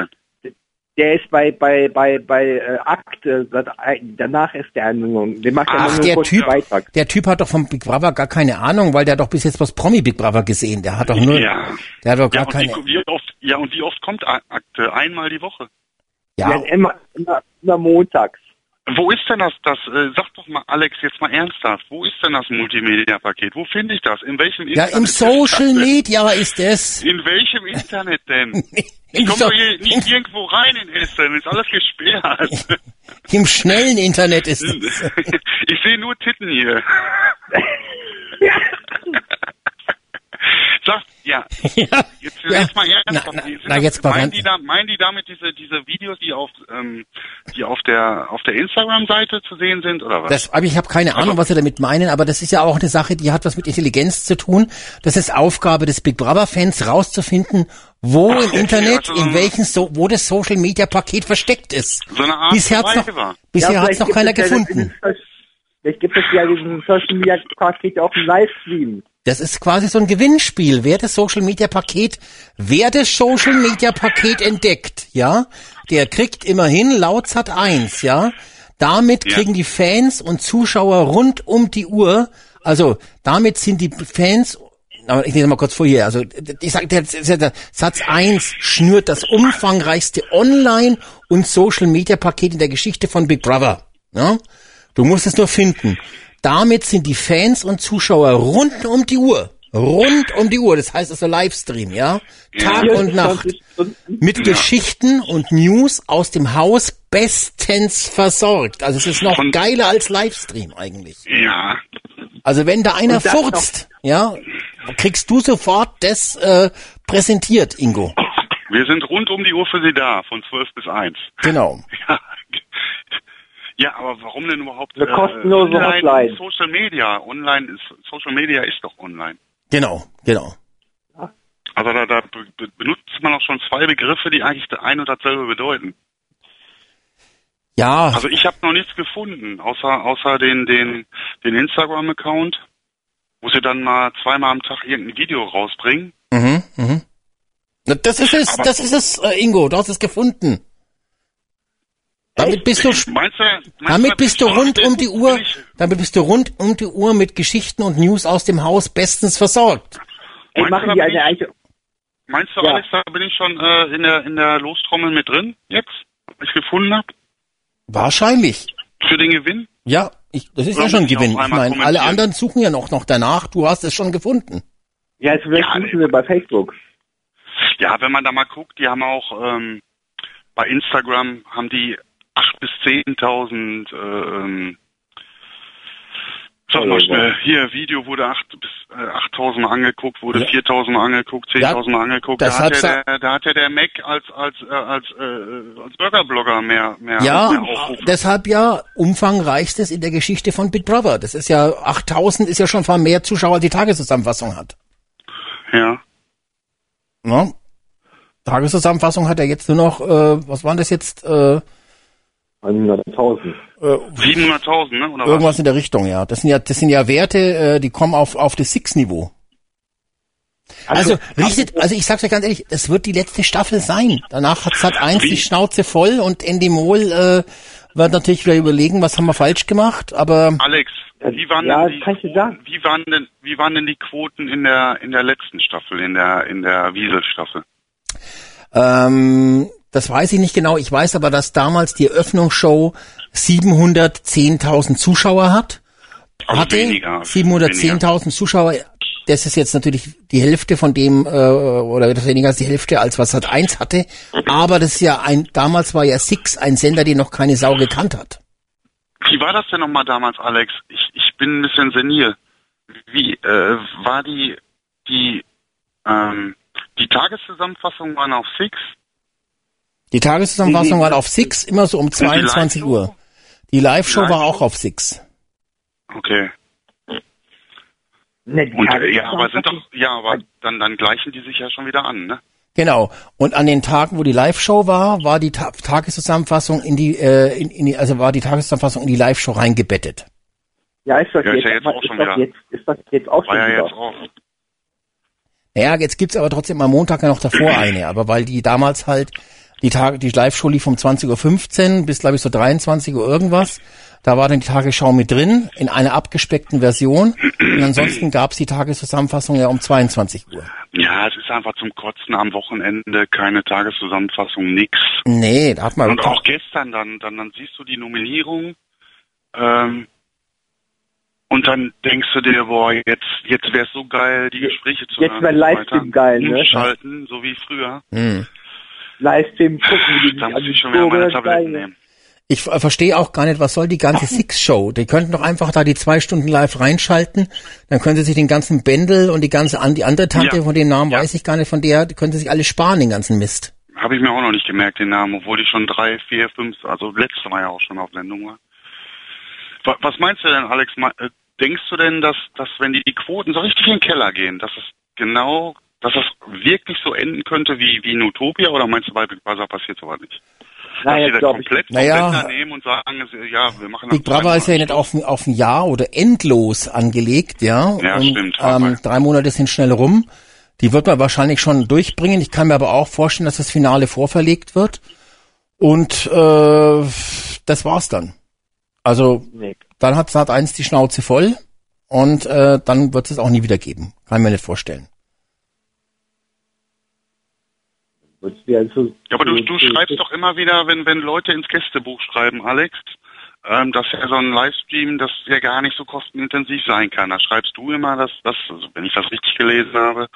der ist bei bei bei bei äh, Akte, seit ein- danach ist der Ernennung. Der macht ja Ach, nur einen der Typ, Beitrag. der Typ hat doch vom Big Brother gar keine Ahnung, weil der hat doch bis jetzt was Promi Big Brother gesehen. Der hat doch nur, Ja. der hat doch Ja gar und, keine, wie, wie oft, ja, und wie oft kommt Akte? Einmal die Woche. Ja. ja, immer, immer, immer montags. Wo ist denn das, das, äh, sag doch mal, Alex, jetzt mal ernsthaft, wo ist denn das Multimedia-Paket? Wo finde ich das? In welchem ja, Internet? im ist das Social? Media ist es. In welchem Internet denn? Im, Ich komme doch hier nicht irgendwo rein in Essen, ist alles gesperrt. Im schnellen Internet ist es. ich sehe nur Titten hier. Sag, ja, ja, jetzt, ja. jetzt mal ernsthaft. Na, na, na, das- jetzt mal meinen die, da, meinen die damit diese, diese Videos, die auf, ähm, die auf der, auf der Instagram-Seite zu sehen sind, oder was? Das, aber ich habe keine Ahnung, was sie damit meinen, aber das ist ja auch eine Sache, die hat was mit Intelligenz zu tun. Das ist Aufgabe des Big Brother Fans rauszufinden, wo im okay, Internet, also so in welchen so, wo das Social Media Paket versteckt ist. so eine Art Bisher hat's noch, Survivor. bisher Ja, hat's noch keiner ja gefunden. diesen- Vielleicht gibt es ja diesen Social Media Paket auch im Livestream. Das ist quasi so ein Gewinnspiel. Wer das Social Media Paket, wer das Social Media Paket entdeckt, ja, der kriegt immerhin laut Sat 1, ja. Damit Ja. kriegen die Fans und Zuschauer rund um die Uhr, also damit sind die Fans aber ich lese mal kurz vor hier. Also ich sag, der, der, der Satz 1 schnürt das umfangreichste Online- und Social-Media-Paket in der Geschichte von Big Brother. Ja? Du musst es nur finden. Damit sind die Fans und Zuschauer rund um die Uhr. Rund um die Uhr. Das heißt also Livestream, ja? Tag und Nacht. 24 Stunden. Mit Geschichten und News aus dem Haus bestens versorgt. Also es ist noch Und- geiler als Livestream eigentlich. Ja, Also wenn da einer furzt, ja, kriegst du sofort das äh, präsentiert, Ingo. wir sind rund um die Uhr für Sie da, von 12 bis 1. Genau. Ja. Ja, aber warum denn überhaupt Eine kostenlose online Hotline. Social Media? Online ist Social Media ist doch online. Genau, genau. Also da, da be be- benutzt man auch schon zwei Begriffe, die eigentlich ein und dasselbe bedeuten. Ja, Also ich habe noch nichts gefunden, außer außer den den den Instagram Account, wo sie dann mal zweimal am Tag irgendein Video rausbringen. mhm, mhm. Na, Das ist es, Aber- das ist es, äh, Ingo, du hast es gefunden. Damit bist du, Meinst du? Meinst damit bist du rund ich- um die Uhr, ich- damit bist du rund um die Uhr mit Geschichten und News aus dem Haus bestens versorgt. Ey, Meinst du, eigentlich, Meinst du, Ja. Alex, da bin ich schon äh, in der in der Lostrommel mit drin jetzt, was ich gefunden habe Wahrscheinlich. für den Gewinn? Ja, ich, das ist Oder ja schon ein ich Gewinn. Ich meine, alle anderen suchen ja noch, noch danach. Du hast es schon gefunden. Ja, jetzt vielleicht ja, wir bei Facebook. Ja, wenn man da mal guckt, die haben auch ähm, bei Instagram haben die 8 bis 10.000 äh, ähm, Sag mal schnell, hier, Video wurde 8 bis äh, 8.000 Mal angeguckt, wurde 4.000 Mal angeguckt, 10.000 Mal angeguckt. Da hat, ja der, da hat ja der Mac als als äh, als äh, als Burgerblogger mehr mehr, Ja, mehr deshalb ja umfangreichstes in der Geschichte von Big Brother. Das ist ja 8000 ist ja schon fast mehr Zuschauer, als die Tageszusammenfassung hat. Ja. Ne? Tageszusammenfassung hat er jetzt nur noch, äh, was waren das jetzt? Äh, 100.000. äh, 700.000, ne? Oder irgendwas in der Richtung, ja. Das sind ja, das sind ja Werte, äh, die kommen auf auf das Six-Niveau. Also, richtet, also ich sag's euch ganz ehrlich, das wird die letzte Staffel sein. Danach hat Sat 1 die Schnauze voll und Endemol äh, wird natürlich wieder überlegen, was haben wir falsch gemacht, aber Alex, wie waren ja, denn die wie waren denn wie waren denn die Quoten in der in der letzten Staffel, in der in der Wiesel-Staffel? ähm, das weiß ich nicht genau. Ich weiß aber, dass damals die Eröffnungsshow 710.000 Zuschauer hat. Also hatte weniger, 710.000 Zuschauer. Das ist jetzt natürlich die Hälfte von dem, äh, oder etwas weniger als die Hälfte, als was Sat 1 hatte. Aber das ist ja ein, damals war ja Six ein Sender, den noch keine Sau gekannt hat. Wie war das denn nochmal damals, Alex? Ich, ich bin ein bisschen senil. Wie äh, war die die ähm, die Tageszusammenfassung waren auf Six? Die Tageszusammenfassung war auf Six immer so um 22 Uhr. Die Live-Show war auch auf Six. Okay. Ne, Und äh, ja, aber sind doch ja, aber dann dann gleichen die sich ja schon wieder an, ne? Genau. Und an den Tagen, wo die Live-Show war, war die Ta Tageszusammenfassung in die, äh, in, in die, also war die Tageszusammenfassung in die Live-Show reingebettet. Ja, ist das Ja, ist jetzt, ja jetzt auch ist schon das wieder. jetzt, ist das jetzt auch War schon ja wieder? jetzt auch. Naja, jetzt gibt's aber trotzdem am Montag ja noch davor eine, aber weil die damals halt, die Tage, die Live-Show lief um 20.15 Uhr bis, glaube ich, so 23 Uhr irgendwas. Da war dann die Tagesschau mit drin, in einer abgespeckten Version. Und ansonsten gab's die Tageszusammenfassung ja um 22 Uhr. Ja, es ist einfach zum Kotzen am Wochenende, keine Tageszusammenfassung, nix. Nee, da hat man... Und auch gestern dann, dann, dann siehst du die Nominierung, ähm, und dann denkst du dir, boah, jetzt, jetzt wär's so geil, die Gespräche zu Jetzt hören. wär und so Livestream geil, ne? Umschalten, so wie früher. Hm. Livestream gucken, wie die Da sich muss an die ich schon wieder meine Tabletten nehmen. Ich äh, verstehe auch gar nicht, was soll die ganze Six-Show? Die könnten doch einfach da die zwei Stunden live reinschalten, dann können sie sich den ganzen Bändel und die ganze an die andere Tante, Ja. von dem Namen weiß ich gar nicht, von der, die können sie sich alle sparen, den ganzen Mist. Habe ich mir auch noch nicht gemerkt, den Namen, obwohl die schon drei, vier, fünf, also letzte Mal ja auch schon auf Sendung war. Wa- Was meinst du denn, Alex? Äh, Denkst du denn, dass, dass wenn die Quoten so richtig in den Keller gehen, dass es genau, dass das wirklich so enden könnte wie, wie in Utopia oder meinst du bei Big Brother passiert sowas nicht? Naja, dass die das ich komplett Naja. Nehmen und sagen, ja, wir machen Big Brother ist ja nicht auf, ein- auf ein Jahr oder endlos angelegt, ja. Ja, und, stimmt, Ähm, drei Monate sind schnell rum. Die wird man wahrscheinlich schon durchbringen. Ich kann mir aber auch vorstellen, dass das Finale vorverlegt wird. Und äh, das war's dann. Also Nee. dann hat Sat 1 die Schnauze voll und äh, dann wird es auch nie wieder geben. Kann ich mir nicht vorstellen. Du ja so- Ja, aber du, du schreibst doch immer wieder, wenn, wenn Leute ins Gästebuch schreiben, Alex, ähm, dass ja so ein Livestream, das ja gar nicht so kostenintensiv sein kann. Da schreibst du immer, dass das, also wenn ich das richtig gelesen habe,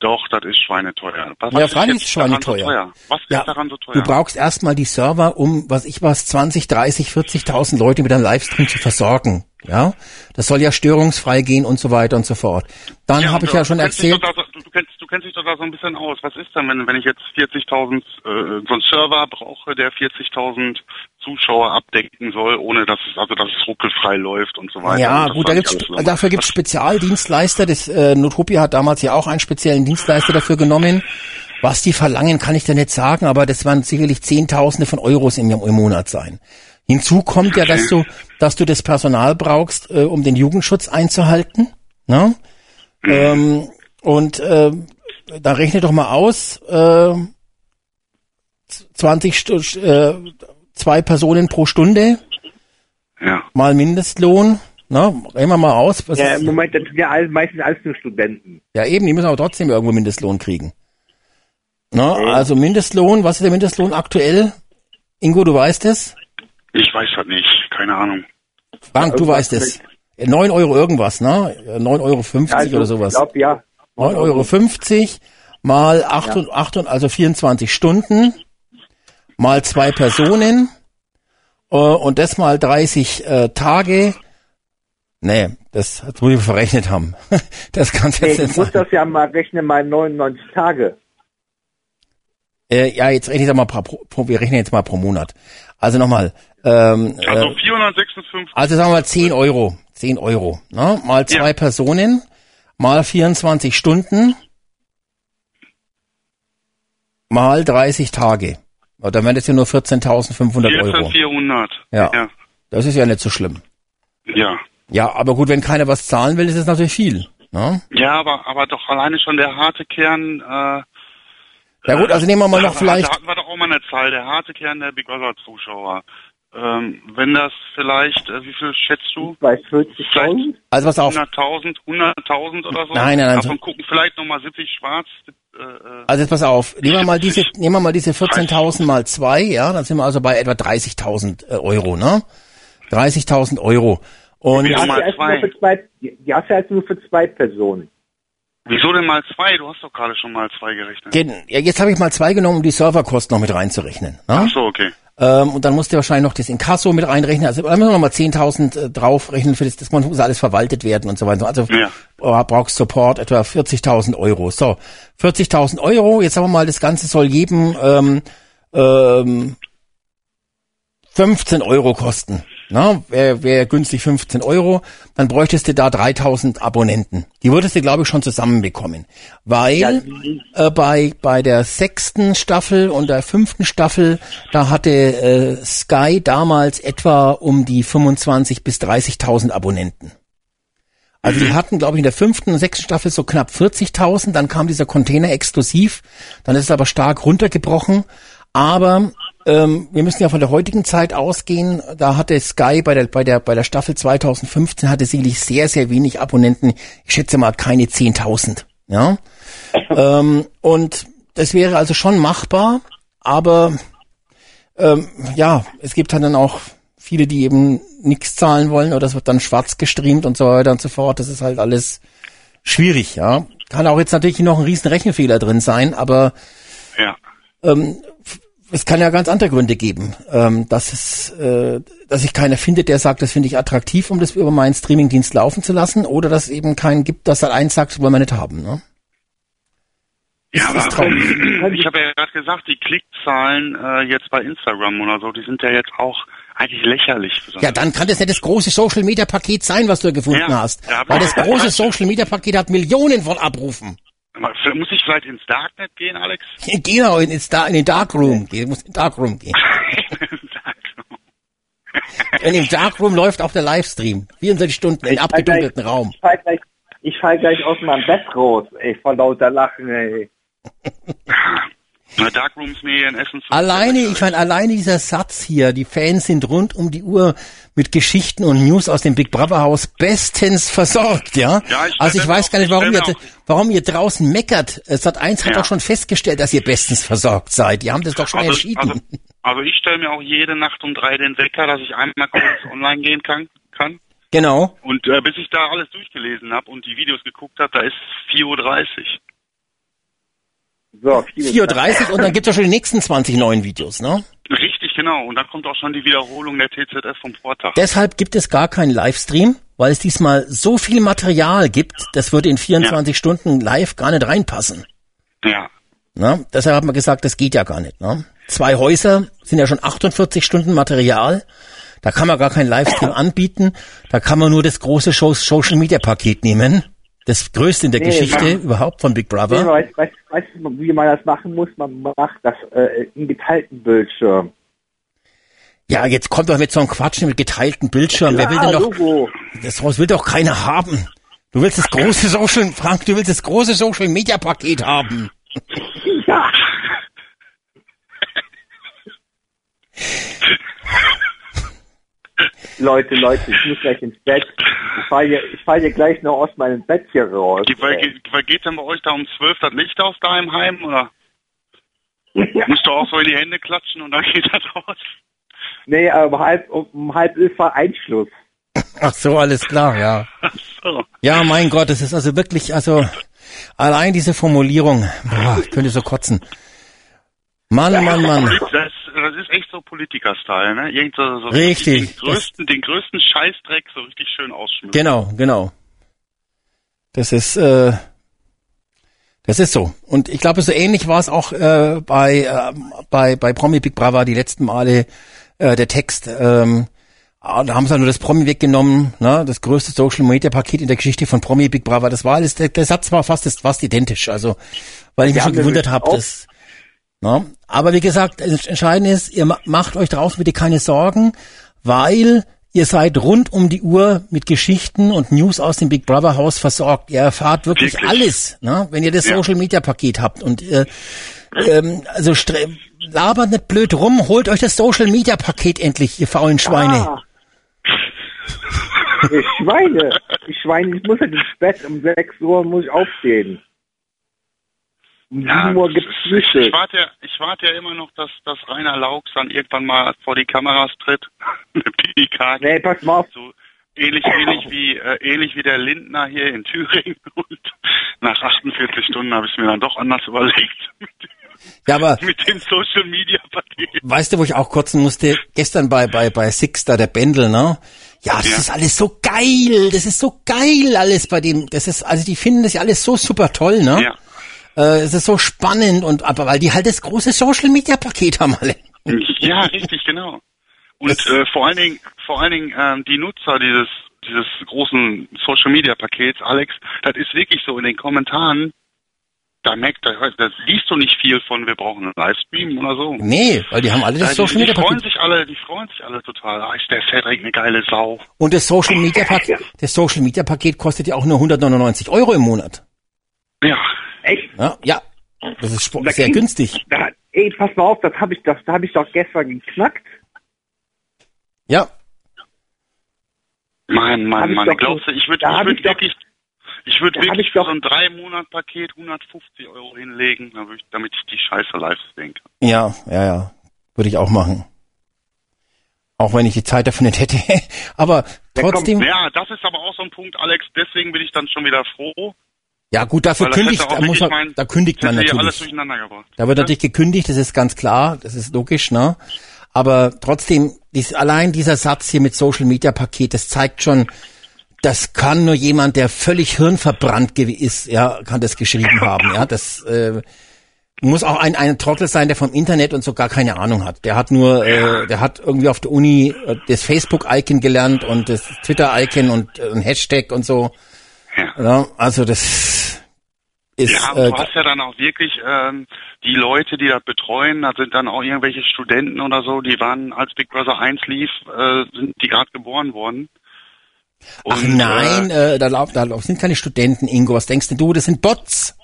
doch, das ist schweineteuer. Was, Ja, was freilich ist schweineteuer. daran So teuer? Was Ja, ist daran so teuer? Du brauchst erstmal die Server, um, was ich was, 20, 30, 40.000 Leute mit einem Livestream zu versorgen. Ja, das soll ja störungsfrei gehen und so weiter und so fort. Dann Ja, habe ich ja schon erzählt, du, du, kennst, dich doch da so ein bisschen aus. Was ist denn, wenn, wenn ich jetzt 40.000, äh, so einen Server brauche, der 40.000 Zuschauer abdecken soll, ohne dass es, also dass es ruckelfrei läuft und so weiter. Ja, gut, da gibt's, dafür gibt's Spezialdienstleister. Das äh, Notopia hat damals ja auch einen speziellen Dienstleister dafür genommen. Was die verlangen, kann ich dir nicht sagen, aber das werden sicherlich Zehntausende von Euros im, im Monat sein. Hinzu kommt ja, dass du, dass du das Personal brauchst, äh, um den Jugendschutz einzuhalten. Ne? Ähm, und äh, da rechne doch mal aus, äh, 20 Stu äh, zwei Personen pro Stunde, Ja. mal Mindestlohn. Na, rechnen wir mal aus. Was Ja, im Moment, das sind ja all, meistens alles nur Studenten. ja, eben, die müssen aber trotzdem irgendwo Mindestlohn kriegen. Na, also Mindestlohn, was ist der Mindestlohn aktuell? Ingo, du weißt es? Ich weiß das nicht, keine Ahnung. Frank, du weißt es. 9 Euro irgendwas, ne? 9,50 Euro Also, oder sowas. Ich glaube, ja. 9,50 Euro mal 8, und 8, und- also 24 Stunden mal zwei Personen äh, und das mal 30 äh, Tage. Nee, das, das muss ich verrechnet haben. Das kann's Nee, jetzt du nicht musst sein. das ja mal rechnen, mal 99 Tage. Äh, ja, jetzt rechne ich mal pro, pro, wir rechnen jetzt mal pro Monat. Also nochmal, ähm, Also äh, 456. also sagen wir mal 10 Euro. 10 Euro. Ne? Mal zwei Ja. Personen, mal 24 Stunden, mal 30 Tage. Dann wären das ja nur 14.500 Euro. 14.400. Ja. ja. Das ist ja nicht so schlimm. Ja. Ja, aber gut, wenn keiner was zahlen will, ist es natürlich viel. Ne? Ja, aber, aber doch alleine schon der harte Kern, äh, Ja gut, also nehmen wir mal da, noch vielleicht, Da hatten wir doch auch mal eine Zahl, der harte Kern der Big Brother Zuschauer. Ähm, wenn das vielleicht, äh, wie viel schätzt du? Bei 40.000? also pass auf, 100.000, 100.000 oder so? Nein, nein, nein, Davon so- gucken vielleicht nochmal 70 schwarz. Äh, äh, also jetzt pass auf, nehmen wir mal diese, nehmen wir mal diese 14.000 mal zwei, ja, dann sind wir also bei etwa 30.000 äh, Euro, ne? 30.000 Euro. Und Die hast, mal zwei. nur für zwei, die hast du jetzt nur für zwei Personen. wieso denn mal zwei? Du hast doch gerade schon mal zwei gerechnet. Gen- ja, jetzt habe ich mal zwei genommen, um die Serverkosten noch mit reinzurechnen. Ne? Ach so, okay. Ähm, und dann musst du wahrscheinlich noch das Inkasso mit reinrechnen. Also da müssen wir noch mal 10.000 äh, draufrechnen, für das, das muss alles verwaltet werden und so weiter. Also Ja. bra- brauchst Support etwa 40.000 Euro. So, 40.000 Euro. Jetzt sagen wir mal, das Ganze soll jedem ähm, ähm, 15 Euro kosten. Na, wäre wär günstig 15 Euro, dann bräuchtest du da 3000 Abonnenten. Die würdest du, glaube ich, schon zusammenbekommen. Weil äh, bei, bei der sechsten Staffel und der fünften Staffel, da hatte äh, Sky damals etwa um die 25 bis 30.000 Abonnenten. Also die hatten, glaube ich, in der fünften und sechsten Staffel so knapp 40.000, dann kam dieser Container exklusiv, dann ist es aber stark runtergebrochen. Aber ähm, wir müssen ja von der heutigen Zeit ausgehen. Da hatte Sky bei der bei der bei der Staffel 2015 hatte sicherlich sehr sehr wenig Abonnenten. Ich schätze mal keine 10.000. Ja. ähm, und das wäre also schon machbar, aber ähm, ja, es gibt halt dann auch viele, die eben nichts zahlen wollen oder es wird dann schwarz gestreamt und so weiter und so fort. Das ist halt alles schwierig, ja. Kann auch jetzt natürlich noch ein riesen Rechenfehler drin sein, aber Ja. ähm, es kann ja ganz andere Gründe geben, ähm, dass es, äh, dass sich keiner findet, der sagt, das finde ich attraktiv, um das über meinen Streamingdienst laufen zu lassen, oder dass es eben keinen gibt, dass er eins sagt, das wollen wir nicht haben. Ne? Ja, aber ich habe ja gerade gesagt, die Klickzahlen äh, jetzt bei Instagram oder so, die sind ja jetzt auch eigentlich lächerlich. Ja, dann kann das nicht das große Social Media Paket sein, was du gefunden Ja, hast. ja, Weil das große Social Media Paket hat Millionen von Abrufen. Muss ich vielleicht ins Darknet gehen, Alex? Genau, in, ins in den Darkroom gehen. Muss in den Darkroom gehen. In dem Darkroom läuft auch der Livestream. 24 Stunden in abgedunkelten Raum. Ich fall gleich, ich fall gleich aus meinem Bett raus, ey, vor lauter Lachen, ey. Darkrooms Nähe in Essen. Alleine, ich meine, alleine dieser Satz hier, die Fans sind rund um die Uhr mit Geschichten und News aus dem Big Brother Haus bestens versorgt, ja? Ja, ich also ich weiß auch- gar nicht, ich warum ihr, warum ihr draußen meckert. Sat 1 hat Ja. doch schon festgestellt, dass ihr bestens versorgt seid. Die haben das doch schon Also, entschieden. also, also ich stelle mir auch jede Nacht um drei den Wecker, dass ich einmal kurz online gehen kann. kann. genau. Und äh, bis ich da alles durchgelesen habe und die Videos geguckt habe, da ist 4.30 Uhr. So, 4.30 Uhr und dann gibt's ja schon die nächsten 20 neuen Videos, ne? Richtig, genau. Und dann kommt auch schon die Wiederholung der TZF vom Vortag. Deshalb gibt es gar keinen Livestream, weil es diesmal so viel Material gibt, das würde in 24 Stunden live gar nicht reinpassen. Ja. Ne? Deshalb hat man gesagt, das geht ja gar nicht. Ne? Zwei Häuser sind ja schon 48 Stunden Material. Da kann man gar keinen Livestream anbieten. Da kann man nur das große Show- Social Media Paket nehmen. Das größte in der Nee, Geschichte Mann. überhaupt von Big Nee, Brother. weißt, weißt, weißt du, wie man das machen muss? Man macht das äh, in geteilten Bildschirm. Ja, jetzt kommt doch mit so einem Quatsch mit geteilten Bildschirm. Wer will denn doch, Logo. das Haus will doch keiner haben. Du willst das große Social, Frank, du willst das große Social Media Paket haben. Ja. Leute, Leute, ich muss gleich ins Bett. Ich falle hier, ich fall hier gleich noch aus meinem Bett hier raus. Geht, weil, ey. geht, denn bei euch da um 12 das Licht aus da im Heim? Oder musst du auch so in die Hände klatschen und dann geht das raus? Nee, aber um halb, um halb elf war Einschluss. Ach so, alles klar, ja. So. Ja, mein Gott, es ist also wirklich, also Allein diese Formulierung, boah, ich könnte so kotzen. Mann, Mann, Mann. Echt so Politiker-Style, ne? Irgend so, so Richtig. Den größten, den größten Scheißdreck so richtig schön ausschmücken. Genau, genau. Das ist, äh, das ist so. Und ich glaube, so ähnlich war es auch äh, bei, äh, bei, bei Promi Big Brother die letzten Male äh, der Text. Ähm, ah, da haben sie nur das Promi weggenommen, ne? das größte Social Media Paket in der Geschichte von Promi Big Brother. Das war alles, der, der Satz war fast, ist fast identisch. Also, weil ich mich Ja, schon gewundert habe, dass Ne? Aber wie gesagt, das Entscheidende ist, ihr ma- macht euch draußen bitte keine Sorgen, weil ihr seid rund um die Uhr mit Geschichten und News aus dem Big Brother Haus versorgt. Ihr erfahrt wirklich, Wirklich? alles, ne? wenn ihr das Ja. Social Media Paket habt. Und äh, ähm, also labert nicht blöd rum, holt euch das Social Media Paket endlich, ihr faulen Schweine. Ah. Ihr Schweine. Die Schweine, ich muss halt ins Bett. Um 6 Uhr muss ich aufstehen. Um 7 Uhr gibt's ich, warte ja, ich warte ja immer noch, dass, dass Rainer Laux dann irgendwann mal vor die Kameras tritt. Eine. Nee, pass mal auf. So ähnlich, ähnlich wie, äh, ähnlich wie der Lindner hier in Thüringen. Und nach 48 Stunden habe ich es mir dann doch anders überlegt. Ja, aber Mit dem Social Media Paket. weißt du, wo ich auch kotzen musste? Gestern bei, bei, bei Six, da der Bendel, ne? Ja, das Ja. ist alles so geil, das ist so geil alles bei dem, das ist, also die finden das ja alles so super toll, ne? Ja. Äh, es ist so spannend und, aber weil die halt das große Social Media Paket haben alle. Ja, richtig, genau. Und äh, vor allen Dingen, vor allen Dingen ähm, die Nutzer dieses dieses großen Social Media Pakets, Alex, das ist wirklich so in den Kommentaren. Da merkt, da, da liest du nicht viel von, wir brauchen einen Livestream oder so. Nee, weil die haben alle das Ja, die, Social die Media freuen Paket. sich alle, die freuen sich alle total. Ah, ist der Cedric eine geile Sau. Und das Social Media Paket, das Social Media Paket kostet ja auch nur 199 Euro im Monat. Ja. Echt? Ja, ja. Das ist Da sehr günstig. Da, ey, pass mal auf, das habe ich, das habe ich doch gestern geknackt. Ja. Mann, Mann, Mann. doch Glaubst du, ich würde da würd wirklich, ich würde da wirklich ich für so ein drei Monat Paket 150 Euro hinlegen, damit ich, damit ich die Scheiße live sehen kann. Ja, ja, ja. Würde ich auch machen. Auch wenn ich die Zeit dafür nicht hätte. Aber trotzdem, Ja, das ist aber auch so ein Punkt, Alex. Deswegen bin ich dann schon wieder froh. Ja gut, dafür kündigt, da, muss man, mein- da kündigt man natürlich. Da wird natürlich gekündigt, das ist ganz klar, das ist logisch, ne? Aber trotzdem, dies, allein dieser Satz hier mit Social Media Paket, das zeigt schon, das kann nur jemand, der völlig hirnverbrannt ist, ja, kann das geschrieben haben, ja. Das äh, muss auch ein, ein Trottel sein, der vom Internet und so gar keine Ahnung hat. Der hat nur, äh, der hat irgendwie auf der Uni äh, das Facebook-Icon gelernt und das Twitter-Icon und äh, ein Hashtag und so. Ja. also das ist Ja, und äh, du hast ja dann auch wirklich ähm, die Leute, die das betreuen, da sind dann auch irgendwelche Studenten oder so, die waren, als Big Brother 1 lief, äh, sind die gerade geboren worden. Ach Und, nein, äh, da, lauf, da lauf, sind keine Studenten, Ingo. Was denkst denn du? Das sind Bots.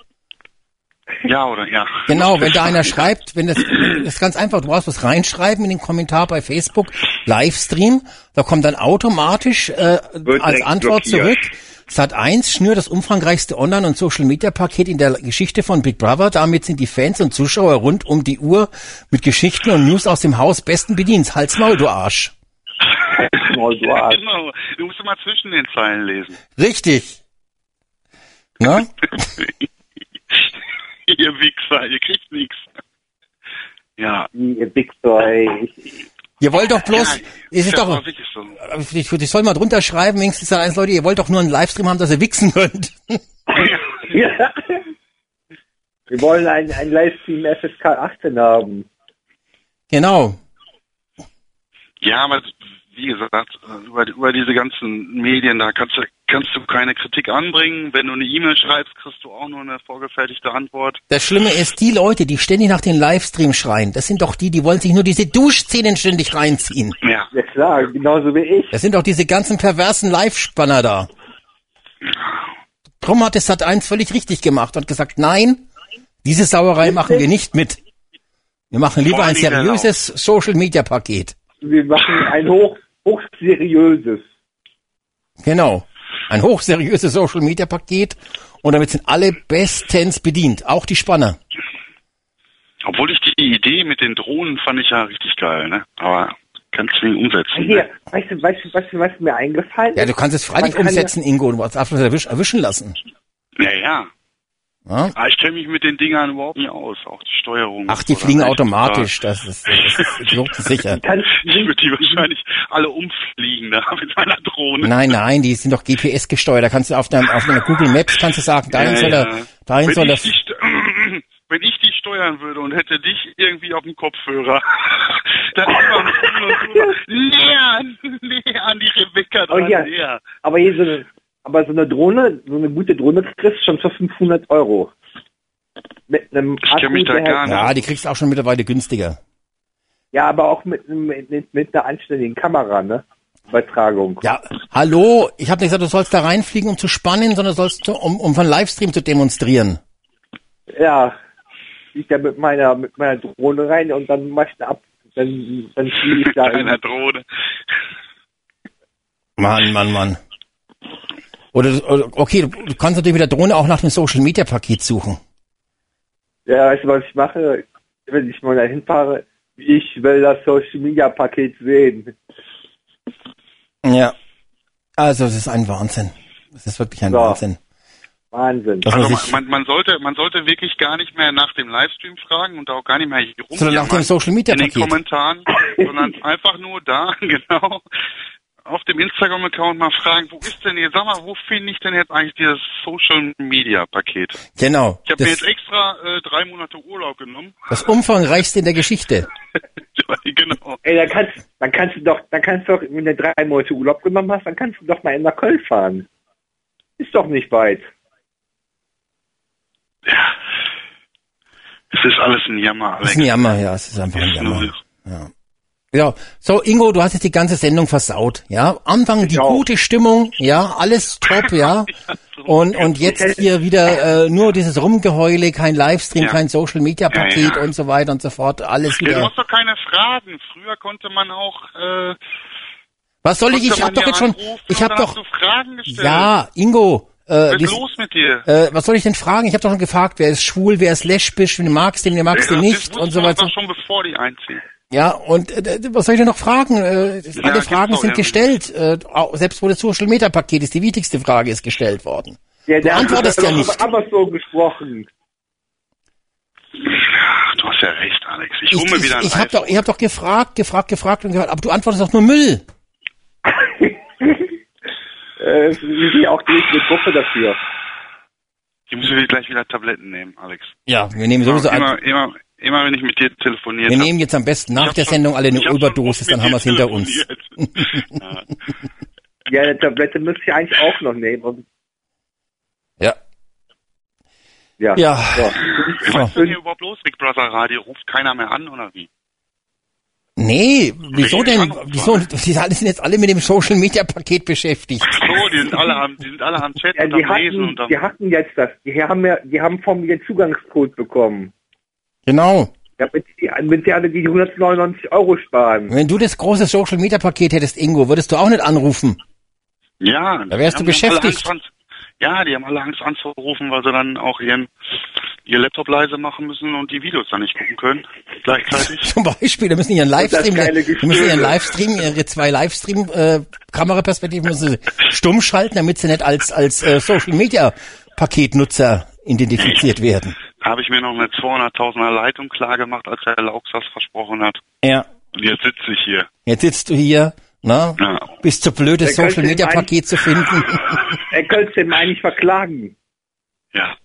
Ja, oder ja. Genau, wenn da einer schreibt, wenn das, das ist ganz einfach, du brauchst was reinschreiben in den Kommentar bei Facebook, Livestream, da kommt dann automatisch äh, als Antwort blockiert. zurück. Sat 1 schnürt das umfangreichste Online- und Social-Media-Paket in der Geschichte von Big Brother. Damit sind die Fans und Zuschauer rund um die Uhr mit Geschichten und News aus dem Haus besten bedient. Halt's Maul, du Arsch. Maul, du Arsch. genau. Du musst immer zwischen den Zeilen lesen. Richtig. Ne? ihr Wichser, ihr kriegt nichts. Ja. Ihr Wichser. Ich, Ihr wollt doch bloß, ja, es ist ja, doch, so. ich, ich soll mal drunter schreiben, wenigstens da eins, Leute, ihr wollt doch nur einen Livestream haben, dass ihr wichsen könnt. ja. Wir wollen einen, einen Livestream FSK 18 haben. Genau. Ja, aber wie gesagt, über, über diese ganzen Medien, da kannst du, kannst du keine Kritik anbringen. Wenn du eine E-Mail schreibst, kriegst du auch nur eine vorgefertigte Antwort. Das Schlimme ist, die Leute, die ständig nach den Livestream schreien, das sind doch die, die wollen sich nur diese Duschszenen ständig reinziehen. Ja. Ja klar, genauso wie ich. Das sind doch diese ganzen perversen Live-Spanner da. Drum hat es Sat 1 völlig richtig gemacht und gesagt, nein, diese Sauerei machen wir nicht mit. Wir machen lieber ein allen Dingen der seriöses Social-Media-Paket. Wir machen ein hoch, hochseriöses. Genau. Ein hochseriöses Social-Media-Paket und damit sind alle bestens bedient, auch die Spanner. Obwohl ich die Idee mit den Drohnen fand ich ja richtig geil, ne? Aber kannst du nicht umsetzen. Hier, Ne? weißt du, weißt du, weißt du, was mir eingefallen Ja, ist? du kannst es freilich umsetzen, Ingo, und was erwischen lassen. Ja, ja. Ja? Ah, ich kenne mich mit den Dingern überhaupt nicht aus, auch die Steuerung. Ach, die fliegen automatisch, das ist, das ist idiotensicher. Ich würde die wahrscheinlich alle umfliegen da mit meiner Drohne. Nein, nein, die sind doch GPS gesteuert. Da kannst du auf deiner, auf deiner Google Maps kannst du sagen, dahin Ja, soll er, ja. dahin wenn soll er, ich dich, st- wenn ich dich steuern würde und hätte dich irgendwie auf dem Kopfhörer, dann immer und drüber, näher, näher an die Rebecca Oh dran, ja. näher. Aber hier so eine, aber so eine Drohne, so eine gute Drohne kriegst du schon für 500 Euro. Mit einem Ich kenn mich da gar nicht. ja, die kriegst du auch schon mittlerweile günstiger. Ja, aber auch mit, mit, mit, einer anständigen Kamera, ne? Übertragung. Ja, hallo, ich habe nicht gesagt, du sollst da reinfliegen, um zu spannen, sondern sollst du, um, um von Livestream zu demonstrieren. Ja. Ich da mit meiner, mit meiner Drohne rein und dann mach ich da ab, dann, dann fliege ich da. Mit einer Drohne. Mann, Mann, Mann. Oder, oder okay, du, du kannst natürlich mit der Drohne auch nach dem Social Media Paket suchen. Ja, weißt du, was ich mache, wenn ich mal dahin fahre? Ich will das Social Media Paket sehen. Ja. Also, es ist ein Wahnsinn. Es ist wirklich ein So. Wahnsinn. Wahnsinn. Also man, man sollte, man sollte wirklich gar nicht mehr nach dem Livestream fragen und auch gar nicht mehr hier sondern nach dem Social Media in den Paket. Kommentaren, sondern einfach nur da, genau, auf dem Instagram-Account mal fragen, wo ist denn jetzt, sag mal, wo finde ich denn jetzt eigentlich dieses Social Media Paket? Genau. Ich habe mir jetzt extra äh, drei Monate Urlaub genommen. das umfangreichste in der Geschichte. genau. Ey, dann kannst, dann kannst du doch, dann kannst du doch, wenn du drei Monate Urlaub genommen hast, dann kannst du doch mal nach Köln fahren. Ist doch nicht weit. Es ist alles ein Jammer, Alex. ist ein Jammer, ja, es ist einfach ein Es ist Jammer. Ja. Ja, so Ingo, du hast jetzt die ganze Sendung versaut, ja. Anfang die auch. gute Stimmung, ja, alles top, ja. Und und jetzt hier wieder äh, nur dieses Rumgeheule, kein Livestream, Ja. kein Social Media Paket Ja, ja. und so weiter und so fort, alles Ja, du wieder. hast doch keine Fragen. Früher konnte man auch, äh, Was soll ich? Ich man hab doch jetzt schon, ich und hab dann doch, ja, Ingo, äh, Was ist los mit dir? äh, was soll ich denn fragen? Ich habe doch schon gefragt, wer ist schwul, wer ist lesbisch, wen magst du, wen magst du das nicht und so weiter. doch schon bevor die einziehen. Ja, und äh, was soll ich denn noch fragen? Äh, Ja, alle Fragen sind gestellt. Äh, selbst wo das Social Media Paket ist, die wichtigste Frage ist gestellt worden. Ja, Du antwortest ja nicht. über Amazon gesprochen. Ach, du hast ja recht, Alex. Ich Ich, hole mir wieder ein ich habe doch, ich hab doch gefragt, gefragt, gefragt und gehört, aber du antwortest doch nur Müll. Äh, wir sind ja auch die richtige Gruppe dafür. Ich muss mir gleich wieder Tabletten nehmen, Alex. Ja, wir nehmen sowieso immer, ein, immer, immer, wenn ich mit dir telefoniert wir hab. nehmen jetzt am besten nach der schon- Sendung alle eine Überdosis, dann haben wir es hinter uns. ja. Ja, eine Tablette müsste ich eigentlich auch noch nehmen. Und, Ja. ja. Ja. So. Was ist denn hier überhaupt los, Big Brother Radio? Ruft keiner mehr an, oder wie? Nee, wieso Nee, denn? Wieso? Die sind jetzt alle mit dem Social Media Paket beschäftigt. So, die sind alle am, die sind alle am Chat Ja, und am Lesen hatten, und am, die hatten jetzt das. Die haben ja, die haben von mir den Zugangscode bekommen. Genau. Damit die, damit die alle die 199 Euro sparen. Wenn du das große Social Media Paket hättest, Ingo, würdest du auch nicht anrufen. ja. Da wärst du beschäftigt. Angst an- Ja, die haben alle Angst anzurufen, weil sie dann auch ihren, ihr Laptop leise machen müssen und die Videos dann nicht gucken können. Gleichzeitig. Zum Beispiel, da müssen ihren Livestream, die müssen ihren. Livestream, ihre zwei Livestream äh, Kameraperspektiven müssen sie stumm schalten, damit sie nicht als als äh, Social Media Paketnutzer identifiziert werden. Habe ich mir noch eine 200.000er Leitung klar gemacht, als der Laux das versprochen hat. Ja. Und jetzt sitze ich hier. Jetzt sitzt du hier, na, Ja. bist zu blöd, das Social Media meinen- Paket zu finden. Er könnte den eigentlich verklagen. Ja.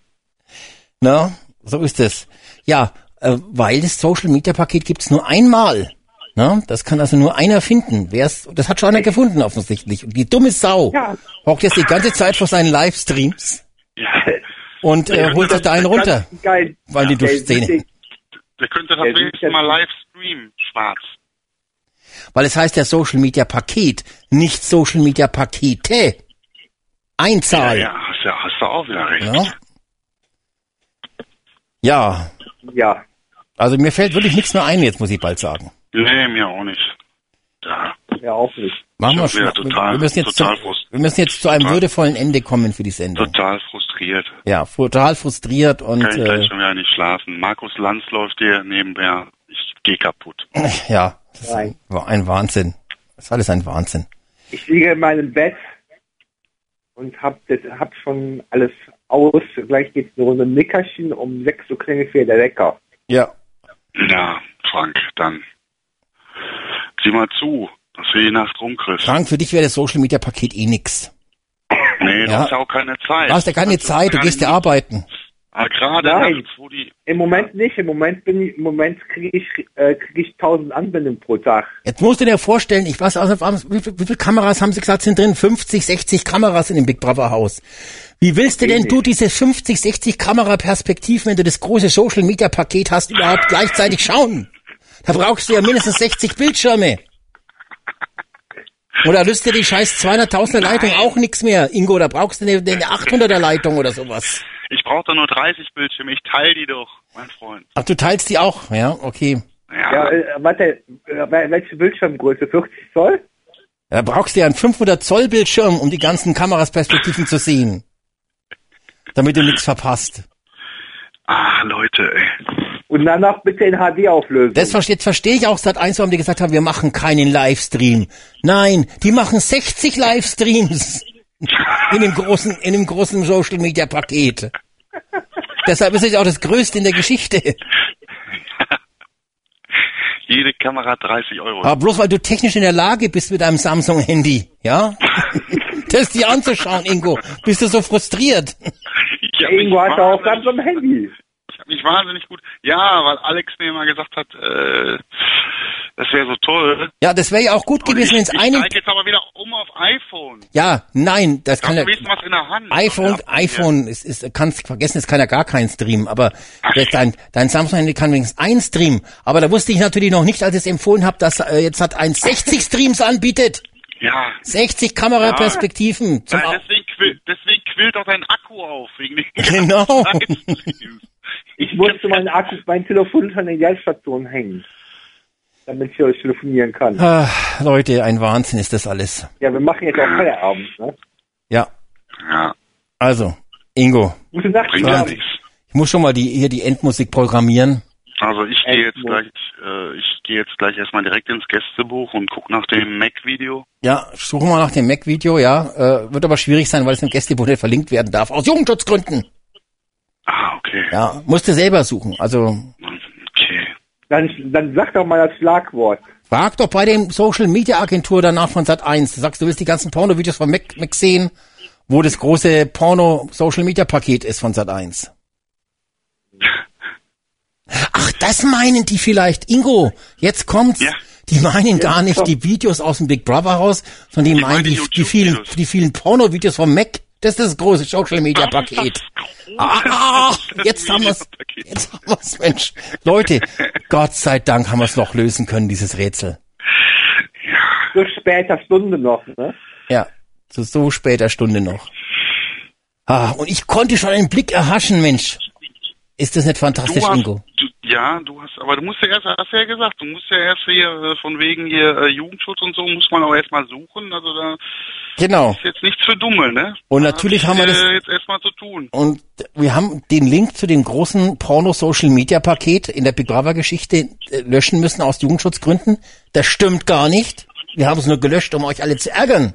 na, so ist es. Ja, äh, weil das Social Media Paket gibt's nur einmal. Na, das kann also nur einer finden. Wer's, das hat schon einer gefunden offensichtlich. Und die dumme Sau Ja. hockt jetzt die ganze Zeit vor seinen Livestreams Ja. und äh, holt sich da einen runter, geil. weil die Der Duschszene. sieht- Der könnte das wenigstens mal live streamen, schwarz. Weil es heißt ja Social Media Paket, nicht Social Media Pakete. Ja, Einzahl. ja, hast, ja, hast du auch wieder recht. Ja. ja, Ja. also mir fällt wirklich nichts mehr ein, jetzt muss ich bald sagen. Nee, mir auch nicht. Ja. Ja, auch nicht. Machen wir ja schon. total- wir, müssen jetzt total zu, wir müssen jetzt zu einem total- würdevollen Ende kommen für die Sendung. Total frustriert. Ja, total frustriert und Kann ich gleich äh, schon wieder nicht schlafen. Markus Lanz läuft hier nebenher. Ich geh kaputt. ja, das Nein. war ein Wahnsinn. Das ist alles ein Wahnsinn. Ich liege in meinem Bett und hab das hab schon alles aus. Gleich geht's eine Runde Nickerchen. Um 6 Uhr klingelt wieder der Wecker. Ja. Ja, Frank, dann sieh mal zu, die Nacht rumkriegst. Frank, für dich wäre das Social Media Paket eh nix. Nee, du Ja. hast ja auch keine Zeit. Du hast ja keine Also, Zeit, du gehst ja arbeiten. Ah, gerade Nein. nachts, wo die... Im Moment nicht. Im Moment bin ich, im Moment kriege ich, äh, kriege ich 1000 Anwendungen pro Tag. Jetzt musst du dir vorstellen, ich weiß also, wie, wie viele Kameras haben sie gesagt, sind drin? 50, 60 Kameras in dem Big Brother Haus. Wie willst du denn du diese 50, 60 Kameraperspektiven, wenn du das große Social Media Paket hast, überhaupt gleichzeitig schauen? Da brauchst du ja mindestens 60 Bildschirme. Oder löst dir die scheiß 200.000er Leitung auch nichts mehr, Ingo? Da brauchst du eine, eine 800er Leitung oder sowas. Ich brauche da nur 30 Bildschirme, ich teile die doch, mein Freund. Ach, du teilst die auch? Ja, okay. Ja, Ja, äh, warte, äh, wel- welche Bildschirmgröße? 40 Zoll? Da brauchst du ja einen 500 Zoll Bildschirm, um die ganzen Kamerasperspektiven zu sehen. Damit du nichts verpasst. ah, Leute, ey. Und danach bitte in HD auflösen. Das verstehe, jetzt verstehe ich auch seit eins, warum die gesagt haben, wir machen keinen Livestream. Nein, die machen 60 Livestreams in dem großen, in dem großen Social Media Paket. Deshalb ist es auch das Größte in der Geschichte. Jede Kamera 30 Euro. Aber bloß weil du technisch in der Lage bist mit deinem Samsung Handy, ja? Das dir anzuschauen, Ingo, bist du so frustriert. Irgendwo hat auch wahnsinnig- Ich mich wahnsinnig gut. Ja, weil Alex mir mal gesagt hat, äh, das wäre so toll. Ja, das wäre ja auch gut gewesen, wenn ich, es ich einen, steig jetzt aber wieder um auf iPhone. ja, nein, das Ich kann ja, was in der Hand. iPhone, Ja, iPhone, ist, ist, kannst vergessen, es kann ja gar keinen Stream, aber das, dein, dein Samsung-Handy kann wenigstens einen Stream. Aber da wusste ich natürlich noch nicht, als ich es empfohlen habe, dass äh, jetzt hat ein 60 Streams anbietet. Ja. 60 Kameraperspektiven. Zum Weil Au- deswegen, quillt, deswegen quillt auch dein Akku auf. Wegen den Genau. Ich musste meinen Akku, mein Telefon an der Jalstation hängen. Damit ich euch telefonieren kann. Ah, Leute, ein Wahnsinn ist das alles. Ja, wir machen jetzt auch Feierabend, ne? Ja, Ja, also, Ingo, Gute Nacht, nichts. ich muss schon mal die, hier die Endmusik programmieren. Also ich gehe jetzt gleich, äh, ich gehe jetzt gleich erstmal direkt ins Gästebuch und guck nach dem Mac-Video. Ja, suchen wir nach dem Mac-Video, ja. Äh, wird aber schwierig sein, weil es im Gästebuch nicht verlinkt werden darf. Aus Jugendschutzgründen. Ah, okay. Ja, musst du selber suchen. Also, Okay. Dann, dann sag doch mal das Schlagwort. frag doch bei dem Social Media Agentur danach von Sat 1. Du sagst, du willst die ganzen Porno-Videos von Mac, Mac sehen, wo das große Porno-Social Media Paket ist von Sat 1. Ach, das meinen die vielleicht. Ingo, jetzt kommt's. Ja. Die meinen gar nicht kommt's. die Videos aus dem Big Brother Haus, sondern die, Die meinen die, die vielen, die vielen Porno-Videos vom Mac. Das ist das große Social Media Paket. Ah, jetzt haben wir's. Jetzt haben wir's, Mensch. Leute, Gott sei Dank haben wir's noch lösen können, dieses Rätsel. So später Stunde noch, ne? Ja, zu so später Stunde noch. Ah, und ich konnte schon einen Blick erhaschen, Mensch. Ist das nicht fantastisch, hast, Ingo? du, ja, du hast, aber du musst ja erst, hast du ja gesagt, du musst ja erst hier äh, von wegen hier äh, Jugendschutz und so muss man auch erstmal suchen. Also da Genau. ist jetzt nichts für Dumme, ne? Und Da natürlich hab haben wir ich, das- äh, jetzt erstmal zu tun. Und wir haben den Link zu dem großen Porno-Social-Media-Paket in der Big Brother-Geschichte äh, löschen müssen aus Jugendschutzgründen. Das stimmt gar nicht. Wir haben es nur gelöscht, um euch alle zu ärgern.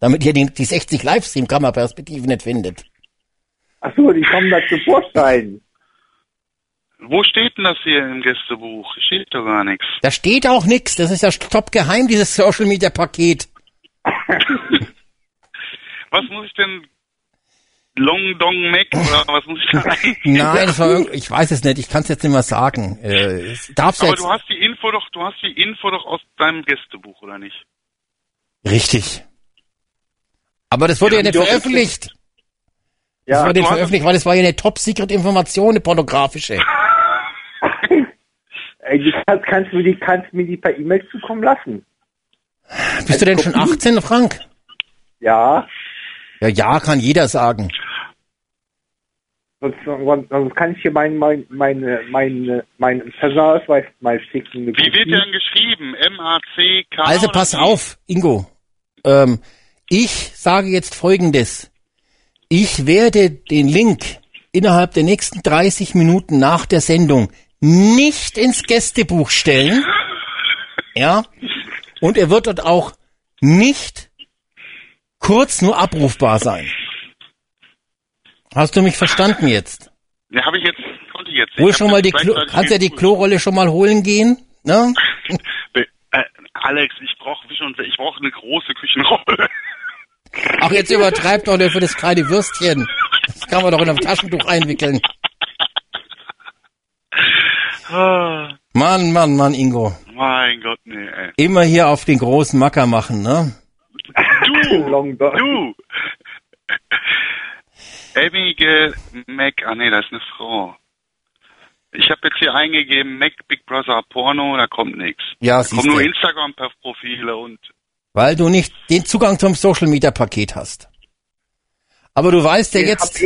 Damit ihr die, die 60 Livestream-Kameraperspektiven nicht findet. Ach so, die kommen da zu Vorschein. Wo steht denn das hier im Gästebuch? Steht doch gar nichts. Da steht auch nichts. Das ist ja top geheim, dieses Social-Media-Paket. Was muss ich denn? Long Dong Mac oder was muss ich da Nein, das war, ich weiß es nicht. Ich kann es jetzt nicht mehr sagen. Äh, darf's Aber jetzt. du hast die Info doch, du hast die Info doch aus deinem Gästebuch, oder nicht? Richtig. Aber das wurde ja, Ja, nicht veröffentlicht. Das Ja, wurde nicht veröffentlicht, weil das war ja eine Top-Secret-Information, eine pornografische. Ey, die kannst, kannst, du mir die, kannst du mir die per E-Mail zukommen lassen? Bist du denn schon 18, Frank? Ja. Ja, ja, kann jeder sagen. Sonst, sonst sonst kann ich hier meinen mein, meine, meine, meinen Personalausweis mal schicken. Wie wird denn geschrieben? M-A-C-K? Also pass auf, Ingo. Ähm, ich sage jetzt Folgendes. Ich werde den Link innerhalb der nächsten 30 Minuten nach der Sendung nicht ins Gästebuch stellen. Ja. Und er wird dort auch nicht kurz nur abrufbar sein. Hast du mich verstanden jetzt? Ja, habe ich jetzt, konnte ich jetzt. Hol Ich schon mal die Klo kannst ja die. Klorolle schon mal holen gehen? Ne? Äh, Alex, ich brauche schon, ich brauche eine große Küchenrolle. Ach, jetzt übertreibt doch nicht für das kleine Würstchen. Das kann man doch in einem Taschentuch einwickeln. Ah, Mann, Mann, Mann, Ingo. mein Gott, nee, ey. Immer hier auf den großen Macker machen, ne? Du, du. Abigail Mac, ah nee, das ist eine Frau. Ich habe jetzt hier eingegeben, Mac Big Brother Porno, da kommt nichts. Ja, Da kommen nur. Instagram-Profile und Weil du nicht den Zugang zum Social Media Paket hast. Aber du weißt ja jetzt,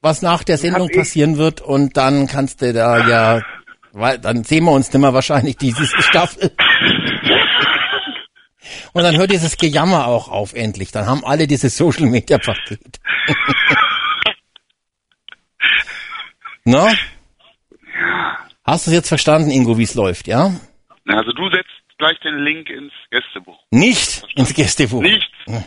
was nach der Sendung passieren wird und dann kannst du da ja, weil dann sehen wir uns nimmer wahrscheinlich diese Staffel. Und dann hört dieses Gejammer auch auf endlich. Dann haben alle dieses Social Media Paket. Na? Hast du es jetzt verstanden, Ingo, wie es läuft, ja? Na, also du setzt gleich den Link ins Gästebuch. Nicht ins Gästebuch. Nicht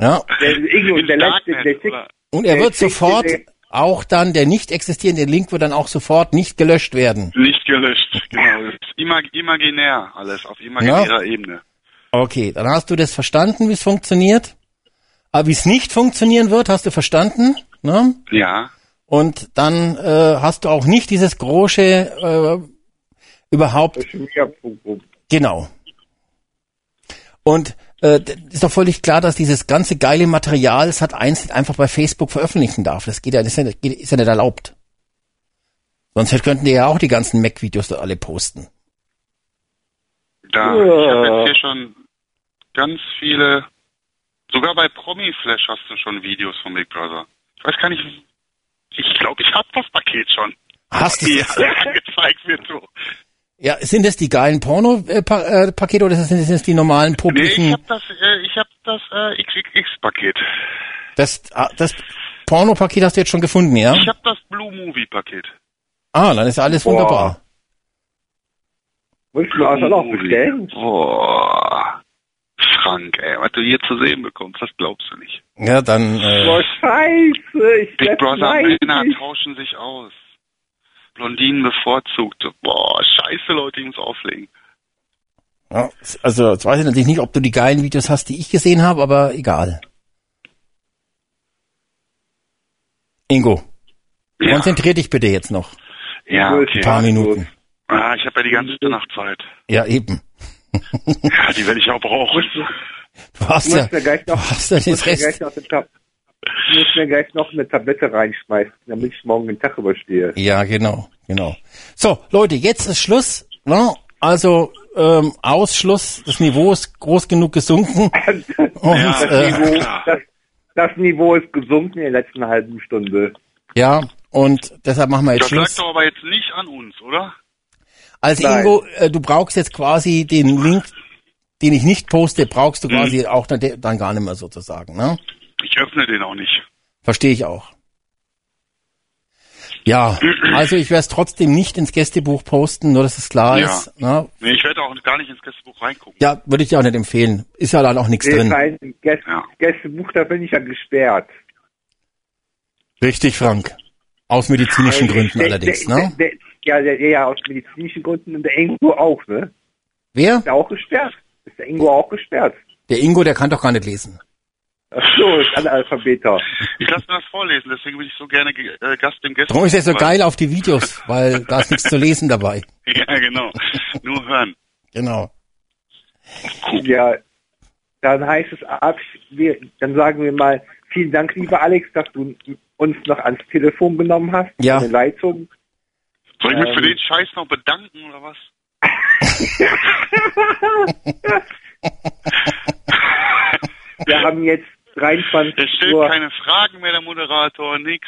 Ja. Der Ingo, der letzte, Darknet, der oder? Und er Der wird sofort auch dann, der nicht existierende Link wird dann auch sofort nicht gelöscht werden. Nicht gelöscht, genau. Imag imaginär alles, auf imaginärer Ebene. Okay, dann hast du das verstanden, wie es funktioniert. Aber wie es nicht funktionieren wird, hast du verstanden. Ne? Ja. Und dann äh, hast du auch nicht dieses große äh, überhaupt. Genau. Und äh, ist doch völlig klar, dass dieses ganze geile Material, es hat eins einfach bei Facebook veröffentlichen darf. Das geht ja, das ist ja, nicht- ist ja nicht erlaubt. Sonst könnten die ja auch die ganzen Mac-Videos da alle posten. Da, ich habe jetzt hier schon ganz viele, sogar bei Promi Flash hast du schon Videos von Big Brother. Ich weiß gar nicht, ich glaube, ich habe das Paket schon. Hast du Wie das? angezeigt wird so. Ja, sind das die geilen Porno-Pakete oder sind das die normalen Nee, ich publiken? habe das, äh, ich habe das äh, XXX-Paket. Das, ah, das Porno-Paket hast du jetzt schon gefunden, ja? Ich habe das Blue Movie-Paket. Ah, dann ist alles Boah. wunderbar. Ich mir also noch bestellen? Boah. Frank, ey, was du hier zu sehen bekommst, das glaubst du nicht. Ja, dann, Boah, äh, scheiße. Ich Big Brother. Männer tauschen sich aus. Blondinen bevorzugt. Boah, scheiße, Leute, ich muss auflegen. ja, also jetzt weiß ich natürlich nicht, ob du die geilen Videos hast, die ich gesehen habe, aber egal. Ingo, Ja, konzentrier dich bitte jetzt noch. ja Ein Ein okay. paar Minuten. Ah, ich habe ja die ganze Nacht Zeit. Ja, eben. Ja, die werde ich auch brauchen. Du hast Ich ja, muss mir gleich noch, du hast ja das eine Tab ich muss mir gleich noch eine Tablette reinschmeißen, damit ich morgen den Tag überstehe. Ja, genau, genau. So, Leute, jetzt ist Schluss. Ne? Also ähm, Ausschluss, das Niveau ist groß genug gesunken. Und Ja, Das, äh, Niveau, das, das Niveau ist gesunken in der letzten halben Stunde. ja, und deshalb machen wir jetzt Das lag Schluss. doch aber jetzt nicht an uns, oder? Also Nein. Ingo, äh, du brauchst jetzt quasi den Link, den ich nicht poste, brauchst du Mhm. quasi auch dann, dann gar nicht mehr sozusagen. Ne? Ich öffne den auch nicht. Verstehe ich auch. Ja, also ich werde es trotzdem nicht ins Gästebuch posten, nur dass es klar Ja. ist. Ne? Nee, ich werde auch gar nicht ins Gästebuch reingucken. Ja, würde ich dir auch nicht empfehlen. Ist ja dann auch nichts Nee, drin. Kein Gäste, Ja. Gästebuch, da bin ich ja gesperrt. Richtig, Frank. Aus medizinischen Gründen allerdings, ne? Der, ja, der, ja, aus medizinischen Gründen und der Ingo auch, ne? Wer? Ist der auch gesperrt? Ist der Ingo auch gesperrt? Der Ingo, der kann doch gar nicht lesen. Ach so, ist Analphabeter. Ich lasse mir das vorlesen, deswegen bin ich so gerne ge- äh, Gast im Gästebuch. Darum ist er so geil auf die Videos, weil da ist nichts zu lesen dabei. Ja, genau. Nur hören. Genau. Ja, dann heißt es ab, wir, dann sagen wir mal, vielen Dank, lieber Alex, dass du uns noch ans Telefon genommen hast. Ja. Eine Leitung. Soll ich mich für Ähm. den Scheiß noch bedanken oder was? Wir haben jetzt 23 Der stellt Uhr. keine Fragen mehr, der Moderator, nix.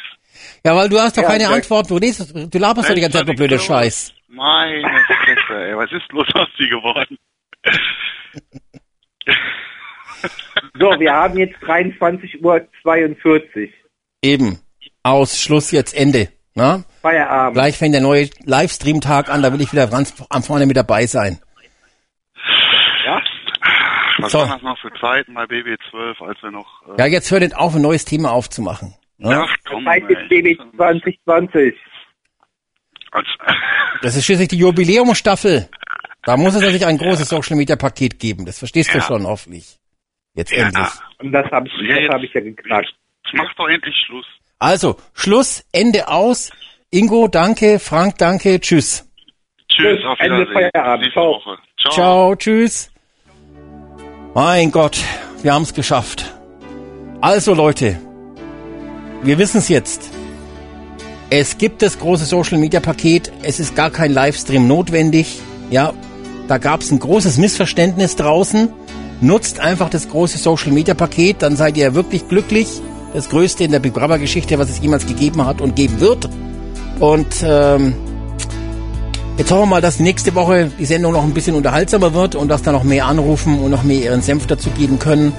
Ja, weil du hast doch Ja, keine. Antwort. Du, redest, du laberst doch die ganze Zeit nur blöde Scheiß. Meine Fresse, ey, was ist los aus dir geworden? So, wir haben jetzt 23 Uhr 42. Eben. Aus, Schluss, jetzt Ende. Na? Feierabend. Gleich fängt der neue Livestream-Tag an, da will ich wieder ganz am vorne mit dabei sein. Ja? Was So. waren das noch für Zeiten bei BB12, als wir noch... Äh, Ja, jetzt hör nicht auf, ein neues Thema aufzumachen. Ja? Ach komm, ey. jetzt BB 2020. Als, Das ist schließlich die Jubiläumsstaffel. Da muss es natürlich ein großes Social Media Paket geben. Das verstehst du Ja. schon, hoffentlich. Jetzt ja, endlich. Und das habe ich, Ja, hab ich ja geknackt. jetzt mach doch endlich Schluss. Also, Schluss, Ende aus. Ingo, danke. Frank, danke. Tschüss. Tschüss, Tschüss, auf Ende Wiedersehen. Feierabend. Nächste Ciao. Ciao. Ciao, tschüss. Mein Gott, wir haben es geschafft. Also Leute, wir wissen es jetzt. Es gibt das große Social Media Paket. Es ist gar kein Livestream notwendig. Ja, da gab es ein großes Missverständnis draußen. Nutzt einfach das große Social Media Paket, dann seid ihr wirklich glücklich. Das größte in der Big Brother Geschichte, was es jemals gegeben hat und geben wird. Und ähm, Jetzt hoffen wir mal, dass nächste Woche die Sendung noch ein bisschen unterhaltsamer wird und dass da noch mehr anrufen und noch mehr ihren Senf dazu geben können.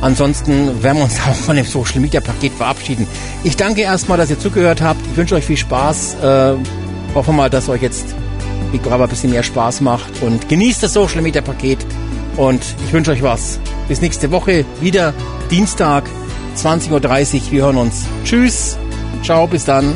Ansonsten werden wir uns auch von dem Social Media Paket verabschieden. Ich danke erstmal, dass ihr zugehört habt. Ich wünsche euch viel Spaß. Äh, hoffe mal, dass euch jetzt Big Brother ein bisschen mehr Spaß macht und genießt das Social Media Paket. Und ich wünsche euch was. Bis nächste Woche wieder Dienstag 20.30 Uhr. Wir hören uns. Tschüss. Ciao, bis dann.